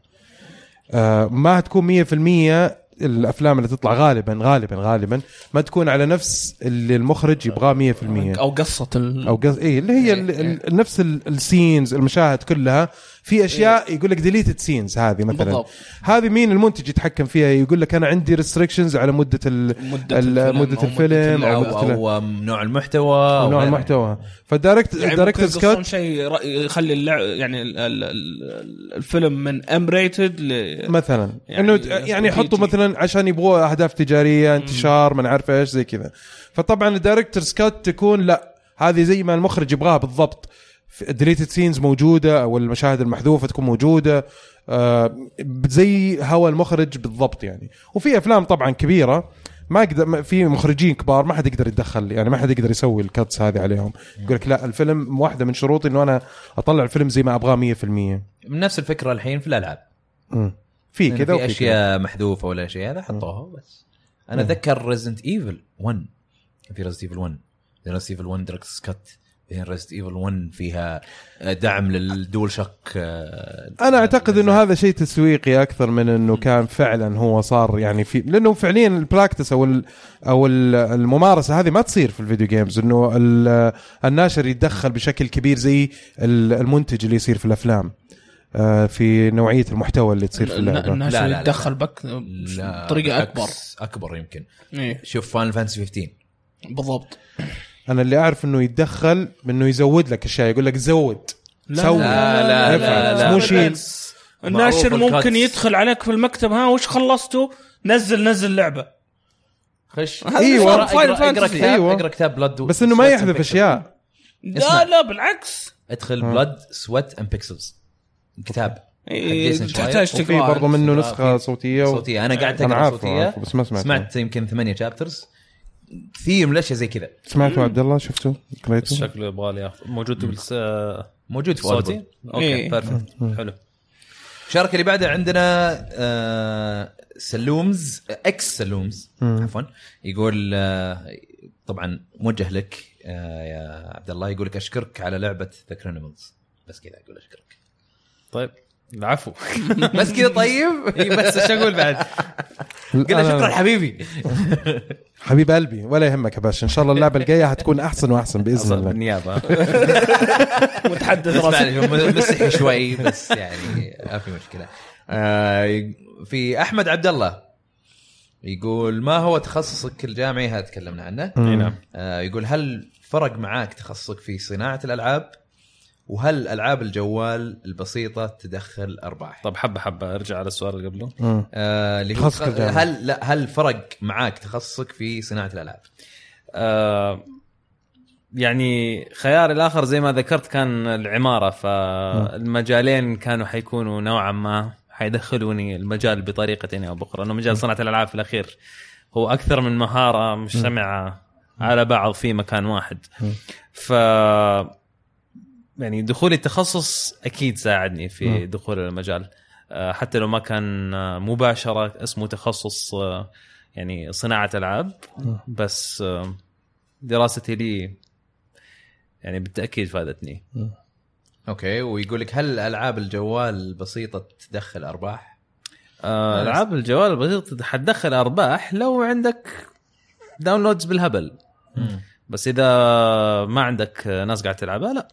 آه، ما تكون 100% الأفلام اللي تطلع غالبا غالبا غالبا ما تكون على نفس اللي المخرج يبغاه 100% أو قصة ال... أو قص... إيه اللي هي ال... ال... نفس ال- ال scenes المشاهد كلها في أشياء يقول لك deleted scenes هذه مثلا بالضبط. هذه مين المنتج يتحكم فيها يقول لك أنا عندي restrictions على مدة ال... مدة ال- الفيلم مدة أو مدة الفيلم أو, أو, مدة أو آم، نوع المحتوى أو نوع. المحتوى فال direct يعني يقصون cut شيء يخلي اللع... يعني ال... ال... ال... الفيلم من M rated. مثلا يعني إنه يعني يحطوا. مثلا عشان يبغوا أهداف تجارية انتشار ما نعرف إيش زي كذا فطبعا ال director's cut تكون لا هذه زي ما المخرج يبغاها بالضبط ال deleted scenes موجودة أو المشاهد المحذوفة تكون موجودة آه زي هوى المخرج بالضبط يعني. وفي أفلام طبعا كبيرة ما أقدر في مخرجين كبار ما حد يقدر يتدخل يعني ما حد يقدر يسوي ال cuts هذه عليهم. يقول لك لا الفيلم واحدة من شروطي إنه أنا أطلع الفيلم زي ما أبغاه 100% من نفس الفكرة الحين في الألعاب. مم. في كذا في أشياء محذوفة ولا شيء هذا حطوها بس أنا أتذكر Resident Evil 1 في Resident Evil 1 Resident Evil 1 Director's Cut بعدين Resident Evil 1 فيها دعم لل Dual Shock أنا أعتقد إنه هذا شيء تسويقي أكثر من إنه كان فعلا هو صار يعني في لأنه فعليا ال practice أو ال أو ال- الممارسة هذه ما تصير في ال video games إنه ال- الناشر يتدخل بشكل كبير زي ال- المنتج اللي يصير في الأفلام آه، في نوعية المحتوى اللي تصير في اللعبة. الناس لا، لا،. يتدخل بك بطريقة أكبر. أكبر يمكن. إيه. شوف فاينل فانسي 15 بالضبط. أنا اللي أعرف إنه يتدخل إنه يزود لك أشياء يقول لك زود لا، سوي لا لا افعل. لا, لا, مو لا شيء. الناشر ممكن الكاتس. يدخل عليك في المكتب ها وش خلصتوا نزل نزل لعبة خش أيوة. اقرا. كتاب أيوة. اقرأ كتاب بلاد بس إنه ما يحذف أشياء. لا لا بالعكس ادخل بلاد سويت اند بيكسلز كتاب إيه،. تحتاج وفي تقرأ برضو منه نسخة صوتية. صوتية أنا قاعد أقرأ صوتية بس ما سمعت سمعت يمكن ثمانية شابترز كثير من الاشياء زي كذا. سمعته عبد الله شفته قريته شكله يبغى لي ياخذ. موجود بالس... موجود في صوتي؟ okay إيه. perfect حلو. المشاركة اللي بعدها عندنا آه سلومز إكس سلومز. عفوا. يقول آه طبعا موجه لك آه يا عبد الله يقول لك أشكرك على لعبة The Criminals بس كذا يقول أشكرك. طيب. العفو. بس كذا طيب؟ بس إيش أقول بعد؟ قل له أنا- شكرا حبيبي. حبيب قلبي ولا يهمك يا باشا. إن شاء الله اللعبة الجاية حتكون أحسن وأحسن بإذن الله. بالنيابة. متحدث هو مسح شوي بس يعني ما في مشكلة. آه في أحمد عبد الله يقول ما هو تخصصك الجامعي هذا تكلمنا عنه. اي نعم آه يقول هل فرق معاك تخصصك في صناعة الألعاب وهل ألعاب الجوال البسيطة تدخل ارباح طب حبة حبة أرجع على السؤال اللي قبله. آه اللي هو. هل لا هل فرق معاك تخصصك في صناعة الألعاب؟ آه يعني خياري الآخر زي ما ذكرت كان العمارة فالمجالين كانوا حيكونوا نوعا ما حيدخلوني المجال بطريقة أو بأخرى انه مجال صناعة الألعاب في الأخير هو أكثر من مهارة مجتمعه على بعض في مكان واحد. ف يعني دخولي التخصص أكيد ساعدني في دخول المجال. آه، حتى لو ما كان آه، مباشرة اسمه تخصص آه، يعني صناعة ألعاب بس دراستي لي يعني بالتأكيد فادتني. okay ويقول لك هل ألعاب الجوال البسيطه تدخل أرباح؟ ألعاب الجوال البسيطه حتدخل أرباح لو عندك downloads بالهبل. بس إذا ما عندك ناس قاعد تلعبها لا.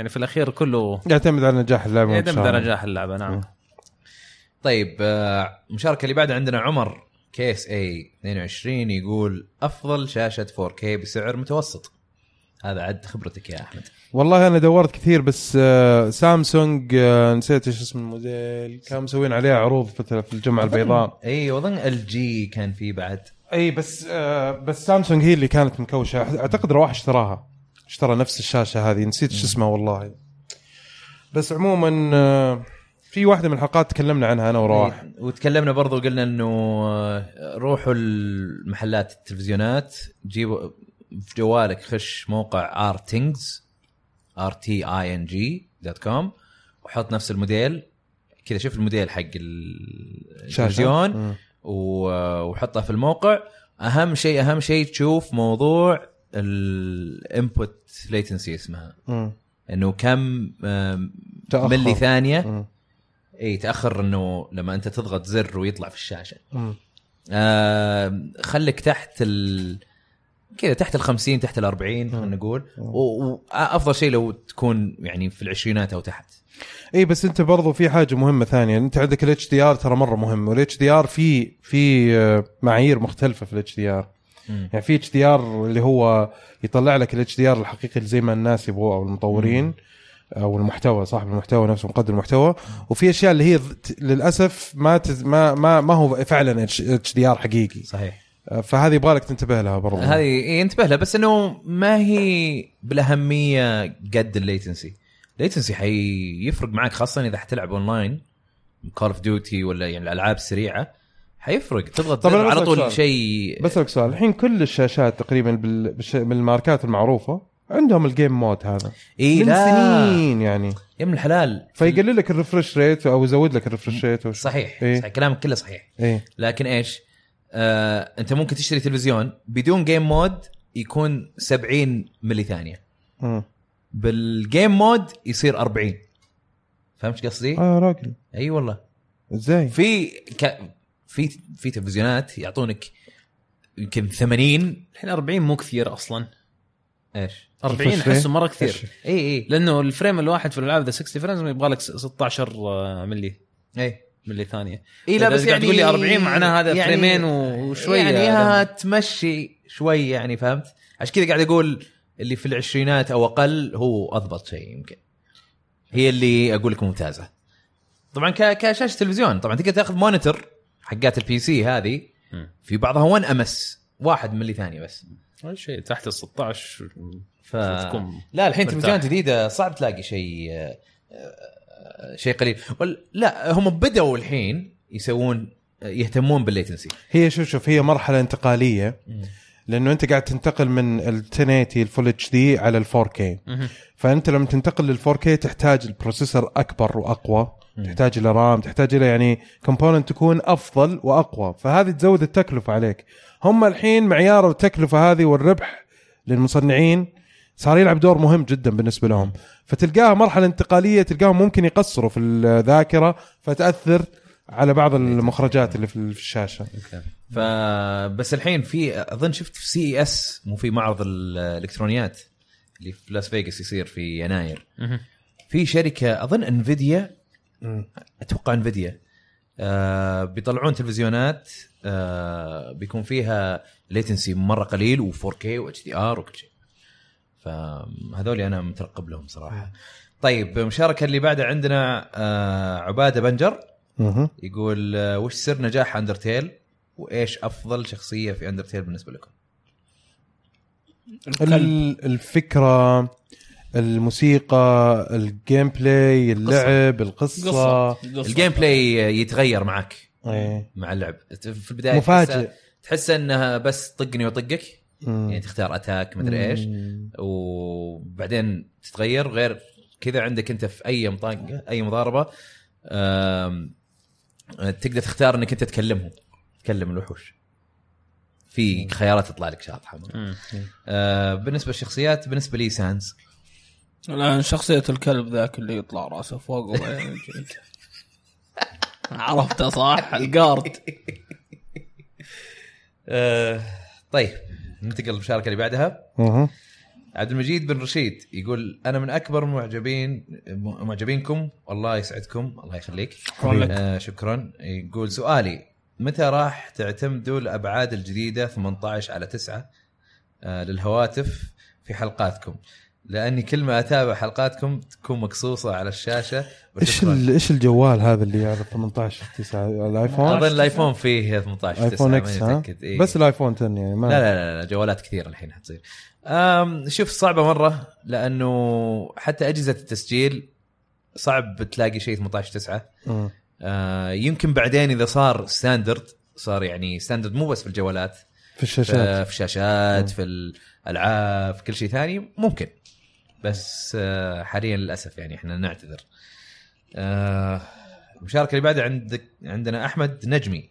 يعني في الأخير كله يعتمد على نجاح اللعبه يعتمد. على نجاح اللعبه نعم. طيب آه، المشاركة اللي بعدها عندنا عمر KSA 22 يقول أفضل شاشة 4K بسعر متوسط. هذا عاد خبرتك يا أحمد. والله أنا دورت كثير بس آه، سامسونج آه، نسيت إيش اسم الموديل. كانوا مسوين عليها عروض في في الجمعة البيضاء. إي وأظن LG كان في بعد. إي بس بس سامسونج هي اللي كانت مكوشة. أعتقد رواح اشتراها. اشترى نفس الشاشة هذه نسيت شو اسمها والله. بس عموما آه، في واحدة من الحلقات تكلمنا عنها أنا ورواح إيه، وتكلمنا برضو قلنا إنه آه، روحوا المحلات التلفزيونات جيبوا في جوالك خش موقع Rtings R T I N G dot com وحط نفس الموديل. كذا شوف الموديل حق ال- التلفزيون وحطها في الموقع. أهم شيء أهم شيء تشوف موضوع ال input latency اسمها. مم. إنه كم تأخر. ملي ثانية. مم. اي تأخر إنه لما أنت تضغط زر ويطلع في الشاشة. مم. آه خليك تحت ال كذا تحت ال 50 تحت ال 40 خلينا نقول. وافضل شيء لو تكون يعني في العشرينات أو تحت. اي بس أنت برضو في حاجة مهمة ثانية. أنت عندك ال HDR ترى مرة مهم. وال HDR في في آه، معايير مختلفة في ال HDR يعني في HDR اللي هو يطلع لك ال HDR الحقيقي اللي زي ما الناس يبغوه أو المطورين أو المحتوى صاحب المحتوى نفسه مقدم المحتوى. وفي أشياء اللي هي للأسف ما تز ما ما, ما هو فعلا HDR حقيقي. صحيح. آه، فهذه يبغى لك تنتبه لها برضو. هذه انتبه لها بس إنه ما هي بالأهمية قد ال latency. ال latency حيفرق معك خاصة إذا حتلعب online Call of Duty ولا يعني الألعاب السريعة. حيفرق. تضغط طب زر أنا على طول. شيء. بسألك سؤال. الحين كل الشاشات تقريبا بالماركات المعروفة عندهم ال game mode هذا. إي من لا. سنين يعني. يا من الحلال. فيقلل لك ال refresh rate أو يزود لك ال refresh rate وش- صحيح, إيه. صحيح. كلامك كله صحيح. إيه لكن إيش؟ آه أنت ممكن تشتري تلفزيون بدون game mode يكون 70 ملي ثانية. بال game mode يصير 40 فهمت قصدي؟ آه راجل. إي والله. إزاي؟ في ك... في في تلفزيونات يعطونك يمكن 80 الحين 40 مو كثير أصلا. إيش؟ 40 refresh أحسه مرة؟ كثير. اي اي لأنه ال frame الواحد في الألعاب ذا 60 frames يبغى لك 16 ملي. اي ملي ثانية. اي لا بس يعني تقول لي 40 معناها هذا فريمين وشوية يعني. ها تمشي شوي يعني فهمت؟ عشان كذا قاعد أقول اللي في العشرينات أو أقل هو أضبط شيء يمكن. هي اللي أقول لك ممتازة. طبعا كشاشة تلفزيون. طبعا تقدر تاخذ monitor حقات ال PC هذه. في بعضها 1 ms واحد ملي ثانية بس. اي شيء تحت ال 16 ف... لا الحين. تلفزيونات جديدة صعب تلاقي شيء شيء قليل. لا هم بدأوا الحين يسوون يهتمون بال latency. هي شوف شوف هي مرحلة انتقالية. لأنه أنت قاعد تنتقل من ال 1080 ال Full HD على ال 4K مهم. فأنت لما تنتقل لل 4K تحتاج ال processor أكبر وأقوى. تحتاج إلى RAM تحتاج إلى يعني component تكون أفضل وأقوى. فهذه تزود التكلفة عليك. هم الحين معيار التكلفة هذه والربح للمصنعين صار يلعب دور مهم جدا بالنسبة لهم. فتلقاها مرحلة انتقالية تلقاهم ممكن يقصروا في الذاكرة فتأثر على بعض المخرجات اللي في الشاشة. فبس الحين في أظن شفت في CES مو في معرض الإلكترونيات اللي في لاس فيغاس يصير في يناير. في شركة أظن Nvidia أتوقع Nvidia آه بيطلعون تلفزيونات آه بيكون فيها latency مرة قليل و4K و HDR وكل شيء. فهذول أنا مترقب لهم صراحة. طيب المشاركه اللي بعدها عندنا آه عبادة بنجر. يقول آه، وش سر نجاح Undertale وإيش أفضل شخصية في Undertale بالنسبة لكم؟ الفكرة الموسيقى ال gameplay اللعب القصة قصة. قصة. ال game play يتغير معك إيه. مع اللعب في البداية مفاجئ. تحس, انها بس طقني وطقك مم. يعني تختار attack مدري إيش. وبعدين تتغير غير كذا عندك أنت في أي مطاقه أي مضاربة تقدر تختار إنك أنت تكلمهم تكلم الوحوش في خيارات تطلع لك شاطحة. آه بالنسبة للشخصيات بالنسبة لي سانز الآن شخصية الكلب ذاك اللي يطلع راسه فوق. عرفته صح؟ الجارد آه طيب ننتقل للمشاركة اللي بعدها. عبد المجيد بن رشيد يقول أنا من أكبر معجبين معجبينكم والله يسعدكم الله يخليك. آه شكرا. يقول سؤالي متى راح تعتمدوا الأبعاد الجديدة 18 على 9 آه للهواتف في حلقاتكم. لأني كل ما أتابع حلقاتكم تكون مقصوصة على الشاشة. إيش إيش الجوال هذا اللي يعرض 18 9 الآيفون؟ أظن الآيفون فيه 18 آيفون 9 إكس ها. إيه. بس الآيفون 10 يعني ما لا لا لا, لا جوالات كثيرة الحين حتصير. شوف صعبة مرة لأنه حتى أجهزة التسجيل صعب تلاقي شيء 18 9 مم. آه يمكن بعدين إذا صار standard صار يعني standard مو بس في الجوالات في الشاشات. في في الشاشات في الألعاب في كل شيء ثاني ممكن. بس آه حاليا للأسف يعني إحنا نعتذر آه المشاركة اللي بعدها عندك عندنا أحمد نجمي.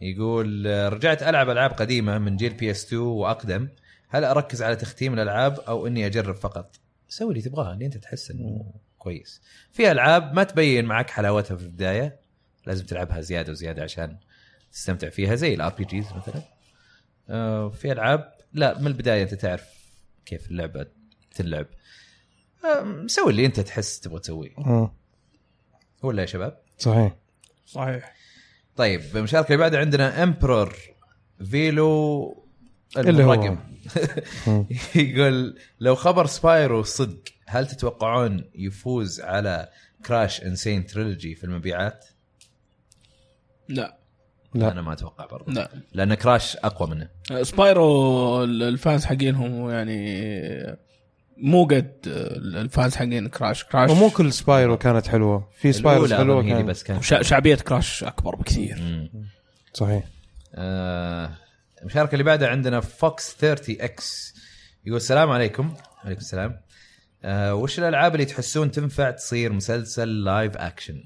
يقول آه، رجعت ألعب ألعاب قديمة من جيل PS 2 وأقدم هل أركز على تختيم الألعاب أو إني أجرب فقط؟ سوي اللي تبغاه اللي أنت تحس إنه كويس. في ألعاب ما تبين معك حلاوتها في البداية لازم تلعبها زيادة وزيادة عشان تستمتع فيها زي ال RPGs مثلا. في ألعاب لا من البداية أنت تعرف كيف اللعبة تنلعب. آه، سوي اللي انت تحس تبغى تسويه مم. ولا يا شباب؟ صحيح صحيح طيب المشاركة اللي بعدها عندنا Emperor فيلو مم. يقول لو خبر Spyro صدق هل تتوقعون يفوز على Crash N. Sane Trilogy في المبيعات؟ لا لا. أنا ما أتوقع برضه لا لأن Crash أقوى من Spyro ال fans حقينهم يعني مو قد ال fans حقين Crash. Crash ومو كل Spyro كانت حلوة. في Spyro حلوة كانت. بس كانت شع- شعبية Crash أكبر بكثير. مم. صحيح. آه المشاركه اللي بعدها عندنا Fox 30 X. يقول السلام عليكم. وعليكم السلام. آه وش الألعاب اللي تحسون تنفع تصير مسلسل live action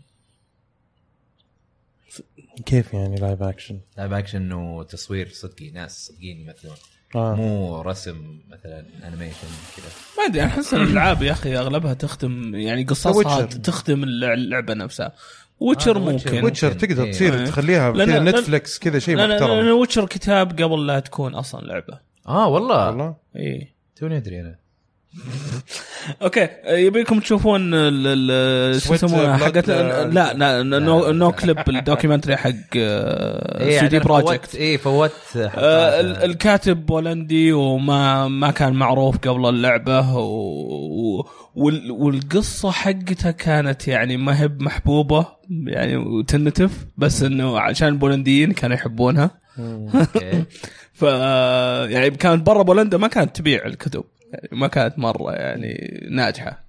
كيف يعني live action؟ live action وتصوير صدقي ناس صدقين يمثلون. آه. مو رسم مثلا انيميشن كذا ما أدري أنا أحس الألعاب يا أخي أغلبها تخدم يعني قصصها. تخدم اللع- اللعبة نفسها ويتشر آه،. ممكن ويتشر. تقدر إيه. تصير إيه. تخليها كذا نتفلكس كذا شيء محترم لا ويتشر كتاب قبل لا تكون أصلا لعبة آه والله. والله اي توني أدري أنا أوكي يبيكم تشوفون ال- ال- شو Blood- حقت لا لا نو, لا. نو كليب الدوكيومنتري حق إيه سي دي فوت بروجكت إيه فوت آه، حلقات. ال- الكاتب بولندي وما ما كان معروف قبل اللعبة و... والقصة حقتها كانت يعني ما هي محبوبة يعني وتنتف بس إنه عشان البولنديين كانوا يحبونها ف يعني كانت برا بولندا ما كانت تبيع الكتب يعني ما كانت مرة يعني ناجحة.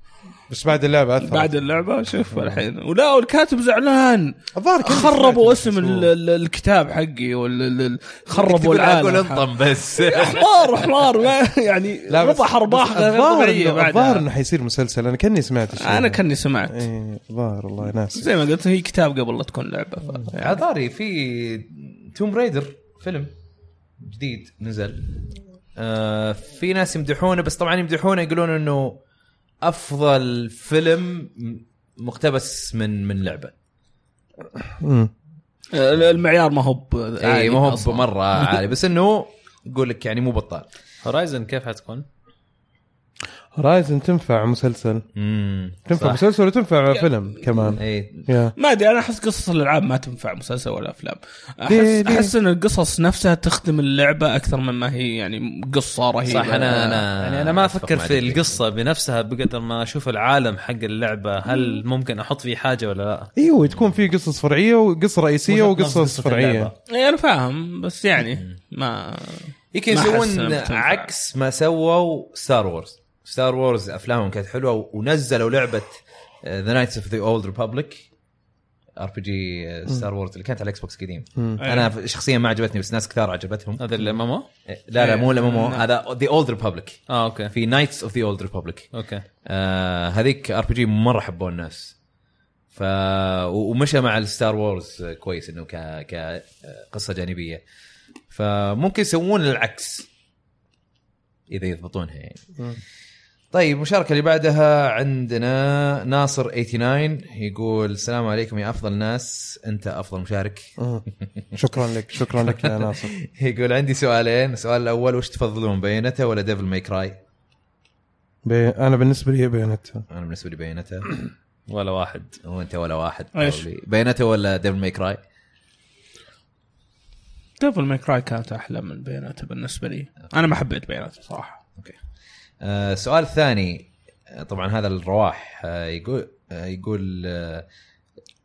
بس بعد اللعبة اثر بعد اللعبة شوف الحين. ولا والكاتب زعلان. الظاهر خربوا اسم ال- ال- الكتاب حقي وال- ال- ال- خربوا العالم. انطم بس. حمار حمار ما يعني ربح ارباح الظاهر الظاهر إنه حيصير مسلسل. أنا كأني سمعت الشيء أنا. كأني سمعت. إيه الظاهر الله ناس زي ما قلت هي كتاب قبل لا تكون لعبة. يعني عذاري في توم ريدر فيلم جديد نزل. آه في ناس يمدحونه بس طبعا يمدحونه يقولون إنه أفضل فيلم مقتبس من من لعبة مم. المعيار ما هو ب- اي عالي ما هو. مره عالي بس إنه يقول لك يعني مو بطال هورايزن كيف حتكون؟ هورايزن تنفع مسلسل. امم تنفع مسلسل وتنفع فيلم كمان. اي يا. ما أدري أنا أحس قصص الألعاب ما تنفع مسلسل ولا أفلام. أحس ليه- ليه؟ أحس إن القصص نفسها تخدم اللعبة أكثر مما هي يعني قصة رهيبة. صح أنا أنا يعني أنا ما أفكر في فيه. القصة بنفسها بقدر ما أشوف العالم حق اللعبة. هل ممكن أحط فيه حاجة ولا لا؟ أيوه تكون في قصص فرعية وقصة رئيسية وقصص قصة فرعية. اي أنا فاهم بس يعني ما يمكن يسوون. عكس ما سووا Star Wars Star Wars أفلامهم كانت حلوة ونزلوا لعبة the Knights of the Old Republic RPG Star Wars اللي كانت على ال Xbox قديم. مم. أنا شخصيا ما عجبتني بس ناس كثار عجبتهم. هذا ال MM إيه، لا لا مو ال MMO. هذا the Old Republic آه أوكي. في Knights of the Old Republic أوكي. آه هذيك RPG مرة حبوه الناس. ف ومشى مع ال Star Wars كويس إنه ك كقصه جانبية. فممكن يسوون العكس إذا يضبطونها يعني. مم. طيب المشاركة اللي بعدها عندنا ناصر 89 يقول السلام عليكم يا أفضل ناس أنت أفضل مشارك. مم. شكرا لك شكرا لك يا ناصر. يقول عندي سؤالين السؤال الأول وش تفضلون Bayonetta ولا Devil May Cry بي... أنا بالنسبة لي Bayonetta أنا بالنسبة لي Bayonetta ولا واحد. وانت ولا واحد probably. Bayonetta ولا Devil May Cry Devil May Cry كانت أحلى من Bayonetta بالنسبة لي. أنا ما حبيت Bayonetta صراحة. آه، السؤال الثاني آه، طبعا هذا الرواح آه، يقول آه، يقول آه،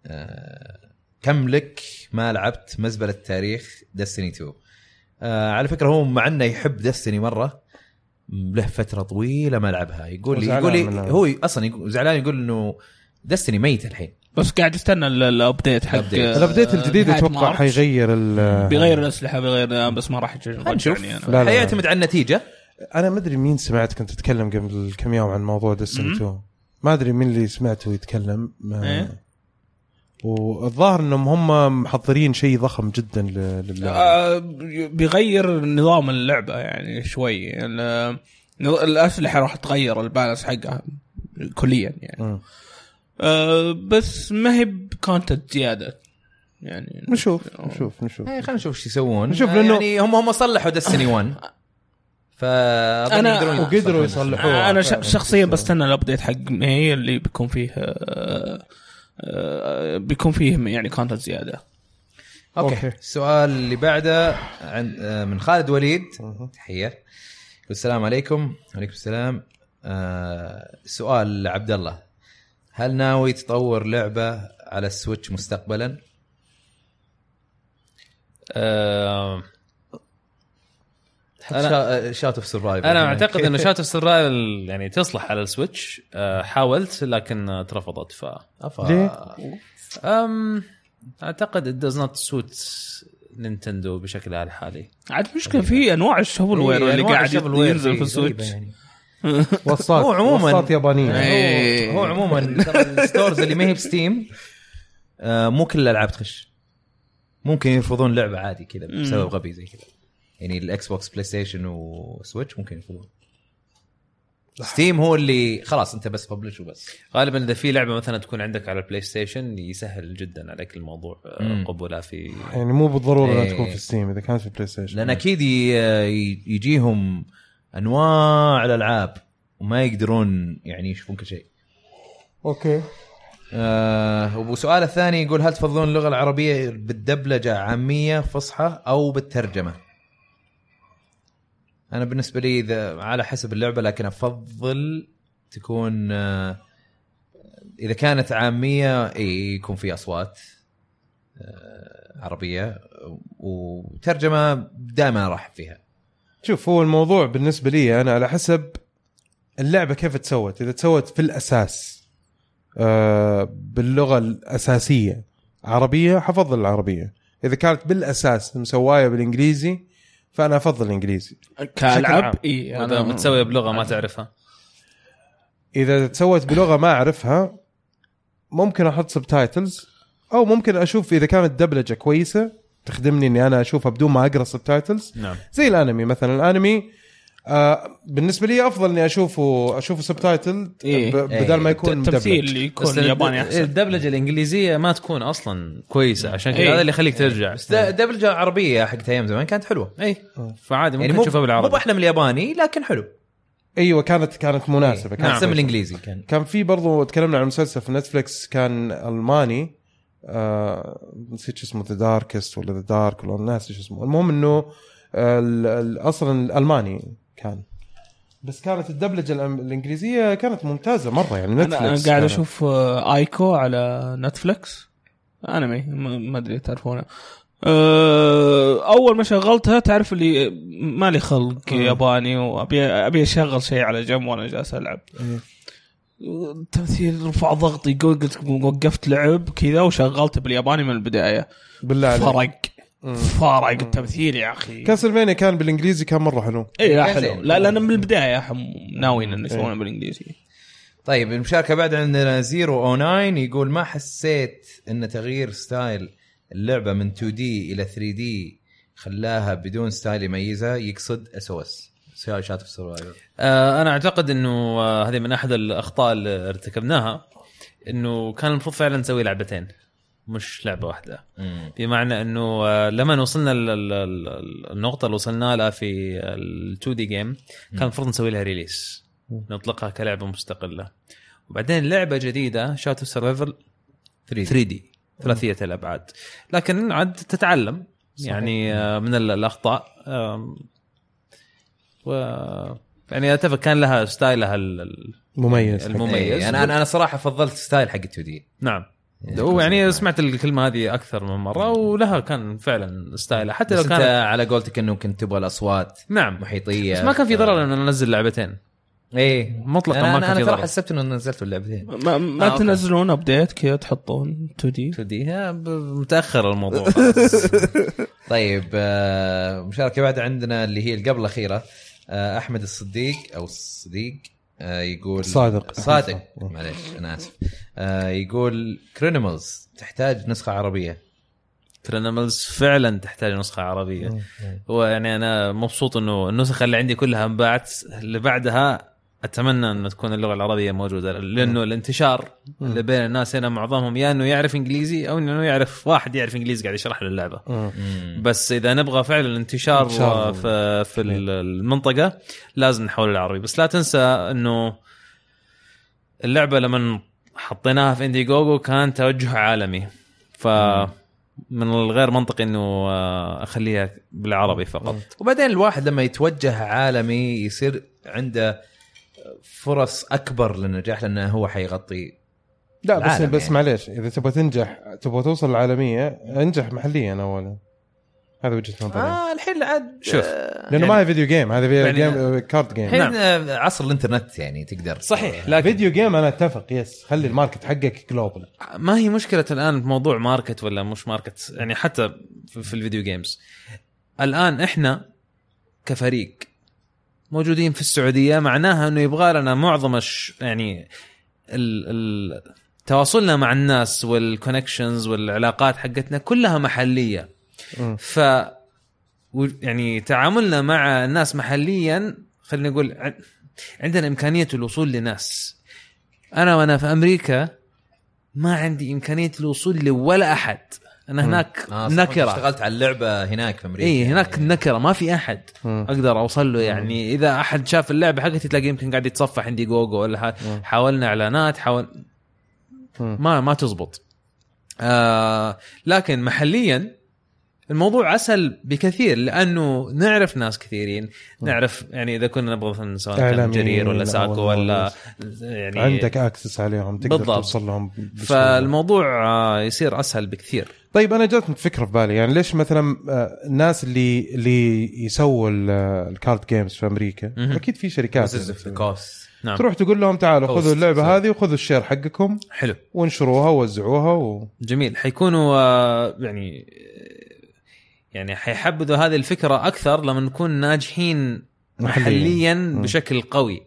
آه، كم لك ما لعبت مزبلة التاريخ Destiny 2 آه، على فكرة هو مع إنه يحب Destiny مرة له فترة طويلة ما لعبها يقول لي يقول لي. هو أصلا يقول زعلان يقول إنه Destiny ميت الحين بس قاعد استنى ال- ال update حق. ال update الجديد أتوقع. حيغير ال بيغير الأسلحة بيغير بس ما راح نشوف لا. حيعتمد على النتيجة أنا ما أدري مين سمعت كنت أتكلم قبل كم يوم عن موضوع Destiny مم. 2 ما أدري مين اللي سمعته يتكلم. إيه؟ والظاهر إنهم هم محضرين شيء ضخم جدا ل- للعبة. آه، بيغير نظام اللعبة يعني شوي. ال- الأسلحة راح تغير ال balance حقها كليا يعني. آه، بس ما هي ب content زيادة يعني. نشوف نشوف نشوف. إيه، خلينا نشوف إيش يسوون. نشوف لأنه- يعني هم هم صلحوا Destiny 1 يقدرون وقدروا يصلحوها. أنا. شخصيا بستنى ال update حق May اللي بيكون فيه آه، آه، بيكون فيه يعني content زيادة. okay. okay. السؤال اللي بعده عن آه، من خالد وليد. تحية. السلام عليكم. وعليكم السلام. آه، سؤال لعبد الله هل ناوي تطور لعبة على ال Switch مستقبلا؟ آه أنا- شات اوف سرفايف أنا أعتقد إنه شات اوف سرفايف يعني تصلح على ال Switch. آه حاولت لكن اترفضت ف ليه؟ أم أعتقد it does not suit نينتندو بشكلها الحالي عاد مشكله في أنواع ال shovelware إيه، اللي أنواع قاعد ينزل في ال Switch. غريبة يعني. وصات هو عموماً- وصات يابانية. إيه. هو, هو عموما ترى ال stores اللي ما هي ب Steam آه مو كل الألعاب تخش. ممكن يرفضون لعبة عادي كذا بسبب غبي زي كذا. يعني ال Xbox PlayStation و Switch ممكن يرفضون Steam هو اللي خلاص أنت بس ببلش وبس غالبا إذا في لعبة مثلا تكون عندك على ال PlayStation يسهل جدا عليك الموضوع آه،. قبولها في يعني مو بالضرورة إنها إيه. تكون في Steam إذا كانت في PlayStation لأن أكيد ي- يجيهم أنواع الألعاب وما يقدرون يعني يشوفون كل شيء okay آه وسؤال الثاني يقول هل تفضلون اللغة العربية بالدبلجة عامية فصحى أو بالترجمة؟ أنا بالنسبة لي إذا على حسب اللعبة لكن أفضل تكون آه إذا كانت عامية إي يكون في أصوات آه عربية وترجمة دائما ارحب فيها. شوف هو الموضوع بالنسبة لي أنا على حسب اللعبة كيف تسوت إذا تسوت في الأساس آه باللغة الأساسية عربية حفضل العربية إذا كانت بالأساس مسواية بالإنجليزي فأنا أفضل الإنجليزي. عام. كألعاب؟ إي وإذا أنا متسويه بلغة ما تعرفها. إذا تسوت بلغة ما أعرفها ممكن أحط subtitles أو ممكن أشوف إذا كانت دبلجة كويسة تخدمني إني أنا أشوفها بدون ما أقرأ subtitles نعم. زي الأنمي مثلا. الأنمي آه بالنسبة لي أفضل إني اشوفه أشوفه subtitle إيه. بدل ما يكون التمثيل مدبلج اللي بس يكون ياباني أحسن الدبلجة الإنجليزية ما تكون أصلا كويسة عشان كذا إيه. هذا اللي يخليك ترجع بس د- دبلجه عربية حقت أيام زمان كانت حلوة. اي فعادي ممكن يعني مو تشوفها مو بالعربي باحلى من الياباني لكن حلو. أيوه كانت كانت مناسبة كان كانت أحسن من الإنجليزي كان. كان في برضو تكلمنا عن مسلسل في نتفلكس كان ألماني آه نسيت شو اسمه The Darkest ولا The Dark ولا ناسي شو اسمه المهم إنه أصلا الألماني كان. بس كانت الدبلجة الإنجليزية كانت ممتازة مرة يعني أنا نتفلكس قاعد كانت. أشوف آه، آيكو على نتفلكس أنمي ما أدري تعرفونه. آه، أول ما شغلتها تعرف اللي مالي خلق ياباني وأبي أبي أشغل شيء على جنب وأنا جالس ألعب. إيه. التمثيل رفع ضغطي قلت وقفت لعب كذا وشغلته بالياباني من البداية. بالله عليك. فرق. فرق التمثيل يا أخي. كاسلفينيا كان بالإنجليزي كان مرة حلو. اي لا حلو. لا لا أنا من البداية ناويين انه يسوونه بالإنجليزي. طيب المشاركة بعد عندنا zero أو 9 يقول ما حسيت إن تغيير style اللعبة من 2 D إلى 3 D خلاها بدون style يميزها يقصد اس أو اس شات في سرفايفر آه أنا أعتقد إنه آه هذه من أحد الأخطاء اللي ارتكبناها إنه كان المفروض فعلا نسوي لعبتين. مش لعبة واحدة. بمعنى إنه آه، لما وصلنا ال- ال- ال- النقطة اللي وصلنا لها في ال 2 D game كان المفروض نسوي لها release نطلقها كلعبة مستقلة. وبعدين لعبة جديدة شاتو سرفايفل 3 D ثلاثية الأبعاد. لكن عاد تتعلم يعني آه، من ال- الأخطاء. و يعني أتفق كان لها style ها ال- ال- مميز. المميز. مميز أنا أنا أنا صراحة فضلت style حق 2 D نعم. هو يعني سمعت الكلمة هذه أكثر من مرة ولها كان فعلا style ها. حتى لو كانت على قولتك إنه كنت تبغى الأصوات نعم. محيطية. بس ما كان في ضرر ان ننزل لعبتين. إيه. مطلقاً أنا ما أنا, كان في أنا ترى. حسبت إنه نزلتوا اللعبتين. ما, ما آه،. تنزلون ابديت كذا تحطون 2 دي 2 دي متأخر الموضوع. طيب آه، مشاركة بعد عندنا اللي هي اللي قبل الأخيرة آه، أحمد الصديق أو الصديق. يقول صادق. صادق. معليش أنا آسف. آه، يقول كرينيمالز تحتاج نسخة عربية. ترينملز فعلا تحتاج نسخة عربية. هو يعني أنا مبسوط إنه النسخة اللي عندي كلها انباعت اللي بعدها أتمنى انه تكون اللغة العربية موجودة لأنه الانتشار اللي بين الناس هنا معظمهم يا إنه يعرف إنجليزي أو إنه يعرف واحد يعرف إنجليزي قاعد يشرح له اللعبة. بس إذا نبغى فعلا انتشار انتشار. في في المنطقة لازم نحول العربي. بس لا تنسى إنه اللعبة لما حطيناها في اندي جوجو كان توجه عالمي. ف من الغير منطقي إنه آه، أخليها بالعربي فقط. وبعدين الواحد لما يتوجه عالمي يصير عنده فرص أكبر للنجاح لأنه هو حيغطي لا بس العالم بس يعني. معليش إذا تبغى تنجح تبغى توصل العالميه انجح محليا اولا. هذا وجهة نظري. آه الحين عاد شوف. آه، لأنه ما هي video game هذا فيديو يعني- game card game الحين آه، عصر الإنترنت يعني تقدر. صحيح لكن video game أنا أتفق yes خلي ال market حقك global ما هي مشكلة الآن بموضوع market ولا مش market يعني حتى في في ال video games الآن إحنا كفريق موجودين في السعودية معناها إنه يبغى لنا معظم الش يعني ال ال تواصلنا مع الناس وال connections والعلاقات حقتنا كلها محلية. ف يعني تعاملنا مع الناس محليا خلينا نقول عندنا إمكانية الوصول لناس. أنا وأنا في أمريكا ما عندي إمكانية الوصول لولا أحد. انا هناك آه نكرة. اشتغلت على اللعبة هناك في أمريكا اي هناك يعني. نكرة ما في أحد مم. أقدر أوصل له يعني. إذا أحد شاف اللعبة حقتي تلاقيه يمكن قاعد يتصفح عندي جوجو ولا حاولنا إعلانات حاول مم. ما ما تزبط. آه لكن محليا الموضوع اسهل بكثير لأنه نعرف ناس كثيرين نعرف يعني إذا كنا نبغى مثلا سواء كان جرير ولا ساكو ولا يعني عندك access عليهم تقدر بالضبط. توصل لهم بسهولة. فالموضوع آه، يصير أسهل بكثير طيب أنا جاتني فكرة في بالي يعني ليش مثلا آه، الناس اللي اللي يسووا ال- الcard games في أمريكا مهم. أكيد في شركات cost. نعم تروح تقول لهم تعالوا. خذوا اللعبة صح. هذه وخذوا ال share حقكم حلو وانشروها ووزعوها و... جميل حيكونوا آه، يعني يعني حيحبذوا هذه الفكرة أكثر لما نكون ناجحين محليا. بشكل قوي.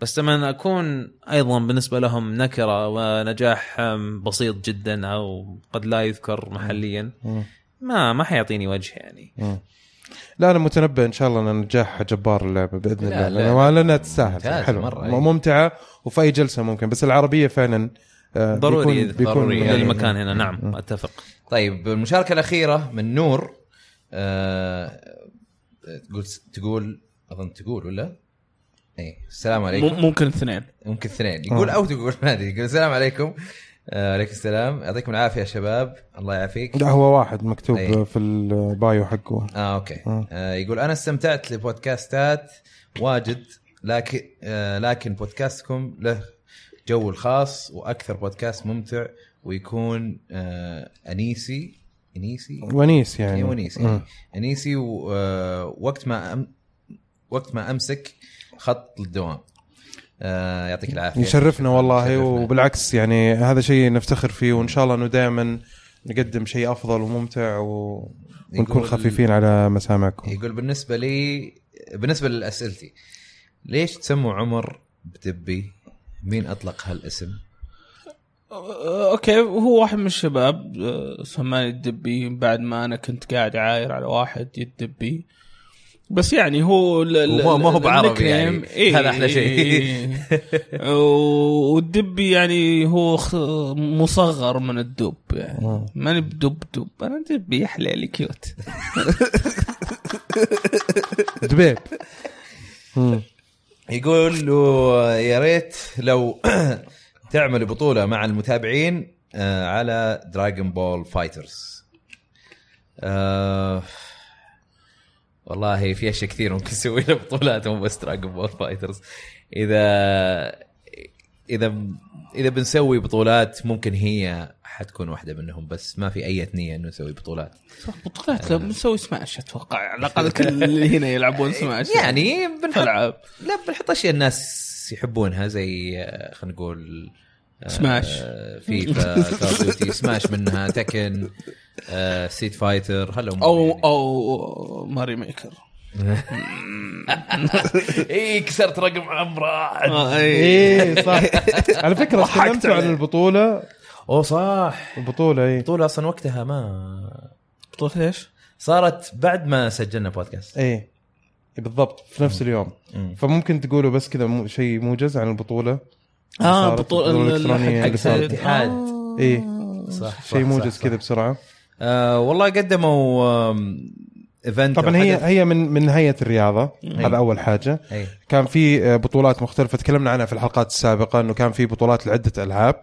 بس لما أكون أيضا بالنسبة لهم نكرة ونجاح بسيط جدا أو قد لا يذكر محليا. ما ما حيعطيني وجه يعني. لا أنا متنبئ إن شاء الله إن نجاح جبار اللعبة بإذن لا، الله لا. لأنها تستاهل حلو مرة، م- أي. ممتعة وفي أي جلسة ممكن بس العربية فعلا ضروري بيكون- بيكون ضروري يعني- للمكان هنا. نعم أتفق. طيب المشاركه الأخيرة من نور آه تقول تقول أظن تقول ولا؟ اي السلام عليكم. مم- ممكن اثنين. ممكن اثنين. يقول أو تقول ما أدري يقول السلام عليكم. آه، عليكم السلام. يعطيكم العافية يا شباب. الله يعافيك. لا هو واحد مكتوب أي. في ال bio حقه. آه okay. آه. آه يقول أنا استمتعت لبودكاستات واجد لكن آه لكن بودكاستكم له جو الخاص وأكثر بودكاست ممتع ويكون آه أنيسي. أنيسي؟ ونيس يعني. يعني ونيس. يعني. أنيسي ووقت ما أم وقت ما أمسك خط للدوام. آه يعطيك العافية. يشرفنا والله يشرفنا. وبالعكس يعني هذا شيء نفتخر فيه وإن شاء الله إنه دائما نقدم شيء أفضل وممتع و... ونكون خفيفين على مسامعكم. يقول بالنسبة لي بالنسبة لأسئلتي ليش تسموا عمر بدبي؟ مين أطلق هالاسم؟ أه، okay هو واحد من الشباب أه، سماني الدبي بعد ما أنا كنت قاعد عاير على واحد يدبي بس يعني هو ما هو بعربي يعني. إيه هذا أحلى شيء. إيه. والدبي يعني هو مصغر من الدب يعني مم. ماني بدب دب أنا دبي يا حليلي cute دبيب. يقول له يا ريت لو تعمل بطولة مع المتابعين آه، على Dragon Ball FighterZ والله في أشياء كثير ممكن نسوي لها بطولات مو بس Dragon Ball FighterZ إذا إذا إذا بنسوي بطولات ممكن هي حتكون واحدة منهم بس ما في أي نيه إنه نسوي بطولات. صح بطولات. لو بنسوي سماش أتوقع. على الأقل كل اللي هنا يلعبون سماش يعني بنحط العاب لا بنحط أشياء الناس يحبونها زي آه، خلينا نقول آه، سماش. فيفا كول ديوتي سماش منها تكن آه، سيت فايتر هلا أمور أو يعني. أو ماري ميكر اي كسرت رقم عمره آه، أي. إيه صح على فكرة ضحكت تكلمتوا عن. البطولة أوه صح البطولة إيه البطولة أصلا وقتها ما بطولة إيش؟ صارت بعد ما سجلنا بودكاست إيه بالضبط في نفس اليوم مم. فممكن تقولوا بس كذا مو- شيء موجز عن البطولة آه صارت بطولة البطولة ال- الإلكترونية حق صارت. الاتحاد. إيه. صح صح، شيء موجز صح. كذا بسرعة آه والله قدموا آم، ايفنت طبعا هي. هي من من هيئه الرياضة. هذا أول حاجة. أي. كان في آه، بطولات مختلفة. تكلمنا عنها في الحلقات السابقة إنه كان في بطولات لعدة ألعاب.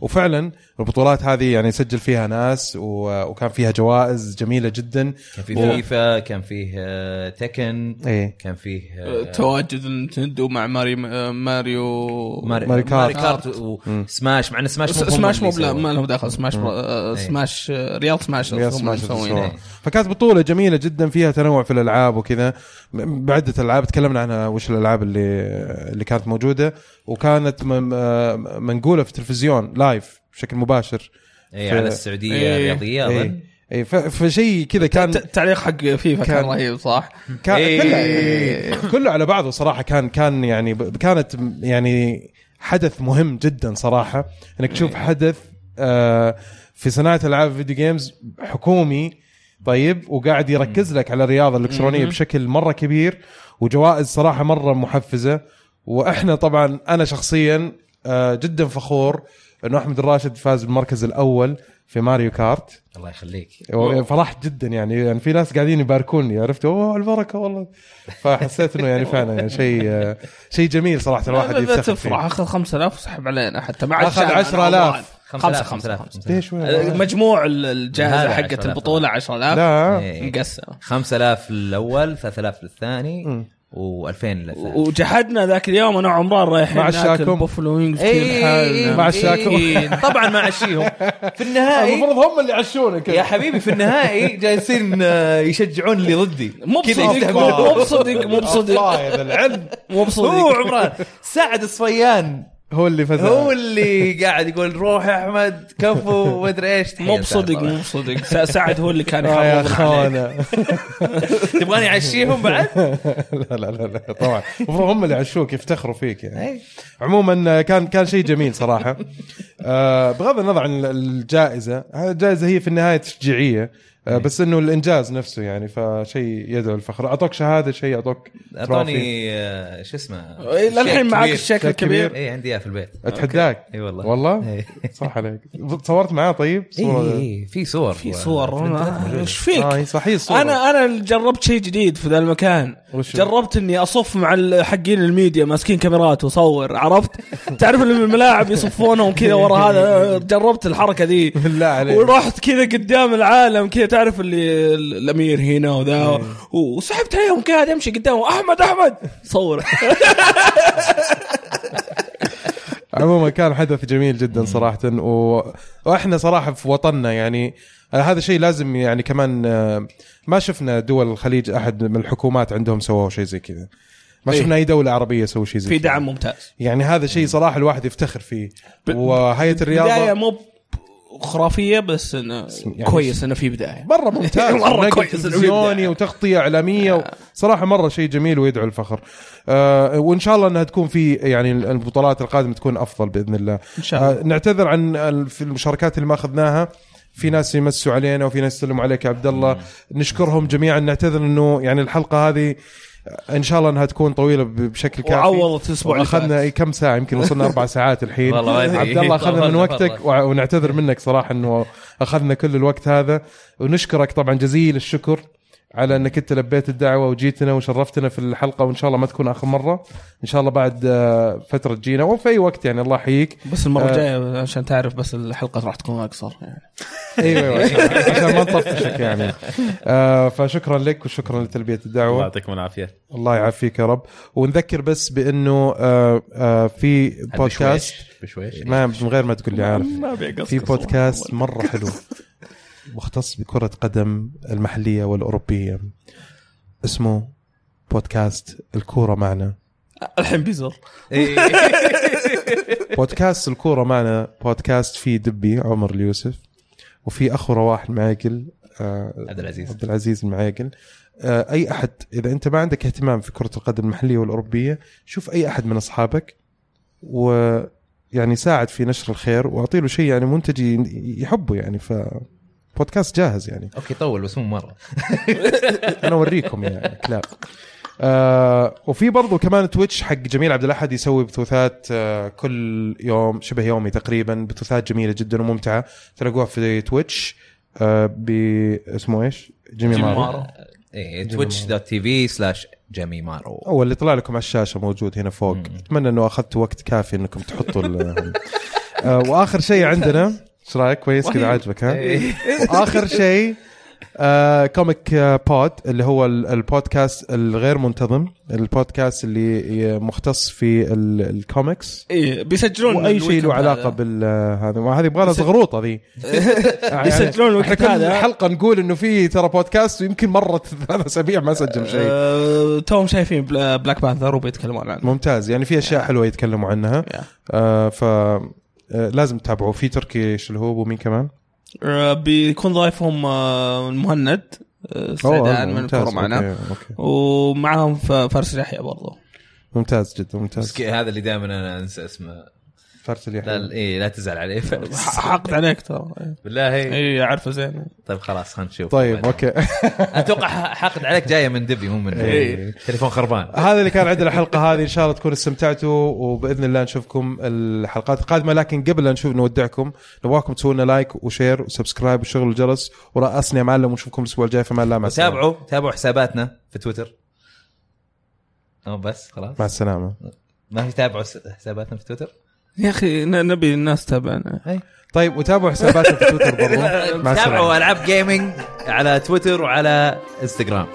وفعلا البطولات هذه يعني سجل فيها ناس و- وكان فيها جوائز جميلة جدا كان في و- فيفا كان فيه آه، Tekken إيه كان فيه آه، تواجد ال Nintendo مع Mario Mario Mario, Mario Mario Kart. Kart و Smash مع إن Smash مو Smash مو. ما لهم دخل Smash آه، إيه. سماش آه، رياض Smash رياض Smash. الصورة. فكانت بطولة جميلة جدا فيها تنوع في الألعاب وكذا بعدة ألعاب تكلمنا عنها وش الألعاب اللي اللي كانت موجودة وكانت م- م- منقولة في التلفزيون live بشكل مباشر اي في- على السعودية إيه. الرياضية أظن اي اي ف- فشيء كذا كان التعليق حق فيفا كان كان- رهيب صح؟ كان إيه. كله, كله على بعضه صراحة كان كان يعني ب- كانت يعني حدث مهم جدا صراحة إنك تشوف حدث آه، في صناعة ألعاب الـ video games حكومي طيب وقاعد يركز لك على الرياضة الإلكترونية. بشكل مرة كبير وجوائز صراحة مرة محفزة وإحنا طبعا أنا شخصيا آه، جدا فخور إنه أحمد الراشد فاز بالمركز الأول في ماريو كارت. الله يخليك. فرحت جدا يعني. يعني في ناس قاعدين يباركوني عرفت؟ أوه البركة والله. فحسيت إنه يعني فعلا يعني شيء شيء جميل صراحة الواحد لا يفتخر تفرح. فيه. اخذ 5000 وسحب علينا حتى. ما أنا 10,000. أول. خمسة خمسة ليش وين؟ مجموع ال- الجائزة حقت 10,000. البطولة 10000 لا. إيه. مقسم 5000 الأول 3000 للثاني. و2000 للثالث وجحدنا ذاك اليوم أنا وعمران رايحين مع الشاكم. بوفلو وينجز إيه، لحالنا. مع الشاكو. إيه. طبعا ما عشيهم في النهائي المفروض هم اللي يعشونك يا حبيبي في النهائي جالسين آه، يشجعون اللي ضدي مو بصدق. مو بصدق مو بصدق الله يا ذا العلم مو بصدق هو عمران سعد الصفيان هو اللي فاز هو اللي قاعد يقول روح يا أحمد كفو مدري إيش مو بصدق مو. بصدق. س- سعد هو اللي كان آه خانه تبغاني أعشيهم بعد؟ لا لا لا لا طبعا. المفروض هم اللي يعشوك يفتخروا فيك يعني. عموما كان كان شيء جميل صراحة. آه، بغض النظر عن الجائزة الجائزة هي في النهاية تشجيعية. آه، بس إنه الإنجاز نفسه يعني فشيء يدعو الفخر. أعطوك شهادة شيء أعطوك. أعطوني آه، شو اسمه؟ إيه، للحين معك. الشكل. الكبير اي عندي إياه في البيت. أتحداك. إي والله. والله؟ إيه. صح عليك. تصورت معاه طيب؟ إي صورة إي في صور. في صور. إيش فيك؟ آه صح هي الصورة. أنا أنا جربت شيء جديد في ذا المكان؟ جربت إني أصف مع حقين الميديا ماسكين كاميرات واصور عرفت؟ تعرف اللي الملاعب يصفونهم كذا ورا هذا؟ جربت الحركة ذي. بالله عليك. ورحت كذا قدام العالم كذا تعرف اللي الأمير هنا وذا وسحبت عليهم قاعد أمشي قدامهم أحمد أحمد! صور عموما كان حدث جميل جدا صراحة و... وإحنا صراحة في وطننا يعني هذا شيء لازم يعني كمان آه، ما شفنا دول الخليج أحد من الحكومات عندهم سووا شيء زي كذا. ما إيه. شفنا أي دولة عربية سووا شيء زي في. دعم ممتاز. يعني هذا شيء صراحة الواحد يفتخر فيه. وهيئة الرياضة مو خرافية بس إنه يعني كويس إنه في بداية. مرة ممتاز. نقل كويس تلفزيوني. وتغطية إعلامية صراحة مرة شيء جميل ويدعو الفخر. آه وإن شاء الله إنها تكون في يعني البطولات القادمة تكون أفضل بإذن الله. إن شاء الله. آه نعتذر عن في المشاركات اللي ما أخذناها. في ناس يمسوا علينا وفي ناس يسلموا عليك يا عبد الله. نشكرهم جميعا. نعتذر إنه يعني الحلقة هذه إن شاء الله إنها تكون طويلة بشكل كافي. وعوضت الأسبوع اخذنا كم ساعة؟ يمكن وصلنا أربع ساعات الحين. والله. عبد الله أخذنا من وقتك ونعتذر منك صراحة إنه أخذنا كل الوقت هذا. ونشكرك طبعا جزيل الشكر. على إنك أنت لبيت الدعوة وجيتنا وشرفتنا في الحلقة وإن شاء الله ما تكون آخر مرة. إن شاء الله بعد آه، فترة تجينا وفي أي وقت يعني الله يحييك. بس المرة آه. الجاية عشان تعرف بس الحلقة راح تكون أقصر. يعني أيوه أيوه عشان- عشان ما نطفشك يعني. آه فشكرا لك وشكرا لتلبية الله الدعوة. يعطيكم العافية. الله يعافيك يا رب. ونذكر بس بأنه آه آه في بودكاست بشويش. ما من غير ما تقول لي عارف. في بودكاست مرة حلو. مختص بكرة قدم المحلية والأوروبية اسمه بودكاست الكورة معنا الحين بيزر إيه. بودكاست الكورة معنا بودكاست فيه دبي عمر اليوسف وفي أخو رواح المعيقل آه، عبد العزيز. عبد العزيز المعيقل آه، أي أحد إذا أنت ما عندك اهتمام في كرة القدم المحلية والأوروبية شوف أي أحد من أصحابك ويعني ساعد في نشر الخير واعطي له شيء يعني منتج يحبه يعني ف بودكاست جاهز يعني. أوكي طول بس مو مرة. أنا أوريكم يعني كلاب. آه وفي برضو كمان Twitch حق جميل عبد الأحد يسوي بثوثات آه كل يوم شبه يومي تقريبا بثوثات جميلة جدا وممتعة تلاقوها في Twitch آه ب اسمه إيش؟ Jimmy Maro. إيه Twitch dot TV slash Jimmy Maro هو اللي طلع لكم على الشاشة موجود هنا فوق. أتمنى إنه أخذتوا وقت كافي إنكم تحطوا ال- آه، وآخر شيء عندنا إيش رأيك؟ كويس كذا عاجبك ها؟ إيه. واخر شيء آه Comic آه، Pod اللي هو ال- البودكاست الغير منتظم البودكاست اللي مختص في ال- الكوميكس إيه بيسجلون وأي شيء له علاقة هذا. بال آه، هذا ما هذه يبغى لها زغروطه ذي. يعني يسجلون الوقت هذا. حلقة نقول إنه في ترى بودكاست ويمكن مرت ثلاث أسابيع ما سجل شيء. آه، توهم شايفين Bla- Black Panther وبيتكلمون عنه. ممتاز. يعني في أشياء حلوة يتكلموا عنها. آه ف آه، لازم تتابعوا في تركي هو ومين كمان؟ آه، بيكون ضيفهم آه، المهند آه، سعدان من ممتاز. الكوره معنا أوكي. أوكي. ومعاهم ف- فارس يحيى برضو ممتاز جدا ممتاز ك- هذا اللي دائما أنا أنسى اسمه فارس لا اليحيى إيه لا تزعل عليه. حقد عليك ترى. بالله اي عارفه زين. طيب خلاص خلينا نشوف. طيب أوكي. أتوقع ح- حاقد عليك جاية من دبي مو من إيه. تليفون خربان. هذا اللي كان عندنا الحلقة هذه. إن شاء الله تكونوا استمتعتوا وبإذن الله نشوفكم الحلقات القادمة. لكن قبل لا نشوف نودعكم. نبغاكم تسووا لنا like و share و subscribe وشغل الجرس. ورأسنا يا معلم ونشوفكم الأسبوع الجاي فما الله. مع السلامة. تابعوا تابعوا حساباتنا في تويتر. أو بس خلاص. مع السلامة. ما في تابعوا س- حساباتنا في تويتر؟ يا أخي ن- نبي الناس تتابعنا طيب وتابعوا حساباتنا في تويتر برضو. تابعوا ألعاب gaming على تويتر وعلى إنستغرام.